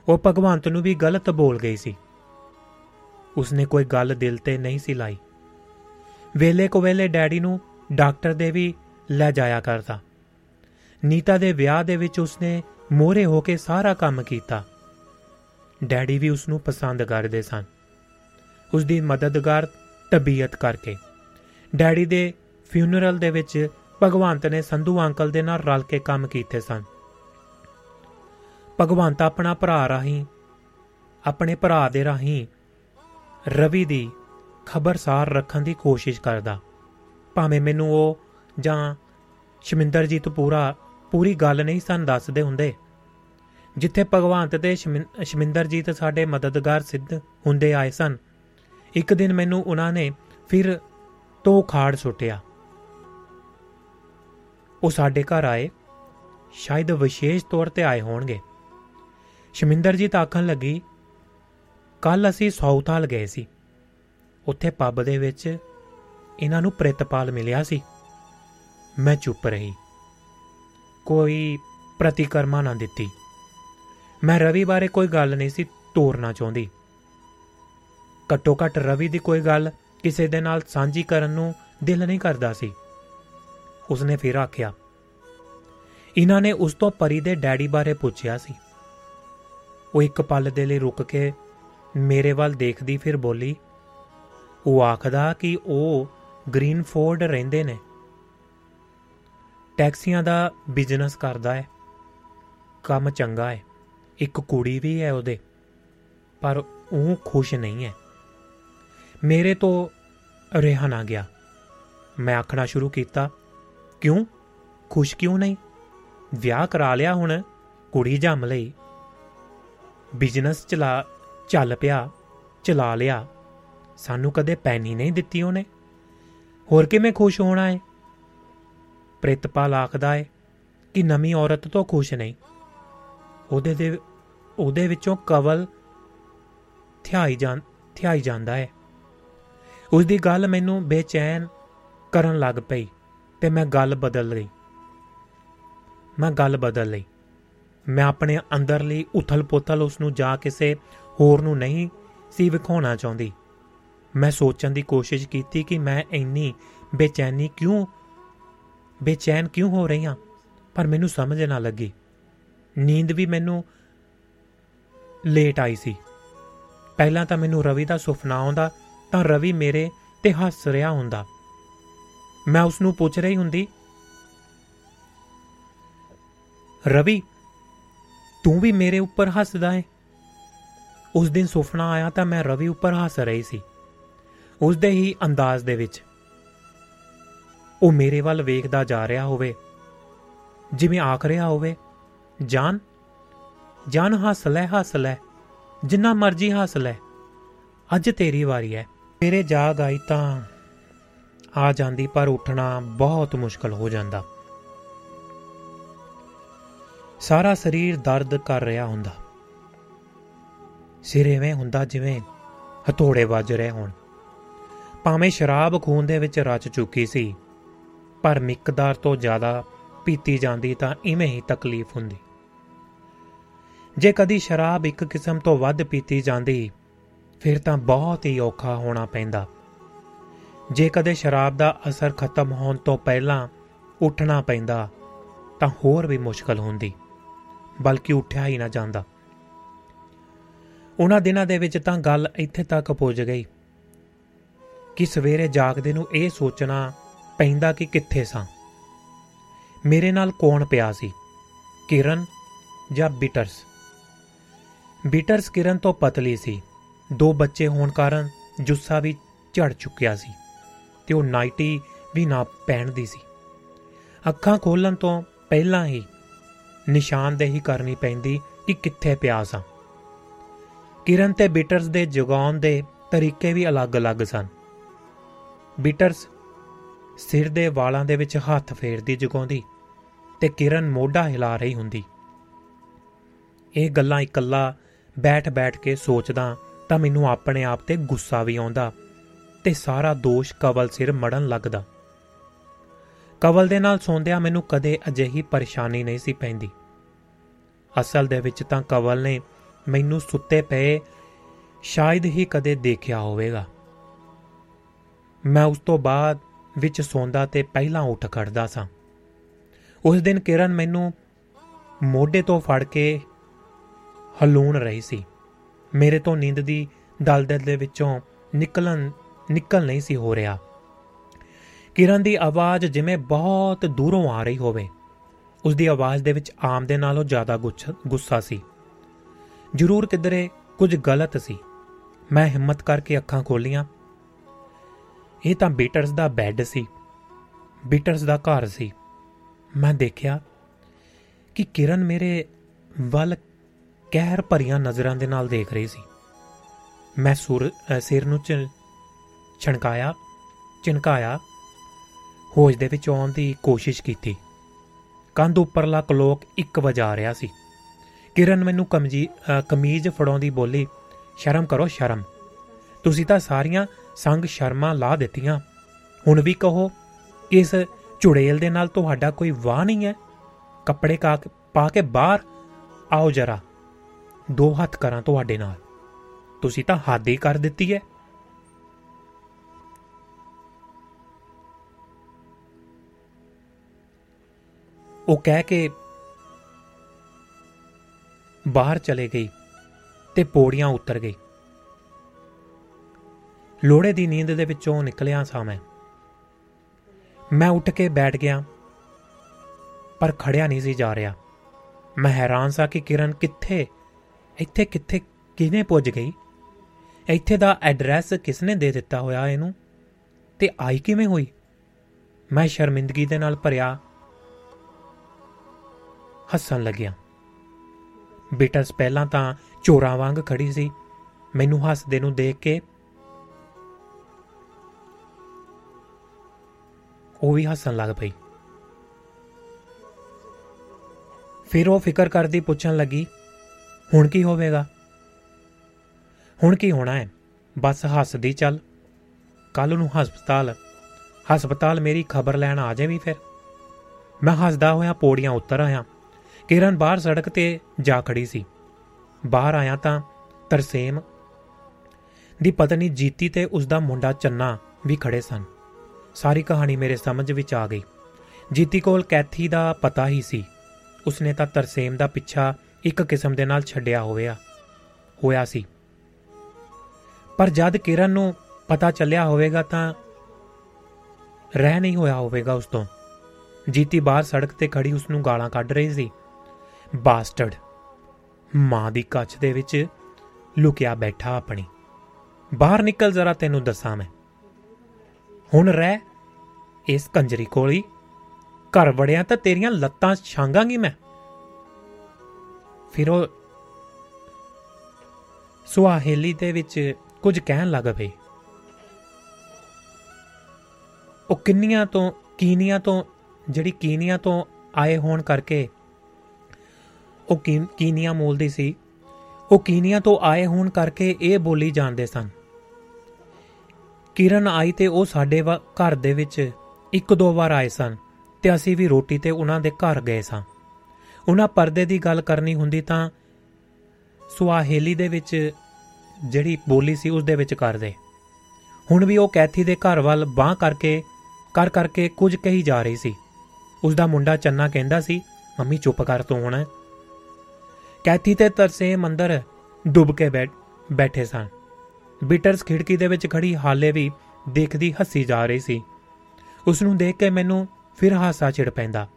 ਉਹ ਭਗਵੰਤ ਨੂੰ ਵੀ ਗਲਤ ਬੋਲ ਗਈ ਸੀ। ਉਸਨੇ ਕੋਈ ਗੱਲ ਦਿਲ ਤੇ ਨਹੀਂ ਸੀ ਲਾਈ। ਵੇਲੇ ਕੋ ਵੇਲੇ ਡੈਡੀ ਨੂੰ ਡਾਕਟਰ ਦੇ ਵੀ ਲੈ ਜਾਇਆ ਕਰਦਾ। ਨੀਤਾ ਦੇ ਵਿਆਹ ਦੇ ਵਿੱਚ ਉਸਨੇ ਮੋਹਰੇ ਹੋ ਕੇ ਸਾਰਾ ਕੰਮ ਕੀਤਾ। ਡੈਡੀ ਵੀ ਉਸ ਨੂੰ ਪਸੰਦ ਕਰਦੇ ਸਨ। ਉਸ ਦੀ ਮਦਦਗਾਰ ਤਬੀਅਤ ਕਰਕੇ। ਡੈਡੀ ਦੇ ਫਿਊਨਰਲ ਦੇ ਵਿੱਚ ਭਗਵੰਤ ਨੇ ਸੰਧੂ ਅੰਕਲ ਦੇ ਨਾਲ ਰਲ ਕੇ ਕੰਮ ਕੀਤੇ ਸਨ। ਭਗਵੰਤ ਆਪਣਾ ਭਰਾ ਰਾਹੀਂ, ਆਪਣੇ ਭਰਾ ਦੇ ਰਾਹੀਂ ਰਵੀ ਦੀ ਖਬਰਸਾਰ ਰੱਖਣ ਦੀ ਕੋਸ਼ਿਸ਼ ਕਰਦਾ। ਭਾਵੇਂ ਮੈਨੂੰ ਉਹ ਜਾਂ ਸ਼ਮਿੰਦਰਜੀਤ ਪੂਰਾ, ਪੂਰੀ ਗੱਲ ਨਹੀਂ ਸਨ ਦੱਸਦੇ ਹੁੰਦੇ। ਜਿੱਥੇ ਭਗਵੰਤ ਤੇ ਸ਼ਮਿੰ- ਸ਼ਮਿੰਦਰਜੀਤ ਸਾਡੇ ਮਦਦਗਾਰ ਸਿੱਧ ਹੁੰਦੇ ਆਏ ਸਨ, ਇੱਕ ਦਿਨ ਮੈਨੂੰ ਉਹਨਾਂ ਨੇ ਫਿਰ ਤੋਂ ਖਾੜ ਸੁੱਟਿਆ। ਉਹ ਸਾਡੇ ਘਰ ਆਏ, ਸ਼ਾਇਦ ਵਿਸ਼ੇਸ਼ ਤੌਰ ਤੇ ਆਏ ਹੋਣਗੇ। ਸ਼ਮਿੰਦਰਜੀਤ ਆਖਣ ਲੱਗੀ ਕੱਲ ਅਸੀਂ ਸਾਊਥ ਹਾਲ ਗਏ ਸੀ। ਉੱਥੇ ਪੱਬ ਦੇ ਵਿੱਚ ਇਹਨਾਂ ਨੂੰ ਪ੍ਰਿਤਪਾਲ ਮਿਲਿਆ ਸੀ। ਮੈਂ ਚੁੱਪ ਰਹੀ। ਕੋਈ ਪ੍ਰਤੀਕਰਮਾ ਨਾ ਦਿੱਤੀ। ਮੈਂ ਰਵੀ ਬਾਰੇ ਕੋਈ ਗੱਲ ਨਹੀਂ ਸੀ ਤੋਰਨਾ ਚਾਹੁੰਦੀ। ਘੱਟੋ ਘੱਟ ਰਵੀ ਦੀ ਕੋਈ ਗੱਲ ਕਿਸੇ ਦੇ ਨਾਲ ਸਾਂਝੀ ਕਰਨ ਨੂੰ ਦਿਲ ਨਹੀਂ ਕਰਦਾ ਸੀ। ਉਸਨੇ ਫਿਰ ਆਖਿਆ, ਇਹਨਾਂ ਨੇ ਉਸ ਤੋਂ ਪਰੀ ਦੇ ਡੈਡੀ ਬਾਰੇ ਪੁੱਛਿਆ ਸੀ। ਉਹ ਇੱਕ ਪਲ ਦੇ ਲਈ ਰੁਕ ਕੇ ਮੇਰੇ ਵੱਲ ਦੇਖਦੀ ਫਿਰ ਬੋਲੀ, ਉਹ ਆਖਦਾ ਕਿ ਉਹ ਗ੍ਰੀਨਫੋਰਡ ਰਹਿੰਦੇ ਨੇ। ਟੈਕਸੀਆਂ ਦਾ ਬਿਜ਼ਨਸ ਕਰਦਾ ਹੈ, ਕੰਮ ਚੰਗਾ ਹੈ, ਇੱਕ ਕੁੜੀ ਵੀ ਹੈ ਉਹਦੇ, ਪਰ ਉਹ ਖੁਸ਼ ਨਹੀਂ ਹੈ। ਮੇਰੇ ਤੋਂ ਰਿਹਾ ਨਾ ਗਿਆ। ਮੈਂ ਆਖਣਾ ਸ਼ੁਰੂ ਕੀਤਾ ਕਿਉਂ? ਖੁਸ਼ ਕਿਉਂ ਨਹੀਂ? ਵਿਆਹ ਕਰਾ ਲਿਆ ਹੁਣ, ਕੁੜੀ ਜੰਮ ਲਈ। ਬਿਜ਼ਨਸ ਚਲਾ, ਚੱਲ ਪਿਆ, ਚਲਾ ਲਿਆ। ਸਾਨੂੰ ਕਦੇ ਪੈਨੀ ਨਹੀਂ ਦਿੱਤੀ ਉਹਨੇ। ਹੋਰ ਕਿਵੇਂ ਖੁਸ਼ ਹੋਣਾ ਹੈ ਪ੍ਰਿਤਪਾਲ ਆਖਦਾ ਹੈ ਕਿ ਨਵੀਂ ਔਰਤ ਤੋਂ ਖੁਸ਼ ਨਹੀਂ। ਉਹਦੇ ਦੇ, ਉਹਦੇ ਵਿੱਚੋਂ ਕਵਲ ਥਿਆਈ ਜਾਂ, ਥਿਆਈ ਜਾਂਦਾ ਹੈ ਉਸ ਦੀ ਗੱਲ ਮੈਨੂੰ ਬੇਚੈਨ ਕਰਨ ਲੱਗ ਪਈ। ਤੇ ਮੈਂ ਗੱਲ ਬਦਲ ਲਈ। ਮੈਂ ਗੱਲ ਬਦਲ ਲਈ। ਮੈਂ ਆਪਣੇ ਅੰਦਰਲੀ ਉਥਲ-ਪੁਥਲ ਉਸ ਨੂੰ ਜਾ ਕਿਸੇ ਹੋਰ ਨੂੰ ਨਹੀਂ ਸੀ ਵਿਖਾਉਣਾ ਚਾਹੁੰਦੀ। ਮੈਂ ਸੋਚਣ ਦੀ ਕੋਸ਼ਿਸ਼ ਕੀਤੀ ਕਿ ਮੈਂ ਇੰਨੀ ਬੇਚੈਨੀ ਕਿਉਂ, ਬੇਚੈਨ ਕਿਉਂ ਹੋ ਰਹੀ ਹਾਂ, ਪਰ ਮੈਨੂੰ ਸਮਝ ਨਾ ਲੱਗੀ। ਨੀਂਦ ਵੀ ਮੈਨੂੰ ਲੇਟ ਆਈ ਸੀ। ਪਹਿਲਾਂ ਤਾਂ ਮੈਨੂੰ ਰਵੀ ਦਾ ਸੁਪਨਾ ਆਉਂਦਾ ਤਾਂ ਰਵੀ ਮੇਰੇ ਤੇ ਹੱਸ ਰਿਹਾ ਹੁੰਦਾ। ਮੈਂ ਉਸ ਨੂੰ ਪੁੱਛ ਰਹੀ ਹੁੰਦੀ, ਰਵੀ, ਤੂੰ ਵੀ ਮੇਰੇ ਉੱਪਰ ਹੱਸਦਾ ਹੈ ਉਸ ਦਿਨ ਸੁਪਨਾ ਆਇਆ ਤਾਂ ਮੈਂ ਰਵੀ ਉੱਪਰ ਹੱਸ ਰਹੀ ਸੀ। ਉਸ ਦੇ ਹੀ ਅੰਦਾਜ਼ ਦੇ ਵਿੱਚ, ਉਹ ਮੇਰੇ ਵੱਲ ਵੇਖਦਾ ਜਾ ਰਿਹਾ ਹੋਵੇ, ਜਿਵੇਂ ਆਖ ਰਿਹਾ ਹੋਵੇ, ਜਾਨ ਜਾਨ ਹੱਸ ਲੈ ਹੱਸ ਲੈ, ਜਿੰਨਾ ਮਰਜ਼ੀ ਹੱਸ ਲੈ, ਅੱਜ ਤੇਰੀ ਵਾਰੀ ਹੈ, ਮੇਰੇ ਜਾਗ ਆਈ ਤਾਂ ਆ ਜਾਂਦੀ, ਪਰ ਉੱਠਣਾ ਬਹੁਤ ਮੁਸ਼ਕਲ ਹੋ ਜਾਂਦਾ। ਸਾਰਾ ਸਰੀਰ ਦਰਦ ਕਰ ਰਿਹਾ ਹੁੰਦਾ। ਸਿਰ ਐਵੇਂ ਹੁੰਦਾ ਜਿਵੇਂ ਹਥੋੜੇ ਵੱਜ ਰਹੇ ਹੋਣ। ਭਾਵੇਂ ਸ਼ਰਾਬ ਖੂਨ ਦੇ ਵਿੱਚ ਰਚ ਚੁੱਕੀ ਸੀ, ਪਰ ਮਿਕਦਾਰ ਤੋਂ ਜ਼ਿਆਦਾ ਪੀਤੀ ਜਾਂਦੀ ਤਾਂ ਇਵੇਂ ਹੀ ਤਕਲੀਫ ਹੁੰਦੀ। ਜੇ ਕਦੀ ਸ਼ਰਾਬ ਇੱਕ ਕਿਸਮ ਤੋਂ ਵੱਧ ਪੀਤੀ ਜਾਂਦੀ, ਫਿਰ ਤਾਂ ਬਹੁਤ ਹੀ ਔਖਾ ਹੋਣਾ ਪੈਂਦਾ। ਜੇ ਕਦੇ ਸ਼ਰਾਬ ਦਾ ਅਸਰ ਖਤਮ ਹੋਣ ਤੋਂ ਪਹਿਲਾਂ ਉੱਠਣਾ ਪੈਂਦਾ, ਤਾਂ ਹੋਰ ਵੀ ਮੁਸ਼ਕਲ ਹੁੰਦੀ, ਬਲਕਿ ਉੱਠਿਆ ਹੀ ਨਾ ਜਾਂਦਾ। ਉਹਨਾਂ ਦਿਨਾਂ ਦੇ ਵਿੱਚ ਤਾਂ ਗੱਲ ਇੱਥੇ ਤੱਕ ਪਹੁੰਚ ਗਈ ਕਿ ਸਵੇਰੇ ਜਾਗਦੇ ਨੂੰ ਇਹ ਸੋਚਣਾ ਪੈਂਦਾ ਕਿ ਕਿੱਥੇ ਸਾਂ। ਮੇਰੇ ਨਾਲ ਕੌਣ ਪਿਆ ਸੀ? ਕਿਰਨ ਜਾਂ ਬਿਟਰਸ? ਬਿਟਰਸ ਕਿਰਨ ਤੋਂ ਪਤਲੀ ਸੀ। ਦੋ ਬੱਚੇ ਹੋਣ ਕਾਰਨ ਜੁੱਸਾ ਵੀ ਝੜ ਚੁੱਕਿਆ ਸੀ। ਤੇ ਉਹ ਨਾਈਟੀ ਵੀ ਨਾ ਪਹਿਨਦੀ ਸੀ। ਅੱਖਾਂ ਖੋਲਣ ਤੋਂ ਪਹਿਲਾਂ ਹੀ ਨਿਸ਼ਾਨਦੇਹੀ ਕਰਨੀ ਪੈਂਦੀ ਕਿ ਕਿੱਥੇ ਪਿਆ ਸਾਂ ਕਿਰਨ ਤੇ ਬਿਟਰਸ ਦੇ ਜਗਾਉਣ ਦੇ ਤਰੀਕੇ ਵੀ ਅਲੱਗ-ਅਲੱਗ ਸਨ। ਬਿਟਰਸ ਸਿਰ ਦੇ ਵਾਲਾਂ ਦੇ ਵਿੱਚ ਹੱਥ ਫੇਰਦੀ ਜਗਾਉਂਦੀ ਤੇ ਕਿਰਨ ਮੋਢਾ ਹਿਲਾ ਰਹੀ ਹੁੰਦੀ। ਇਹ ਗੱਲਾਂ ਇਕੱਲਾ ਬੈਠ-ਬੈਠ ਕੇ ਸੋਚਦਾ ਤਾਂ ਮੈਨੂੰ ਆਪਣੇ ਆਪ ਤੇ ਗੁੱਸਾ ਵੀ ਆਉਂਦਾ। ਤੇ ਸਾਰਾ ਦੋਸ਼ ਕਵਲ ਸਿਰ ਮੜਨ ਲੱਗਦਾ। ਕਵਲ ਦੇ ਨਾਲ ਸੌਂਦਿਆਂ ਮੈਨੂੰ ਕਦੇ ਅਜਿਹੀ ਪਰੇਸ਼ਾਨੀ ਨਹੀਂ ਸੀ ਪੈਂਦੀ। ਅਸਲ ਦੇ ਵਿੱਚ ਤਾਂ ਕਵਲ ਨੇ ਮੈਨੂੰ ਸੁੱਤੇ ਪਏ ਸ਼ਾਇਦ ਹੀ ਕਦੇ ਦੇਖਿਆ ਹੋਵੇਗਾ। ਮੈਂ ਉਸ ਤੋਂ ਬਾਅਦ ਵਿੱਚ ਸੌਂਦਾ ਤੇ ਪਹਿਲਾਂ ਉੱਠ ਖੜਦਾ ਸਾਂ। ਉਸ ਦਿਨ ਕਿਰਨ ਮੈਨੂੰ ਮੋਢੇ ਤੋਂ ਫੜ ਕੇ ਹਲੂਣ ਰਹੀ ਸੀ। ਮੇਰੇ ਤੋਂ ਨੀਂਦ ਦੀ ਦਲਦਲ ਦੇ ਵਿੱਚੋਂ ਨਿਕਲਣ ਨਿਕਲ ਨਹੀਂ ਸੀ ਹੋ ਰਿਹਾ। ਕਿਰਨ ਦੀ ਆਵਾਜ਼ ਜਿਵੇਂ ਬਹੁਤ ਦੂਰੋਂ ਆ ਰਹੀ ਹੋਵੇ ਉਸ ਦੀ ਆਵਾਜ਼ ਦੇ ਵਿੱਚ ਆਮ ਦੇ ਨਾਲੋਂ ਜ਼ਿਆਦਾ ਗੁੱਸਾ ਸੀ। ਜ਼ਰੂਰ ਕਿਧਰੇ ਕੁਝ ਗਲਤ ਸੀ। ਮੈਂ ਹਿੰਮਤ ਕਰਕੇ ਅੱਖਾਂ ਖੋਲੀਆਂ। ਇਹ ਤਾਂ ਬੀਟਰਸ ਦਾ ਬੈੱਡ ਸੀ। ਬੀਟਰਸ ਦਾ ਘਰ ਸੀ। ਮੈਂ ਦੇਖਿਆ ਕਿ ਕਿਰਨ ਮੇਰੇ ਵੱਲ ਕਹਿਰ ਭਰੀਆਂ ਨਜ਼ਰਾਂ ਦੇ ਨਾਲ ਦੇਖ ਰਹੀ ਸੀ। ਮੈਂ ਸੁਰ ਸਿਰ ਨੂੰ ਛਣਕਾਇਆ, ਚਿਣਕਾਇਆ, ਹੋਸ਼ ਦੇ ਵਿੱਚ ਆਉਣ ਦੀ ਕੋਸ਼ਿਸ਼ ਕੀਤੀ। ਕੰਧ ਉੱਪਰਲਾ ਕਲੋਕ 1 ਵਜਾ ਰਿਹਾ ਸੀ। ਕਿਰਨ ਮੈਨੂੰ ਕਮਜੀ ਕਮੀਜ਼ ਫੜਾਉਂਦੀ ਬੋਲੀ, ਸ਼ਰਮ ਕਰੋ, ਸ਼ਰਮ। ਤੁਸੀਂ ਤਾਂ ਸਾਰੀਆਂ ਸੰਗ ਸ਼ਰਮਾਂ ਲਾ ਦਿੱਤੀਆਂ। ਹੁਣ ਵੀ ਕਹੋ, ਇਸ ਝੁੜੇਲ ਦੇ ਨਾਲ ਤੁਹਾਡਾ ਕੋਈ ਵਾਹ ਨਹੀਂ ਹੈ? ਕੱਪੜੇ ਕਾ, ਪਾ ਕੇ ਬਾਹਰ ਆਓ ਜਰਾ। ਦੋ ਹੱਥ ਕਰਾਂ ਤੁਹਾਡੇ ਨਾਲ। ਤੁਸੀਂ ਤਾਂ ਹੱਦ ਹੀ ਕਰ ਦਿੱਤੀ ਹੈ। ਉਹ ਕਹਿ ਕੇ ਬਾਹਰ ਚਲੇ ਗਈ ਤੇ ਪੌੜੀਆਂ ਉਤਰ ਗਈ। ਲੋੜੇ ਦੀ ਨੀਂਦ ਦੇ ਵਿੱਚੋਂ ਨਿਕਲਿਆ ਸਾਂ ਮੈਂ। ਮੈਂ ਉੱਠ ਕੇ ਬੈਠ ਗਿਆ, ਪਰ ਖੜਿਆ ਨਹੀਂ ਸੀ ਜਾ ਰਿਹਾ। ਮੈਂ ਹੈਰਾਨ ਸਾਂ ਕਿ ਕਿਰਨ ਕਿੱਥੇ, ਇੱਥੇ ਕਿੱਥੇ ਕਿਨੇ ਪੁੱਜ ਗਈ? ਇੱਥੇ ਦਾ ਐਡਰੈਸ ਕਿਸਨੇ ਦੇ ਦਿੱਤਾ ਹੋਇਆ ਇਹਨੂੰ? ਤੇ ਆਈ ਕਿਵੇਂ ਹੋਈ? ਮੈਂ ਸ਼ਰਮਿੰਦਗੀ ਦੇ ਨਾਲ ਭਰਿਆ ਹੱਸਣ ਲੱਗਿਆ। ਬੀਟਲਸ ਪਹਿਲਾਂ ਤਾਂ ਚੋਰਾਂ ਵਾਂਗ ਖੜੀ ਸੀ। ਮੈਨੂੰ ਹੱਸਦੇ ਨੂੰ ਦੇਖ ਕੇ ਉਹ ਵੀ ਹੱਸਣ ਲੱਗ ਪਈ। ਫਿਰ ਉਹ ਫਿਕਰ ਕਰਦੀ ਪੁੱਛਣ ਲੱਗੀ, ਹੁਣ ਕੀ ਹੋਵੇਗਾ? ਹੁਣ ਕੀ ਹੋਣਾ ਹੈ? ਬਸ ਹੱਸਦੀ ਚੱਲ। ਕੱਲ ਨੂੰ ਹਸਪਤਾਲ ਹਸਪਤਾਲ ਮੇਰੀ ਖਬਰ ਲੈਣ ਆ ਜਾਵੀਂ ਫਿਰ। ਮੈਂ ਹੱਸਦਾ ਹੋਇਆ ਪੌੜੀਆਂ ਉਤਰ ਆਇਆ। ਕਿਰਨ ਬਾਹਰ ਸੜਕ ਤੇ ਜਾ ਖੜੀ ਸੀ। ਬਾਹਰ ਆਇਆ ਤਾਂ ਤਰਸੇਮ ਦੀ ਪਤਨੀ ਜੀਤੀ ਤੇ ਉਸ ਦਾ ਮੁੰਡਾ ਚੰਨਾ ਵੀ ਖੜੇ ਸਨ। ਸਾਰੀ ਕਹਾਣੀ ਮੇਰੇ ਸਮਝ ਵਿੱਚ ਆ ਗਈ। ਜੀਤੀ ਕੋਲ ਕੈਥੀ ਦਾ ਪਤਾ ਹੀ ਸੀ। ਉਸਨੇ ਤਾਂ ਤਰਸੇਮ ਦਾ ਪਿੱਛਾ ਇੱਕ ਕਿਸਮ ਦੇ ਨਾਲ ਛੱਡਿਆ ਹੋਇਆ ਹੋਇਆ ਸੀ। ਪਰ ਜਦ ਕਿਰਨ ਨੂੰ ਪਤਾ ਚੱਲਿਆ ਹੋਵੇਗਾ ਤਾਂ ਰਹਿ ਨਹੀਂ ਹੋਇਆ ਹੋਵੇਗਾ ਉਸ ਤੋਂ। ਜੀਤੀ ਬਾਹਰ ਸੜਕ ਤੇ ਖੜੀ ਉਸ ਨੂੰ ਗਾਲਾਂ ਕੱਢ ਰਹੀ ਸੀ। ਬਾਸਟਰਡ। ਮਾਂ ਦੀ ਕੱਚ ਦੇ ਵਿੱਚ ਲੁਕਿਆ ਬੈਠਾ ਆਪਣੀ। ਬਾਹਰ ਨਿਕਲ ਜ਼ਰਾ ਤੈਨੂੰ ਦੱਸਾਂ ਮੈਂ। ਹੁਣ ਰਹਿ ਇਸ ਕੰਜਰੀ ਕੋਲ। ਹੀ ਘਰ ਵੜਿਆ ਤਾਂ ਤੇਰੀਆਂ ਲੱਤਾਂ ਛਾਂਗਾਂਗੀ ਮੈਂ। ਫਿਰ ਉਹ ਸੁਆਹੇਲੀ ਦੇ ਵਿੱਚ ਕੁਝ ਕਹਿਣ ਲੱਗ ਪਈ। ਉਹ ਕਿੰਨੀਆਂ ਤੋਂ, ਕੀਨੀਆਂ ਤੋਂ, ਜਿਹੜੀ ਕੀਨੀਆਂ ਤੋਂ ਆਏ ਹੋਣ ਕਰਕੇ ਉਹ ਕੀ- ਕੀਨੀਆਂ ਮੋਲਦੀ ਸੀ। ਉਹ ਕੀਨੀਆਂ ਤੋਂ ਆਏ ਹੋਣ ਕਰਕੇ ਇਹ ਬੋਲੀ ਜਾਂਦੇ ਸਨ। ਕਿਰਨ ਆਈ ਤੇ ਉਹ ਸਾਡੇ ਵਾ- ਘਰ ਦੇ ਵਿੱਚ ਇੱਕ ਦੋ ਵਾਰ ਆਏ ਸਨ ਤੇ ਅਸੀਂ ਵੀ ਰੋਟੀ ਤੇ ਉਹਨਾਂ ਦੇ ਘਰ ਗਏ ਸਾਂ। ਉਹਨਾਂ ਪਰਦੇ ਦੀ ਗੱਲ ਕਰਨੀ ਹੁੰਦੀ ਤਾਂ ਸੁਆਹੇਲੀ ਦੇ ਵਿੱਚ ਜਿਹੜੀ ਬੋਲੀ ਸੀ ਉਸ ਦੇ ਵਿੱਚ ਕਰਦੇ ਹੁਣ ਵੀ ਉਹ ਕੈਥੀ ਦੇ ਘਰ ਵੱਲ ਬਾਹ ਕਰਕੇ, ਕਰ ਕਰਕੇ ਕੁਝ ਕਹੀ ਜਾ ਰਹੀ ਸੀ। ਉਸ ਦਾ ਮੁੰਡਾ ਚੰਨਾ ਕਹਿੰਦਾ ਸੀ, ਮੰਮੀ ਚੁੱਪ ਕਰ ਤੂੰ ਹੁਣ। ਕੈਥੀ ਤੇ ਤਰਸੇਮ ਅੰਦਰ ਡੁੱਬ ਕੇ ਬੈਠ ਬੈਠੇ ਸਨ। ਬੀਟਰਸ ਖਿੜਕੀ ਦੇ ਵਿੱਚ ਖੜੀ ਹਾਲੇ ਵੀ ਦੇਖਦੀ ਹੱਸੀ ਜਾ ਰਹੀ ਸੀ। ਉਸ ਨੂੰ ਦੇਖ ਕੇ ਮੈਨੂੰ ਫਿਰ ਹਾਸਾ ਛਿੜ ਪੈਂਦਾ।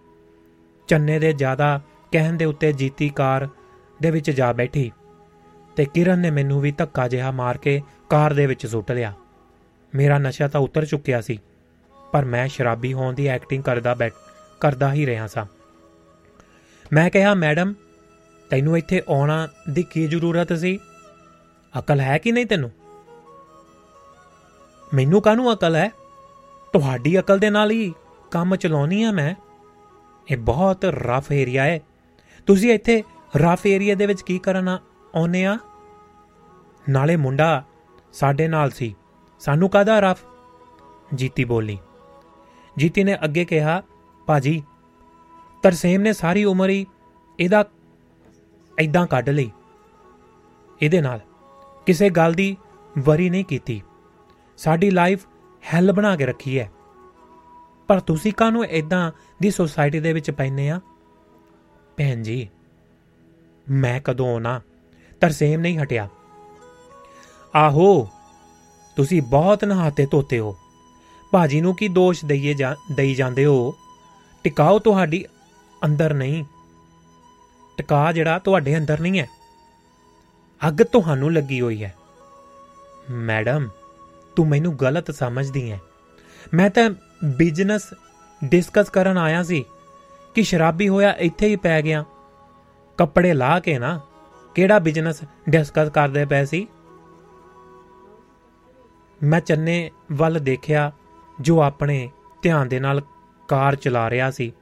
ਚੰਨੇ ਦੇ ਜ਼ਿਆਦਾ ਕਹਿਣ ਦੇ ਉੱਤੇ ਜੀਤੀ ਕਾਰ ਦੇ ਵਿੱਚ ਜਾ ਬੈਠੀ ਤੇ ਕਿਰਨ ਨੇ ਮੈਨੂੰ ਵੀ ਧੱਕਾ ਜਿਹਾ ਮਾਰ ਕੇ ਕਾਰ ਦੇ ਵਿੱਚ ਸੁੱਟ ਲਿਆ। ਮੇਰਾ ਨਸ਼ਾ ਤਾਂ ਉਤਰ ਚੁੱਕਿਆ ਸੀ, ਪਰ ਮੈਂ ਸ਼ਰਾਬੀ ਹੋਣ ਦੀ ਐਕਟਿੰਗ ਕਰਦਾ ਬੈਠ ਕਰਦਾ ਹੀ ਰਿਹਾ ਸਾਂ। ਮੈਂ ਕਿਹਾ, ਮੈਡਮ ਤੈਨੂੰ ਇੱਥੇ ਆਉਣਾ ਦੀ ਕੀ ਜ਼ਰੂਰਤ ਸੀ? ਅਕਲ ਹੈ ਕਿ ਨਹੀਂ ਤੈਨੂੰ? ਮੈਨੂੰ ਕਾਹਨੂੰ ਅਕਲ ਹੈ? ਤੁਹਾਡੀ ਅਕਲ ਦੇ ਨਾਲ ਹੀ ਕੰਮ ਚਲਾਉਣੀ ਆ ਮੈਂ। ਇਹ ਬਹੁਤ ਰਫ ਏਰੀਆ ਹੈ। ਤੁਸੀਂ ਇੱਥੇ ਰਫ ਏਰੀਆ ਦੇ ਵਿੱਚ ਕੀ ਕਰਨ ਆ- ਆਉਂਦੇ ਆ? ਨਾਲੇ ਮੁੰਡਾ ਸਾਡੇ ਨਾਲ ਸੀ। ਸਾਨੂੰ ਕਾਹਦਾ ਰਫ ਜੀਤੀ ਬੋਲੀ। ਜੀਤੀ ਨੇ ਅੱਗੇ ਕਿਹਾ, ਭਾਜੀ, ਤਰਸੇਮ ਨੇ ਸਾਰੀ ਉਮਰ ਹੀ ਇਹਦਾ ਐਦਾਂ ਕੱਢ ਲਈ। ਇਹਦੇ ਨਾਲ ਕਿਸੇ ਗੱਲ ਦੀ ਵਰੀ ਨਹੀਂ ਕੀਤੀ। ਸਾਡੀ ਲਾਈਫ ਹੈਲ ਬਣਾ ਕੇ ਰੱਖੀ ਹੈ। ਪਰ ਤੁਸੀਂ ਕਾਹਨੂੰ ਐਦਾਂ ਦੀ ਸੋਸਾਇਟੀ ਦੇ ਵਿੱਚ ਪੈਨੇ ਆ? ਭੈਣ ਜੀ, ਮੈਂ ਕਦੋਂ ਨਾ ਤਰਸੇਮ ਨਹੀਂ ਹਟਿਆ। ਆਹੋ, ਤੁਸੀਂ ਬਹੁਤ ਨਹਾਤੇ ਧੋਤੇ ਹੋ। ਭਾਜੀ ਨੂੰ ਕੀ ਦੋਸ਼ ਦਈਏ ਜਾਂ ਦਈ ਜਾਂਦੇ ਹੋ? ਟਿਕਾਓ ਤੁਹਾਡੀ ਅੰਦਰ ਨਹੀਂ। ਟਿਕਾ ਜਿਹੜਾ ਤੁਹਾਡੇ ਅੰਦਰ ਨਹੀਂ ਹੈ। ਅੱਗ ਤੁਹਾਨੂੰ ਲੱਗੀ ਹੋਈ ਹੈ। ਮੈਡਮ, ਤੂੰ ਮੈਨੂੰ ਗਲਤ ਸਮਝਦੀ ਹੈ। ਮੈਂ ਤਾਂ ਬਿਜ਼ਨਸ ਡਿਸਕਸ ਕਰਨ ਆਇਆ ਸੀ ਕਿ ਸ਼ਰਾਬੀ ਹੋਇਆ ਇੱਥੇ ਹੀ ਪੈ ਗਿਆ। ਕੱਪੜੇ ਲਾ ਕੇ ਨਾ, ਕਿਹੜਾ ਬਿਜ਼ਨਸ ਡਿਸਕਸ ਕਰਦੇ ਪਏ ਸੀ? ਮੈਂ ਚੰਨੇ ਵੱਲ ਦੇਖਿਆ ਜੋ ਆਪਣੇ ਧਿਆਨ ਦੇ ਨਾਲ ਕਾਰ ਚਲਾ ਰਿਹਾ ਸੀ,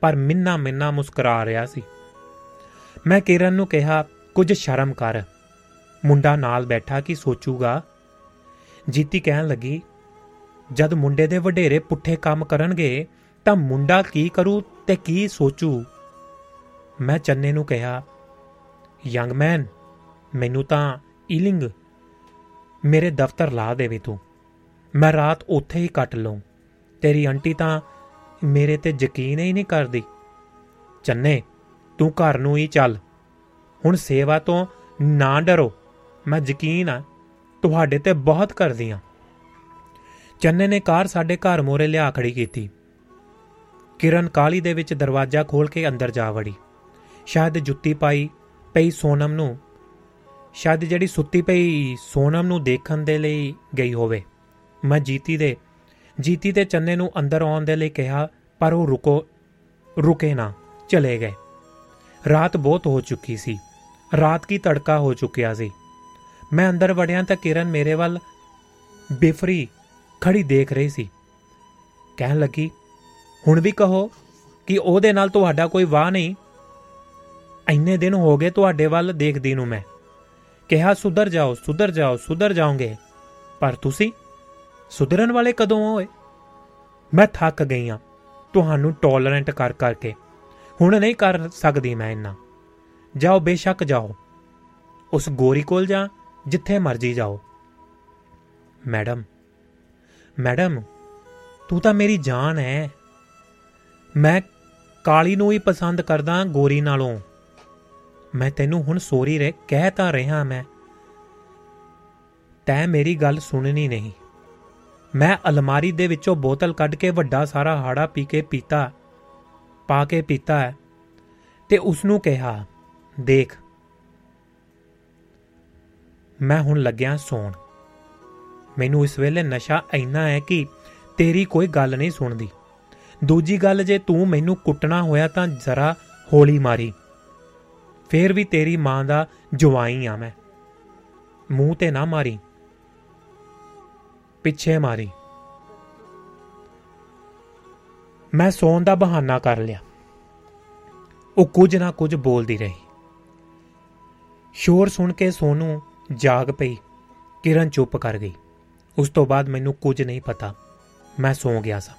ਪਰ ਮਿੰਨਾ ਮਿੰਨਾ ਮੁਸਕਰਾ ਰਿਹਾ ਸੀ। ਮੈਂ ਕਿਰਨ ਨੂੰ ਕਿਹਾ, ਕੁਝ ਸ਼ਰਮ ਕਰ। ਮੁੰਡਾ ਨਾਲ ਬੈਠਾ ਕੀ ਸੋਚੂਗਾ। ਜੀਤੀ ਕਹਿਣ ਲੱਗੀ, ਜਦ ਮੁੰਡੇ ਦੇ ਵਡੇਰੇ ਪੁੱਠੇ ਕੰਮ ਕਰਨਗੇ, ਤਾਂ ਮੁੰਡਾ ਕੀ ਕਰੂ ਤੇ ਕੀ ਸੋਚੂ? ਮੈਂ ਚੰਨੇ ਨੂੰ ਕਿਹਾ, ਯੰਗ ਮੈਨ, ਮੈਨੂੰ ਤਾਂ ਈਲਿੰਗ, ਮੇਰੇ ਦਫ਼ਤਰ ਲਾ ਦੇਵੇ ਤੂੰ। ਮੈਂ ਰਾਤ ਉੱਥੇ ਹੀ ਕੱਟ ਲਵਾਂ ਤੇਰੀ ਆਂਟੀ ਤਾਂ ਮੇਰੇ ਤੇ ਯਕੀਨ ਹੀ ਨਹੀਂ ਕਰਦੀ। ਚੰਨੇ ਤੂੰ ਘਰ ਨੂੰ ਹੀ ਚੱਲ। ਹੁਣ ਸੇਵਾ ਤੋਂ ਨਾ ਡਰੋ। ਮੈਂ ਯਕੀਨ ਆ, ਤੁਹਾਡੇ ਤੇ ਬਹੁਤ ਕਰਦੀ ਆ। ਚੰਨੇ ਨੇ ਕਾਰ ਸਾਡੇ ਘਰ ਮੋਰੇ ਲਿਆ ਖੜੀ ਕੀਤੀ। ਕਿਰਨ ਕਾਲੀ ਦੇ ਵਿੱਚ ਦਰਵਾਜ਼ਾ ਖੋਲ ਕੇ ਅੰਦਰ ਜਾ ਵੜੀ। ਸ਼ਾਇਦ ਜੁੱਤੀ ਪਾਈ ਪਈ ਸੋਨਮ ਨੂੰ। ਸ਼ਾਇਦ ਜਿਹੜੀ ਸੁੱਤੀ ਪਈ ਸੋਨਮ ਨੂੰ ਦੇਖਣ ਦੇ ਲਈ ਗਈ ਹੋਵੇ। ਮੈਂ ਜੀਤੀ ਦੇ, ਜੀਤੀ ਤੇ ਚੰਨੇ ਨੂੰ ਅੰਦਰ ਆਉਣ ਦੇ ਲਈ ਕਿਹਾ, ਪਰ ਉਹ ਰੁਕੋ, ਰੁਕੇ ਨਾ, ਚਲੇ ਗਏ। ਰਾਤ ਬਹੁਤ ਹੋ ਚੁੱਕੀ ਸੀ। ਰਾਤ ਕੀ ਤੜਕਾ ਹੋ ਚੁੱਕਿਆ ਸੀ। ਮੈਂ ਅੰਦਰ ਵੜਿਆ ਤਾਂ ਕਿਰਨ ਮੇਰੇ ਵੱਲ ਬੇਫਰੀ ਖੜੀ ਦੇਖ ਰਹੀ ਸੀ। ਕਹਿਣ ਲੱਗੀ, ਹੁਣ ਵੀ ਕਹੋ ਕਿ ਉਹਦੇ ਨਾਲ ਤੁਹਾਡਾ ਕੋਈ ਵਾਹ ਨਹੀਂ। ਇੰਨੇ ਦਿਨ ਹੋ ਗਏ ਤੁਹਾਡੇ ਵੱਲ ਦੇਖਦੀ ਨੂੰ ਮੈਂ। ਕਿਹਾ, ਸੁਧਰ ਜਾਓ ਸੁਧਰ ਜਾਓ, ਸੁਧਰ ਜਾਓਗੇ। ਪਰ ਤੁਸੀਂ ਸੁਧਰਨ ਵਾਲੇ ਕਦੋਂ ਹੋਏ? ਮੈਂ ਥੱਕ ਗਈ ਹਾਂ। ਤੁਹਾਨੂੰ ਟੋਲਰੈਂਟ ਕਰ ਕਰਕੇ। ਹੁਣ ਨਹੀਂ ਕਰ ਸਕਦੀ ਮੈਂ ਇੰਨਾ। ਜਾਓ, ਬੇਸ਼ੱਕ ਜਾਓ। ਉਸ ਗੋਰੀ ਕੋਲ ਜਾ ਜਿੱਥੇ ਮਰਜ਼ੀ ਜਾਓ। ਮੈਡਮ ਮੈਡਮ, ਤੂੰ ਤਾਂ ਮੇਰੀ ਜਾਨ ਹੈ ਮੈਂ ਕਾਲੀ ਨੂੰ ਹੀ ਪਸੰਦ ਕਰਦਾ ਗੋਰੀ ਨਾਲੋਂ। ਮੈਂ ਤੈਨੂੰ ਹੁਣ ਸੋਰੀ ਰੇ, ਕਹਿ ਤਾਂ ਰਿਹਾ ਮੈਂ। ਤੈਂ ਮੇਰੀ ਗੱਲ ਸੁਣਨੀ ਨਹੀਂ। ਮੈਂ ਅਲਮਾਰੀ ਦੇ ਵਿੱਚੋਂ ਬੋਤਲ ਕੱਢ ਕੇ ਵੱਡਾ ਸਾਰਾ ਹਾੜਾ ਪੀ ਕੇ ਪੀਤਾ। ਪਾ ਕੇ ਪੀਤਾ ਹੈ ਤੇ ਉਸ ਨੂੰ ਕਿਹਾ, ਦੇਖ। ਮੈਂ ਹੁਣ ਲੱਗਿਆ ਸੌਣ। ਮੈਨੂੰ ਇਸ ਵੇਲੇ ਨਸ਼ਾ ਇੰਨਾ ਹੈ ਕਿ ਤੇਰੀ ਕੋਈ ਗੱਲ ਨਹੀਂ ਸੁਣਦੀ। ਦੂਜੀ ਗੱਲ, ਜੇ ਤੂੰ ਮੈਨੂੰ ਕੁੱਟਣਾ ਹੋਇਆ ਤਾਂ ਜ਼ਰਾ ਹੌਲੀ ਮਾਰੀ। ਫੇਰ ਵੀ ਤੇਰੀ ਮਾਂ ਦਾ ਜਵਾਈ ਆ ਮੈਂ। ਮੂੰਹ ਤੇ ਨਾ ਮਾਰੀ। ਪਿੱਛੇ ਮਾਰੀ। ਮੈਂ ਸੌਣ ਦਾ ਬਹਾਨਾ ਕਰ ਲਿਆ। ਉਹ ਕੁਝ ਨਾ ਕੁਝ ਬੋਲਦੀ ਰਹੀ। ਸ਼ੋਰ ਸੁਣ ਕੇ ਸੋਨੂ ਜਾਗ ਪਈ। ਕਿਰਨ ਚੁੱਪ ਕਰ ਗਈ। ਉਸ ਤੋਂ ਬਾਅਦ ਮੈਨੂੰ ਕੁਝ ਨਹੀਂ ਪਤਾ। ਮੈਂ ਸੌ ਗਿਆ ਸਾਂ।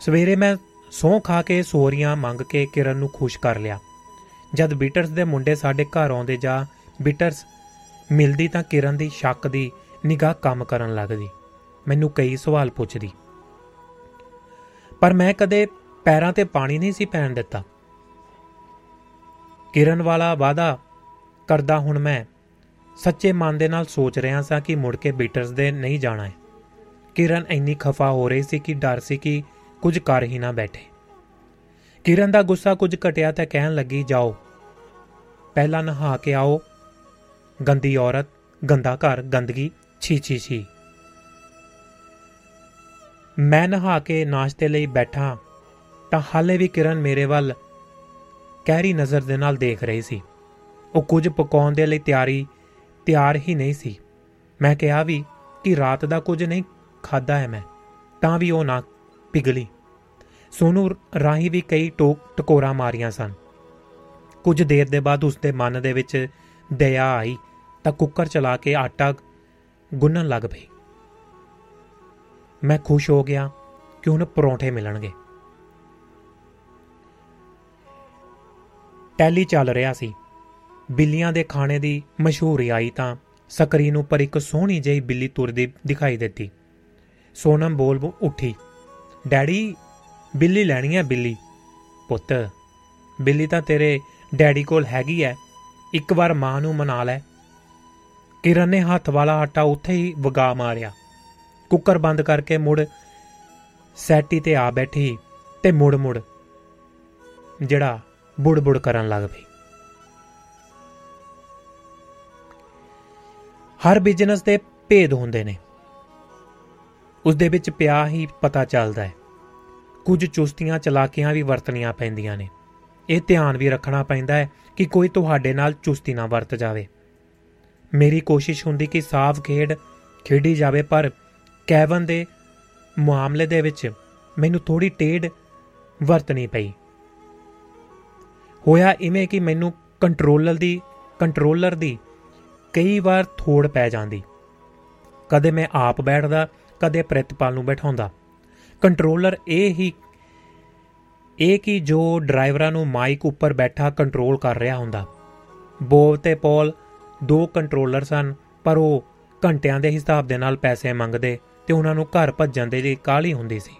ਸਵੇਰੇ ਮੈਂ ਸੌਂ ਖਾ ਕੇ ਸੋਰੀਆਂ ਮੰਗ ਕੇ ਕਿਰਨ ਨੂੰ ਖੁਸ਼ ਕਰ ਲਿਆ। ਜਦ ਬੀਟਰਸ ਦੇ ਮੁੰਡੇ ਸਾਡੇ ਘਰ ਆਉਂਦੇ ਜਾਂ ਬੀਟਰਸ ਮਿਲਦੀ ਤਾਂ ਕਿਰਨ ਦੀ ਸ਼ੱਕ ਦੀ ਨਿਗਾਹ ਕੰਮ ਕਰਨ ਲੱਗਦੀ। ਮੈਨੂੰ ਕਈ ਸਵਾਲ ਪੁੱਛਦੀ। ਪਰ ਮੈਂ ਕਦੇ ਪੈਰਾਂ ਤੇ ਪਾਣੀ ਨਹੀਂ ਸੀ ਪੈਣ ਦਿੱਤਾ। ਕਿਰਨ ਵਾਲਾ ਵਾਦਾ ਕਰਦਾ ਹੁਣ ਮੈਂ ਸੱਚੇ ਮਨ ਦੇ ਨਾਲ ਸੋਚ ਰਿਹਾ ਸਾਂ ਕਿ ਮੁੜ ਕੇ ਬੀਟਰਸ ਦੇ ਨਹੀਂ ਜਾਣਾ ਹੈ। ਕਿਰਨ ਇੰਨੀ ਖਫਾ ਹੋ ਰਹੀ ਸੀ ਕਿ ਡਰ ਸੀ ਕਿ ਕੁਝ ਕਰ ਹੀ ਨਾ ਬੈਠੇ। ਕਿਰਨ ਦਾ ਗੁੱਸਾ ਕੁਝ ਘਟਿਆ ਤਾਂ ਕਹਿਣ ਲੱਗੀ, ਜਾਓ, ਪਹਿਲਾਂ ਨਹਾ ਕੇ ਆਓ। ਗੰਦੀ ਔਰਤ, ਗੰਦਾ ਘਰ, ਗੰਦਗੀ, ਛੀ ਛੀ ਛੀ। ਮੈਂ ਨਹਾ ਕੇ ਨਾਸ਼ਤੇ ਲਈ ਬੈਠਾ ਤਾਂ ਹਾਲੇ ਵੀ ਕਿਰਨ ਮੇਰੇ ਵੱਲ ਕਹਿਰੀ ਨਜ਼ਰ ਦੇ ਨਾਲ ਦੇਖ ਰਹੀ ਸੀ। ਉਹ ਕੁਝ ਪਕਾਉਣ ਦੇ ਲਈ ਤਿਆਰੀ, ਤਿਆਰ ਹੀ ਨਹੀਂ ਸੀ। ਮੈਂ ਕਿਹਾ ਵੀ ਕਿ ਰਾਤ ਦਾ ਕੁਝ ਨਹੀਂ ਖਾਦਾ ਹੈ ਮੈਂ, ਤਾਂ ਵੀ ਉਹ ਨਾ ਪਿਗਲੀ ਸੋਨੂ ਰਾਹੀ ਵੀ ਕਈ ਟੋਕ ਟਕੋਰਾ ਮਾਰੀਆਂ ਸਨ। ਕੁਝ ਦੇਰ ਦੇ ਬਾਅਦ ਉਸਦੇ ਮਨ ਦੇ ਵਿੱਚ ਦਇਆ ਆਈ ਤਾਂ ਕੁੱਕਰ ਚਲਾ ਕੇ ਆਟਾ ਗੁੰਨਣ ਲੱਗ ਪਈ। ਮੈਂ ਖੁਸ਼ ਹੋ ਗਿਆ ਕਿ ਹੁਣ ਪਰੌਂਠੇ ਮਿਲਣਗੇ। ਟੈਲੀ ਚੱਲ ਰਿਹਾ ਸੀ। ਬਿੱਲੀਆਂ ਦੇ ਖਾਣੇ ਦੀ ਮਸ਼ਹੂਰੀ ਆਈ ਤਾਂ ਸਕਰੀਨ ਉੱਪਰ ਇੱਕ ਸੋਹਣੀ ਜਿਹੀ ਬਿੱਲੀ ਤੁਰਦੀ ਦਿਖਾਈ ਦਿੱਤੀ। ਸੋਨਮ ਬੋਲ ਉੱਠੀ। ਡੈਡੀ, ਬਿੱਲੀ ਲੈਣੀ ਹੈ ਬਿੱਲੀ? ਪੁੱਤ, ਬਿੱਲੀ ਤਾਂ ਤੇਰੇ ਡੈਡੀ ਕੋਲ ਹੈਗੀ ਐ। ਇੱਕ ਵਾਰ ਮਾਂ ਨੂੰ ਮਨਾ ਲੈ। ਕਿਰਨ ਨੇ ਹੱਥ ਵਾਲਾ ਆਟਾ ਉੱਥੇ ਹੀ ਵਗਾ ਮਾਰਿਆ। ਕੁੱਕਰ ਬੰਦ ਕਰਕੇ ਮੁੜ ਸੈਟੀ ਤੇ ਆ ਬੈਠੀ ਤੇ ਮੁੜ ਮੁੜ ਜਿਹੜਾ ਬੁੜ-ਬੁੜ ਕਰਨ ਲੱਗ ਪਈ। ਹਰ ਬਿਜ਼ਨਸ ਦੇ ਭੇਦ ਹੁੰਦੇ ਨੇ। ਉਸ ਦੇ ਵਿੱਚ ਪਿਆ ਹੀ ਪਤਾ ਚੱਲਦਾ ਹੈ। ਕੁਝ ਚੁਸਤੀਆਂ ਚਲਾਕੀਆਂ ਵੀ ਵਰਤਣੀਆਂ ਪੈਂਦੀਆਂ ਨੇ। ਇਹ ਧਿਆਨ ਵੀ ਰੱਖਣਾ ਪੈਂਦਾ ਹੈ ਕਿ ਕੋਈ ਤੁਹਾਡੇ ਨਾਲ ਚੁਸਤੀ ਨਾ ਵਰਤ ਜਾਵੇ। ਮੇਰੀ ਕੋਸ਼ਿਸ਼ ਹੁੰਦੀ ਕਿ ਸਾਫ਼ ਖੇਡ ਖੇਡੀ ਜਾਵੇ, ਪਰ ਕੈਵਨ ਦੇ ਮਾਮਲੇ ਦੇ ਵਿੱਚ ਮੈਨੂੰ ਥੋੜੀ ਟੇਡ ਵਰਤਣੀ ਪਈ। ਹੋਇਆ ਇਵੇਂ ਕਿ ਮੈਨੂੰ ਕੰਟਰੋਲਰ ਦੀ ਕੰਟਰੋਲਰ ਦੀ ਕਈ ਵਾਰ ਥੋੜ ਪੈ ਜਾਂਦੀ। ਕਦੇ ਮੈਂ ਆਪ ਬੈਠਦਾ, ਕਦੇ ਪ੍ਰਿਤਪਾਲ ਨੂੰ ਬਿਠਾਉਂਦਾ। ਕੰਟਰੋਲਰ ਇਹ ਹੀ, ਇਹ ਕਿ ਜੋ ਡਰਾਈਵਰਾਂ ਨੂੰ ਮਾਈਕ ਉੱਪਰ ਬੈਠਾ ਕੰਟਰੋਲ ਕਰ ਰਿਹਾ ਹੁੰਦਾ। ਬੋਬ ਤੇ ਪੌਲ ਦੋ ਕੰਟਰੋਲਰ ਸਨ, ਪਰ ਉਹ ਘੰਟਿਆਂ ਦੇ ਹਿਸਾਬ ਦੇ ਨਾਲ ਪੈਸੇ ਮੰਗਦੇ ਤੇ ਉਹਨਾਂ ਨੂੰ ਘਰ ਭੱਜਣ ਦੇ ਲਈ ਕਾਹਲੀ ਹੁੰਦੀ ਸੀ।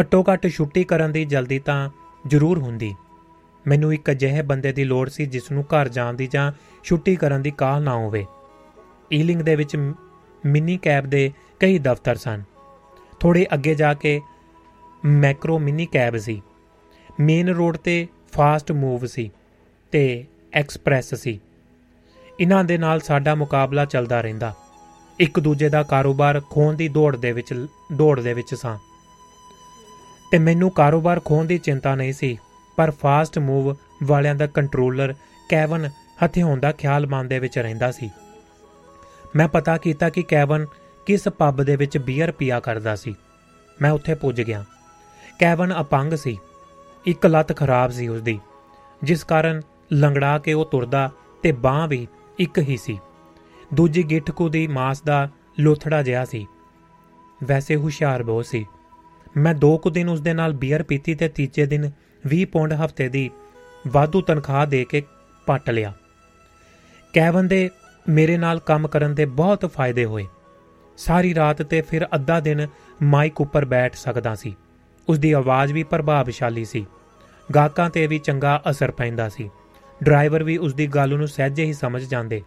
ਘੱਟੋ ਘੱਟ ਛੁੱਟੀ ਕਰਨ ਦੀ ਜਲਦੀ ਤਾਂ ਜ਼ਰੂਰ ਹੁੰਦੀ। ਮੈਨੂੰ ਇੱਕ ਅਜਿਹੇ ਬੰਦੇ ਦੀ ਲੋੜ ਸੀ ਜਿਸ ਨੂੰ ਘਰ ਜਾਣ ਦੀ ਜਾਂ ਛੁੱਟੀ ਕਰਨ ਦੀ ਕਾਹਲ ਨਾ ਹੋਵੇ। ਈਲਿੰਗ ਦੇ ਵਿੱਚ ਮ- ਮਿੰਨੀ ਕੈਬ ਦੇ ਕਈ ਦਫ਼ਤਰ ਸਨ। ਥੋੜੇ ਅੱਗੇ ਜਾ ਕੇ ਮੈਕਰੋ ਮਿੰਨੀ ਕੈਬ ਸੀ। ਮੇਨ ਰੋਡ ਤੇ ਫਾਸਟ ਮੂਵ ਸੀ ਤੇ ਐਕਸਪ੍ਰੈਸ ਸੀ। ਇਹਨਾਂ ਦੇ ਨਾਲ ਸਾਡਾ ਮੁਕਾਬਲਾ ਚੱਲਦਾ ਰਹਿੰਦਾ। ਇੱਕ ਦੂਜੇ ਦਾ ਕਾਰੋਬਾਰ ਖੋਣ ਦੀ ਦੌੜ ਦੇ ਵਿੱਚ, ਦੌੜ ਦੇ ਵਿੱਚ ਸਾਂ। ਤੇ ਮੈਨੂੰ ਕਾਰੋਬਾਰ ਖੋਣ ਦੀ ਚਿੰਤਾ ਨਹੀਂ ਸੀ, ਪਰ ਫਾਸਟ ਮੂਵ ਵਾਲਿਆਂ ਦਾ ਕੰਟਰੋਲਰ ਕੈਵਨ ਹਥਿਆਉਣ ਦਾ ਖਿਆਲ ਮਨ ਦੇ ਵਿੱਚ ਰਹਿੰਦਾ ਸੀ। ਮੈਂ ਪਤਾ ਕੀਤਾ ਕਿ ਕੈਵਨ ਕਿਸ ਪੱਬ ਦੇ ਵਿੱਚ ਬੀਅਰ ਪੀਆ ਕਰਦਾ ਸੀ। ਮੈਂ ਉੱਥੇ ਪੁੱਜ ਗਿਆ। ਕੈਵਨ ਅਪੰਗ ਸੀ। ਇੱਕ ਲੱਤ ਖਰਾਬ ਸੀ ਉਸਦੀ, ਜਿਸ ਕਾਰਨ ਲੰਗੜਾ ਕੇ ਉਹ ਤੁਰਦਾ ਤੇ ਬਾਹ ਵੀ ਇੱਕ ਹੀ ਸੀ। ਦੂਜੀ ਗਿੱਠਕੂ ਦੀ ਮਾਸ ਦਾ ਲੋਥੜਾ ਜਿਹਾ ਸੀ। ਵੈਸੇ ਹੁਸ਼ਿਆਰ ਬਹੁਤ ਸੀ। ਮੈਂ ਦੋ ਕੁ ਦਿਨ ਉਸ ਦੇ ਨਾਲ ਬੀਅਰ ਪੀਤੀ ਤੇ ਤੀਜੇ ਦਿਨ 20 ਪੌਂਡ ਹਫ਼ਤੇ ਦੀ ਵਾਧੂ ਤਨਖਾਹ ਦੇ ਕੇ ਪੱਟ ਲਿਆ। ਕੈਵਨ ਦੇ ਮੇਰੇ ਨਾਲ ਕੰਮ ਕਰਨ ਦੇ ਬਹੁਤ ਫਾਇਦੇ ਹੋਏ। ਸਾਰੀ ਰਾਤ ਤੇ ਫਿਰ ਅੱਧਾ ਦਿਨ ਮਾਈਕ ਉੱਪਰ ਬੈਠ ਸਕਦਾ ਸੀ। ਉਸ ਦੀ ਆਵਾਜ਼ ਵੀ ਪ੍ਰਭਾਵਸ਼ਾਲੀ ਸੀ। ਗਾਹਕਾਂ ਤੇ ਵੀ ਚੰਗਾ ਅਸਰ ਪੈਂਦਾ ਸੀ। ਡਰਾਈਵਰ ਵੀ ਉਸ ਦੀ ਗੱਲ ਨੂੰ ਸਹਿਜੇ ਹੀ ਸਮਝ ਜਾਂਦੇ।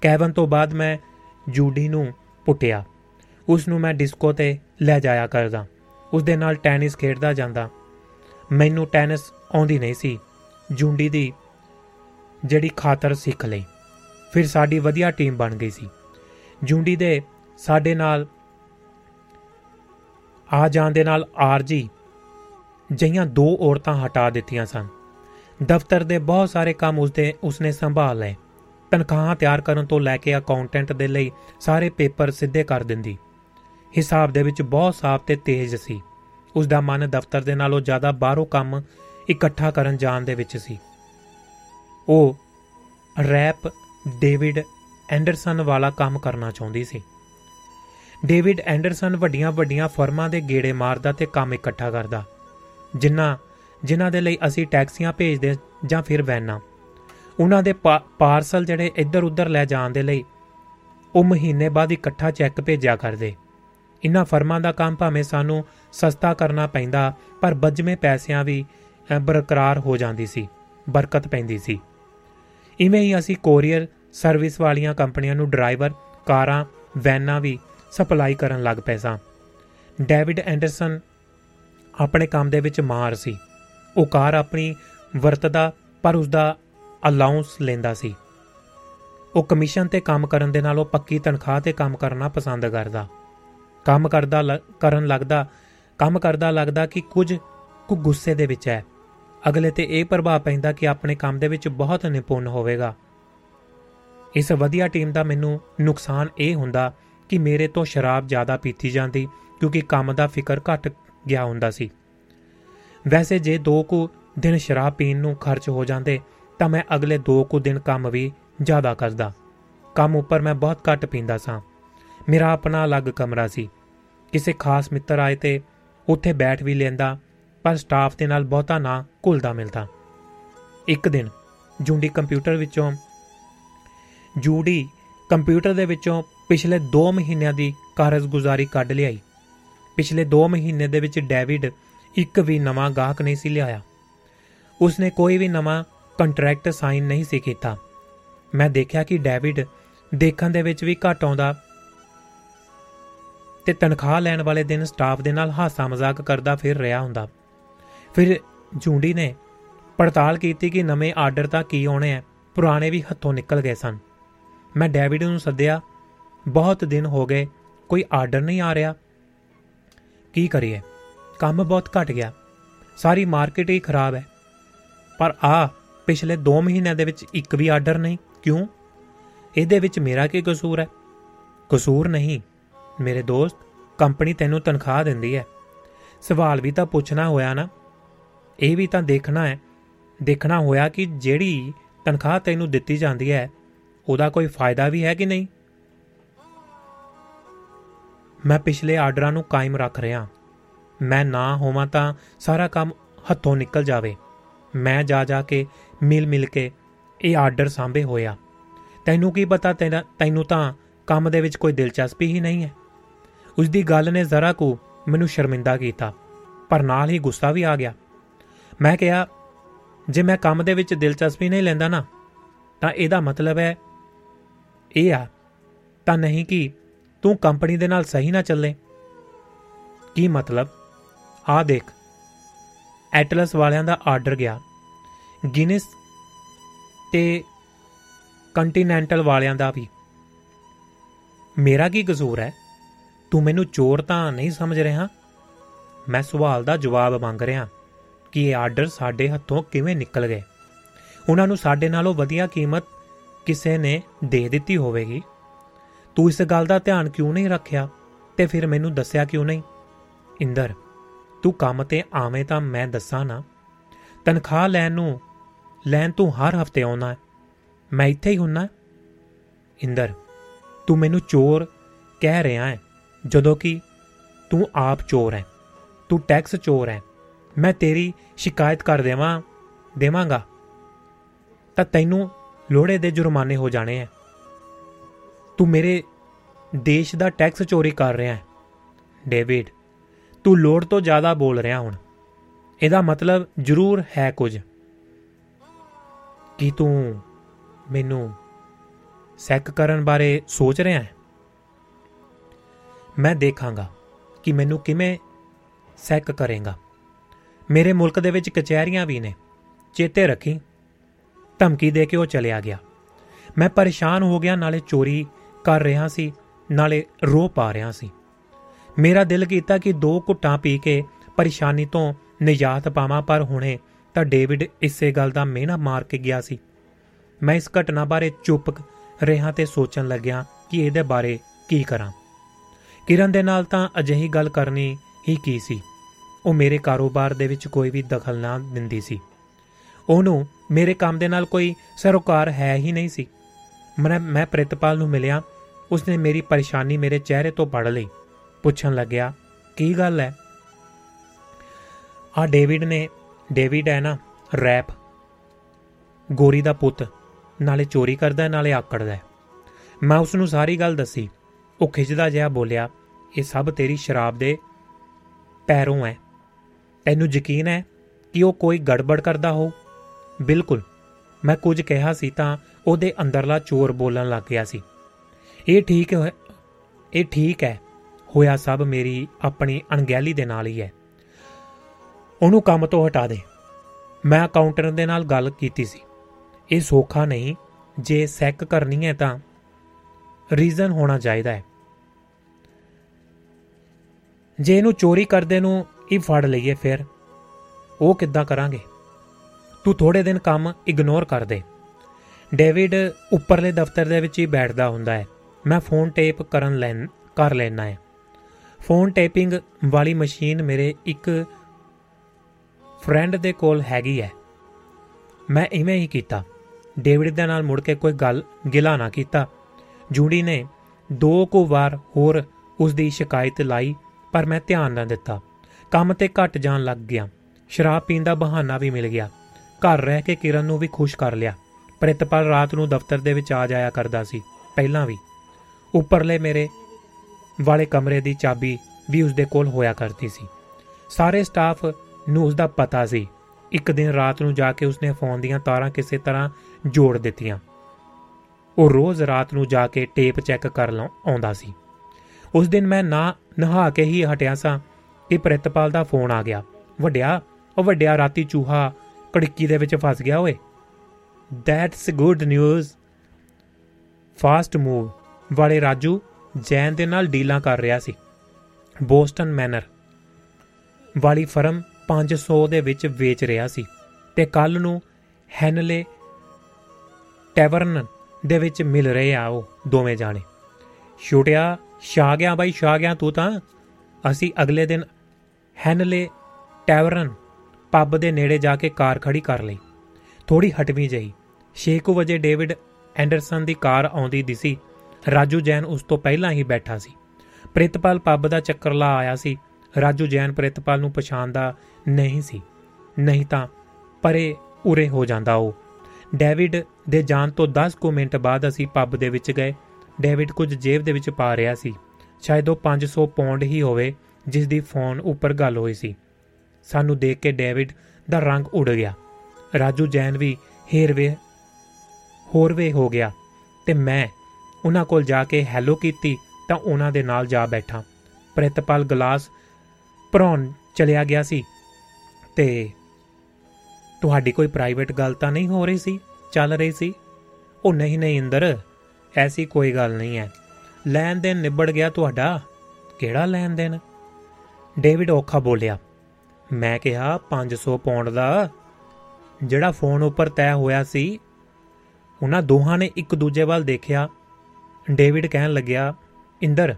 ਕੈਵਨ ਤੋਂ ਬਾਅਦ ਮੈਂ ਜੂਡੀ ਨੂੰ ਪੁੱਟਿਆ। ਉਸ ਨੂੰ ਮੈਂ ਡਿਸਕੋ ਤੇ ਲੈ ਜਾਇਆ ਕਰਦਾ। ਉਸ ਦੇ ਨਾਲ ਟੈਨਿਸ ਖੇਡਦਾ ਜਾਂਦਾ। ਮੈਨੂੰ ਟੈਨਿਸ ਆਉਂਦੀ ਨਹੀਂ ਸੀ। ਜੂੰਡੀ ਦੀ ਜਿਹੜੀ ਖਾਤਰ ਸਿੱਖ ਲਈ। ਫਿਰ ਸਾਡੀ ਵਧੀਆ ਟੀਮ ਬਣ ਗਈ ਸੀ। ਜੂੰਡੀ ਦੇ ਸਾਡੇ ਨਾਲ ਆ ਜਾਣ ਦੇ ਨਾਲ ਆਰਜੀ ਜਈਆਂ ਦੋ ਔਰਤਾਂ ਹਟਾ ਦਿੱਤੀਆਂ ਸਨ। ਦਫ਼ਤਰ ਦੇ ਬਹੁਤ ਸਾਰੇ ਕੰਮ ਉਸਦੇ ਉਸਨੇ ਸੰਭਾਲ ਲਏ। ਤਨਖਾਹਾਂ ਤਿਆਰ ਕਰਨ ਤੋਂ ਲੈ ਕੇ ਅਕਾਊਂਟੈਂਟ ਦੇ ਲਈ ਸਾਰੇ ਪੇਪਰ ਸਿੱਧੇ ਕਰ ਦਿੰਦੀ। ਹਿਸਾਬ ਦੇ ਵਿੱਚ ਬਹੁਤ ਸਾਫ਼ ਤੇ ਤੇਜ਼ ਸੀ। ਉਸ ਦਾ ਮਨ ਦਫ਼ਤਰ ਦੇ ਨਾਲੋਂ ਜ਼ਿਆਦਾ ਬਾਹਰੋਂ ਕੰਮ ਇਕੱਠਾ ਕਰਨ ਜਾਣ ਦੇ ਵਿੱਚ ਸੀ। ਉਹ ਰੈਪ ਡੇਵਿਡ ਐਂਡਰਸਨ ਵਾਲਾ ਕੰਮ ਕਰਨਾ ਚਾਹੁੰਦੀ ਸੀ। ਡੇਵਿਡ ਐਂਡਰਸਨ ਵੱਡੀਆਂ-ਵੱਡੀਆਂ ਫਰਮਾਂ ਦੇ ਗੇੜੇ ਮਾਰਦਾ ਤੇ ਕੰਮ ਇਕੱਠਾ ਕਰਦਾ ਜਿਨ੍ਹਾਂ ਜਿਨ੍ਹਾਂ ਦੇ ਲਈ ਅਸੀਂ ਟੈਕਸੀਆਂ ਭੇਜਦੇ ਜਾਂ ਫਿਰ ਵੈਨਾਂ। ਉਹਨਾਂ ਦੇ ਪਾ- ਪਾਰਸਲ ਜਿਹੜੇ ਇੱਧਰ-ਉੱਧਰ ਲੈ ਜਾਣ ਦੇ ਲਈ ਉਹ ਮਹੀਨੇ ਬਾਅਦ ਇਕੱਠਾ ਚੈੱਕ ਭੇਜਿਆ ਕਰਦੇ। ਇਨ੍ਹਾਂ ਫਰਮਾਂ ਦਾ ਕੰਮ ਭਾਵੇਂ ਸਾਨੂੰ ਸਸਤਾ ਕਰਨਾ ਪੈਂਦਾ ਪਰ ਬੱਜਵੇਂ ਪੈਸਿਆਂ ਵੀ ਅ, ਬਰਕਰਾਰ ਹੋ ਜਾਂਦੀ ਸੀ ਬਰਕਤ ਪੈਂਦੀ ਸੀ। ਇਵੇਂ ਹੀ ਅਸੀਂ ਕੋਰੀਅਰ ਸਰਵਿਸ ਵਾਲੀਆਂ ਕੰਪਨੀਆਂ ਨੂੰ ਡਰਾਈਵਰ ਕਾਰਾਂ ਵੈਨਾਂ ਵੀ ਸਪਲਾਈ ਕਰਨ ਲੱਗ ਪਏ ਸਾਂ। ਡੇਵਿਡ ਐਂਡਰਸਨ ਆਪਣੇ ਕੰਮ ਦੇ ਵਿੱਚ ਮਾਹਰ ਸੀ। ਉਹ ਕਾਰ ਆਪਣੀ ਵਰਤਦਾ ਪਰ ਉਸ ਦਾ ਅਲਾਉਂਸ ਲੈਂਦਾ ਸੀ। ਉਹ ਕਮਿਸ਼ਨ ਤੇ ਕੰਮ ਕਰਨ ਦੇ ਨਾਲੋਂ ਪੱਕੀ ਤਨਖਾਹ ਤੇ ਕੰਮ ਕਰਨਾ ਪਸੰਦ ਕਰਦਾ। ਕੰਮ ਕਰਦਾ ਲ- ਕਰਨ ਲੱਗਦਾ, ਕੰਮ ਕਰਦਾ ਲੱਗਦਾ ਕਿ ਕੁਝ, ਕੁ ਗੁੱਸੇ ਦੇ ਵਿੱਚ ਹੈ। ਅਗਲੇ ਤੇ ਇਹ ਪ੍ਰਭਾਵ ਪੈਂਦਾ ਕਿ ਆਪਣੇ ਕੰਮ ਦੇ ਵਿੱਚ ਬਹੁਤ ਨਿਪੁੰਨ ਹੋਵੇਗਾ। ਇਸ ਵਧੀਆ ਟੀਮ ਦਾ ਮੈਨੂੰ ਨੁਕਸਾਨ ਇਹ ਹੁੰਦਾ ਕਿ ਮੇਰੇ ਤੋਂ ਸ਼ਰਾਬ ਜ਼ਿਆਦਾ ਪੀਤੀ ਜਾਂਦੀ ਕਿਉਂਕਿ ਕੰਮ ਦਾ ਫਿਕਰ ਘਟ ਗਿਆ ਹੁੰਦਾ ਸੀ। ਵੈਸੇ ਜੇ ਦੋ ਕੁ ਦਿਨ ਸ਼ਰਾਬ ਪੀਣ ਨੂੰ ਖਰਚ ਹੋ ਜਾਂਦੇ ਤਾਂ ਮੈਂ ਅਗਲੇ ਦੋ ਕੁ ਦਿਨ ਕੰਮ ਵੀ ਜ਼ਿਆਦਾ ਕਰਦਾ। ਕੰਮ ਉੱਪਰ ਮੈਂ ਬਹੁਤ ਘੱਟ ਪੀਂਦਾ ਸਾਂ। ਮੇਰਾ ਆਪਣਾ ਅਲੱਗ ਕਮਰਾ ਸੀ। ਕਿਸੇ ਖਾਸ ਮਿੱਤਰ ਆਏ ਤੇ ਉੱਥੇ ਬੈਠ ਵੀ ਲੈਂਦਾ, ਪਰ ਸਟਾਫ ਦੇ ਨਾਲ ਬਹੁਤਾ ਨਾ ਘੁਲਦਾ ਮਿਲਦਾ। ਇੱਕ ਦਿਨ ਜੂੰਡੀ ਕੰਪਿਊਟਰ ਵਿੱਚੋਂ, ਜੂਡੀ ਕੰਪਿਊਟਰ ਦੇ ਵਿੱਚੋਂ ਪਿਛਲੇ 2 ਮਹੀਨਿਆਂ ਦੀ ਕਾਰਜਗੁਜ਼ਾਰੀ ਕੱਢ ਲਿਆਈ। ਪਿਛਲੇ 2 ਮਹੀਨੇ ਦੇ ਵਿੱਚ ਡੇਵਿਡ ਇੱਕ ਵੀ ਨਵਾਂ ਗਾਹਕ ਨਹੀਂ ਸੀ ਲਿਆਇਆ। ਉਸਨੇ ਕੋਈ ਵੀ ਨਵਾਂ ਕੰਟਰੈਕਟ ਸਾਈਨ ਨਹੀਂ ਸੀ ਕੀਤਾ। ਮੈਂ ਦੇਖਿਆ ਕਿ ਡੇਵਿਡ ਦੇਖਣ ਦੇ ਵਿੱਚ ਵੀ ਘੱਟ ਆਉਂਦਾ ਤੇ ਤਨਖਾਹ ਲੈਣ ਵਾਲੇ ਦਿਨ ਸਟਾਫ ਦੇ ਨਾਲ ਹਾਸਾ ਮਜ਼ਾਕ ਕਰਦਾ ਫਿਰ ਰਿਹਾ ਹੁੰਦਾ। ਫਿਰ ਜੂੰਡੀ ਨੇ ਪੜਤਾਲ ਕੀਤੀ ਕਿ ਨਵੇਂ ਆਰਡਰ ਤਾਂ ਕੀ ਆਉਣੇ ਆ, ਪੁਰਾਣੇ ਵੀ ਹੱਥੋਂ ਨਿਕਲ ਗਏ ਸਨ। ਮੈਂ ਡੇਵਿਡ ਨੂੰ ਸੱਦਿਆ, ਬਹੁਤ ਦਿਨ ਹੋ ਗਏ, ਕੋਈ ਆਰਡਰ ਨਹੀਂ ਆ ਰਿਹਾ। ਕੀ ਕਰੀਏ? ਕੰਮ ਬਹੁਤ ਘਟ ਗਿਆ। ਸਾਰੀ ਮਾਰਕੀਟ ਹੀ ਖਰਾਬ ਹੈ। ਪਰ ਆ ਪਿਛਲੇ 2 ਮਹੀਨਿਆਂ ਦੇ ਵਿੱਚ ਇੱਕ ਵੀ ਆਰਡਰ ਨਹੀਂ। ਕਿਉਂ? ਇਹਦੇ ਵਿੱਚ ਮੇਰਾ ਕੀ ਕਸੂਰ ਹੈ? ਕਸੂਰ ਨਹੀਂ। ਮੇਰੇ ਦੋਸਤ, ਕੰਪਨੀ ਤੈਨੂੰ ਤਨਖਾਹ ਦਿੰਦੀ ਹੈ। ਸਵਾਲ ਵੀ ਤਾਂ ਪੁੱਛਣਾ ਹੋਇਆ ਨਾ। ਇਹ ਵੀ ਤਾਂ ਦੇਖਣਾ ਹੈ। ਦੇਖਣਾ ਹੋਇਆ ਕਿ ਜਿਹੜੀ ਤਨਖਾਹ ਤੈਨੂੰ ਦਿੱਤੀ ਜਾਂਦੀ ਹੈ, ਉਹਦਾ ਕੋਈ ਫਾਇਦਾ ਵੀ ਹੈ ਕਿ ਨਹੀਂ? ਮੈਂ ਪਿਛਲੇ ਆਰਡਰਾਂ ਨੂੰ ਕਾਇਮ ਰੱਖ ਰਿਹਾ। ਮੈਂ ਨਾ ਹੋਵਾਂ ਤਾਂ ਸਾਰਾ ਕੰਮ ਹੱਥੋਂ ਨਿਕਲ ਜਾਵੇ। ਮੈਂ ਜਾ ਜਾ ਕੇ ਮਿਲ ਮਿਲ ਕੇ ਇਹ ਆਰਡਰ ਸਾਂਭੇ ਹੋਇਆ ਤੈਨੂੰ ਕੀ ਪਤਾ ਤੇਰਾ ਤੈਨੂੰ ਤਾਂ ਕੰਮ ਦੇ ਵਿੱਚ ਕੋਈ ਦਿਲਚਸਪੀ ਹੀ ਨਹੀਂ ਹੈ। ਉਸ ਦੀ ਗੱਲ ਨੇ ਜ਼ਰਾ ਕੁ ਮੈਨੂੰ ਸ਼ਰਮਿੰਦਾ ਕੀਤਾ, ਪਰ ਨਾਲ ਹੀ ਗੁੱਸਾ ਵੀ ਆ ਗਿਆ। ਮੈਂ ਕਿਹਾ, ਜੇ ਮੈਂ ਕੰਮ ਦੇ ਵਿੱਚ ਦਿਲਚਸਪੀ ਨਹੀਂ ਲੈਂਦਾ ਨਾ, ਤਾਂ ਇਹਦਾ ਮਤਲਬ ਹੈ ਇਹ ਆ, ਤਾਂ ਨਹੀਂ ਕਿ ਤੂੰ ਕੰਪਨੀ ਦੇ ਨਾਲ ਸਹੀ ਨਾ ਚੱਲੇ। ਕੀ ਮਤਲਬ? ਆ ਦੇਖ ਐਟਲਸ ਵਾਲਿਆਂ ਦਾ ਆਰਡਰ ਗਿਆ। ਗਿਨਿਸ ਤੇ ਕੰਟੀਨੈਂਟਲ ਵਾਲਿਆਂ ਦਾ ਵੀ। ਮੇਰਾ ਕੀ ਕਸੂਰ ਹੈ? ਤੂੰ ਮੈਨੂੰ ਚੋਰ ਤਾਂ ਨਹੀਂ ਸਮਝ ਰਿਹਾ? ਮੈਂ ਸਵਾਲ ਦਾ ਜਵਾਬ ਮੰਗ ਰਿਹਾ ਕਿ ਇਹ ਆਰਡਰ ਸਾਡੇ ਹੱਥੋਂ ਕਿਵੇਂ ਨਿਕਲ ਗਏ? ਉਹਨਾਂ ਨੂੰ ਸਾਡੇ ਨਾਲੋਂ ਵਧੀਆ ਕੀਮਤ ਕਿਸੇ ਨੇ ਦੇ ਦਿੱਤੀ ਹੋਵੇਗੀ। ਤੂੰ ਇਸ ਗੱਲ ਦਾ ਧਿਆਨ ਕਿਉਂ ਨਹੀਂ ਰੱਖਿਆ ਤੇ ਫਿਰ ਮੈਨੂੰ ਦੱਸਿਆ ਕਿਉਂ ਨਹੀਂ? ਇੰਦਰ ਤੂੰ ਕੰਮ ਤੇ ਆਵੇਂ ਤਾਂ ਮੈਂ ਦੱਸਾਂ ਨਾ। ਤਨਖਾਹ ਲੈਣ ਨੂੰ, ਲੈਣ ਤੂੰ ਹਰ ਹਫ਼ਤੇ ਆਉਣਾ ਹੈ। ਮੈਂ ਇੱਥੇ ਹੀ ਹੁੰਨਾ। ਇੰਦਰ, ਤੂੰ ਮੈਨੂੰ ਚੋਰ ਕਹਿ ਰਿਹਾ ਹੈ, ਜਦੋਂ ਕਿ ਤੂੰ ਆਪ ਚੋਰ ਹੈ। ਤੂੰ ਟੈਕਸ ਚੋਰ ਹੈ। ਮੈਂ ਤੇਰੀ ਸ਼ਿਕਾਇਤ ਕਰ ਦੇਵਾਂ, ਦੇਵਾਂਗਾ। ਤਾਂ ਤੈਨੂੰ ਲੋੜੇ ਦੇ ਜੁਰਮਾਨੇ ਹੋ ਜਾਣੇ ਹੈ। ਤੂੰ ਮੇਰੇ ਦੇਸ਼ ਦਾ ਟੈਕਸ ਚੋਰੀ ਕਰ ਰਿਹਾ ਹੈ। ਡੇਵਿਡ ਤੂੰ ਲੋੜ ਤੋਂ ਜ਼ਿਆਦਾ ਬੋਲ ਰਿਹਾ ਹੁਣ। ਇਹਦਾ ਮਤਲਬ ਜ਼ਰੂਰ ਹੈ ਕੁਝ। ਕੀ ਤੂੰ ਮੈਨੂੰ ਸੈਕ ਕਰਨ ਬਾਰੇ ਸੋਚ ਰਿਹਾ ਹੈ? ਮੈਂ ਦੇਖਾਂਗਾ ਕਿ ਮੈਨੂੰ ਕਿਵੇਂ ਸੈਕ ਕਰੇਗਾ। ਮੇਰੇ ਮੁਲਕ ਦੇ ਵਿੱਚ ਕਚਹਿਰੀਆਂ ਵੀ ਨੇ। ਚੇਤੇ ਰੱਖੀ। ਧਮਕੀ ਦੇ ਕੇ ਉਹ ਚਲਿਆ ਗਿਆ। ਮੈਂ ਪਰੇਸ਼ਾਨ ਹੋ ਗਿਆ, ਨਾਲੇ ਚੋਰੀ ਕਰ ਰਿਹਾ ਸੀ, ਨਾਲੇ ਰੋ ਪਾ ਰਿਹਾ ਸੀ। ਮੇਰਾ ਦਿਲ ਕੀਤਾ ਕਿ ਦੋ ਘੁੱਟਾਂ ਪੀ ਕੇ ਪਰੇਸ਼ਾਨੀ ਤੋਂ ਨਿਜਾਤ ਪਾਵਾਂ, ਪਰ ਹੁਣੇ ਤਾਂ ਡੇਵਿਡ ਇਸੇ ਗੱਲ ਦਾ ਮਿਹਣਾ ਮਾਰ ਕੇ ਗਿਆ ਸੀ। ਮੈਂ ਇਸ ਘਟਨਾ ਬਾਰੇ ਚੁੱਪ ਰਿਹਾ ਤੇ ਸੋਚਣ ਲੱਗਿਆ ਕਿ ਇਹਦੇ ਬਾਰੇ ਕੀ ਕਰਾਂ। ਕਿਰਨ ਦੇ ਨਾਲ ਤਾਂ ਅਜਿਹੀ ਗੱਲ ਕਰਨੀ ਹੀ ਕੀ ਸੀ? ਉਹ ਮੇਰੇ ਕਾਰੋਬਾਰ ਦੇ ਵਿੱਚ ਕੋਈ ਵੀ ਦਖਲ ਨਾ ਦਿੰਦੀ ਸੀ। ਉਹਨੂੰ ਮੇਰੇ ਕੰਮ ਦੇ ਨਾਲ ਕੋਈ ਸਰੋਕਾਰ ਹੈ ਹੀ ਨਹੀਂ ਸੀ। ਮੈਂ ਮੈਂ ਪ੍ਰਿਤਪਾਲ ਨੂੰ ਮਿਲਿਆ, ਉਸਨੇ ਮੇਰੀ ਪਰੇਸ਼ਾਨੀ ਮੇਰੇ ਚਿਹਰੇ ਤੋਂ ਪੜ ਲਈ। ਪੁੱਛਣ ਲੱਗਿਆ ਕੀ ਗੱਲ ਹੈ ਆ ਡੇਵਿਡ ਨੇ ਡੇਵਿਡ ਹੈ ਨਾ ਰੈਪ ਗੋਰੀ ਦਾ ਪੁੱਤ ਨਾਲੇ ਚੋਰੀ ਕਰਦਾ ਹੈ, ਨਾਲੇ ਆਕੜਦਾ ਹੈ। ਮੈਂ ਉਸ ਨੂੰ ਸਾਰੀ ਗੱਲ ਦੱਸੀ ਉਹ ਖਿੱਚਦਾ ਜਿਹਾ ਬੋਲਿਆ ਇਹ ਸਭ ਤੇਰੀ ਸ਼ਰਾਬ ਦੇ ਪੈਰੋਂ ਹੈ ਤੈਨੂੰ ਯਕੀਨ ਹੈ ਕਿ ਉਹ ਕੋਈ ਗੜਬੜ ਕਰਦਾ ਹੋ? ਬਿਲਕੁਲ। ਮੈਂ ਕੁਝ ਕਿਹਾ ਸੀ ਤਾਂ ਉਹਦੇ ਅੰਦਰਲਾ ਚੋਰ ਬੋਲਣ ਲੱਗ ਗਿਆ ਸੀ। ਇਹ ਠੀਕ ਹੈ ਇਹ ਠੀਕ ਹੈ ਹੋਇਆ ਸਭ ਮੇਰੀ ਆਪਣੀ ਅਣਗਹਿਲੀ ਦੇ ਨਾਲ ਹੀ ਹੈ। ਉਹਨੂੰ ਕੰਮ ਤੋਂ ਹਟਾ ਦੇ। ਮੈਂ ਅਕਾਊਂਟਰ ਦੇ ਨਾਲ ਗੱਲ ਕੀਤੀ ਸੀ। ਇਹ ਸੌਖਾ ਨਹੀਂ, ਜੇ ਸੈੱਕ ਕਰਨੀ ਹੈ ਤਾਂ ਰੀਜ਼ਨ ਹੋਣਾ ਚਾਹੀਦਾ ਹੈ। ਜੇ ਇਹਨੂੰ ਚੋਰੀ ਕਰਦੇ ਨੂੰ ਹੀ ਫੜ ਲਈਏ ਫਿਰ, ਉਹ ਕਿੱਦਾਂ ਕਰਾਂਗੇ? ਤੂੰ ਥੋੜੇ ਦਿਨ ਕੰਮ ਇਗਨੋਰ ਕਰ ਦੇ। ਡੇਵਿਡ ਉੱਪਰਲੇ ਦਫ਼ਤਰ ਦੇ ਵਿੱਚ ਹੀ ਬੈਠਦਾ ਹੁੰਦਾ ਹੈ। ਮੈਂ ਫੋਨ ਟੇਪ ਕਰਨ ਲੈਣ, ਕਰ ਲੈਣਾ ਹੈ। ਫੋਨ ਟੇਪਿੰਗ ਵਾਲੀ ਮਸ਼ੀਨ ਮੇਰੇ ਇੱਕ ਫਰੈਂਡ ਦੇ ਕੋਲ ਹੈਗੀ ਹੈ ਮੈਂ ਇਵੇਂ ਹੀ ਕੀਤਾ। ਡੇਵਿਡ ਦੇ ਨਾਲ ਮੁੜ ਕੇ ਕੋਈ ਗੱਲ ਗਿਲਾ ਨਾ ਕੀਤਾ। ਜੂੜੀ ਨੇ ਦੋ ਕੁ ਵਾਰ ਹੋਰ ਉਸ ਦੀ ਸ਼ਿਕਾਇਤ ਲਾਈ, ਪਰ ਮੈਂ ਧਿਆਨ ਨਾ ਦਿੱਤਾ। ਕੰਮ ਤੇ ਘਟ ਜਾਣ ਲੱਗ ਗਿਆ। ਸ਼ਰਾਬ ਪੀਣ ਦਾ ਬਹਾਨਾ ਵੀ ਮਿਲ ਗਿਆ। ਘਰ ਰਹਿ ਕੇ ਕਿਰਨ ਨੂੰ ਵੀ ਖੁਸ਼ ਕਰ ਲਿਆ। ਪ੍ਰਿਤਪਾਲ ਰਾਤ ਨੂੰ ਦਫ਼ਤਰ ਦੇ ਵਿੱਚ ਆ ਜਾਇਆ ਕਰਦਾ ਸੀ, ਪਹਿਲਾਂ ਵੀ। ਉੱਪਰਲੇ ਮੇਰੇ ਵਾਲੇ ਕਮਰੇ ਦੀ ਚਾਬੀ ਵੀ ਉਸ ਦੇ ਕੋਲ ਹੋਇਆ ਕਰਦੀ ਸੀ। ਸਾਰੇ ਸਟਾਫ ਨੂੰ ਉਸ ਦਾ ਪਤਾ ਸੀ। ਇੱਕ ਦਿਨ ਰਾਤ ਨੂੰ ਜਾ ਕੇ ਉਸਨੇ ਫੋਨ ਦੀਆਂ ਤਾਰਾਂ ਕਿਸੇ ਤਰ੍ਹਾਂ ਜੋੜ ਦਿੱਤੀਆਂ। ਉਹ ਰੋਜ਼ ਰਾਤ ਨੂੰ ਜਾ ਕੇ ਟੇਪ ਚੈੱਕ ਕਰ ਲਾਂ ਆਉਂਦਾ ਸੀ। ਉਸ ਦਿਨ ਮੈਂ ਨਾ ਨਹਾ ਕੇ ਹੀ ਹਟਿਆ ਸਾਂ। ਕਿ ਪ੍ਰਿਤਪਾਲ ਦਾ ਫੋਨ ਆ ਗਿਆ। ਵੱਡਿਆ, ਉਹ ਵੱਡਿਆ ਰਾਤੀ ਚੂਹਾ ਕੜਕੀ ਦੇ ਵਿੱਚ ਫਸ ਗਿਆ ਓਏ। That's good news fast move ਵਾਲੇ ਰਾਜੂ ਜੈਨ ਦੇ ਨਾਲ ਡੀਲਾਂ ਕਰ ਰਿਹਾ ਸੀ। ਬੋਸਟਨ ਮੈਨਰ ਵਾਲੀ ਫਰਮ 500 ਦੇ ਵਿੱਚ ਵੇਚ ਰਿਹਾ ਸੀ ਤੇ ਕੱਲ ਨੂੰ ਹੈਨਲੇ ਟੈਵਰਨ ਦੇ ਵਿੱਚ ਮਿਲ ਰਹੇ ਆ ਉਹ ਦੋਵੇਂ ਜਾਣੇ। ਛੋਟਿਆ ਛਾ ਗਿਆ ਬਾਈ ਛਾ ਗਿਆ ਤੂੰ ਤਾਂ। ਅਸੀਂ ਅਗਲੇ ਦਿਨ ਹੈਨਲੇ ਟੈਵਰਨ ਪੱਬ ਦੇ ਨੇੜੇ ਜਾ ਕੇ ਕਾਰ ਖੜੀ ਕਰ ਲਈ। ਥੋੜੀ ਹਟਵੀਂ ਜਈ। 6 ਵਜੇ ਡੇਵਿਡ ਐਂਡਰਸਨ ਦੀ ਕਾਰ ਆਉਂਦੀ ਦਿਸੀ। ਰਾਜੂ ਜੈਨ ਉਸ ਤੋਂ ਪਹਿਲਾਂ ਹੀ ਬੈਠਾ ਸੀ। ਪ੍ਰਿਤਪਾਲ ਪੱਬ ਦਾ ਚੱਕਰ ਲਾ ਆਇਆ ਸੀ। ਰਾਜੂ ਜੈਨ ਪ੍ਰਿਤਪਾਲ ਨੂੰ ਪਛਾਣਦਾ ਨਹੀਂ ਸੀ। ਨਹੀਂ ਤਾਂ ਪਰੇ ਉਰੇ ਹੋ ਜਾਂਦਾ ਉਹ। ਡੇਵਿਡ ਦੇ ਜਾਣ ਤੋਂ 10 ਕੁ ਮਿੰਟ ਬਾਅਦ ਅਸੀਂ ਪੱਬ ਦੇ ਵਿੱਚ ਗਏ। ਡੇਵਿਡ ਕੁਝ ਜੇਬ ਦੇ ਵਿੱਚ ਪਾ ਰਿਹਾ ਸੀ। ਸ਼ਾਇਦ ਉਹ 500 ਪੌਂਡ ਹੀ ਹੋਵੇ ਜਿਸ ਦੀ ਫੋਨ ਉੱਪਰ ਗੱਲ ਹੋਈ ਸੀ। ਸਾਨੂੰ ਦੇਖ ਕੇ ਡੇਵਿਡ ਦਾ ਰੰਗ ਉੱਡ ਗਿਆ। ਰਾਜੂ ਜੈਨ ਵੀ ਹੇਰਵੇ ਹੋਰਵੇ ਹੋ ਗਿਆ ਤੇ ਮੈਂ ਉਹਨਾਂ ਕੋਲ ਜਾ ਕੇ ਹੈਲੋ ਕੀਤੀ ਤਾਂ ਉਹਨਾਂ ਦੇ ਨਾਲ ਜਾ ਬੈਠਾ। ਪ੍ਰਿਤਪਾਲ ਗਲਾਸ ਭਰੌਣ ਚਲਿਆ ਗਿਆ ਸੀ ਤੇ ਤੁਹਾਡੀ ਕੋਈ ਪ੍ਰਾਈਵੇਟ ਗੱਲ ਤਾਂ ਨਹੀਂ ਹੋ ਰਹੀ ਸੀ? ਚੱਲ ਰਹੀ ਸੀ? ਉਹ ਨਹੀਂ ਨਹੀਂ ਇੰਦਰ, ਐਸੀ ਕੋਈ ਗੱਲ ਨਹੀਂ ਹੈ। ਲੈਣ ਦੇਣ ਨਿਬੜ ਗਿਆ ਤੁਹਾਡਾ? ਕਿਹੜਾ ਲੈਣ ਦੇਣ? ਡੇਵਿਡ ਔਖਾ ਬੋਲਿਆ। ਮੈਂ ਕਿਹਾ 500 ਪੌਂਡ ਦਾ, ਜਿਹੜਾ ਫੋਨ ਉੱਪਰ ਤੈਅ ਹੋਇਆ ਸੀ, ਉਹਨਾਂ ਦੋਹਾਂ ਨੇ ਇੱਕ ਦੂਜੇ ਵੱਲ ਦੇਖਿਆ। ਡੇਵਿਡ ਕਹਿਣ ਲੱਗਿਆ, ਇੰਦਰ,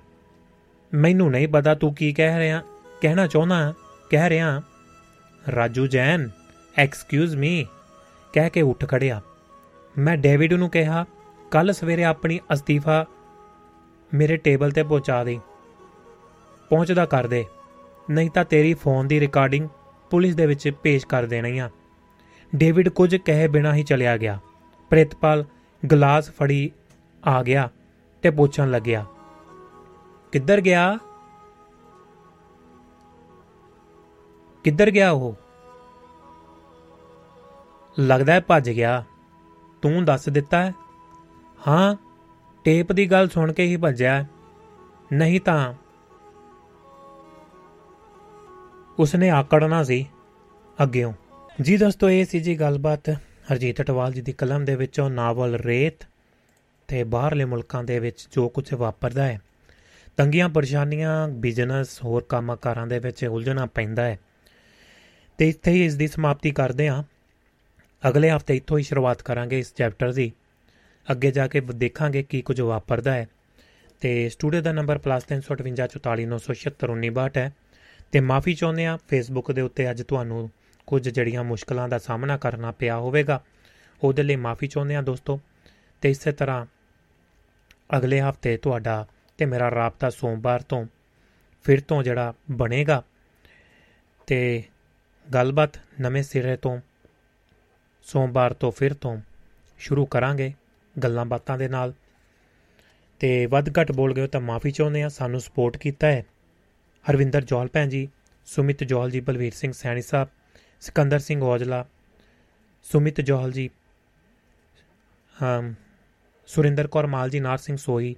ਮੈਨੂੰ ਨਹੀਂ ਪਤਾ ਤੂੰ ਕੀ ਕਹਿ ਰਿਹਾ, ਕਹਿਣਾ ਚਾਹੁੰਦਾ ਕਹਿ ਰਿਹਾ। ਰਾਜੂ ਜੈਨ ਐਕਸਕਿਊਜ਼ ਮੀ ਕਹਿ ਕੇ ਉੱਠ ਖੜਿਆ। ਮੈਂ ਡੇਵਿਡ ਨੂੰ ਕਿਹਾ ਕੱਲ ਸਵੇਰੇ ਆਪਣੀ ਅਸਤੀਫਾ ਮੇਰੇ ਟੇਬਲ ਤੇ ਪਹੁੰਚਾ ਦੇ। ਪਹੁੰਚਦਾ ਕਰ ਦੇ, ਨਹੀਂ ਤਾਂ ਤੇਰੀ ਫੋਨ ਦੀ ਰਿਕਾਰਡਿੰਗ ਪੁਲਿਸ ਦੇ ਵਿੱਚ ਪੇਸ਼ ਕਰ ਦੇਣੀ ਆ। ਡੇਵਿਡ ਕੁਝ ਕਹੇ ਬਿਨਾਂ ਹੀ ਚਲਿਆ ਗਿਆ। ਪ੍ਰਿਤਪਾਲ ਗਲਾਸ ਫੜੀ ਆ ਗਿਆ। ਤੇ ਪੁੱਛਣ ਲੱਗਿਆ, ਕਿੱਧਰ ਗਿਆ? ਕਿੱਧਰ ਗਿਆ ਉਹ? ਲੱਗਦਾ ਹੈ ਭੱਜ ਗਿਆ। ਤੂੰ ਦੱਸ ਦਿੱਤਾ ਹੈ? ਹਾਂ, ਟੇਪ ਦੀ ਗੱਲ ਸੁਣ ਕੇ ਹੀ ਭੱਜਿਆ ਹੈ। ਨਹੀਂ ਤਾਂ ਉਸਨੇ ਆਕੜਨਾ ਸੀ ਅੱਗਿਓਂ। ਜੀ ਦੋਸਤੋ, ਇਹ ਸੀ ਜੀ ਗੱਲਬਾਤ ਹਰਜੀਤ ਅਟਵਾਲ ਜੀ ਦੀ ਕਲਮ ਦੇ ਵਿੱਚੋਂ ਨਾਵਲ ਰੇਤ ਤੇ ਬਾਹਰਲੇ ਮੁਲਕਾਂ ਦੇ ਵਿੱਚ ਜੋ ਕੁਝ ਵਾਪਰਦਾ ਹੈ। ਤੰਗੀਆਂ, ਪਰੇਸ਼ਾਨੀਆਂ ਬਿਜ਼ਨਸ ਹੋਰ ਕੰਮਕਾਰਾਂ ਦੇ ਵਿੱਚ ਉਲਝਣਾ ਪੈਂਦਾ ਹੈ। ਤੇ ਇੱਥੇ ਹੀ ਇਸ ਦੀ ਸਮਾਪਤੀ ਕਰਦੇ ਹਾਂ। ਅਗਲੇ ਹਫ਼ਤੇ ਇੱਥੋਂ ਹੀ ਸ਼ੁਰੂਆਤ ਕਰਾਂਗੇ ਇਸ ਚੈਪਟਰ ਦੀ। ਅੱਗੇ ਜਾ ਕੇ ਦੇਖਾਂਗੇ ਕੀ ਕੁਝ ਵਾਪਰਦਾ ਹੈ। ਤੇ ਸਟੂਡੀਓ ਦਾ ਨੰਬਰ +35449761962 ਹੈ। ਤੇ ਮਾਫੀ ਚਾਹੁੰਦੇ ਆ ਫੇਸਬੁੱਕ ਦੇ ਉੱਤੇ ਅੱਜ ਤੁਹਾਨੂੰ ਕੁਝ ਜੜੀਆਂ ਮੁਸ਼ਕਲਾਂ ਦਾ ਸਾਹਮਣਾ ਕਰਨਾ ਪਿਆ ਹੋਵੇਗਾ, ਉਹਦੇ ਲਈ ਮਾਫੀ ਚਾਹੁੰਦੇ ਆ ਦੋਸਤੋ। ਤੇ ਇਸੇ ਤਰ੍ਹਾਂ ਅਗਲੇ ਹਫ਼ਤੇ ਤੁਹਾਡਾ ਤੇ ਮੇਰਾ ਰਾਬਤਾ ਸੋਮਵਾਰ ਤੋਂ ਫਿਰ ਤੋਂ ਜਿਹੜਾ ਬਣੇਗਾ। ਤੇ ਗੱਲਬਾਤ ਨਵੇਂ ਸਿਰੇ ਤੋਂ ਸੋਮਵਾਰ ਤੋਂ ਫਿਰ ਤੋਂ ਸ਼ੁਰੂ ਕਰਾਂਗੇ ਗੱਲਾਂ ਬਾਤਾਂ ਦੇ ਨਾਲ। ਤੇ ਵੱਧ ਘੱਟ ਬੋਲ ਗਏ ਹੋ ਤਾਂ ਮਾਫੀ ਚਾਹੁੰਦੇ ਆ ਸਾਨੂੰ ਸਪੋਰਟ ਕੀਤਾ ਹੈ। ਹਰਵਿੰਦਰ ਜੋਹਲ ਭੈਣ ਜੀ, ਸੁਮਿਤ ਜੋਹਲ ਜੀ, ਬਲਵੀਰ ਸਿੰਘ ਸੈਣੀ ਸਾਹਿਬ, ਸਿਕੰਦਰ ਸਿੰਘ ਔਜਲਾ, ਸੁਮਿਤ ਜੋਹਲ ਜੀ ਹਮ ਸੁਰਿੰਦਰ ਕੌਰ ਮਾਲ ਜੀ ਨਾਰ ਸਿੰਘ ਸੋਈ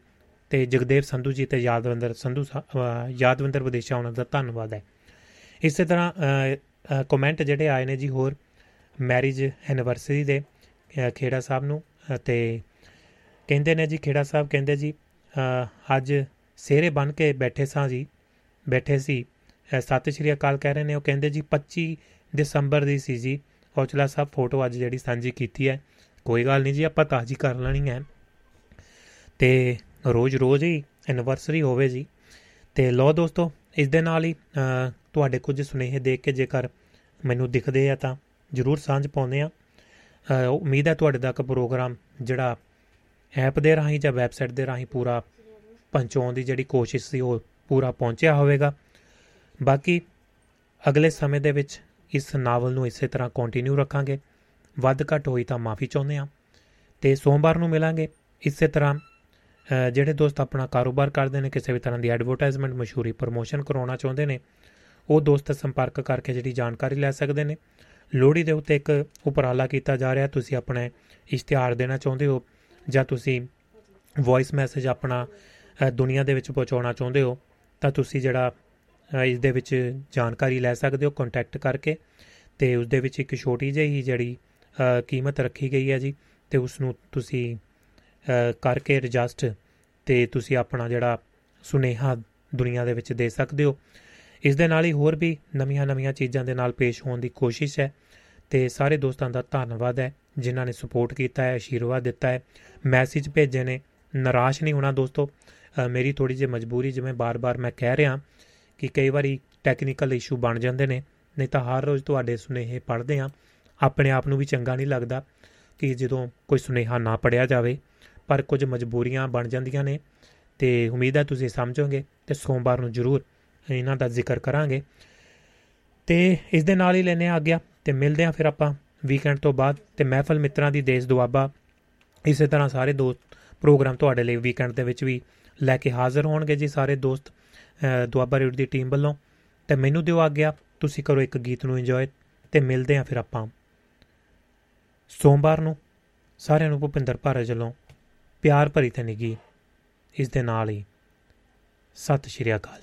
ਤੇ ਜਗਦੇਵ ਸੰਧੂ ਜੀ ਤੇ ਯਾਦਵਿੰਦਰ ਸੰਧੂ ਸਾ- ਅਹ ਯਾਦਵਿੰਦਰ ਵਿਦੇਸ਼ਾ, ਉਹਨਾਂ ਦਾ ਧੰਨਵਾਦ ਹੈ। ਇਸੇ ਤਰ੍ਹਾਂ ਕਮੈਂਟ ਜਿਹੜੇ ਆਏ ਨੇ ਜੀ ਹੋਰ ਮੈਰਿਜ ਐਨੀਵਰਸਰੀ ਦੇ, ਅਹ, ਖੇੜਾ ਸਾਹਿਬ ਨੂੰ ਅਤੇ ਕਹਿੰਦੇ ਨੇ ਜੀ, ਖੇੜਾ ਸਾਹਿਬ ਕਹਿੰਦੇ ਜੀ, ਅਹ, ਅੱਜ ਸਿਹਰੇ ਬਨ ਕੇ ਬੈਠੇ ਸਾਂ ਜੀ, ਬੈਠੇ ਸੀ, ਅਹ, ਸਤਿ ਸ਼੍ਰੀ ਅਕਾਲ ਕਹਿ ਰਹੇ ਨੇ, ਉਹ ਕਹਿੰਦੇ ਜੀ 25 ਦਸੰਬਰ ਦੀ ਸੀ ਜੀ, ਔਜਲਾ ਸਾਹਿਬ ਫੋਟੋ ਅੱਜ ਜਿਹੜੀ ਸਾਂਝੀ ਕੀਤੀ ਹੈ। ਕੋਈ ਗੱਲ ਨਹੀਂ ਜੀ, ਆਪਾਂ ਤਾਜ਼ੀ ਕਰ ਲੈਣੀ ਹੈ। ਤੇ ਰੋਜ਼-ਰੋਜ਼ ਹੀ ਐਨੀਵਰਸਰੀ ਹੋਵੇ ਜੀ। ਤੇ ਲੋ ਦੋਸਤੋ ਇਸ ਦੇ ਨਾਲ ਹੀ ਅਹ, ਤੁਹਾਡੇ ਕੁਝ ਸੁਨੇਹੇ ਦੇਖ ਕੇ ਜੇਕਰ ਮੈਨੂੰ ਦਿਖਦੇ ਆ ਤਾਂ ਜਰੂਰ ਸਾਂਝ ਪਾਉਂਦੇ ਆ ਅਹ, ਉਮੀਦ ਹੈ ਤੁਹਾਡੇ ਤੱਕ ਪ੍ਰੋਗਰਾਮ ਜਿਹੜਾ ਐਪ ਦੇ ਰਾਹੀਂ ਜਾਂ ਵੈਬਸਾਈਟ ਦੇ ਰਾਹੀਂ ਪੂਰਾ ਪਹੁੰਚਾਉਣ ਦੀ ਜਿਹੜੀ ਕੋਸ਼ਿਸ਼ ਸੀ ਉਹ ਪੂਰਾ ਪਹੁੰਚਿਆ ਹੋਵੇਗਾ। ਬਾਕੀ ਅਗਲੇ ਸਮੇਂ ਦੇ ਵਿੱਚ ਇਸ ਨਾਵਲ ਨੂੰ ਇਸੇ ਤਰ੍ਹਾਂ ਕੰਟੀਨਿਊ ਰੱਖਾਂਗੇ। ਵੱਧ ਘੱਟ ਹੋਈ ਤਾਂ ਮਾਫੀ ਚਾਹੁੰਦੇ ਆ ਤੇ ਸੋਮਵਾਰ ਨੂੰ ਮਿਲਾਂਗੇ। ਇਸੇ ਤਰ੍ਹਾਂ ਅ, ਜਿਹੜੇ ਦੋਸਤ ਆਪਣਾ ਕਾਰੋਬਾਰ ਕਰਦੇ ਨੇ ਕਿਸੇ ਵੀ ਤਰ੍ਹਾਂ ਦੀ ਐਡਵਰਟਾਈਜ਼ਮੈਂਟ ਮਸ਼ਹੂਰੀ ਪ੍ਰਮੋਸ਼ਨ ਕਰਾਉਣਾ ਚਾਹੁੰਦੇ ਨੇ ਉਹ ਦੋਸਤ ਸੰਪਰਕ ਕਰਕੇ ਜਿਹੜੀ ਜਾਣਕਾਰੀ ਲੈ ਸਕਦੇ ਨੇ। ਲੋਹੜੀ ਦੇ ਉੱਤੇ ਇੱਕ ਉਪਰਾਲਾ ਕੀਤਾ ਜਾ ਰਿਹਾ ਤੁਸੀਂ ਆਪਣੇ ਇਸ਼ਤਿਹਾਰ ਦੇਣਾ ਚਾਹੁੰਦੇ ਹੋ ਜਾਂ ਤੁਸੀਂ ਵੌਇਸ ਮੈਸੇਜ ਆਪਣਾ ਅ, ਦੁਨੀਆ ਦੇ ਵਿੱਚ ਪਹੁੰਚਾਉਣਾ ਚਾਹੁੰਦੇ ਹੋ ਤਾਂ ਤੁਸੀਂ ਜਿਹੜਾ ਅ, ਇਸ ਦੇ ਵਿੱਚ ਜਾਣਕਾਰੀ ਲੈ ਸਕਦੇ ਹੋ ਕੰਟੈਕਟ ਕਰਕੇ। ਤੇ ਉਸ ਦੇ ਵਿੱਚ ਇੱਕ ਛੋਟੀ ਜਿਹੀ ਜਿਹੜੀ ਅ, ਕੀਮਤ ਰੱਖੀ ਗਈ ਹੈ ਜੀ ਤੇ ਉਸ ਨੂੰ ਤੁਸੀਂ ਅ, ਕਰਕੇ ਰਜਿਸਟ ਤੇ ਤੁਸੀਂ ਆਪਣਾ ਜਿਹੜਾ ਸੁਨੇਹਾ ਦੁਨੀਆ ਦੇ ਵਿੱਚ ਦੇ ਸਕਦੇ ਹੋ। ਇਸ ਦੇ ਨਾਲ ਹੀ ਹੋਰ ਵੀ ਨਵੀਆਂ-ਨਵੀਆਂ ਚੀਜ਼ਾਂ ਦੇ ਨਾਲ ਪੇਸ਼ ਹੋਣ ਦੀ ਕੋਸ਼ਿਸ਼ ਹੈ ਤੇ ਸਾਰੇ ਦੋਸਤਾਂ ਦਾ ਧੰਨਵਾਦ ਹੈ ਜਿਨ੍ਹਾਂ ਨੇ ਸਪੋਰਟ ਕੀਤਾ ਹੈ ਆਸ਼ੀਰਵਾਦ ਦਿੱਤਾ ਹੈ। ਮੈਸੇਜ ਭੇਜੇ ਨੇ ਨਿਰਾਸ਼ ਨਹੀਂ ਹੋਣਾ ਦੋਸਤੋ। ਅ, ਮੇਰੀ ਥੋੜੀ ਜਿਹੀ ਮਜਬੂਰੀ ਜਿਵੇਂ ਬਾਰ-ਬਾਰ ਮੈਂ ਕਹਿ ਰਿਹਾ ਕਿ ਕਈ ਵਾਰੀ ਟੈਕਨੀਕਲ ਇਸ਼ੂ ਬਣ ਜਾਂਦੇ ਨੇ ਨਹੀਂ ਤਾਂ ਹਰ ਰੋਜ਼ ਤੁਹਾਡੇ ਸੁਨੇਹੇ ਪੜ੍ਹਦੇ ਆ ਆਪਣੇ ਆਪ ਨੂੰ ਵੀ ਚੰਗਾ ਨਹੀਂ ਲੱਗਦਾ ਕਿ ਜਦੋਂ ਕੋਈ ਸੁਨੇਹਾ ਨਾ ਪੜਿਆ ਜਾਵੇ। ਪਰ ਕੁਝ ਮਜਬੂਰੀਆਂ ਬਣ ਜਾਂਦੀਆਂ ਨੇ ਤੇ ਉਮੀਦ ਹੈ ਤੁਸੀਂ ਸਮਝੋਗੇ ਤੇ ਸੋਮਵਾਰ ਨੂੰ ਜ਼ਰੂਰ ਇਹਨਾਂ ਦਾ ਜ਼ਿਕਰ ਕਰਾਂਗੇ। ਤੇ ਇਸ ਦੇ ਨਾਲ ਹੀ ਲੈਨੇ ਆ ਗਿਆ ਤੇ ਮਿਲਦੇ ਆ ਫਿਰ ਆਪਾਂ ਵੀਕਐਂਡ ਤੋਂ ਬਾਅਦ ਤੇ ਮਹਿਫਲ ਮਿੱਤਰਾਂ ਦੀ ਦੇਸ਼ ਦੁਆਬਾ ਇਸੇ ਤਰ੍ਹਾਂ ਸਾਰੇ ਦੋਸਤ ਪ੍ਰੋਗਰਾਮ ਤੁਹਾਡੇ ਲਈ ਵੀਕਐਂਡ ਦੇ ਵਿੱਚ ਵੀ ਲੈ ਕੇ ਹਾਜ਼ਰ ਹੋਣਗੇ ਜੀ ਸਾਰੇ ਦੋਸਤ ਅ, ਦੁਆਬਾ ਰੇਡ ਦੀ ਟੀਮ ਵੱਲੋਂ। ਤੇ ਮੈਨੂੰ ਦਿਓ ਆ ਗਿਆ ਤੁਸੀਂ ਕਰੋ ਇੱਕ ਗੀਤ ਨੂੰ ਇੰਜੋਏ ਤੇ ਮਿਲਦੇ ਆ ਫਿਰ ਆਪਾਂ। ਸੋਮਵਾਰ ਨੂੰ ਸਾਰਿਆਂ ਨੂੰ ਭੁਪਿੰਦਰ ਭਾਰਤ ਵੱਲੋਂ ਪਿਆਰ ਭਰੀ ਤੇ ਨਿੱਘੀ ਇਸ ਦੇ ਨਾਲ ਹੀ। ਸਤਿ ਸ਼੍ਰੀ ਅਕਾਲ ਜੀ।